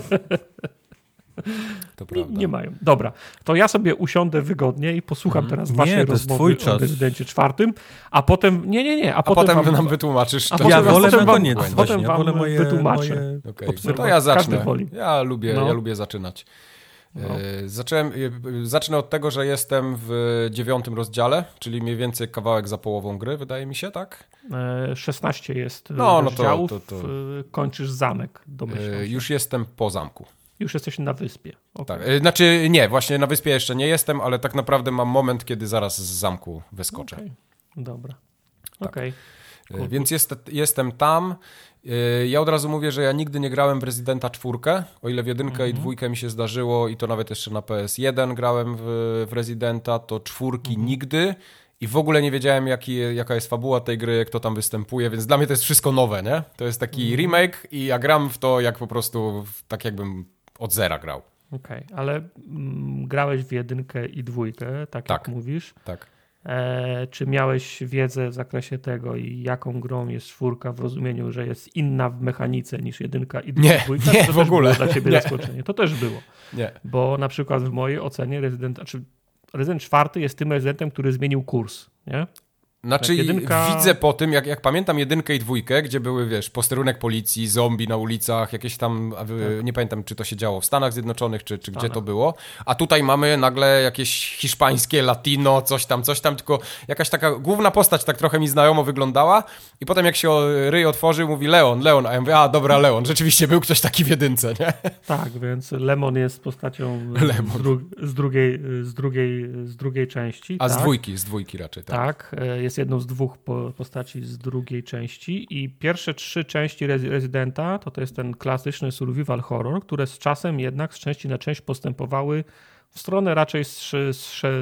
To prawda. Nie, nie, mają. Dobra, to ja sobie usiądę wygodnie i posłucham mm. teraz waszej rozmowy o rezydencie czwartym, a potem, nie, nie, nie, a, a potem, potem wam, nam wytłumaczysz. A ja wolę na koniec. A potem wam wolę moje, wytłumaczę. Moje... Okay. No to ja zacznę. Ja lubię, no. ja lubię zaczynać. No. E, zacząłem, e, zacznę od tego, że jestem w dziewiątym rozdziale, czyli mniej więcej kawałek za połową gry, wydaje mi się, tak? 16 e, jest no, rozdziałów, no to, to, to... kończysz zamek, domyślam Już jestem po zamku. Już jesteś na wyspie. Okay. Tak, znaczy nie, właśnie na wyspie jeszcze nie jestem, ale tak naprawdę mam moment, kiedy zaraz z zamku wyskoczę. Okay. Dobra. Tak. Okay. Cool. Więc jest, jestem tam. Ja od razu mówię, że ja nigdy nie grałem w Residenta czwórkę, o ile w jedynkę mm -hmm. i mhm. dwójkę mi się zdarzyło i to nawet jeszcze na PS1 grałem w, w Residenta, to czwórki mm -hmm. nigdy i w ogóle nie wiedziałem jaki, jaka jest fabuła tej gry, kto tam występuje, więc dla mnie to jest wszystko nowe, nie? To jest taki -hmm. remake i ja gram w to jak po prostu, tak jakbym od zera grał. Okej, okay, ale mm, grałeś w jedynkę i dwójkę, tak, tak jak mówisz. Tak. E, czy miałeś wiedzę w zakresie tego i jaką grą jest czwórka w rozumieniu, że jest inna w mechanice niż jedynka i nie, dwójka? Nie, to w ogóle. Było dla ciebie nie. zaskoczenie. To też było. Nie. Bo na przykład w mojej ocenie Resident, znaczy Resident czwarty jest tym rezydentem, który zmienił kurs. Nie? Znaczy tak, jedynka... widzę po tym, jak, jak pamiętam jedynkę i dwójkę, gdzie były, wiesz, posterunek policji, zombie na ulicach, jakieś tam, tak. nie pamiętam, czy to się działo w Stanach Zjednoczonych, czy, czy gdzie to było, a tutaj mamy nagle jakieś hiszpańskie, latino, coś tam, coś tam, tylko jakaś taka główna postać tak trochę mi znajomo wyglądała i potem jak się ryj otworzył, mówi Leon, Leon, a ja mówię, a dobra, Leon, rzeczywiście był ktoś taki w jedynce, nie? Tak, więc Lemon jest postacią. Z, dru z, drugiej, z, drugiej, z drugiej części. A tak? z dwójki, z dwójki raczej, tak. Tak, e, jest jest jedną z dwóch postaci z drugiej części i pierwsze trzy części Residenta to to jest ten klasyczny survival horror, które z czasem jednak z części na część postępowały w stronę raczej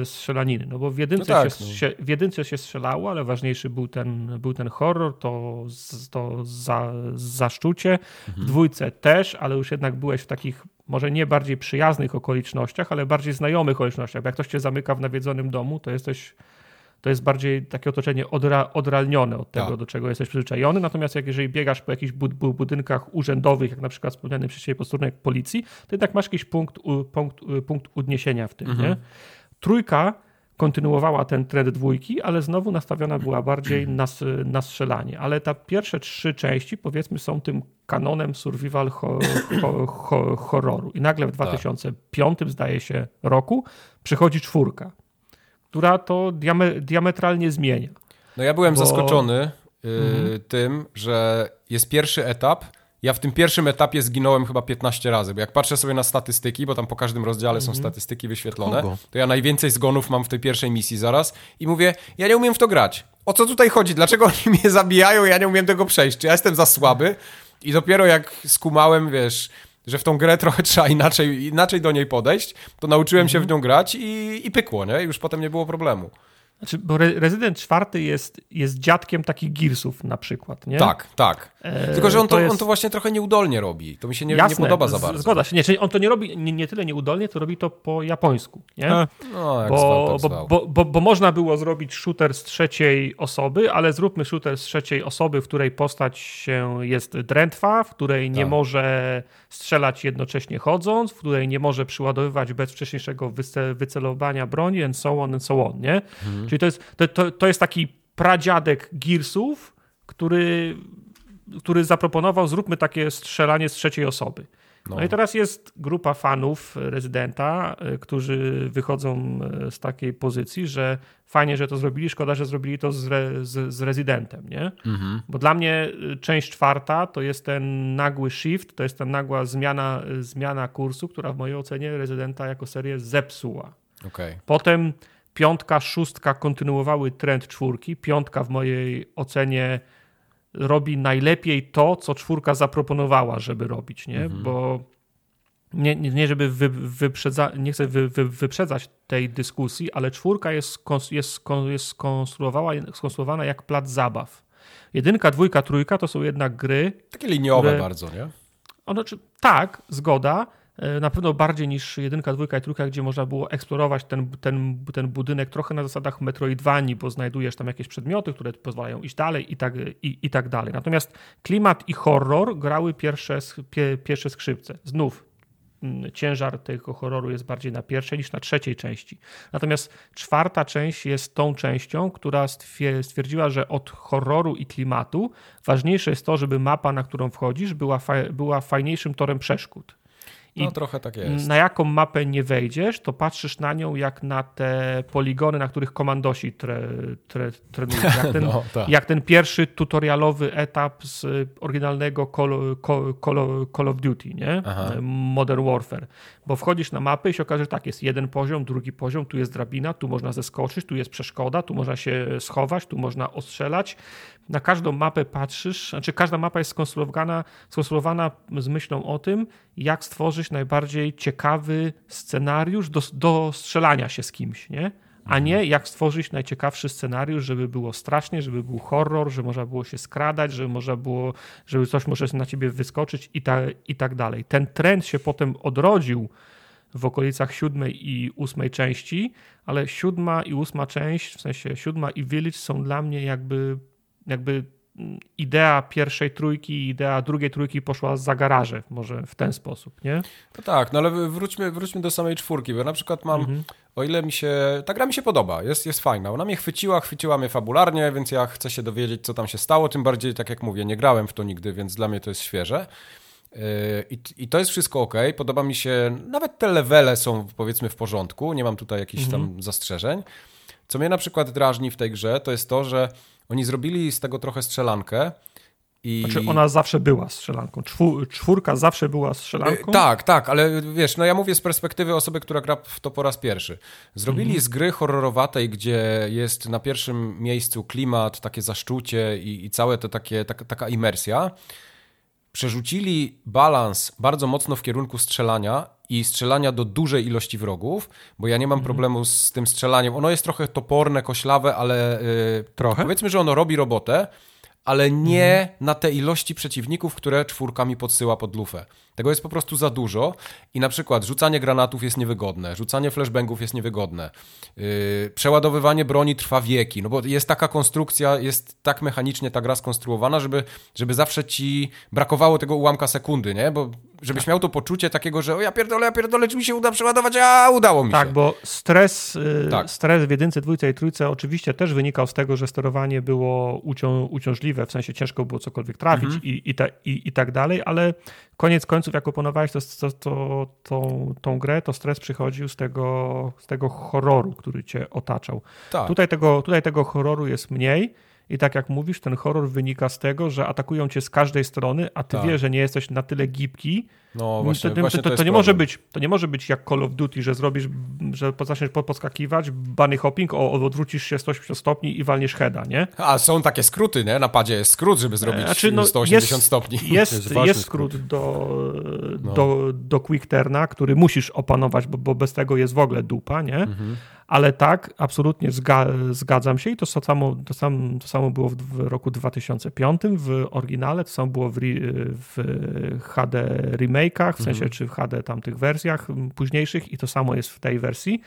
strzelaniny, no bo w jedynce, no tak, się, no. się, w jedynce się strzelało, ale ważniejszy był ten, był ten horror, to, to za, zaszczucie. Mhm. W dwójce też, ale już jednak byłeś w takich może nie bardziej przyjaznych okolicznościach, ale bardziej znajomych okolicznościach. Jak ktoś cię zamyka w nawiedzonym domu, to jesteś to jest bardziej takie otoczenie odra, odralnione od tego, tak. do czego jesteś przyzwyczajony. Natomiast jak jeżeli biegasz po jakichś bud budynkach urzędowych, jak na przykład wspomniany przez Ciebie posterunek policji, to jednak masz jakiś punkt, punkt, punkt odniesienia w tym. Mhm. Nie? Trójka kontynuowała ten trend dwójki, ale znowu nastawiona była bardziej na, na strzelanie. Ale te pierwsze trzy części, powiedzmy, są tym kanonem survival ho, ho, ho, horroru. I nagle w 2005, tak. zdaje się, roku przychodzi czwórka która to diametralnie zmienia. No ja byłem bo... zaskoczony yy, mhm. tym, że jest pierwszy etap ja w tym pierwszym etapie zginąłem chyba 15 razy, bo jak patrzę sobie na statystyki, bo tam po każdym rozdziale są statystyki wyświetlone, Kogo? to ja najwięcej zgonów mam w tej pierwszej misji zaraz i mówię, ja nie umiem w to grać. O co tutaj chodzi? Dlaczego oni mnie zabijają? Ja nie umiem tego przejść. Czy ja jestem za słaby? I dopiero jak skumałem, wiesz, że w tą grę trochę trzeba inaczej, inaczej do niej podejść, to nauczyłem się w nią grać i, i pykło, nie? Już potem nie było problemu. Znaczy, bo Re Resident 4 jest, jest dziadkiem takich Gearsów na przykład, nie? Tak, tak. E, Tylko, że on to, to jest- on to właśnie trochę nieudolnie robi. To mi się nie, nie Jasne, podoba za bardzo. Zgoda się. Nie, czyli on to nie robi nie, nie tyle nieudolnie, to robi to po japońsku, nie? A, No, jak zwał, Bo, tak bo, zwał. bo, bo, bo można było zrobić shooter z trzeciej osoby, ale zróbmy shooter z trzeciej osoby, w której postać się jest drętwa, w której nie Tak. może strzelać jednocześnie chodząc, w której nie może przyładowywać bez wcześniejszego wyce- wycelowania broni, and so on, and so on, nie? Mhm. Czyli to jest, to, to, to jest taki pradziadek Gearsów, który, który zaproponował, zróbmy takie strzelanie z trzeciej osoby. No. No. i teraz jest grupa fanów Rezydenta, y, którzy wychodzą y, z takiej pozycji, że fajnie, że to zrobili, szkoda, że zrobili to z, re, z, z Rezydentem, nie? Mhm. Bo dla mnie y, część czwarta to jest ten nagły shift, to jest ta nagła zmiana, zmiana kursu, która w mojej ocenie Rezydenta jako serię zepsuła. Okej. Potem piątka, szóstka kontynuowały trend czwórki. Piątka w mojej ocenie robi najlepiej to, co czwórka zaproponowała, żeby robić, nie? Bo nie, nie, żeby wy, wyprzedza, nie chcę wy, wy, wyprzedzać tej dyskusji, ale czwórka jest, jest, jest skonstruowana, jak plac zabaw. Jedynka, dwójka, trójka to są jednak gry, Takie liniowe Które- bardzo, nie? ono, czy, tak, zgoda. E, Na pewno bardziej niż jedynka, dwójka i trójka, gdzie można było eksplorować ten, ten, ten budynek trochę na zasadach Metroidvanii, bo znajdujesz tam jakieś przedmioty, które pozwalają iść dalej i tak, i, i tak dalej. Natomiast klimat i horror grały pierwsze, pierwsze skrzypce. Znów mm, ciężar tego horroru jest bardziej na pierwszej niż na trzeciej części. Natomiast czwarta część jest tą częścią, która stwie- stwierdziła, że od horroru i klimatu ważniejsze jest to, żeby mapa, na którą wchodzisz, była, była fajniejszym torem przeszkód. No I trochę tak jest. na jaką mapę nie wejdziesz, to patrzysz na nią jak na te poligony, na których komandosi tre, tre, trenują. Jak ten, No, tak. jak ten pierwszy tutorialowy etap z oryginalnego Call, Call, Call, Call of Duty, nie? Aha. Modern Warfare. Bo wchodzisz na mapę i się okaże, że tak, jest jeden poziom, drugi poziom, tu jest drabina, tu można zeskoczyć, tu jest przeszkoda, tu można się schować, tu można ostrzelać. Na każdą mapę patrzysz, znaczy każda mapa jest skonstruowana, skonstruowana z myślą o tym, jak stworzyć najbardziej ciekawy scenariusz do, do strzelania się z kimś, nie? A nie jak stworzyć najciekawszy scenariusz, żeby było strasznie, żeby był horror, żeby można było się skradać, żeby można było, żeby coś może na ciebie wyskoczyć i, ta, i tak dalej. Ten trend się potem odrodził w okolicach siódmej i ósmej części, ale siódma i ósma część, w sensie siódma i Village są dla mnie jakby, jakby mm, idea pierwszej trójki i idea drugiej trójki poszła za garaże, może w ten sposób, nie? No tak, no ale wróćmy, wróćmy do samej czwórki, bo na przykład mam, Mhm. o ile mi się, ta gra mi się podoba, jest, jest fajna, ona mnie chwyciła, chwyciła mnie fabularnie, więc ja chcę się dowiedzieć, co tam się stało, tym bardziej, tak jak mówię, nie grałem w to nigdy, więc dla mnie to jest świeże. Yy, I, I to jest wszystko ok. Podoba mi się, nawet te levele są powiedzmy w porządku, nie mam tutaj jakichś Mhm. tam zastrzeżeń. Co mnie na przykład drażni w tej grze, to jest to, że oni zrobili z tego trochę strzelankę. I... Znaczy ona zawsze była strzelanką. Czwór, czwórka zawsze była strzelanką. E, Tak, tak, ale wiesz, no ja mówię z perspektywy osoby, która gra w to po raz pierwszy. Zrobili Mhm. z gry horrorowatej, gdzie jest na pierwszym miejscu klimat, takie zaszczucie i, i całe to takie, taka, taka imersja. Przerzucili balans bardzo mocno w kierunku strzelania i strzelania do dużej ilości wrogów, bo ja nie Mhm. mam problemu z tym strzelaniem. Ono jest trochę toporne, koślawe, ale yy, Trochę? powiedzmy, że ono robi robotę, ale nie Mhm. na te ilości przeciwników, które czwórka mi podsyła pod lufę. Tego jest po prostu za dużo i na przykład rzucanie granatów jest niewygodne, rzucanie flashbangów jest niewygodne, yy, przeładowywanie broni trwa wieki, no bo jest taka konstrukcja, jest tak mechanicznie ta gra skonstruowana, żeby, żeby zawsze ci brakowało tego ułamka sekundy, nie? Bo żebyś Tak. miał to poczucie takiego, że o ja pierdolę, ja pierdolę, czy mi się uda przeładować, a udało mi Tak, się. bo stres, y, Tak. stres w jedynce, dwójce i trójce oczywiście też wynikał z tego, że sterowanie było ucią, uciążliwe, w sensie ciężko było cokolwiek trafić Mhm. i, i, ta, i, i tak dalej, ale koniec końców, jak opanowałeś to, to, to, tą, tą grę, to stres przychodził z tego, z tego horroru, który cię otaczał. tak. Tutaj, tego, tutaj tego horroru jest mniej i tak jak mówisz, ten horror wynika z tego, że atakują cię z każdej strony, a ty tak. wiesz, że nie jesteś na tyle gibki. No właśnie, to, właśnie to, to, to nie może być, to nie może być jak Call of Duty, że zrobisz, że zaczniesz podskakiwać, bunny hopping, o, odwrócisz się 180 stopni i walniesz heada, nie? A są takie skróty, nie? Na padzie jest skrót, żeby zrobić znaczy, no, 180 jest, stopni. Jest, jest, jest skrót, skrót, do, no. do, do quick turna, który musisz opanować, bo, bo bez tego jest w ogóle dupa, nie? Mhm. Ale tak, absolutnie zga zgadzam się i to samo, to, sam, to samo było w, roku 2005 w oryginale, to samo było w, w HD remake'ach, w sensie mhm. czy w HD tamtych wersjach późniejszych i to samo jest w tej wersji.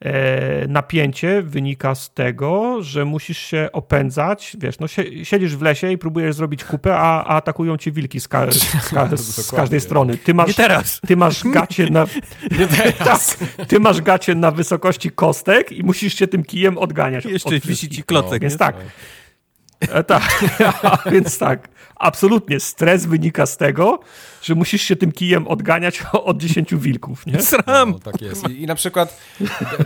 E, napięcie wynika z tego, że musisz się opędzać, wiesz, no siedzisz w lesie i próbujesz zrobić kupę, a, a atakują cię wilki z, ka z, ka z każdej strony. Ty masz, Nie teraz. Ty masz gacie na... Teraz. Tak, ty masz gacie na wysokości kostek i musisz się tym kijem odganiać. Jeszcze od wisi ci klocek. No, więc tak. E, tak, więc tak, absolutnie stres wynika z tego, że musisz się tym kijem odganiać od 10 wilków, nie? Sram! No, tak jest. I, I, na przykład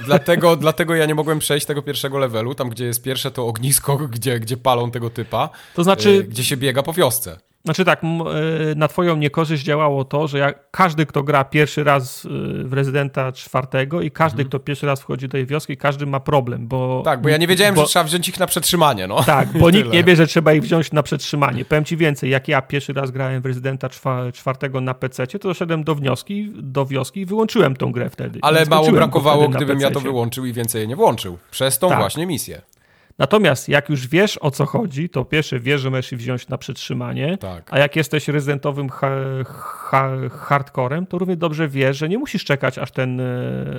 dlatego, dlatego ja nie mogłem przejść tego pierwszego levelu, tam gdzie jest pierwsze to ognisko, gdzie, gdzie palą tego typa, to znaczy, y, gdzie się biega po wiosce. Znaczy tak, e, na twoją niekorzyść działało to, że jak każdy, kto gra pierwszy raz e, w Rezydenta czwartego i każdy, mhm. kto pierwszy raz wchodzi do tej wioski, każdy ma problem, bo... Tak, bo ja nie wiedziałem, bo, że trzeba wziąć ich na przetrzymanie, no. Tak, bo nikt nie wie, że trzeba ich wziąć na przetrzymanie. Powiem ci więcej, jak ja pierwszy raz grałem w Rezydenta czwartego na PC, to doszedłem do wnioski, do wioski i wyłączyłem tą grę wtedy. Ale mało brakowało, gdybym ja to wyłączył i więcej jej nie włączył. Przez tą tak. właśnie misję. Natomiast jak już wiesz o co chodzi, to pierwsze wiesz, że możesz wziąć na przetrzymanie, tak. a jak jesteś rezydentowym ha ha hardcorem, to równie dobrze wiesz, że nie musisz czekać, aż ten, e,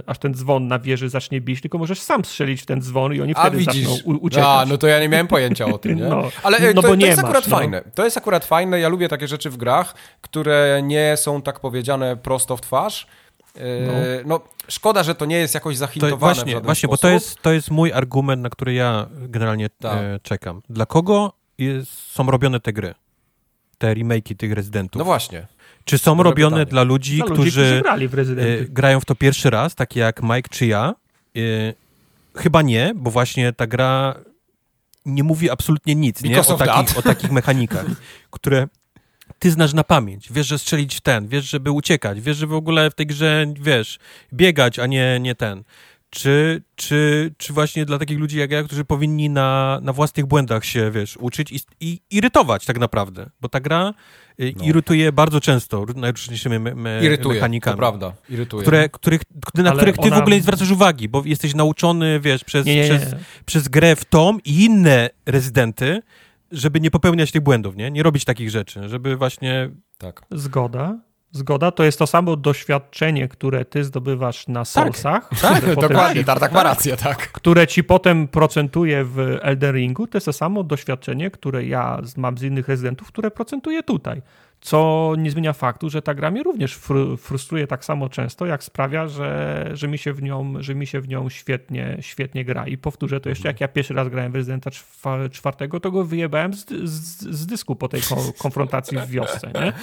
aż ten dzwon na wieży zacznie bić, tylko możesz sam strzelić w ten dzwon i oni wtedy a, widzisz. zaczną uciekać. A, no to ja nie miałem pojęcia o tym, nie? No, Ale e, no to, bo nie to jest masz, akurat no. fajne. To jest akurat fajne, ja lubię takie rzeczy w grach, które nie są tak powiedziane prosto w twarz, no. No. szkoda, że to nie jest jakoś zahintowane. To właśnie, właśnie sposób. bo to jest, to jest mój argument, na który ja generalnie tak. e, czekam. Dla kogo jest, są robione te gry? Te remake'i tych rezydentów? No właśnie. Czy są Dobre robione pytanie. dla ludzi, dla którzy, ludzi, którzy e, grają w to pierwszy raz, takie jak Mike czy ja? E, chyba nie, bo właśnie ta gra nie mówi absolutnie nic nie? O, takich, o takich mechanikach, które ty znasz na pamięć, wiesz, że strzelić w ten, wiesz, żeby uciekać, wiesz, że w ogóle w tej grze, wiesz, biegać, a nie, nie ten. Czy, czy, czy właśnie dla takich ludzi jak ja, którzy powinni na, na własnych błędach się, wiesz, uczyć i, i irytować tak naprawdę, bo ta gra y, no. irytuje bardzo często najróżniejszymi me, me irytuje, mechanikami. to prawda, irytuje. Które, których, na Ale których ty ona... w ogóle nie zwracasz uwagi, bo jesteś nauczony, wiesz, przez, nie, nie, nie. przez, przez grę w Tom i inne rezydenty, żeby nie popełniać tych błędów, nie? Nie robić takich rzeczy, żeby właśnie... Tak. Zgoda. Zgoda, to jest to samo doświadczenie, które ty zdobywasz na Soulsach. Tak, tak dokładnie, Tartak ma rację, tak. Które ci potem procentuje w Elden Ringu, to jest to samo doświadczenie, które ja mam z innych rezydentów, które procentuje tutaj co nie zmienia faktu, że ta gra mnie również fr frustruje tak samo często, jak sprawia, że, że, mi, się w nią, że mi się w nią świetnie, świetnie gra. I powtórzę to jeszcze, jak ja pierwszy raz grałem w Rezydenta czwartego, to go wyjebałem z, z, z dysku po tej konfrontacji w wiosce, nie?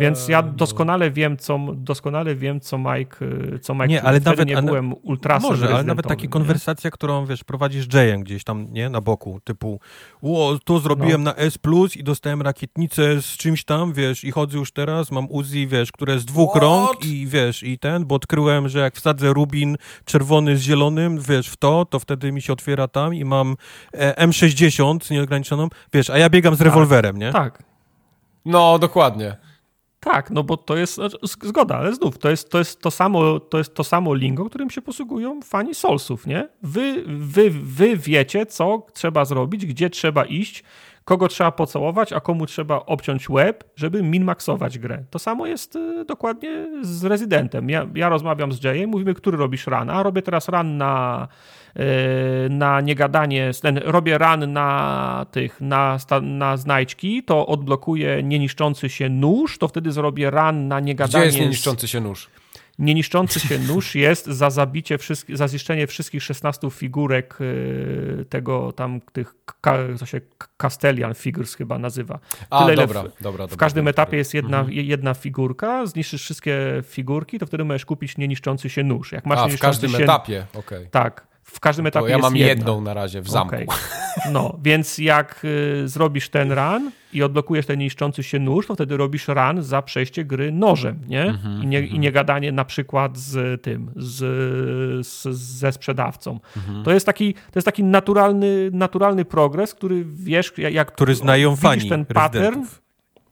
Więc ja doskonale wiem, co, doskonale wiem, co Mike, co Mike nie, ale nawet, nie byłem ultrasem Może, ale nawet taka konwersacja, którą, wiesz, prowadzisz Jayem gdzieś tam, nie? Na boku, typu o, to zrobiłem no. na S+, i dostałem rakietnicę z czymś tam, wiesz, i chodzę już teraz, mam Uzi, wiesz, które z dwóch What? rąk i wiesz, i ten, bo odkryłem, że jak wsadzę rubin czerwony z zielonym, wiesz, w to, to wtedy mi się otwiera tam i mam e, M60 nieograniczoną, wiesz, a ja biegam z tak. rewolwerem, nie? Tak. No, dokładnie. Tak, no bo to jest znaczy, zgoda, ale znów to jest to, jest to, samo, to jest to samo lingo, którym się posługują fani Soulsów, nie? Wy, wy, wy wiecie, co trzeba zrobić, gdzie trzeba iść, kogo trzeba pocałować, a komu trzeba obciąć łeb, żeby minmaksować grę. To samo jest y, dokładnie z Rezydentem. Ja, ja rozmawiam z Jayem, mówimy, który robisz run, a robię teraz run na, y, na niegadanie, robię run na tych, na, na znajdźki, to odblokuję nieniszczący się nóż, to wtedy zrobię run na niegadanie... Gdzie jest nieniszczący się nóż? Nieniszczący się nóż jest za zabicie, za zniszczenie wszystkich 16 figurek y, tego tam, tych, co się Castellian Figures chyba nazywa. A, Tyle, dobra, w, dobra, w każdym dobra, etapie jest jedna, mhm. jedna figurka, zniszczysz wszystkie figurki, to wtedy możesz kupić nieniszczący się nóż. Jak masz A, w każdym się, etapie, okej. Okay. Tak. W każdym etapie to ja mam jedna. jedną na razie w zamku. Okay. No, więc jak y, zrobisz ten run i odblokujesz ten niszczący się nóż, to wtedy robisz run za przejście gry nożem, nie? Mm -hmm, I, nie mm -hmm. I nie gadanie na przykład z tym, z, z ze sprzedawcą. Mm -hmm. To jest taki, to jest taki naturalny, naturalny progres, który wiesz, jak który znają fani ten pattern.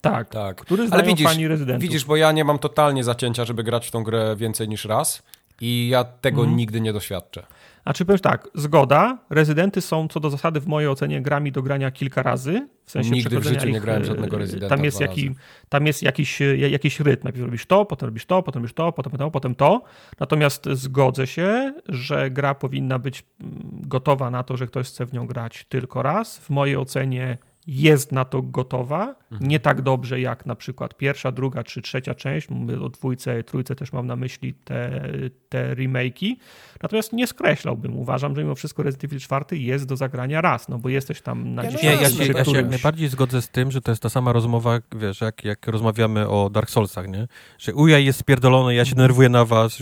Tak, tak, który znają Ale widzisz, fani rezydentów. Widzisz, bo ja nie mam totalnie zacięcia, żeby grać w tą grę więcej niż raz i ja tego mhm. nigdy nie doświadczę. A czy powiem tak, zgoda, rezydenty są co do zasady w mojej ocenie grami do grania kilka razy. W sensie Nigdy w życiu ich, nie grałem żadnego rezydenta tam jest, jaki, tam jest jakiś, jakiś rytm. Najpierw robisz to, potem robisz to, potem robisz to, potem to, potem to. Natomiast zgodzę się, że gra powinna być mm, gotowa na to, że ktoś chce w nią grać tylko raz. W mojej ocenie jest na to gotowa. Mhm. Nie tak dobrze jak na przykład pierwsza, druga czy trzecia część. Mówię o dwójce, trójce też mam na myśli te, te remake'i. Natomiast nie skreślałbym. Uważam, że mimo wszystko Resident Evil 4 jest do zagrania raz, no bo jesteś tam na ja, 10 ja, ja, się, ja się jak najbardziej zgodzę z tym, że to jest ta sama rozmowa, wiesz, jak, jak rozmawiamy o Dark Soulsach, nie? Że ujaj jest spierdolony, ja się denerwuję na was,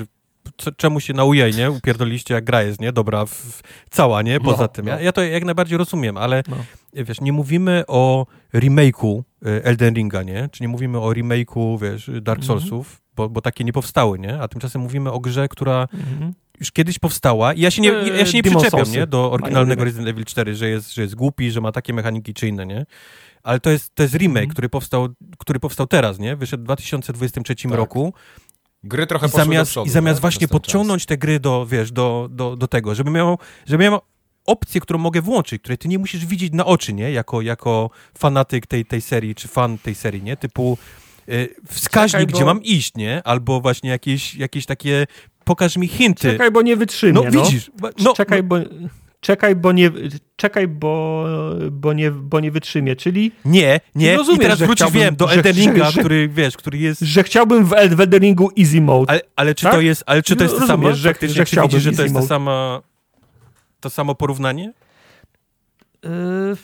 czemu się na ujaj, nie? Upierdoliście, jak gra jest, nie? Dobra, w, cała, nie? Poza no, tym. Ja, no. ja, to jak najbardziej rozumiem, ale no. Wiesz, nie mówimy o remake'u y, Elden Ringa, nie? Czy nie mówimy o remake'u, wiesz, Dark mhm. Soulsów, bo, bo takie nie powstały, nie? A tymczasem mówimy o grze, która mhm. już kiedyś powstała i ja się nie, ja się nie przyczepiam, nie? Do oryginalnego Resident Evil 4, że jest, że jest głupi, że ma takie mechaniki czy inne, nie? Ale to jest, to jest remake, mhm. który, powstał, który powstał teraz, nie? Wyszedł w 2023 tak. roku Gry trochę I zamiast, przodu, I zamiast właśnie podciągnąć czas. te gry do, wiesz, do, do, do tego, żeby miał, żeby miał opcję, którą mogę włączyć, której ty nie musisz widzieć na oczy, nie? Jako, jako fanatyk tej, tej serii, czy fan tej serii, nie? Typu yy, wskaźnik, Czekaj, bo... gdzie mam iść, nie? Albo właśnie jakieś, jakieś takie pokaż mi hinty. Czekaj, bo nie wytrzymię, no. no. widzisz. No, Czekaj, bo czekaj, bo nie, czekaj, bo, bo, nie, bo nie wytrzymie, czyli... Nie, nie, rozumiem, i teraz wrócisz, wiem, do Elden Ringa, który, wiesz, który jest... Że chciałbym w Elden Ringu easy mode. Ale, ale czy tak? to jest, ale czy to jest to samo, że, że chciałbym widzisz, że to jest to, sama, to samo porównanie? Yy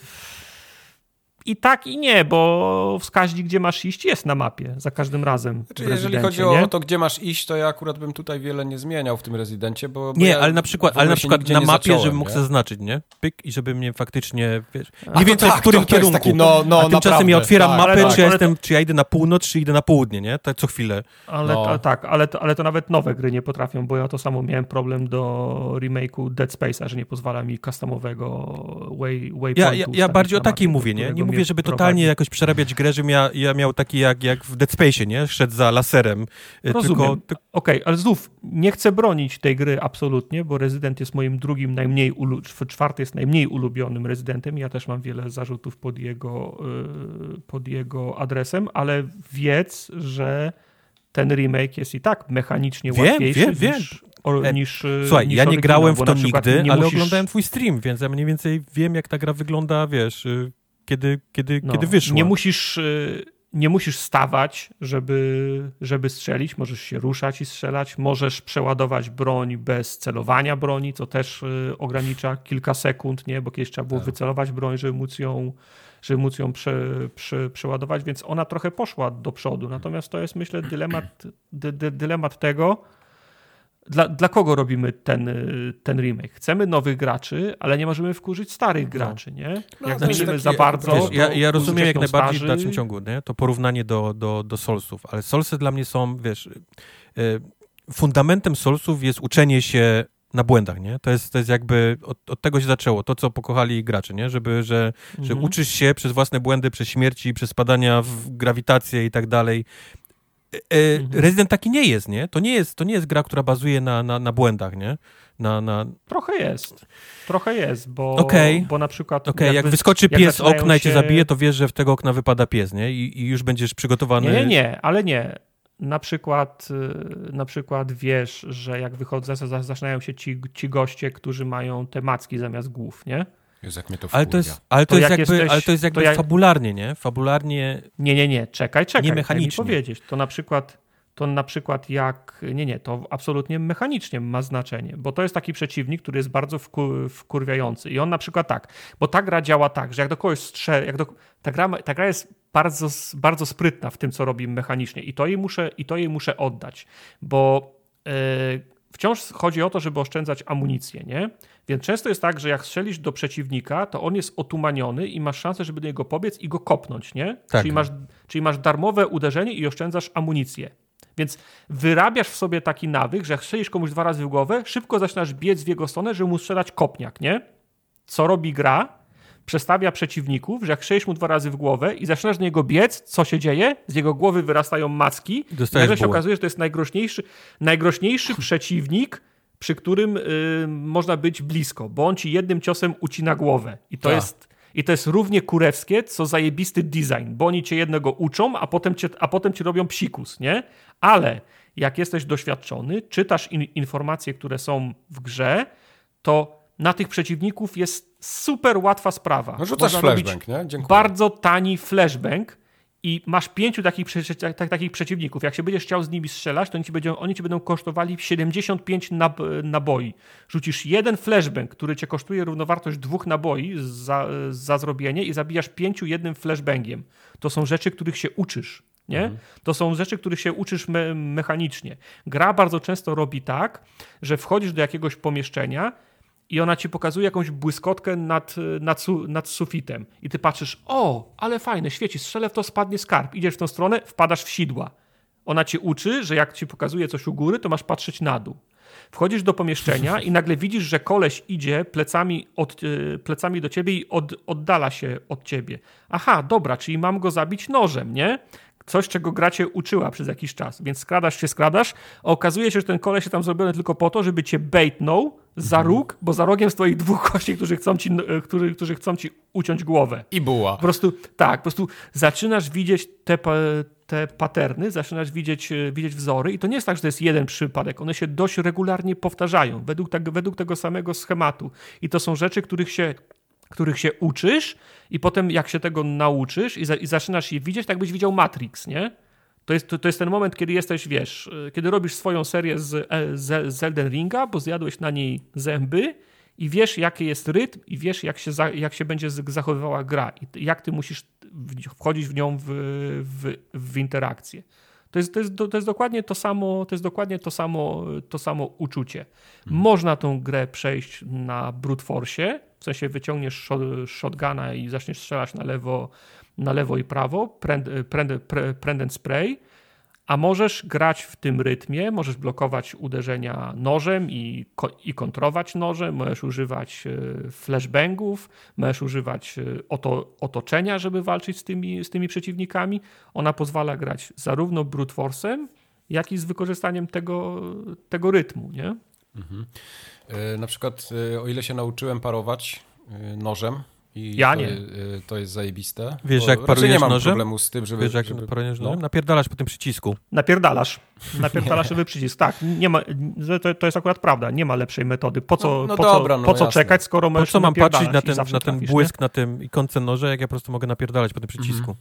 i tak i nie, bo wskaźnik, gdzie masz iść, jest na mapie za każdym razem. Znaczy, jeżeli chodzi o to, gdzie masz iść, to ja akurat bym tutaj wiele nie zmieniał w tym rezydencie, bo. Nie, ja ale na przykład, ale na, przykład na mapie, zacząłem, żebym mógł nie? zaznaczyć, nie? Pyk i żeby mnie faktycznie. Wiesz, nie wiem, tak, w którym to, to kierunku. Taki, no, no, A tymczasem naprawdę, ja otwieram tak, mapę, tak, czy, ja jestem, to... czy ja idę na północ, czy idę na południe, nie? Tak co chwilę. Ale no. to, tak, ale to, ale to nawet nowe gry nie potrafią, bo ja to samo miałem problem do remake'u Dead Space'a, że nie pozwala mi customowego way, waypointu. Ja, ja, ja bardziej o takiej mówię, nie? Mówię, żeby totalnie jakoś przerabiać grę, żebym ja, ja miał taki jak, jak w Dead Space, nie? Szedł za laserem. E, Rozumiem. Ty... Okej, okay, ale znów nie chcę bronić tej gry absolutnie, bo Resident jest moim drugim najmniej, ulu... czwarty jest najmniej ulubionym Rezydentem. Ja też mam wiele zarzutów pod jego, e, pod jego adresem, ale wiedz, że ten remake jest i tak mechanicznie wiem, łatwiejszy wiem, wiem. niż, o, e, niż Słuchaj, niż ja nie grałem w to nigdy, ale musisz... oglądałem twój stream, więc ja mniej więcej wiem, jak ta gra wygląda, wiesz, y, kiedy, kiedy, no, kiedy wyszło. Nie musisz, y, nie musisz stawać, żeby, żeby strzelić. Możesz się ruszać i strzelać. Możesz przeładować broń bez celowania broni, co też y, ogranicza kilka sekund, nie? bo kiedyś trzeba było tak. wycelować broń, żeby móc ją żeby móc ją prze, prze, przeładować, więc ona trochę poszła do przodu. Natomiast to jest, myślę, dylemat, dy, dy, dylemat tego, dla, dla kogo robimy ten, ten remake? Chcemy nowych graczy, ale nie możemy wkurzyć starych no. graczy, nie? No, Jak no, za bardzo. Wiesz, ja, ja rozumiem jak najbardziej starzy. w dalszym ciągu, nie? To porównanie do, do, do Soulsów, ale Soulsy dla mnie są, wiesz, yy, fundamentem Soulsów jest uczenie się na błędach, nie? To jest, to jest jakby, od, od, tego się zaczęło, to co pokochali gracze, nie? Żeby, że, mhm. że uczysz się przez własne błędy, przez śmierci, przez spadania w grawitację i tak dalej. E, mhm. Resident taki nie jest, nie? To nie jest, to nie jest gra, która bazuje na, na, na błędach, nie? Na, na... Trochę jest. Trochę jest, bo, okay. bo na przykład... Okay. jak, jak wyskoczy pies z okna się... i cię zabije, to wiesz, że w tego okna wypada pies, nie? I, I, już będziesz przygotowany... Nie, nie, nie, ale nie. Na przykład, y, na przykład wiesz, że jak wychodzą, zaczynają się ci, ci goście, którzy mają te macki zamiast głów, nie? Jezu, jak mnie to ale to jest, ale to, to jest jakby, jesteś, ale to jest jakby to jak... fabularnie, nie? Fabularnie. Nie, nie, nie, czekaj, czekaj. Nie mechanicznie. Mi powiedzieć. To na przykład, to na przykład jak. Nie, nie, to absolutnie mechanicznie ma znaczenie, bo to jest taki przeciwnik, który jest bardzo wkur, wkurwiający. I on na przykład tak, bo ta gra działa tak, że jak do kogoś strzel, jak do, ta, gra, ta gra jest bardzo, bardzo sprytna w tym, co robi mechanicznie, i to jej muszę, i to jej muszę oddać, bo. Yy, wciąż chodzi o to, żeby oszczędzać amunicję, nie? Więc często jest tak, że jak strzelisz do przeciwnika, to on jest otumaniony i masz szansę, żeby do niego pobiec i go kopnąć, nie? Tak. Czyli, masz, czyli masz darmowe uderzenie i oszczędzasz amunicję. Więc wyrabiasz w sobie taki nawyk, że jak strzelisz komuś dwa razy w głowę, szybko zaczynasz biec w jego stronę, żeby mu strzelać kopniak, nie? Co robi gra? Przestawia przeciwników, że jak strzelisz mu dwa razy w głowę i zaczynasz do niego biec, co się dzieje? Z jego głowy wyrastają macki. Nagle się okazuje, że to jest najgroźniejszy, najgroźniejszy przeciwnik, przy którym y, można być blisko, bo on ci jednym ciosem ucina głowę. I to Tak. jest i to jest równie kurewskie, co zajebisty design, bo oni cię jednego uczą, a potem, cię, a potem ci robią psikus, nie? Ale jak jesteś doświadczony, czytasz in, informacje, które są w grze, to na tych przeciwników jest super łatwa sprawa. No rzucasz Można flashbang, nie? Dziękuję. Bardzo tani flashbang i masz pięciu takich, tak, tak, takich przeciwników. Jak się będziesz chciał z nimi strzelać, to oni ci, będą, oni ci będą kosztowali 75 nab naboi. Rzucisz jeden flashbang, który cię kosztuje równowartość dwóch naboi za, za zrobienie i zabijasz pięciu jednym flashbangiem. To są rzeczy, których się uczysz. Nie? To są rzeczy, których się uczysz me mechanicznie. Gra bardzo często robi tak, że wchodzisz do jakiegoś pomieszczenia i ona ci pokazuje jakąś błyskotkę nad, nad, su, nad sufitem. I ty patrzysz, o, ale fajne, świeci, strzelę w to, spadnie skarb. Idziesz w tą stronę, wpadasz w sidła. Ona cię uczy, że jak ci pokazuje coś u góry, to masz patrzeć na dół. Wchodzisz do pomieszczenia i nagle widzisz, że koleś idzie plecami, od, e, plecami do ciebie i od, oddala się od ciebie. Aha, dobra, czyli mam go zabić nożem, nie? Coś, czego gra cię uczyła przez jakiś czas. Więc skradasz się, skradasz, a okazuje się, że ten koleś jest tam zrobiony tylko po to, żeby cię baitnął za róg, bo za rogiem stoi dwóch gości, którzy chcą ci, e, którzy, którzy chcą ci uciąć głowę. I buła. Po prostu tak, po prostu zaczynasz widzieć te, te paterny, zaczynasz widzieć, e, widzieć wzory i to nie jest tak, że to jest jeden przypadek. One się dość regularnie powtarzają według, tego, według tego samego schematu. I to są rzeczy, których się których się uczysz i potem jak się tego nauczysz i, za, i zaczynasz je widzieć, tak byś widział Matrix, nie? To jest, to, to jest ten moment, kiedy jesteś, wiesz, y, kiedy robisz swoją serię z, e, z, z Elden Ringa, bo zjadłeś na niej zęby i wiesz, jaki jest rytm i wiesz, jak się, za, jak się będzie zachowywała gra i jak ty musisz wchodzić w nią w, w, w interakcję. To jest, to, jest, to jest dokładnie to samo, to jest dokładnie to samo, to samo uczucie. Można tą grę przejść na brute force, w sensie wyciągniesz shot, shotguna i zaczniesz strzelać na lewo, na lewo i prawo, prend, prend, pre- prend and spray, a możesz grać w tym rytmie, możesz blokować uderzenia nożem i, i kontrować nożem, możesz używać e, flashbangów, możesz używać e, oto, otoczenia, żeby walczyć z tymi, z tymi przeciwnikami. Ona pozwala grać zarówno brute force'em, jak i z wykorzystaniem tego, tego rytmu, nie? E, Na przykład, o ile się nauczyłem parować nożem i Ja to, nie. e, to jest zajebiste. Wiesz, jak parujesz nie mam nożem? problemu z tym, żeby... Wiesz, jak żeby poroniesz no. nożem? Napierdalasz po tym przycisku. Napierdalasz. Napierdalasz sobie przycisk. Tak, nie ma, to, to jest akurat prawda. Nie ma lepszej metody. Po co, No- no po dobra, co, no po co czekać, skoro Po możesz co mam patrzeć napierdalać na i ten, na ten trafisz, nie? błysk, na tym ikonce noża, jak ja po prostu mogę napierdalać po tym przycisku?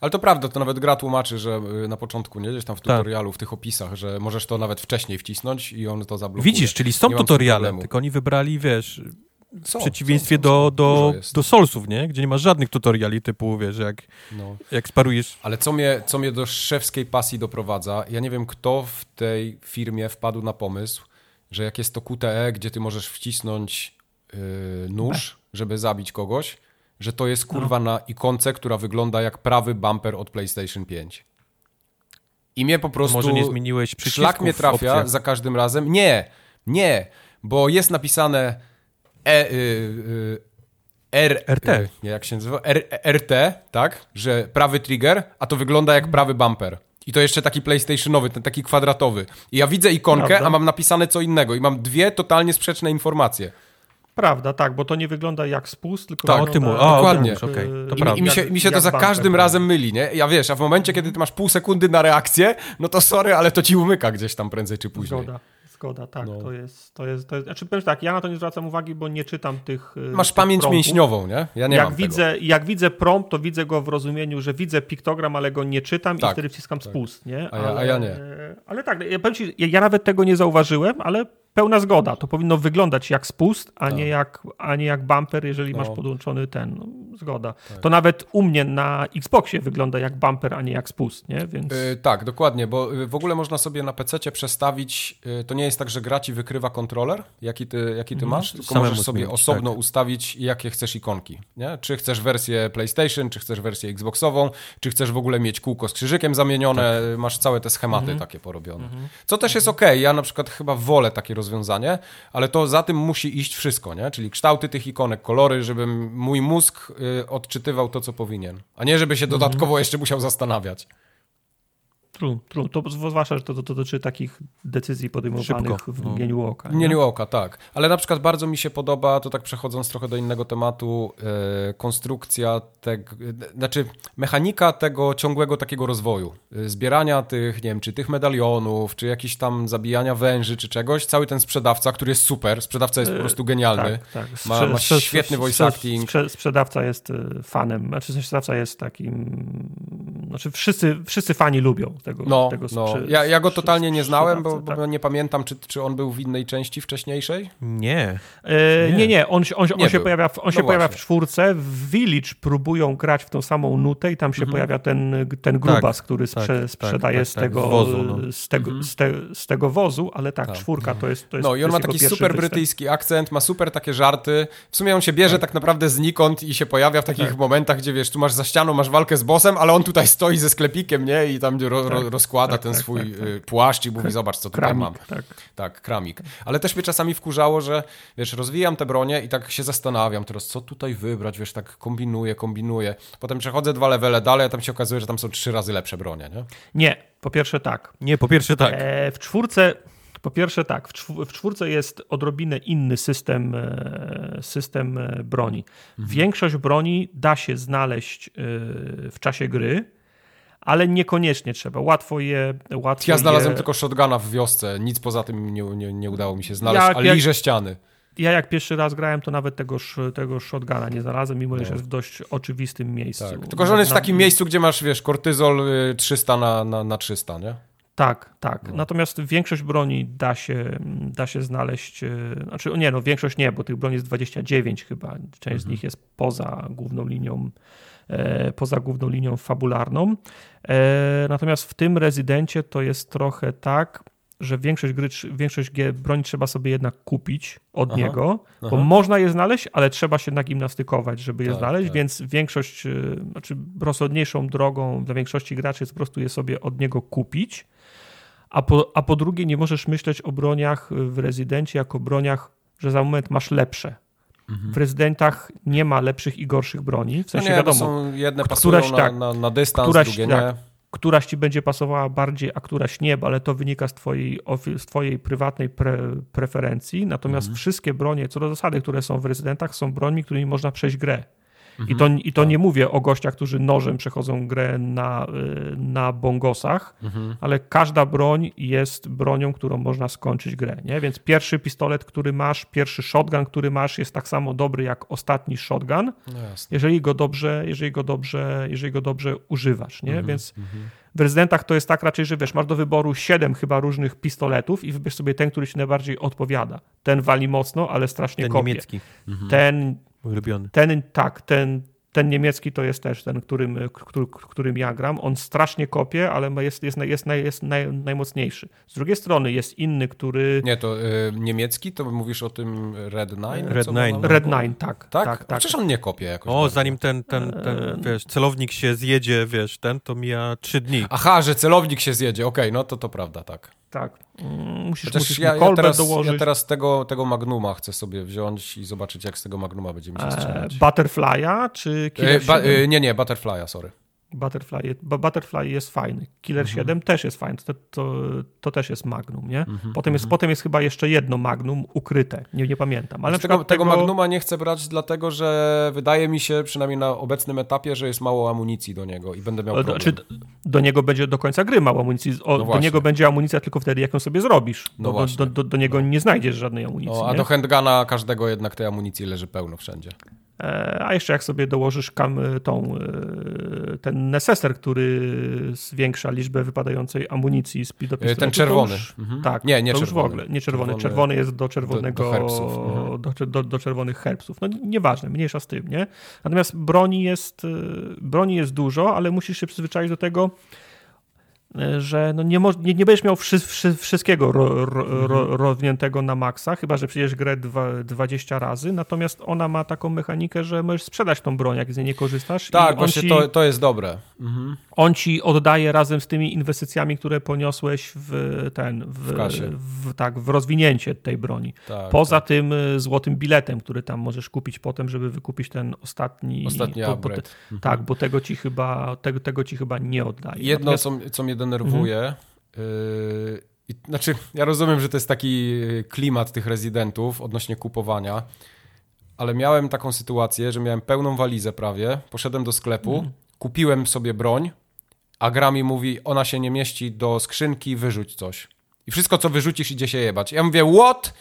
Ale to prawda, to nawet gra tłumaczy, że y, na początku, nie? Gdzieś tam w Tak. tutorialu, w tych opisach, że możesz to nawet wcześniej wcisnąć i on to zablokuje. Widzisz, czyli są tutoriale, tylko oni wybrali, wiesz, Są, w przeciwieństwie są, są, do, do, do Soulsów, nie? Gdzie nie ma żadnych tutoriali typu, wiesz, jak, No. jak sparujesz... Ale co mnie, co mnie do szewskiej pasji doprowadza, ja nie wiem, kto w tej firmie wpadł na pomysł, że jak jest to QTE, gdzie ty możesz wcisnąć yy, nóż, żeby zabić kogoś, że to jest kurwa na ikonce, która wygląda jak prawy bumper od PlayStation 5. I mnie po prostu... Może nie zmieniłeś przycisków Szlak mnie trafia za każdym razem. Nie, nie, bo jest napisane e, y, y, R, RT. y, nie, jak się nazywa? R, RT, tak? Że prawy trigger, a to wygląda jak prawy bumper. I to jeszcze taki PlayStationowy, ten taki kwadratowy. I ja widzę ikonkę, Prawda. a mam napisane co innego. I mam dwie totalnie sprzeczne informacje. Prawda, tak, bo to nie wygląda jak spust, tylko Tak, wygląda a, dokładnie. jak, e, to I, prawda. i mi się, mi się to za każdym tak. razem myli, nie? Ja wiesz, a w momencie, kiedy ty masz pół sekundy na reakcję, no to sorry, ale to ci umyka gdzieś tam prędzej czy później. Zgoda, zgoda, tak, No. to jest, to jest, to jest, znaczy powiem tak, ja na to nie zwracam uwagi, bo nie czytam tych e, Masz tych pamięć promptów. mięśniową, nie? Ja nie jak mam widzę, jak widzę prompt, to widzę go w rozumieniu, że widzę piktogram, ale go nie czytam Tak, i wtedy wciskam spust, nie? A ja- a ale, ja nie. Ale tak, ja powiem ci, ja nawet tego nie zauważyłem, ale pełna zgoda. To powinno wyglądać jak spust, a, nie, tak. jak, a nie jak bumper, jeżeli no. masz podłączony ten. No, zgoda. Tak. To nawet u mnie na Xboxie wygląda jak bumper, a nie jak spust, nie? Więc... Yy, tak, dokładnie, bo y, w ogóle można sobie na PC przestawić, yy, to nie jest tak, że gra ci wykrywa kontroler, jaki ty, jaki ty mm. masz, tylko Samemu możesz sobie zmienić, osobno tak. ustawić, jakie chcesz ikonki. Nie? Czy chcesz wersję PlayStation, czy chcesz wersję Xboxową, czy chcesz w ogóle mieć kółko z krzyżykiem zamienione, tak. masz całe te schematy mm -hmm. takie porobione. Mm -hmm. Co też jest ok, ja na przykład chyba wolę takie rozwiązanie, ale to za tym musi iść wszystko, nie? czyli kształty tych ikonek, kolory, żeby mój mózg y, odczytywał to, co powinien, a nie żeby się dodatkowo jeszcze musiał zastanawiać. True, true. To zwłaszcza, że to, to, to dotyczy takich decyzji podejmowanych Szybko. w mgnieniu no. oka. W mgnieniu oka, tak. Ale na przykład bardzo mi się podoba, to tak przechodząc trochę do innego tematu, e, konstrukcja tego, znaczy mechanika tego ciągłego takiego rozwoju. E, zbierania tych, nie wiem, czy tych medalionów, czy jakiś tam zabijania węży, czy czegoś. Cały ten sprzedawca, który jest super, sprzedawca jest po prostu genialny. Tak, tak. Ma, ma świetny voice acting. sprzedawca jest fanem, znaczy sprzedawca jest takim, znaczy wszyscy, wszyscy fani lubią tego, no, tego no. Ja, ja go totalnie nie znałem, bo, bo tak. nie pamiętam, czy, czy on był w innej części wcześniejszej? Nie. E, nie. nie, nie, on, on, on, nie się, pojawia, on no się pojawia w czwórce, w Village próbują grać w tą samą nutę i tam się mhm. pojawia ten, ten grubas, tak, który sprze, tak, tak sprzedaje tak, z, tego, z, wozu, no. z, tego, mhm. z, te, z, tego wozu, ale tak, tak. czwórka to jest to jest, No i on ma taki super brytyjski akcent, ma super takie żarty. W sumie on się bierze tak, naprawdę znikąd i się pojawia w takich momentach, gdzie wiesz, tu masz za ścianą, masz walkę z bossem, ale on tutaj stoi ze sklepikiem, nie? I tam ro, ro, rozkłada tak, ten tak, swój tak, tak. płaszcz i mówi, zobacz, co tutaj mam. Tak. tak, kramik. Ale też mnie czasami wkurzało, że wiesz, rozwijam te bronie i tak się zastanawiam teraz, co tutaj wybrać, wiesz, tak kombinuję, kombinuję. Potem przechodzę dwa levele dalej, a tam się okazuje, że tam są trzy razy lepsze bronie, nie? Nie, po pierwsze tak. Nie, po pierwsze tak. E, w czwórce... Po pierwsze tak, w czwórce jest odrobinę inny system, e, system e, broni. Mhm. Większość broni da się znaleźć w czasie gry, ale niekoniecznie trzeba. Łatwo je. Łatwo ja znalazłem je... tylko shotguna w wiosce, nic poza tym nie, nie, nie udało mi się znaleźć, jak, a liże jak... ściany. Ja jak pierwszy raz grałem, to nawet tego, tego shotguna nie znalazłem, mimo no. że jest w dość oczywistym miejscu. Tak. Tylko, że on jest w takim miejscu, gdzie masz, wiesz, kortyzol 300 y, na, na, na 300, nie? Tak, tak. No. Natomiast większość broni da się, da się znaleźć, y, znaczy nie, no większość nie, bo tych broni jest 29 chyba. Część mhm. z nich jest poza główną linią poza główną linią fabularną. E, natomiast w tym rezydencie to jest trochę tak, że większość gry, większość broni trzeba sobie jednak kupić od aha, niego, aha. bo można je znaleźć, ale trzeba się nagimnastykować, żeby je tak, znaleźć, tak. więc większość, e, znaczy rozsądniejszą drogą dla większości graczy jest po prostu je sobie od niego kupić, a po, a po drugie nie możesz myśleć o broniach w rezydencie jako broniach, że za moment masz lepsze, Mhm. W rezydentach nie ma lepszych i gorszych broni. W sensie no nie, wiadomo, są jedne pasują na, tak, na, na dystans, któraś, drugie tak, nie. któraś ci będzie pasowała bardziej, a któraś nie, ale to wynika z twojej, z twojej prywatnej pre, preferencji. Natomiast mhm. wszystkie bronie, co do zasady, które są w rezydentach, są brońmi, którymi można przejść grę. I to, i to tak. nie mówię o gościach, którzy nożem przechodzą grę na, y, na bongosach, mhm. ale każda broń jest bronią, którą można skończyć grę. Nie? Więc pierwszy pistolet, który masz, pierwszy shotgun, który masz, jest tak samo dobry jak ostatni shotgun, no jeżeli go dobrze, jeżeli go dobrze, jeżeli go dobrze używasz. Nie? Mhm. Więc mhm. w rezydentach to jest tak raczej, że wiesz, masz do wyboru siedem chyba różnych pistoletów i wybierz sobie ten, który ci najbardziej odpowiada. Ten wali mocno, ale strasznie ten kopie. Niemiecki. Ten Ulubiony. Ten, tak, ten, ten niemiecki to jest też ten, którym, który, którym ja gram. On strasznie kopie, ale jest, jest, jest, jest naj, najmocniejszy. Z drugiej strony jest inny, który... Nie, to y, niemiecki, to mówisz o tym Red Nine? Red Nine. Red Nine, tak. Tak? tak, tak. Przecież on nie kopie jakoś. O, zanim ten, ten, ten, e, wiesz, celownik się zjedzie, wiesz, ten, to mija trzy dni. Aha, że celownik się zjedzie, okej, okay, no to to prawda, tak. Tak. Mm, musisz, musisz ja, ja, teraz, dołożyć. Ja teraz tego, tego Magnuma chcę sobie wziąć i zobaczyć, jak z tego Magnuma będzie mi się e, strzelać. Butterfly'a czy e, ba, e, Nie, nie, Butterfly'a, sorry. Butterfly, Butterfly jest fajny. Killer mhm. 7 też jest fajny. To, to, to, też jest Magnum, nie? Mhm, potem, jest, mhm. potem jest chyba jeszcze jedno Magnum ukryte. Nie, nie pamiętam. Ale tego, tego Magnuma nie chcę brać, dlatego że wydaje mi się, przynajmniej na obecnym etapie, że jest mało amunicji do niego i będę miał problem. Czy do niego będzie do końca gry mało amunicji? O, no do niego będzie amunicja tylko wtedy, jak ją sobie zrobisz. No do, do, do, do, niego no. nie znajdziesz żadnej amunicji. No, a nie? do handguna każdego jednak tej amunicji leży pełno wszędzie. E, a jeszcze jak sobie dołożysz kam, tą, e, ten neseser, który zwiększa liczbę wypadającej amunicji z do pistoletu, Ten czerwony. Już, mhm. Tak, nie, nie to czerwony. już w ogóle. Nie czerwony. Czerwony, czerwony jest do czerwonego, do, do, herbsów. Mhm. Do, do, do, czerwonych herbsów. No nieważne, mniejsza z tym, nie? Natomiast broni jest, e, broni jest dużo, ale musisz się przyzwyczaić do tego, że no nie, nie, nie będziesz miał wszy, wszy, wszystkiego ro, ro, mhm. ro, rozwiniętego na maksa, chyba że przejdziesz grę dwa, 20 razy, natomiast ona ma taką mechanikę, że możesz sprzedać tą broń, jak z niej nie korzystasz. Tak, właśnie ci, to, to jest dobre. Mhm. On ci oddaje razem z tymi inwestycjami, które poniosłeś w ten, w, w, w tak, w rozwinięcie tej broni. Tak, Poza tak. tym y, złotym biletem, który tam możesz kupić potem, żeby wykupić ten ostatni... Ostatni po, upgrade. Po mhm. Tak, bo tego ci chyba, tego, tego ci chyba nie oddaje. Jedno, Natomiast... co, co mnie denerwuje, mhm. yy, znaczy ja rozumiem, że to jest taki klimat tych rezydentów odnośnie kupowania, ale miałem taką sytuację, że miałem pełną walizę prawie, poszedłem do sklepu, mhm. kupiłem sobie broń, a gra mi mówi, ona się nie mieści do skrzynki, wyrzuć coś. I wszystko, co wyrzucisz, idzie się jebać. Ja mówię, what?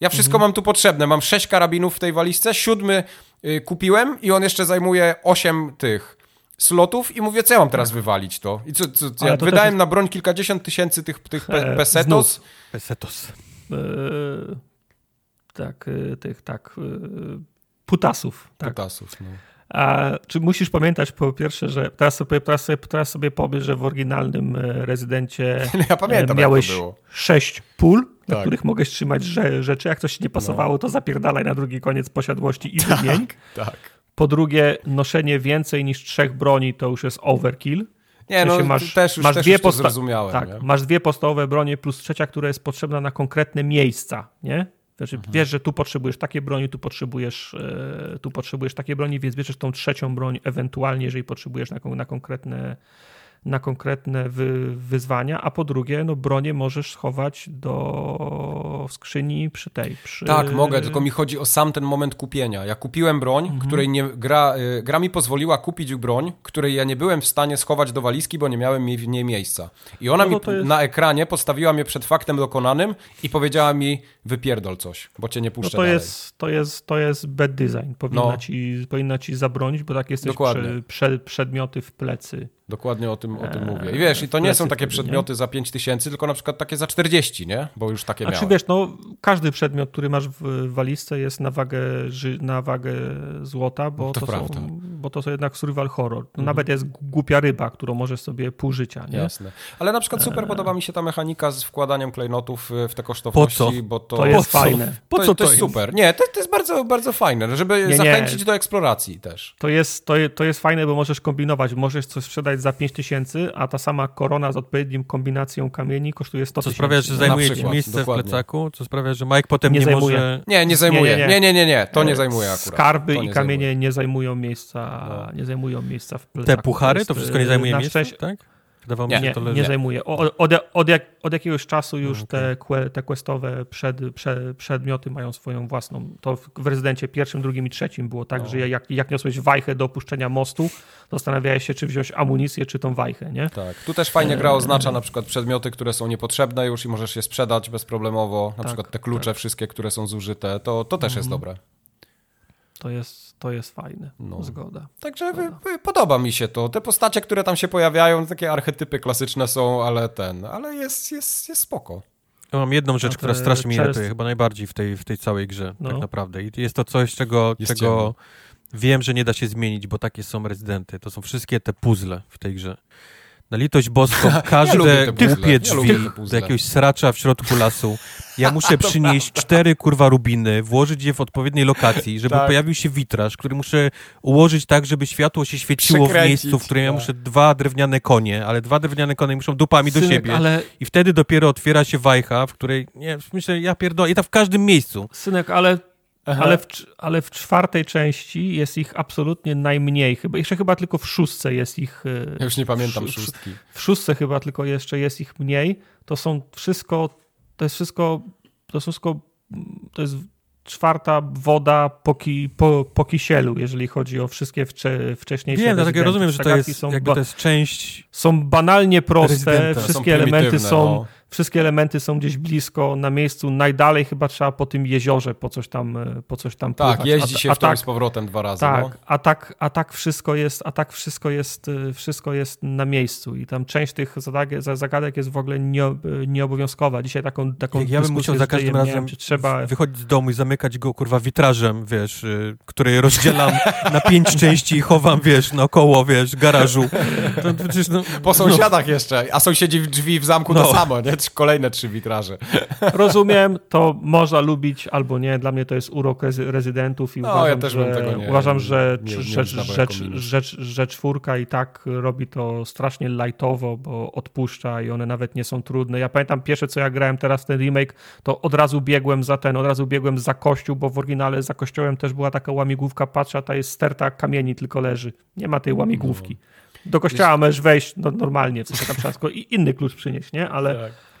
Ja wszystko mhm. mam tu potrzebne. Mam sześć karabinów w tej walizce, siódmy y, kupiłem i on jeszcze zajmuje osiem tych slotów i mówię, co ja mam teraz tak. wywalić to? I co, co, co ja to wydałem jest... na broń kilkadziesiąt tysięcy tych, tych pe pesetos. Pesetos. Yy, tak, yy, tych, tak, yy, putasów. Tak. Putasów, no. A czy musisz pamiętać po pierwsze, że teraz sobie, teraz sobie, teraz sobie powiesz, że w oryginalnym e, rezydencie ja pamiętam, miałeś sześć pól, tak. na których mogłeś trzymać rzeczy. Jak coś nie pasowało, no. to zapierdalaj na drugi koniec posiadłości i tak, wymień. Tak. Po drugie, noszenie więcej niż trzech broni to już jest overkill. Nie, no masz, też już, masz też dwie już zrozumiałem. Tak, nie? masz dwie podstawowe bronie plus trzecia, która jest potrzebna na konkretne miejsca, nie? Znaczy, mhm. Wiesz, że tu potrzebujesz takie broni, tu potrzebujesz, e, tu potrzebujesz takie broni, więc bierzesz tą trzecią broń ewentualnie, jeżeli potrzebujesz na, na konkretne na konkretne wy, wyzwania, a po drugie, no bronię możesz schować do skrzyni przy tej. Przy... Tak, mogę, tylko mi chodzi o sam ten moment kupienia. Ja kupiłem broń, mhm. której nie, gra, y, gra mi pozwoliła kupić broń, której ja nie byłem w stanie schować do walizki, bo nie miałem w niej miejsca. I ona no, mi jest... na ekranie postawiła mnie przed faktem dokonanym i powiedziała mi wypierdol coś, bo cię nie no puszczę no to dalej. Jest, to, jest, to jest bad design. Powinna, no. ci, powinna ci zabronić, bo tak jesteś prze, przedmioty w plecy. Dokładnie o tym, o tym mówię. I wiesz, i to nie są takie przedmioty za 5 tysięcy, tylko na przykład takie za 40, nie? Bo już takie miałem. A czy wiesz, no każdy przedmiot, który masz w walizce jest na wagę, na wagę złota, bo to, to są, bo to są jednak survival horror. Mhm. Nawet jest głupia ryba, którą możesz sobie pół życia, nie? Jasne. Ale na przykład super e... podoba mi się ta mechanika z wkładaniem klejnotów w te kosztowności, po co? bo to... To jest po fajne. Po co to, to jest, super. Nie, to, to, jest bardzo, bardzo fajne, żeby nie, zachęcić nie. do eksploracji też. To jest, to, to jest fajne, bo możesz kombinować, możesz coś sprzedać za 5 tysięcy, a ta sama korona z odpowiednim kombinacją kamieni kosztuje 100 tysięcy. Co sprawia, że zajmuje ci miejsce dokładnie. w plecaku? Co sprawia, że Mike potem nie, nie zajmuje. może... Nie, nie zajmuje. Nie, nie, nie, nie, nie. to nie zajmuje akurat. Skarby i kamienie zajmuje. nie zajmują miejsca, no. nie zajmują miejsca w plecaku. Te puchary? To wszystko nie zajmuje miejsca, tak? Wydawało mi się, nie, to leży. nie zajmuje. Od, od, od, jak, od, jakiegoś czasu już okay. te, te questowe przed, przed, przedmioty mają swoją własną. To w rezydencie pierwszym, drugim i trzecim było tak, no. że jak, jak niosłeś wajchę do opuszczenia mostu, zastanawiałeś się, czy wziąć amunicję, czy tą wajchę, nie? Tak. Tu też fajnie gra oznacza na przykład przedmioty, które są niepotrzebne już i możesz je sprzedać bezproblemowo. Na tak, przykład te klucze tak. wszystkie, które są zużyte. To, to też mhm. jest dobre. To jest, to jest fajne. No. Zgoda. Także Zgoda. podoba mi się to. Te postacie, które tam się pojawiają, takie archetypy klasyczne są, ale ten, ale jest, jest, jest spoko. Ja mam jedną rzecz, która strasznie mi irytuje, chyba najbardziej w tej, w tej całej grze, no. tak naprawdę. I jest to coś, czego, czego wiem, że nie da się zmienić, bo takie są rezydenty. To są wszystkie te puzzle w tej grze. Na litość boską, każde ja głupie drzwi ja do jakiegoś sracza w środku lasu. Ja muszę przynieść cztery kurwa rubiny, włożyć je w odpowiedniej lokacji, żeby tak. pojawił się witraż, który muszę ułożyć tak, żeby światło się świeciło w miejscu, w którym ja tak. muszę dwa drewniane konie, ale dwa drewniane konie muszą dupami Synek, do siebie. Ale... I wtedy dopiero otwiera się wajcha, w której, nie, myślę, ja pierdolę, i tak w każdym miejscu. Synek, ale ale w, ale w, czwartej części jest ich absolutnie najmniej. Chyba, jeszcze chyba tylko w szóstce jest ich. E, ja już nie pamiętam w, szóstki. W szóstce chyba tylko jeszcze jest ich mniej. To są wszystko, to jest wszystko, to jest wszystko, to jest czwarta woda po, ki, po, po kisielu, jeżeli chodzi o wszystkie wcze, wcześniejsze Wiem, dlatego rozumiem, że to jest, są, to jest część Są banalnie proste, wszystkie elementy są, no. Wszystkie elementy są gdzieś blisko, na miejscu, najdalej chyba trzeba po tym jeziorze po coś tam, po coś tam Tak, pływać. jeździ się a, a w tak, z powrotem dwa razy. Tak, no. a, tak, a tak wszystko jest, a tak wszystko jest, wszystko jest na miejscu i tam część tych zagadek jest w ogóle nie, nieobowiązkowa. Dzisiaj taką, taką ja, ja bym musiał za każdym razem wiem, trzeba... wychodzić z domu i zamykać go, kurwa, witrażem, wiesz, y, który rozdzielam na pięć części i chowam, wiesz, naokoło, wiesz, garażu. To, przecież, no, po sąsiadach no. jeszcze, a sąsiedzi w drzwi w zamku no. to samo, nie? Kolejne trzy witraże. Rozumiem, to można lubić albo nie. Dla mnie to jest urok rezydentów i no, uważam, ja że, nie, uważam, że nie, nie rzecz, rzecz, rzecz, rzecz czwórka i tak robi to strasznie lightowo, bo odpuszcza i one nawet nie są trudne. Ja pamiętam pierwsze, co ja grałem teraz ten remake, to od razu biegłem za ten, od razu biegłem za kościół, bo w oryginale za kościołem też była taka łamigłówka, patrzę, ta jest sterta kamieni tylko leży. Nie ma tej łamigłówki. Do kościoła możesz wejść no, normalnie, w sensie tam trzeba i inny klucz przynieść, nie? Ale tak.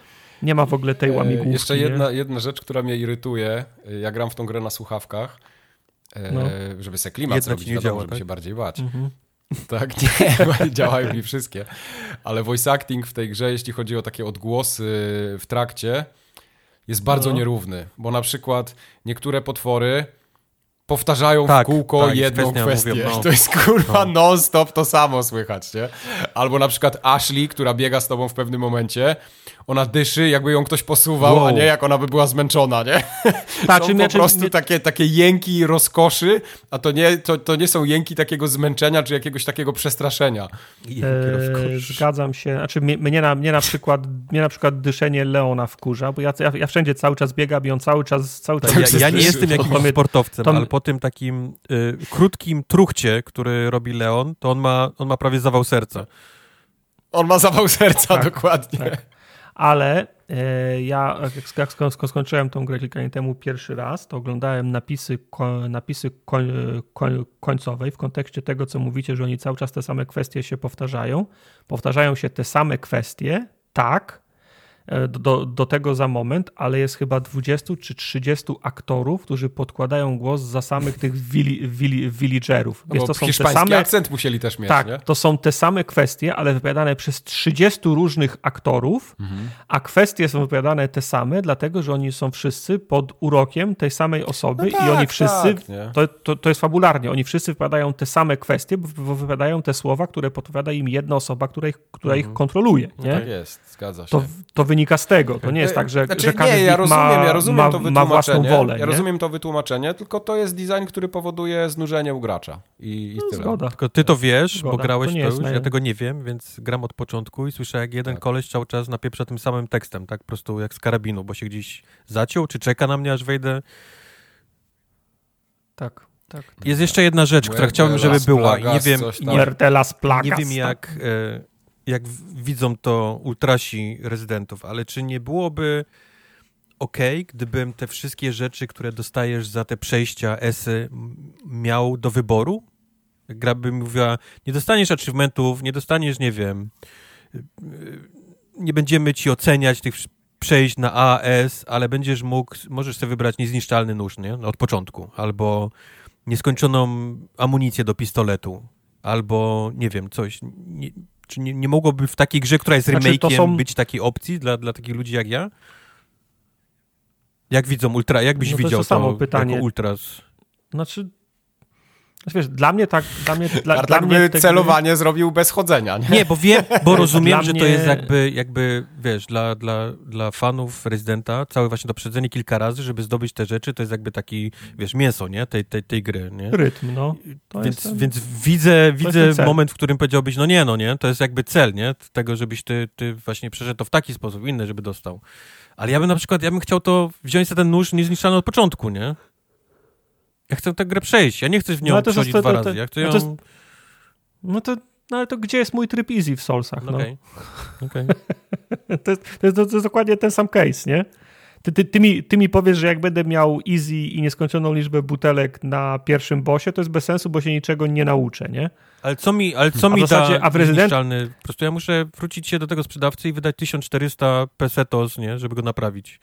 Nie ma w ogóle tej e, łamigłówki. E, jeszcze jedna, jedna rzecz, która mnie irytuje. Ja gram w tą grę na słuchawkach, e, no. żeby se klimat Jedna zrobić, nie wiadomo, działa, żeby tak? się bardziej bać. Mhm. Tak, nie, działają mi wszystkie. Ale voice acting w tej grze, jeśli chodzi o takie odgłosy w trakcie, jest bardzo no. nierówny, bo na przykład niektóre potwory powtarzają tak, w kółko tak, jedną kwestię. Mówię, no. To jest kurwa no. non-stop to samo słychać, nie? Albo na przykład Ashley, która biega z tobą w pewnym momencie, ona dyszy, jakby ją ktoś posuwał, wow. a nie jak ona by była zmęczona, nie? Tak, są po prostu takie, takie jęki rozkoszy, a to nie, to, to nie są jęki takiego zmęczenia, czy jakiegoś takiego przestraszenia. Eee, zgadzam się. Znaczy mnie na, mnie, na przykład, mnie na przykład dyszenie Leona wkurza, bo ja, ja, ja wszędzie cały czas biegam i on cały czas... Cały czas ja, ja nie jestem jakimś sportowcem, to, ale po tym takim y, krótkim truchcie, który robi Leon, to on ma, on ma prawie zawał serca. On ma zawał serca, tak, dokładnie. Tak ale e, ja jak skończyłem tą grę kilka dni temu pierwszy raz, to oglądałem napisy, napisy koń, koń, końcowej w kontekście tego, co mówicie, że oni cały czas te same kwestie się powtarzają. Powtarzają się te same kwestie, tak, do, do tego za moment, ale jest chyba 20 czy 30 aktorów, którzy podkładają głos za samych tych willi, willi, villagerów. No to są te same, akcent musieli też mieć, Tak, nie? to są te same kwestie, ale wypowiadane przez 30 różnych aktorów, mhm. a kwestie są wypowiadane te same, dlatego, że oni są wszyscy pod urokiem tej samej osoby no tak, i oni wszyscy, tak, to, to, to jest fabularnie, oni wszyscy wypowiadają te same kwestie, bo wypowiadają te słowa, które podpowiada im jedna osoba, która ich, która mhm. ich kontroluje. No nie? tak jest, zgadza się. To, to wynika z tego. To nie jest tak, że, znaczy, że każdy nie, ja rozumiem, ma, ja rozumiem to ma własną wolę. Ja nie? rozumiem to wytłumaczenie, tylko to jest design, który powoduje znużenie u gracza. I, i no, tyle. Zgoda. Tylko ty to wiesz, zgoda. bo grałeś to, to już, ja tego nie wiem, więc gram od początku i słyszę, jak jeden tak. koleś cały czas napieprza tym samym tekstem, tak po prostu jak z karabinu, bo się gdzieś zaciął, czy czeka na mnie, aż wejdę. Tak. Tak. Jest jeszcze jedna rzecz, która chciałbym, żeby była. I nie wiem, nie, nie wiem jak, e, jak widzą to ultrasi rezydentów, ale czy nie byłoby ok, gdybym te wszystkie rzeczy, które dostajesz za te przejścia esy miał do wyboru? Gra by mówiła, nie dostaniesz achievementów, nie dostaniesz, nie wiem, nie będziemy ci oceniać tych przejść na A, S, ale będziesz mógł, możesz sobie wybrać niezniszczalny nóż, nie? Od początku, albo nieskończoną amunicję do pistoletu, albo nie wiem, coś. Nie, czy nie, nie mogłoby w takiej grze, która jest znaczy, remake'iem, są... być takiej opcji dla, dla takich ludzi jak ja? Jak widzą ultra, jak byś no to widział to, samo pytanie. ultras? Znaczy, znaczy, Wiesz, dla mnie tak. Dla mnie, dla, dla mnie by celowanie gry... zrobił bez chodzenia. Nie, nie bo wiem, bo rozumiem, że to jest jakby, jakby wiesz, dla, dla, dla fanów rezydenta całe właśnie to przedzenie kilka razy, żeby zdobyć te rzeczy, to jest jakby taki, wiesz, mięso, nie? Tej, tej, tej gry, nie? Rytm, no. więc, ten... więc widzę, widzę moment, w którym powiedziałbyś, no nie, no nie, to jest jakby cel, nie? Tego, żebyś ty, ty właśnie przeszedł to w taki sposób, inny, żeby dostał. Ale ja bym na przykład, ja bym chciał to wziąć za ten nóż niezniszczalny od początku, nie? Ja chcę tę grę przejść, ja nie chcę w nią no, przechodzić dwa razy. Ja chcę ją... no, to, no to no ale to gdzie jest mój tryb easy w Soulsach? No. Okay. Okay. to, jest, to, jest, to, jest, dokładnie ten sam case, nie? Ty, ty, ty, mi, ty mi powiesz, że jak będę miał easy i nieskończoną liczbę butelek na pierwszym bossie, to jest bez sensu, bo się niczego nie nauczę, nie? Ale co mi, ale co a mi zasadzie, da a w Resident... Po prostu ja muszę wrócić się do tego sprzedawcy i wydać 1400 pesetos, nie? Żeby go naprawić.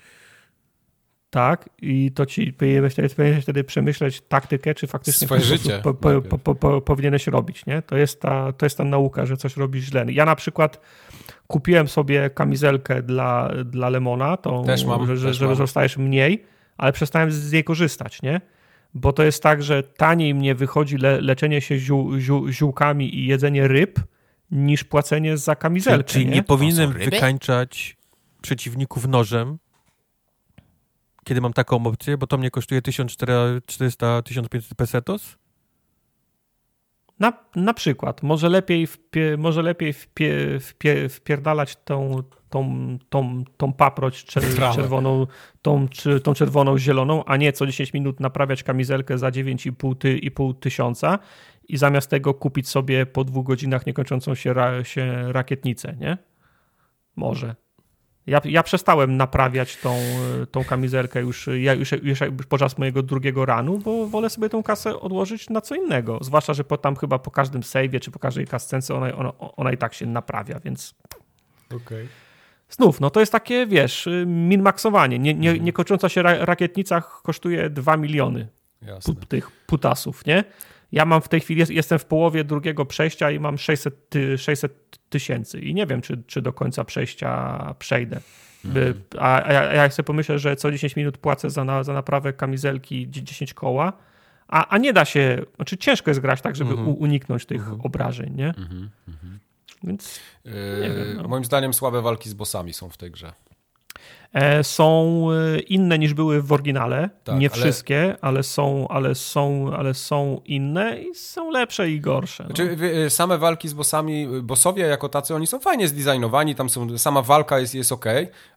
Tak, i to ci powinieneś wtedy, przemyśleć taktykę, czy faktycznie Swoje życie po, po, po, po, powinieneś robić. Nie? To, jest ta, to jest ta nauka, że coś robisz źle. Ja na przykład kupiłem sobie kamizelkę dla, dla Lemona, tą, też mam, że, też że mam. zostajesz mniej, ale przestałem z niej korzystać, nie? Bo to jest tak, że taniej mnie wychodzi le, leczenie się ziół, ziół, ziółkami i jedzenie ryb, niż płacenie za kamizelkę. Czyli, czyli nie, nie powinienem wykańczać przeciwników nożem, kiedy mam taką opcję, bo to mnie kosztuje 1400-1500 pesetos? Na, na przykład. Może lepiej, wpie, może lepiej wpie, wpie, wpierdalać tą, tą, tą, tą paproć czer, czerwoną, tą, czy, tą czerwoną zieloną, a nie co 10 minut naprawiać kamizelkę za 9,5 ty, tysiąca i zamiast tego kupić sobie po dwóch godzinach niekończącą się, ra, się rakietnicę, nie? Może. Ja, ja przestałem naprawiać tą, tą kamizelkę już, ja już, już podczas mojego drugiego ranu, bo wolę sobie tą kasę odłożyć na co innego. Zwłaszcza, że po, tam chyba po każdym save'ie czy po każdej kascence ona, ona, ona i tak się naprawia, więc. Okay. Znów, no to jest takie, wiesz, min-maxowanie. Nie, nie, niekończąca się ra rakietnica kosztuje 2 miliony Jasne. tych putasów, nie? Ja mam w tej chwili, jestem w połowie drugiego przejścia i mam 600, 600 tysięcy i nie wiem, czy, czy do końca przejścia przejdę. Mhm. A, a, ja, ja sobie pomyślę, że co 10 minut płacę za, na, za naprawę kamizelki 10 koła, a, a nie da się, znaczy ciężko jest grać tak, żeby mhm. uniknąć tych mhm. obrażeń, nie? Więc yy, wiem, no. Moim zdaniem słabe walki z bossami są w tej grze. E, są e, inne niż były w oryginale. Tak, nie ale... wszystkie, ale są, ale, są, ale są inne i są lepsze i gorsze. No. Znaczy, same walki z bossami, bossowie jako tacy, oni są fajnie zdesignowani, tam są, sama walka jest, jest ok,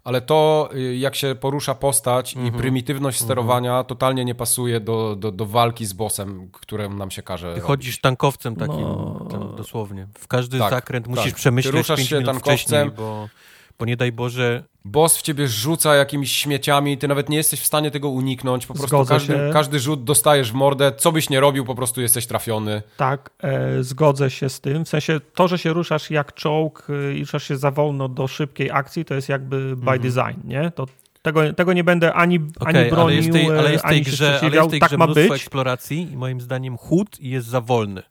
ale to jak się porusza postać mm -hmm. i mhm. prymitywność mm -hmm. sterowania totalnie nie pasuje do, do, do walki z bossem, którym nam się każe. Ty chodzisz tankowcem takim, no... dosłownie. W każdy tak, zakręt tak. musisz przemyśleć Ty ruszasz się tankowcem, bo bo nie daj Boże... Boss w ciebie rzuca jakimiś śmieciami, ty nawet nie jesteś w stanie tego uniknąć, po prostu każdy, każdy rzut dostajesz w mordę, co byś nie robił, po prostu jesteś trafiony. Tak, e, zgodzę się z tym, w sensie to, że się ruszasz jak czołg e, i ruszasz się za wolno do szybkiej akcji, to jest jakby by mhm. design, nie? To tego, tego nie będę ani, okay, ani bronił, ale jest tej, ale jest tej ani grze, ale jest tej tak grze ma być. eksploracji i moim zdaniem chód jest za wolny.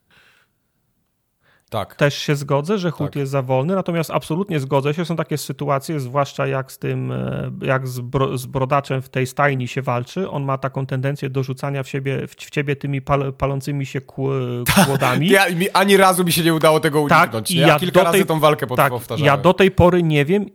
Tak. Też się zgodzę, że chód tak. jest za wolny, natomiast absolutnie zgodzę się, są takie sytuacje, zwłaszcza jak z tym, e, jak z, bro, z brodaczem w tej stajni się walczy, on ma taką tendencję do rzucania w, siebie, w ciebie tymi pal, palącymi się kłodami. Ja, ani razu mi się nie udało tego tak, uniknąć. Tak, ja, ja kilka tej, razy tą walkę tak, powtarzałem. Ja do tej pory nie wiem,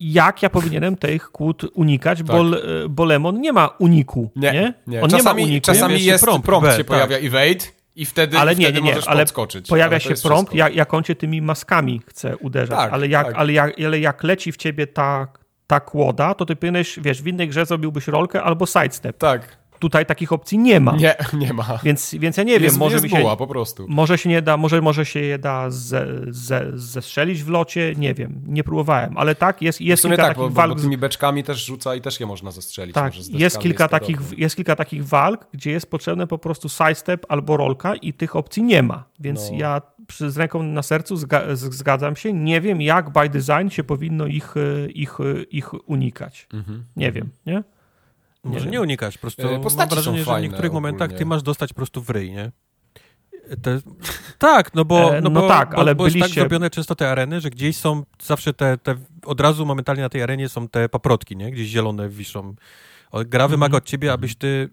jak ja powinienem tych kłód unikać, tak. bo, bo Lemon nie ma uniku. Nie, nie? nie. On czasami, nie ma uniku. Czasami jest prompt, prompt się tak. pojawia evade i wtedy, ale nie, wtedy nie, nie, możesz ale podskoczyć. Pojawia ale się prompt, jak, jak on cię tymi maskami chce uderzać, tak, ale, jak, tak. ale, jak, ale jak leci w ciebie ta, ta kłoda, to ty powinieneś, wiesz, w innej grze zrobiłbyś rolkę albo sidestep. Tak. Tutaj takich opcji nie ma. Nie, nie ma. Więc, więc ja nie jest, wiem, może jest mi się, buła, po prostu. Może się nie da, może, może się je da ze, ze, zestrzelić w locie, nie wiem, nie próbowałem, ale tak, jest, jest kilka tak, takich bo, walk. Bo tymi beczkami też rzuca i też je można zestrzelić. Tak, jest kilka, takich, jest kilka takich walk, gdzie jest potrzebny po prostu sidestep albo rolka i tych opcji nie ma, więc no. ja z ręką na sercu zgadzam się, nie wiem jak by design się powinno ich, ich, ich unikać. Mhm. Nie wiem, nie? Może nie, nie unikać, po prostu e, mam wrażenie, że w niektórych momentach ty masz dostać po prostu w ryj, nie? Te, tak, no bo, e, no, no bo, tak, bo, ale bo byliście... jest tak zrobione często te areny, że gdzieś są zawsze te, te, od razu momentalnie na tej arenie są te paprotki, nie? Gdzieś zielone wiszą. Gra mm. wymaga od ciebie, abyś ty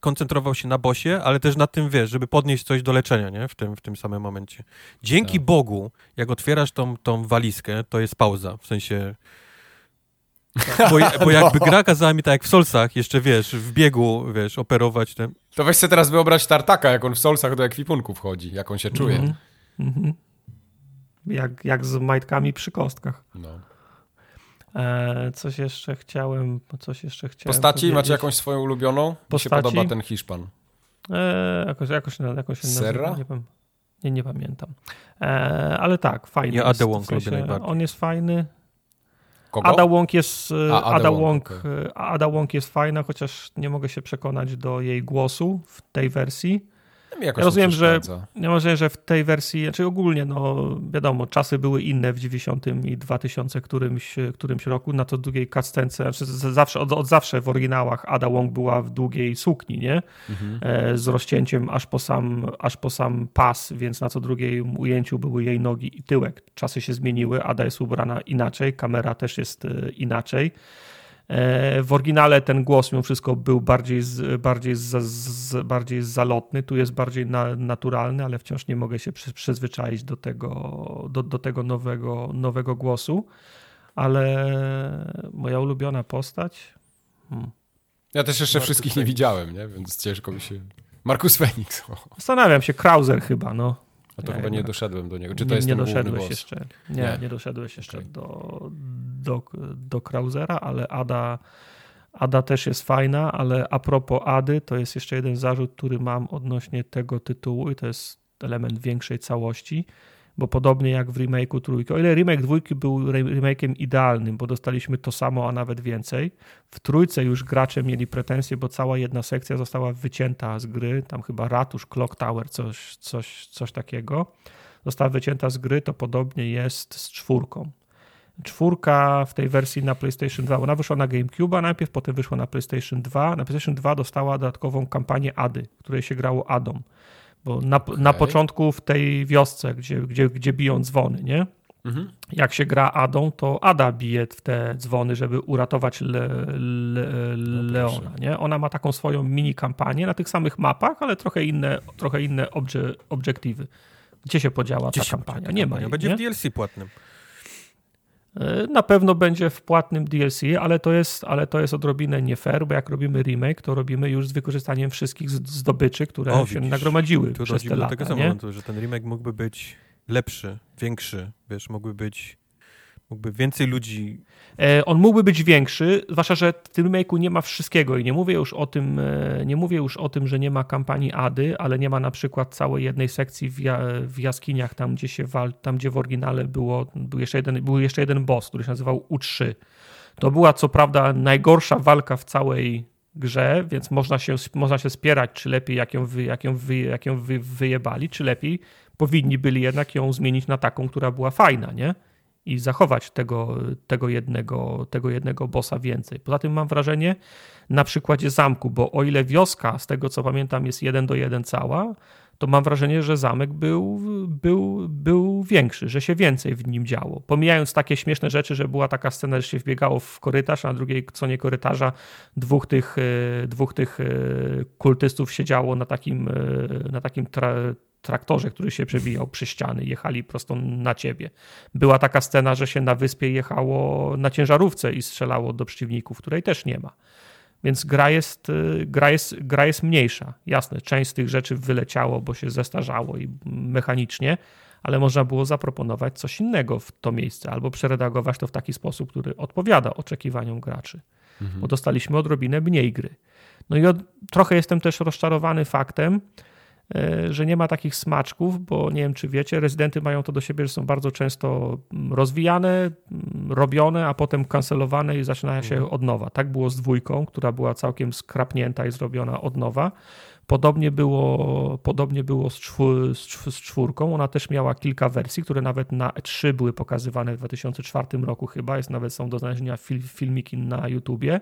koncentrował się na bosie, ale też na tym, wiesz, żeby podnieść coś do leczenia, nie? W tym, w tym samym momencie. Dzięki tak. Bogu, jak otwierasz tą, tą walizkę, to jest pauza, w sensie bo, bo jakby no. gra kazała mi tak jak w Solsach, jeszcze wiesz, w biegu, wiesz, operować. Ten... To weź sobie teraz wyobraź Tartaka, jak on w Solsach do ekwipunku wchodzi, jak on się czuje. Mm -hmm. Jak, jak z majtkami przy kostkach. No. E, coś jeszcze chciałem, coś jeszcze chciałem Postaci? Powiedzieć. Macie jakąś swoją ulubioną? Postaci? Mi się podoba ten Hiszpan. E, jakoś, jakoś, jakoś Serra? Nie, nie, nie, pamiętam. E, ale tak, fajny ja jest. W sensie, on jest fajny. Kogo? Ada Wong jest, A, Ada, Ada, Wong, okay. Ada Wong jest fajna, chociaż nie mogę się przekonać do jej głosu w tej wersji. Ja rozumiem, że, ja rozumiem, że w tej wersji, znaczy ogólnie, no wiadomo, czasy były inne w 90 i 2000 którymś, którymś roku, na to długiej cutscence, znaczy zawsze, od, od zawsze w oryginałach Ada Wong była w długiej sukni, nie? Mhm. E, z rozcięciem aż po, sam, aż po sam pas, więc na co drugiej ujęciu były jej nogi i tyłek. Czasy się zmieniły, Ada jest ubrana inaczej, kamera też jest e, inaczej. E, w oryginale ten głos mimo wszystko był bardziej, bardziej, bardziej zalotny, tu jest bardziej na, naturalny, ale wciąż nie mogę się przyzwyczaić do tego, do, do tego nowego, nowego głosu. Ale moja ulubiona postać. Hmm. Ja też jeszcze Marcus wszystkich Phoenix. nie widziałem, nie? więc ciężko mi się. Markus Fenix. Zastanawiam się, Krauser chyba, no. A to chyba nie doszedłem do niego. Czy to nie, jest nie doszedłeś jeszcze. Nie, nie, nie doszedłeś jeszcze okay. do, do, do Krausera, ale Ada, Ada też jest fajna, ale a propos Ady, to jest jeszcze jeden zarzut, który mam odnośnie tego tytułu i to jest element większej całości bo podobnie jak w remake'u trójki, o ile remake dwójki był remake'iem idealnym, bo dostaliśmy to samo, a nawet więcej, w trójce już gracze mieli pretensje, bo cała jedna sekcja została wycięta z gry, tam chyba ratusz, clock tower, coś, coś, coś takiego, została wycięta z gry, to podobnie jest z czwórką. Czwórka w tej wersji na PlayStation 2, ona wyszła na GameCube najpierw, potem wyszła na PlayStation 2. Na PlayStation 2 dostała dodatkową kampanię Ady, której się grało Adą. Bo na, okay. na początku w tej wiosce, gdzie, gdzie, gdzie biją dzwony, nie? Mhm. Jak się gra Adą, to Ada bije w te dzwony, żeby uratować Le, Le, no Leona. Nie? Ona ma taką swoją mini kampanię na tych samych mapach, ale trochę inne, trochę inne obie, obiektywy. Gdzie się podziała Gdzie ta kampania? Nie ma. Jej, Będzie nie? w DLC płatnym. E, na pewno będzie w płatnym DLC, ale to, jest, ale to jest odrobinę nie fair, bo jak robimy remake, to robimy już z wykorzystaniem wszystkich zdobyczy, które o, się widzisz, nagromadziły tu przez te lata. Tego nie? że ten remake mógłby być lepszy, większy, wiesz, mógłby być Mógłby więcej ludzi. E, on mógłby być większy, zwłaszcza, że w tym remake'u nie ma wszystkiego i nie mówię już o tym, e, nie mówię już o tym, że nie ma kampanii Ady, ale nie ma na przykład całej jednej sekcji w, ja, w jaskiniach, tam gdzie się wal, tam gdzie w oryginale było, był jeszcze, jeden, był jeszcze jeden boss, który się nazywał U3. To była co prawda najgorsza walka w całej grze, więc można się, można się spierać, czy lepiej jak ją, wy, jak ją, wy, jak ją wy, wyjebali, czy lepiej powinni byli jednak ją zmienić na taką, która była fajna, nie? I zachować tego, tego, jednego, tego jednego bossa więcej. Poza tym mam wrażenie na przykładzie zamku, bo o ile wioska, z tego co pamiętam, jest jeden do jeden cała, to mam wrażenie, że zamek był, był, był większy, że się więcej w nim działo. Pomijając takie śmieszne rzeczy, że była taka scena, że się wbiegało w korytarz, a na drugiej stronie korytarza dwóch tych, e, dwóch tych e, kultystów siedziało na takim, e, na takim tra traktorze, który się przebijał przy ściany, jechali prosto na ciebie. Była taka scena, że się na wyspie jechało na ciężarówce i strzelało do przeciwników, której też nie ma. Więc gra jest, y, gra, jest, gra jest mniejsza. Jasne, część z tych rzeczy wyleciało, bo się zestarzało i mechanicznie, ale można było zaproponować coś innego w to miejsce albo przeredagować to w taki sposób, który odpowiada oczekiwaniom graczy. Mhm. Bo dostaliśmy odrobinę mniej gry. No i od, trochę jestem też rozczarowany faktem, że nie ma takich smaczków, bo nie wiem, czy wiecie, rezydenty mają to do siebie, że są bardzo często mm, rozwijane, mm, robione, a potem kancelowane i zaczynają się mhm. od nowa. Tak było z dwójką, która była całkiem skrapnięta i zrobiona od nowa. Podobnie było, podobnie było z, czwór, z czwórką. Ona też miała kilka wersji, które nawet na E3 były pokazywane w 2004 roku chyba. Jest nawet są do znalezienia fil, filmiki na YouTubie.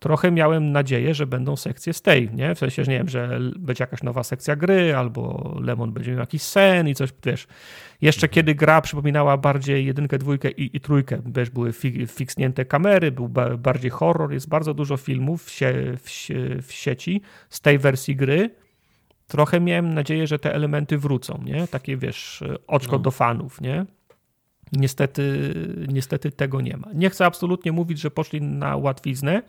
Trochę miałem nadzieję, że będą sekcje z tej, nie? W sensie, że nie wiem, że będzie jakaś nowa sekcja gry, albo Lemon będzie miał jakiś sen i coś, wiesz. Jeszcze mhm. kiedy gra przypominała bardziej jedynkę, dwójkę i, i trójkę, wiesz, były fi, fiksnięte kamery, był ba, bardziej horror, jest bardzo dużo filmów w, sie, w, w sieci z tej wersji gry, trochę miałem nadzieję, że te elementy wrócą, nie? Takie, wiesz, oczko no. do fanów, nie? Niestety, niestety tego nie ma. Nie chcę absolutnie mówić, że poszli na łatwiznę,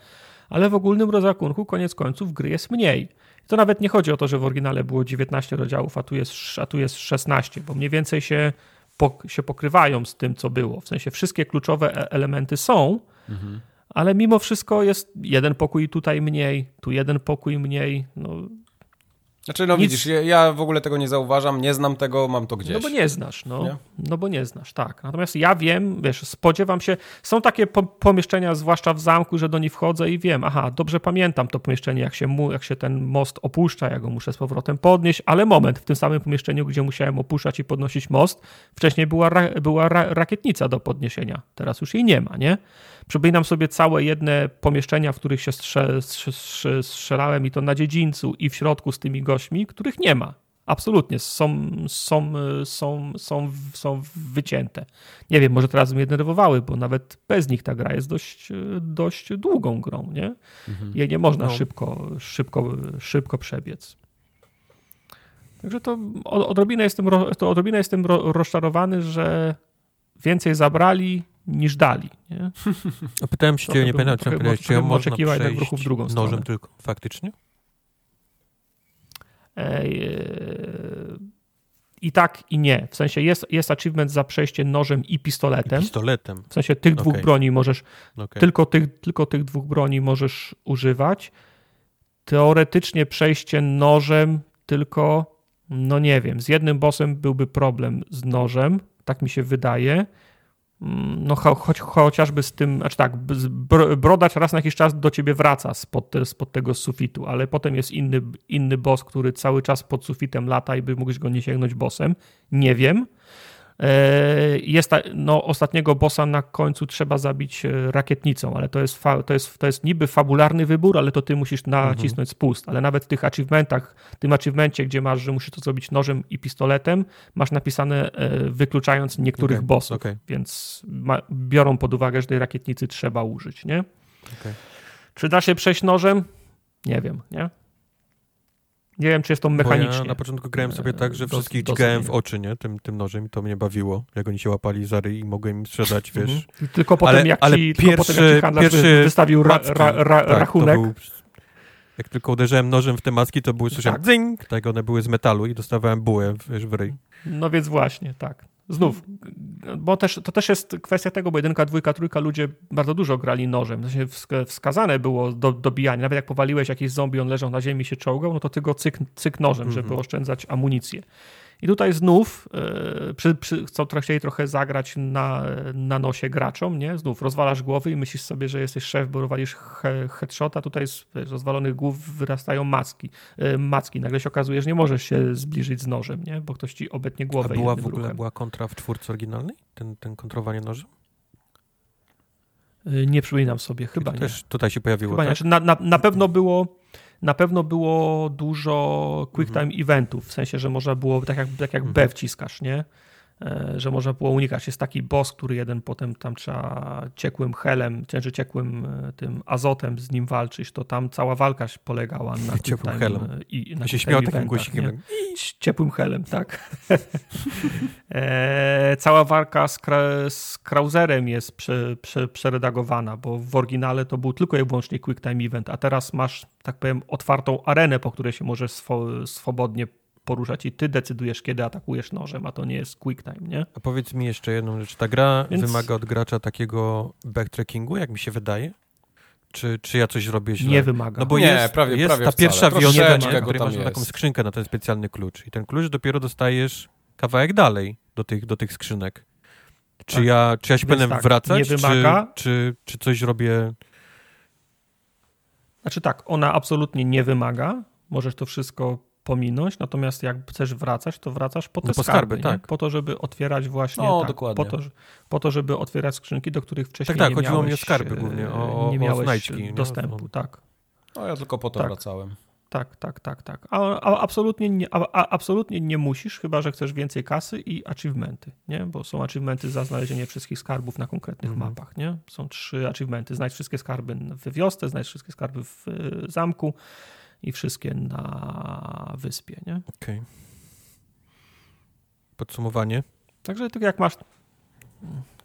ale w ogólnym rozrachunku koniec końców gry jest mniej. I to nawet nie chodzi o to, że w oryginale było 19 rozdziałów, a tu jest, a tu jest 16, bo mniej więcej się, się pokrywają z tym, co było. W sensie wszystkie kluczowe e, elementy są, mhm. ale mimo wszystko jest jeden pokój tutaj mniej, tu jeden pokój mniej. No, Znaczy, no Nic... widzisz, ja w ogóle tego nie zauważam, nie znam tego, mam to gdzieś. No bo nie znasz, no. Nie? No bo nie znasz, tak. Natomiast ja wiem, wiesz, spodziewam się, są takie po pomieszczenia, zwłaszcza w zamku, że do nich wchodzę i wiem, aha, dobrze pamiętam to pomieszczenie, jak się, mu, jak się ten most opuszcza, ja go muszę z powrotem podnieść, ale moment, w tym samym pomieszczeniu, gdzie musiałem opuszczać i podnosić most, wcześniej była, ra była ra rakietnica do podniesienia, teraz już jej nie ma, nie? Przypominam sobie całe jedne pomieszczenia, w których się strzelałem i to na dziedzińcu i w środku z tymi gośćmi, których nie ma. Absolutnie, są, są, są, są, są wycięte. Nie wiem, może teraz mnie denerwowały, bo nawet bez nich ta gra jest dość, dość długą grą, nie? Mhm. Jej nie można no. szybko, szybko, szybko przebiec. Także to odrobinę jestem, to odrobinę jestem rozczarowany, że więcej zabrali niż dali. Nie? A pytałem się, cię, nie pamiętam, czy, czy ja można oczekiwać tak ruchu w drugą nożem stronę. tylko, faktycznie? E, I tak, i nie. W sensie jest, jest achievement za przejście nożem i pistoletem. I pistoletem. W sensie tych dwóch okay. broni możesz, okay. tylko, tych, tylko tych dwóch broni możesz używać. Teoretycznie przejście nożem tylko, no nie wiem, z jednym bossem byłby problem z nożem, tak mi się wydaje Mm, no choć, chociażby z tym, znaczy tak, brodacz raz na jakiś czas do ciebie wraca spod, spod tego sufitu, ale potem jest inny, inny boss, który cały czas pod sufitem lata i by mógłbyś go nie sięgnąć bossem. Nie wiem. E, jest no, ostatniego bossa na końcu trzeba zabić e, rakietnicą, ale to jest, fa, to jest, to jest niby fabularny wybór, ale to ty musisz nacisnąć mhm. spust. Ale nawet w tych achievementach, w tym achievemencie, gdzie masz, że musisz to zrobić nożem i pistoletem, masz napisane e, wykluczając niektórych okay. bossów, okay. więc ma, biorą pod uwagę, że tej rakietnicy trzeba użyć, nie? Okay. Czy da się przejść nożem? Nie wiem, nie? Nie wiem, czy jest to mechanicznie. ja na początku grałem sobie tak, że wszystkich dźgałem w oczy, nie? Tym, tym nożem i to mnie bawiło. Jak oni się łapali za ryj i mogłem im sprzedać, wiesz. Mhm. Tylko potem, ale, jak, ale ci, pierwszy, tylko potem jak ci handlarz pierwszy wystawił ra, ra, ra, tak, rachunek. Był, jak tylko uderzyłem nożem w te maski, to były, słyszałem tak. tak, one były z metalu i dostawałem bułę wiesz, w ryj. No więc właśnie, tak. Znów, bo też, to też jest kwestia tego, bo jedynka, dwójka, trójka ludzie bardzo dużo grali nożem. Wskazane było do, dobijanie. Nawet jak powaliłeś jakiś zombie, on leżał na ziemi się czołgał, no to ty go cyk, cyk nożem, mm -hmm. żeby mhm. oszczędzać amunicję. I tutaj znów yy, przy, przy, chcą chcieli trochę zagrać na, na nosie graczom, nie? Znów rozwalasz głowy i myślisz sobie, że jesteś szef, bo walisz he, headshota, tutaj z rozwalonych głów wyrastają maski, yy, macki. Nagle się okazuje, że nie możesz się zbliżyć z nożem, nie? Bo ktoś ci obetnie głowę A była w ogóle ruchem. była kontra w twórce oryginalnej? Ten, ten kontrowanie nożem? Yy, nie przypominam sobie, chyba to nie. Też tutaj się pojawiło, chyba tak? nie. Znaczy, na, na, na pewno było na pewno było dużo quick time mhm. eventów, w sensie, że można było, tak jak, tak jak mhm. B wciskasz, nie? E, że można było unikać. Jest taki boss, który jeden potem tam trzeba ciekłym helem, czy ciekłym e, tym azotem z nim walczyć, to tam cała walka polegała na ciepłym helem. E, I, na się śmiał takim głosikiem. Ciepłym helem, tak. e, cała walka z, z Krauserem jest prze, prze, przeredagowana, bo w oryginale to był tylko i wyłącznie quick time event, a teraz masz, tak powiem, otwartą arenę, po której się możesz swo, swobodnie poruszać i ty decydujesz, kiedy atakujesz nożem, a to nie jest quick time, nie? A powiedz mi jeszcze jedną rzecz. Ta gra Więc... wymaga od gracza takiego backtrackingu, jak mi się wydaje? Czy, czy ja coś robię źle? Nie wymaga. No bo nie, jest, prawie, jest prawie ta pierwsza wioska, w której masz taką skrzynkę na ten specjalny klucz. I ten klucz dopiero dostajesz kawałek dalej do tych, do tych skrzynek. Czy, tak. ja, czy ja się powinienem tak, wracać? Nie wymaga. Czy, czy, czy coś robię... Znaczy tak, ona absolutnie nie wymaga. Możesz to wszystko pominąć, natomiast jak chcesz wracać, to wracasz po te no po skarby, skarby tak. po to, żeby otwierać właśnie, no, tak, dokładnie. Po, to, po to, żeby otwierać skrzynki, do których wcześniej tak, tak, nie chodziło miałeś, mi o skarby głównie, o, nie miałeś znajdźki, dostępu, nie? tak. No ja tylko po to tak. wracałem. Tak, tak, tak, tak. A, a absolutnie, nie, a, absolutnie nie musisz, chyba że chcesz więcej kasy i achievementy, nie? Bo są achievementy za znalezienie wszystkich skarbów na konkretnych mm mapach, nie? Są trzy achievementy. Znajdź wszystkie skarby w wiosce, znajdź wszystkie skarby w y, zamku i wszystkie na wyspie. Nie? Okej. Okay. Podsumowanie? Także tak jak masz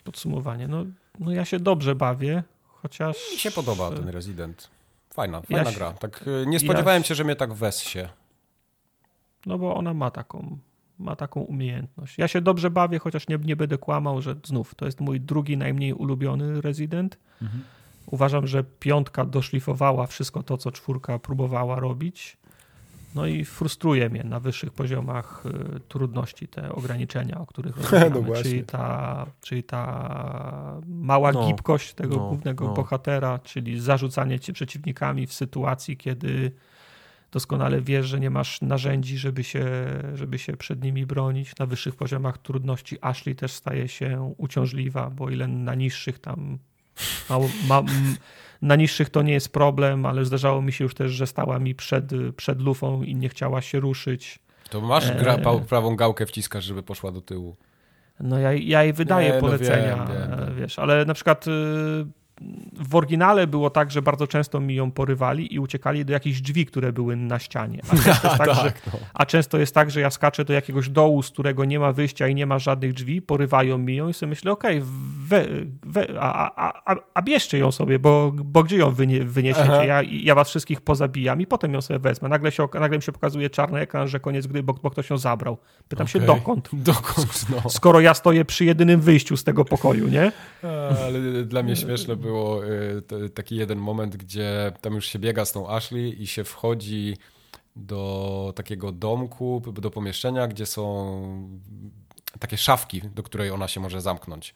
podsumowanie, no, no ja się dobrze bawię, chociaż... Mi się podoba ten Resident. Fajna, fajna ja gra. Tak, y, nie spodziewałem ja się, że mnie tak wessie. No bo ona ma taką, ma taką umiejętność. Ja się dobrze bawię, chociaż nie, nie będę kłamał, że znów to jest mój drugi najmniej ulubiony Resident. Mhm. Uważam, że piątka doszlifowała wszystko to, co czwórka próbowała robić. No i frustruje mnie na wyższych poziomach y, trudności te ograniczenia, o których rozmawiamy, no czyli, ta, czyli ta mała no, gibkość tego no, głównego no. bohatera, czyli zarzucanie cię przeciwnikami w sytuacji, kiedy doskonale wiesz, że nie masz narzędzi, żeby się, żeby się przed nimi bronić. Na wyższych poziomach trudności Ashley też staje się uciążliwa, bo ile na niższych tam mało, ma, na niższych to nie jest problem, ale zdarzało mi się już też, że stała mi przed, przed lufą i nie chciała się ruszyć. To masz gra, e, prawą gałkę wciskasz, żeby poszła do tyłu. No ja, ja jej wydaję nie, no polecenia, no wiem, wiem. wiesz, ale na przykład y, w oryginale było tak, że bardzo często mi ją porywali i uciekali do jakichś drzwi, które były na ścianie. A często, jest tak, tak, że, no. a często jest tak, że ja skaczę do jakiegoś dołu, z którego nie ma wyjścia i nie ma żadnych drzwi, porywają mi ją i sobie myślę, okej, okay, a, a, a, a, bierzcie ją sobie, bo, bo gdzie ją wynie, wyniesiecie? Ja, ja was wszystkich pozabijam i potem ją sobie wezmę. Nagle, się, nagle mi się pokazuje czarny ekran, że koniec gry, bo, bo ktoś ją zabrał. Pytam okay. się, dokąd? Dokąd, no. Skoro ja stoję przy jedynym wyjściu z tego pokoju, nie? ale dla mnie śmieszne było y, taki jeden moment, gdzie tam już się biega z tą Ashley i się wchodzi do takiego domku, do pomieszczenia, gdzie są takie szafki, do której ona się może zamknąć.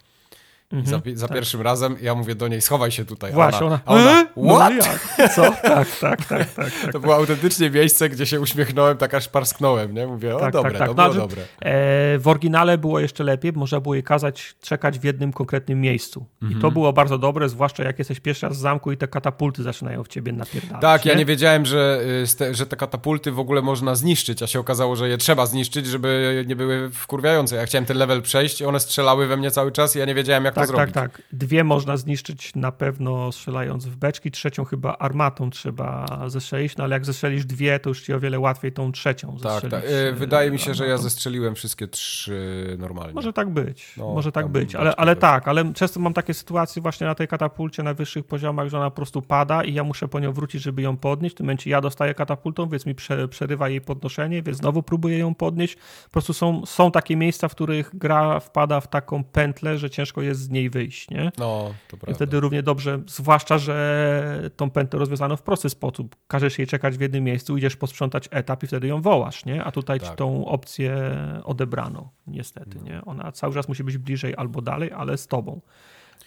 Mhm, za, za tak. pierwszym razem ja mówię do niej, schowaj się tutaj. Właśnie, ona, ona, ona no what? No Co? Tak, tak, tak, tak. To tak, było autentycznie miejsce, gdzie się uśmiechnąłem, tak aż parsknąłem, nie? Mówię, o tak, dobre, tak, tak. to było no, dobre. E, w oryginale było jeszcze lepiej, można było jej kazać czekać w jednym konkretnym miejscu. Mhm. I to mhm. było bardzo dobre, zwłaszcza jak jesteś pierwszy raz w zamku i te katapulty zaczynają w ciebie napierdalać. Tak, nie? ja nie wiedziałem, że, y, że te katapulty w ogóle można zniszczyć, a się okazało, że je trzeba zniszczyć, żeby nie były wkurwiające. Ja chciałem ten level przejść, one strzelały we mnie cały czas i ja nie wiedziałem, jak tak, to zrobić. Tak, tak. Dwie można zniszczyć na pewno strzelając w beczki, trzecią chyba armatą trzeba zestrzelić, no ale jak zestrzelisz dwie, to już ci o wiele łatwiej tą trzecią tak, tak. E, wydaje mi się, że ja zestrzeliłem wszystkie trzy normalnie. Może tak być, no, może tak być, ale, ale tak, ale często mam takie sytuacje właśnie na tej katapulcie na wyższych poziomach, że ona po prostu pada i ja muszę po nią wrócić, żeby ją podnieść. W tym momencie ja dostaję katapultą, więc mi prze, przerywa jej podnoszenie, więc znowu próbuję ją podnieść. Po prostu są, są takie miejsca, w których gra wpada w taką pętlę, że ciężko jest z niej wyjść nie? No, to prawda. I wtedy równie dobrze, zwłaszcza, że tą pętlę rozwiązano w prosty sposób. Każesz jej czekać w jednym miejscu, idziesz posprzątać etap i wtedy ją wołasz, nie? A tutaj tak. tą opcję odebrano, niestety, no. nie? Ona cały czas musi być bliżej albo dalej, ale z tobą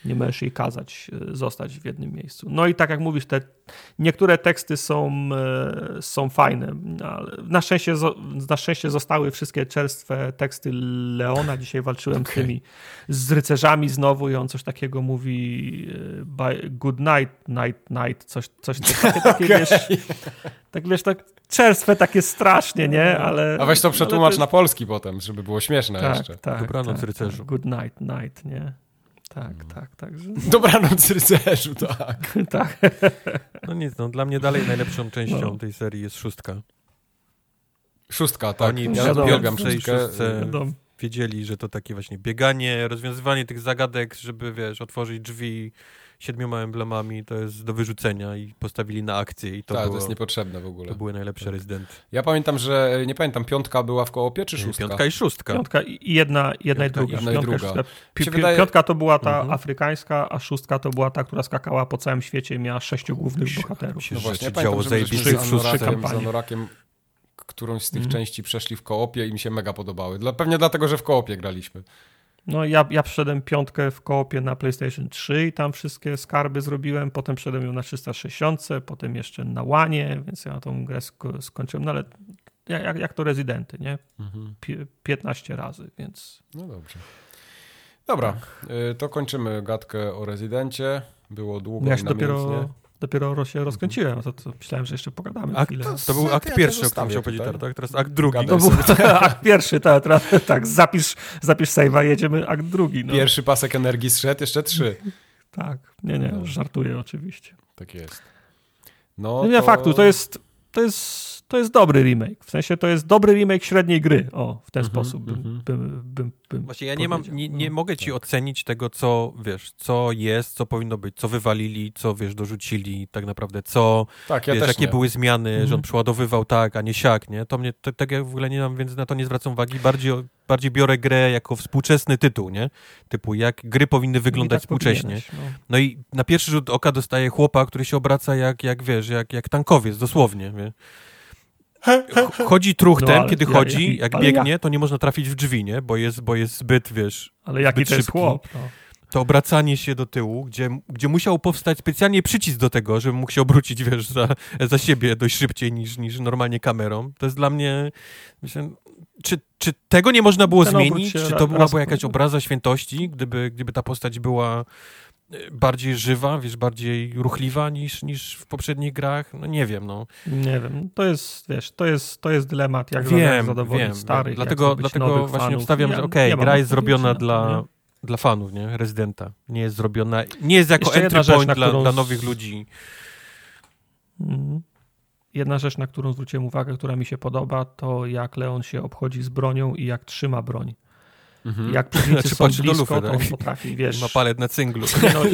nie możesz jej kazać e, zostać w jednym miejscu. No i tak jak mówisz, te niektóre teksty są, e, są fajne. Na szczęście, na szczęście zostały wszystkie czerstwe teksty Leona. Dzisiaj walczyłem okay. z tymi z rycerzami znowu i on coś takiego mówi e, good night, night, night, coś, coś, coś takie, takie okay. wiesz, tak wiesz, tak czerstwe takie strasznie, nie? Ale, A weź to przetłumacz to na polski potem, żeby było śmieszne tak, jeszcze. Tak, Dobranoc tak, rycerzu. Tak. Good night, night, nie? Tak, no. tak, tak. Dobranoc rycerzu, tak. tak. No nic, no dla mnie dalej najlepszą częścią no. tej serii jest szóstka. Szóstka, tak. Oni ja uwielbiam szóstkę. Wiedzieli, że to takie właśnie bieganie, rozwiązywanie tych zagadek, żeby, wiesz, otworzyć drzwi, siedmioma emblemami, to jest do wyrzucenia i postawili na akcję i to Tak, było, to jest niepotrzebne w ogóle. To były najlepsze tak. rezydenty. Ja pamiętam, że, nie pamiętam, piątka była w koopie czy szóstka? Piątka i szóstka. Piątka i jedna, jedna piątka i druga. Jedna i druga. Pi, pi, wydaje... Piątka to była ta mhm. afrykańska, a szóstka to była ta, która skakała po całym świecie i miała sześciu głównych się, bohaterów. Się no właśnie, ja działo zajebiście z Anorakiem, z Anorakiem którąś z tych mm. części przeszli w koopie i mi się mega podobały. Dla, pewnie dlatego, że w koopie graliśmy. No ja, ja przeszedłem piątkę w koopie na PlayStation 3 i tam wszystkie skarby zrobiłem, potem przeszedłem ją na 360, potem jeszcze na Łanie, więc ja tą grę sk skończyłem, no ale jak, jak to rezydenty, nie? Mhm. 15 razy, więc... No dobrze. Dobra, tak. To kończymy gadkę o rezydencie. Było długo ja i dopiero dopiero się rozkręciłem, to, to myślałem, że jeszcze pogadamy akt, chwilę. To był akt pierwszy, o którym chciał powiedzieć, tak? Teraz akt drugi. To był akt pierwszy, tak, teraz, tak, zapisz, zapisz save'a, jedziemy akt drugi. No. Pierwszy pasek energii zszedł, jeszcze trzy. tak, nie, nie, no. żartuję oczywiście. Tak jest. No, nie, to... faktu, to jest, to jest to jest dobry remake. W sensie to jest dobry remake średniej gry. O, w ten -hmm, sposób bym, -hmm. bym, bym, bym Właśnie ja nie mam, nie, nie no, mogę ci tak. ocenić tego, co wiesz, co jest, co powinno być, co wywalili, co wiesz, dorzucili, tak naprawdę, co, tak, ja wiesz, jakie nie. były zmiany, że on mhm. przeładowywał tak, a nie siak, nie? To mnie, tak, tak jak w ogóle nie mam, więc na to nie zwracam uwagi. Bardziej, bardziej biorę grę jako współczesny tytuł, nie? Typu, jak gry powinny wyglądać tak współcześnie. No. no. i na pierwszy rzut oka dostaje chłopa, który się obraca jak, jak wiesz, jak, jak tankowiec, dosłownie, wie? chodzi truchtem, No, kiedy ale- chodzi, jak- jak biegnie, to nie można trafić w drzwi, nie? Bo jest, bo jest zbyt, wiesz, Ale jaki Zbyt to jest szybki. chłop. No. to obracanie się do tyłu, gdzie, gdzie musiał powstać specjalnie przycisk do tego, żeby mógł się obrócić, wiesz, za, za siebie dość szybciej niż, niż normalnie kamerą. To jest dla mnie, myślę, czy, czy tego nie można było Ten zmienić? Czy to byłaby raz- jakaś obraza świętości, gdyby, gdyby ta postać była e, bardziej żywa, wiesz, bardziej ruchliwa niż, niż w poprzednich grach? No nie wiem, no. Nie wiem, to jest, wiesz, to jest, to jest dylemat, jak wiem, zadowolić wiem. starych, Dlatego, dlatego właśnie fanów. wstawiam, Ja- że okej, mam gra jest zrobiona na to, dla, nie? dla fanów, nie? Rezydenta. Nie jest zrobiona, nie jest jako Jeszcze entry rzecz, point dla, którą dla nowych ludzi. Mhm. Jedna rzecz, na którą zwróciłem uwagę, która mi się podoba, to jak Leon się obchodzi z bronią i jak trzyma broń. Mhm. Jak przeciwnicy Znaczy, są blisko, lufy, to on tak? potrafi, wiesz... Ma palet na cynglu. No,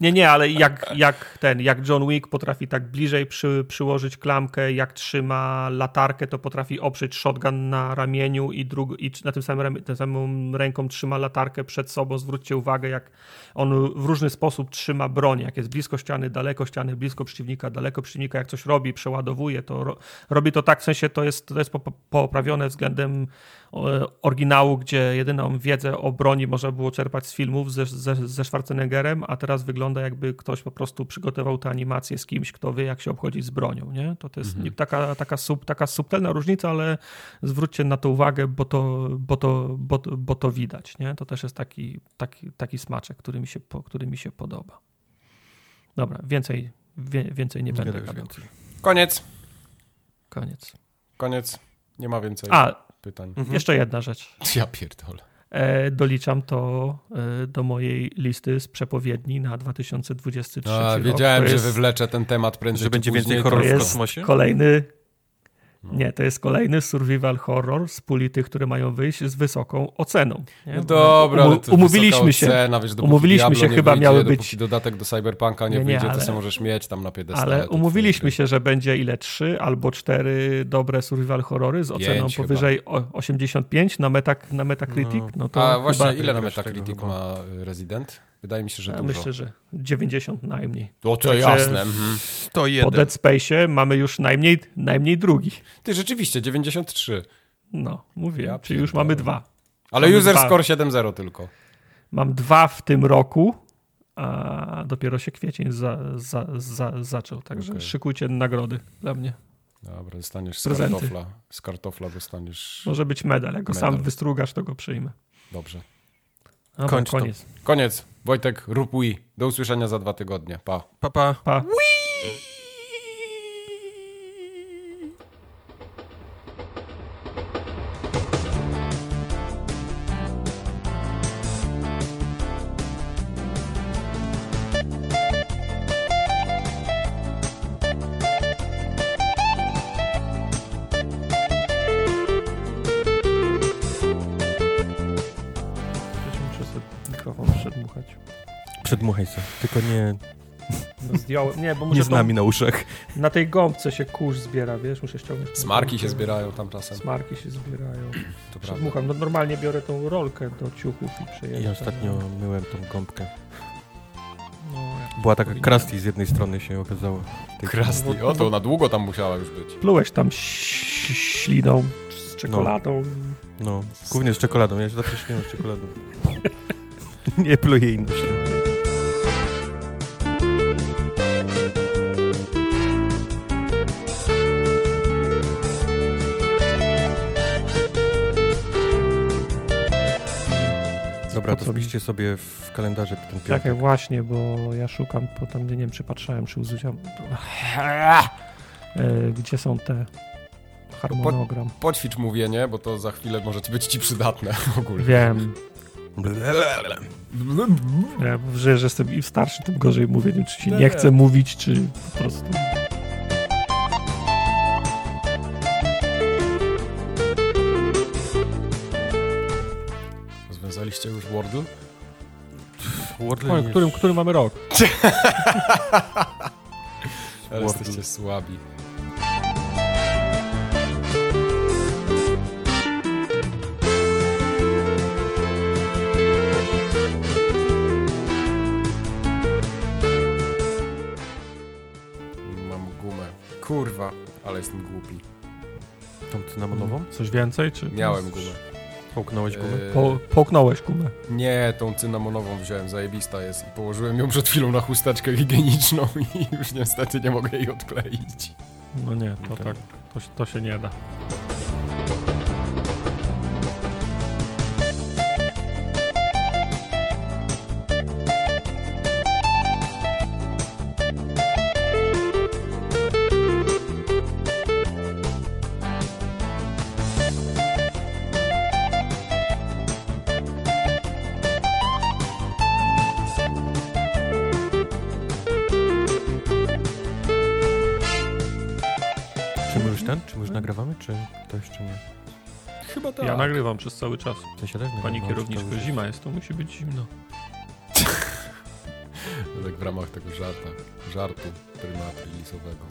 nie, nie, ale jak, jak ten, jak John Wick potrafi tak bliżej przy, przyłożyć klamkę, jak trzyma latarkę, to potrafi oprzeć shotgun na ramieniu i, drug, i na tym samym, tym samą ręką trzyma latarkę przed sobą. Zwróćcie uwagę, jak on w różny sposób trzyma broń, jak jest blisko ściany, daleko ściany, blisko przeciwnika, daleko przeciwnika, jak coś robi, przeładowuje, to ro, robi to tak, w sensie to jest, to jest po- po- poprawione względem oryginału, gdzie jedyną wiedzę o broni można było czerpać z filmów ze, ze, ze Schwarzeneggerem, a teraz wygląda jakby ktoś po prostu przygotował tę animację z kimś, kto wie jak się obchodzić z bronią, nie? To, to jest nie, taka, taka, sub, taka subtelna różnica, ale zwróćcie na to uwagę, bo to, bo to, bo, to- bo to widać, nie? To też jest taki, taki, taki smaczek, który mi, się, który mi się podoba. Dobra, więcej, wie, więcej nie, Nie będę gadał. więcej. Koniec. Koniec. Koniec. Nie ma więcej A, pytań. Mhm. jeszcze jedna rzecz. Ja pierdolę. E, doliczam to e, do mojej listy z przepowiedni na 2023 A, rok. wiedziałem, to że jest, wywleczę ten temat prędzej Że czy będzie później. więcej horrorów w jest kosmosie? kolejny No. nie, to jest kolejny survival horror z puli tych, które mają wyjść z wysoką oceną. No dobra, ale to umówiliśmy się, Ocena, wiesz, umówiliśmy Diablo się, chyba wyjdzie, miały być- dodatek do Cyberpunka nie, Nie, nie, wyjdzie, to ale- sobie możesz mieć tam na piedestale. ale umówiliśmy się, że będzie ile? Trzy albo cztery dobre survival horrory z oceną Pięć powyżej o- 85 na, metak, na Metacritic. No. No, to A właśnie, chyba, ile na tego Metacritic chyba. ma y, Resident? Wydaje mi się, że ja dużo. myślę, że 90 najmniej. O, to Także- jasne. Mhm. To Po jeden. Dead Space mamy już najmniej, najmniej drugi. Ty, rzeczywiście, 93. No, mówię, Ja czyli już mamy dwa. Ale Mamy user dwa. score 7.0 tylko. Mam dwa w tym roku, a dopiero się kwiecień za, za, za, zaczął. Także Okej. szykujcie nagrody dla mnie. Dobra, dostaniesz z Prezenty. kartofla. Z kartofla dostaniesz. Może być medal. Jak go Medal. sam wystrugasz, to go przyjmę. Dobrze. Dobra, Kończ to. koniec. Wojtek, rób Wii. Do usłyszenia za dwa tygodnie. Pa. Papa. Pa. Muszę Tylko nie, No zdjąłem. Nie, bo muszę nie z tą- nami na uszach. Na tej gąbce się kurz zbiera, wiesz? Muszę ściągnąć. Smarki się zbierają tam czasem. Smarki się zbierają. To prawda. No normalnie biorę tą rolkę do ciuchów i przejeżdżam. Ja ostatnio myłem tą gąbkę. No, jak Była taka krusty z jednej strony się okazało. Krasny. O, to na długo tam musiała już być. Plułeś tam śliną z czekoladą. No, głównie z czekoladą. Ja się zawsze śmieję z czekoladą. nie pluję inną się. Dobra, Po to wpiszcie sobie w kalendarze ten piątek. właśnie, bo ja szukam, bo tam nie wiem, czy patrzałem, czy. E, Gdzie są te harmonogram? Poćwicz mówienie, bo to za chwilę może ci być ci przydatne w ogóle. Wiem, ja, że, że jestem im starszy, tym gorzej mówię, nie wiem, czy się nie Nie. chcę mówić, czy po prostu... Rozwiązaliście już Wordle? Wordle O, jest- którym, który mamy rok? Ale Wordle. jesteście słabi. Mam gumę. Kurwa, ale jestem głupi. Tą cynamonową? Coś więcej? Czy Miałem gumę. Połknąłeś gumę? Yy, Po, połknąłeś gumę. Nie, tą cynamonową wziąłem, zajebista jest. I położyłem ją przed chwilą na chusteczkę higieniczną i już niestety nie mogę jej odkleić. No nie, to Okej. tak, to, to się nie da. Nagrywam przez cały czas. Sensie też Pani to kierowniczko, zima jest, to musi być zimno. Tak w ramach tego żarta, żartu pryma aprilisowego.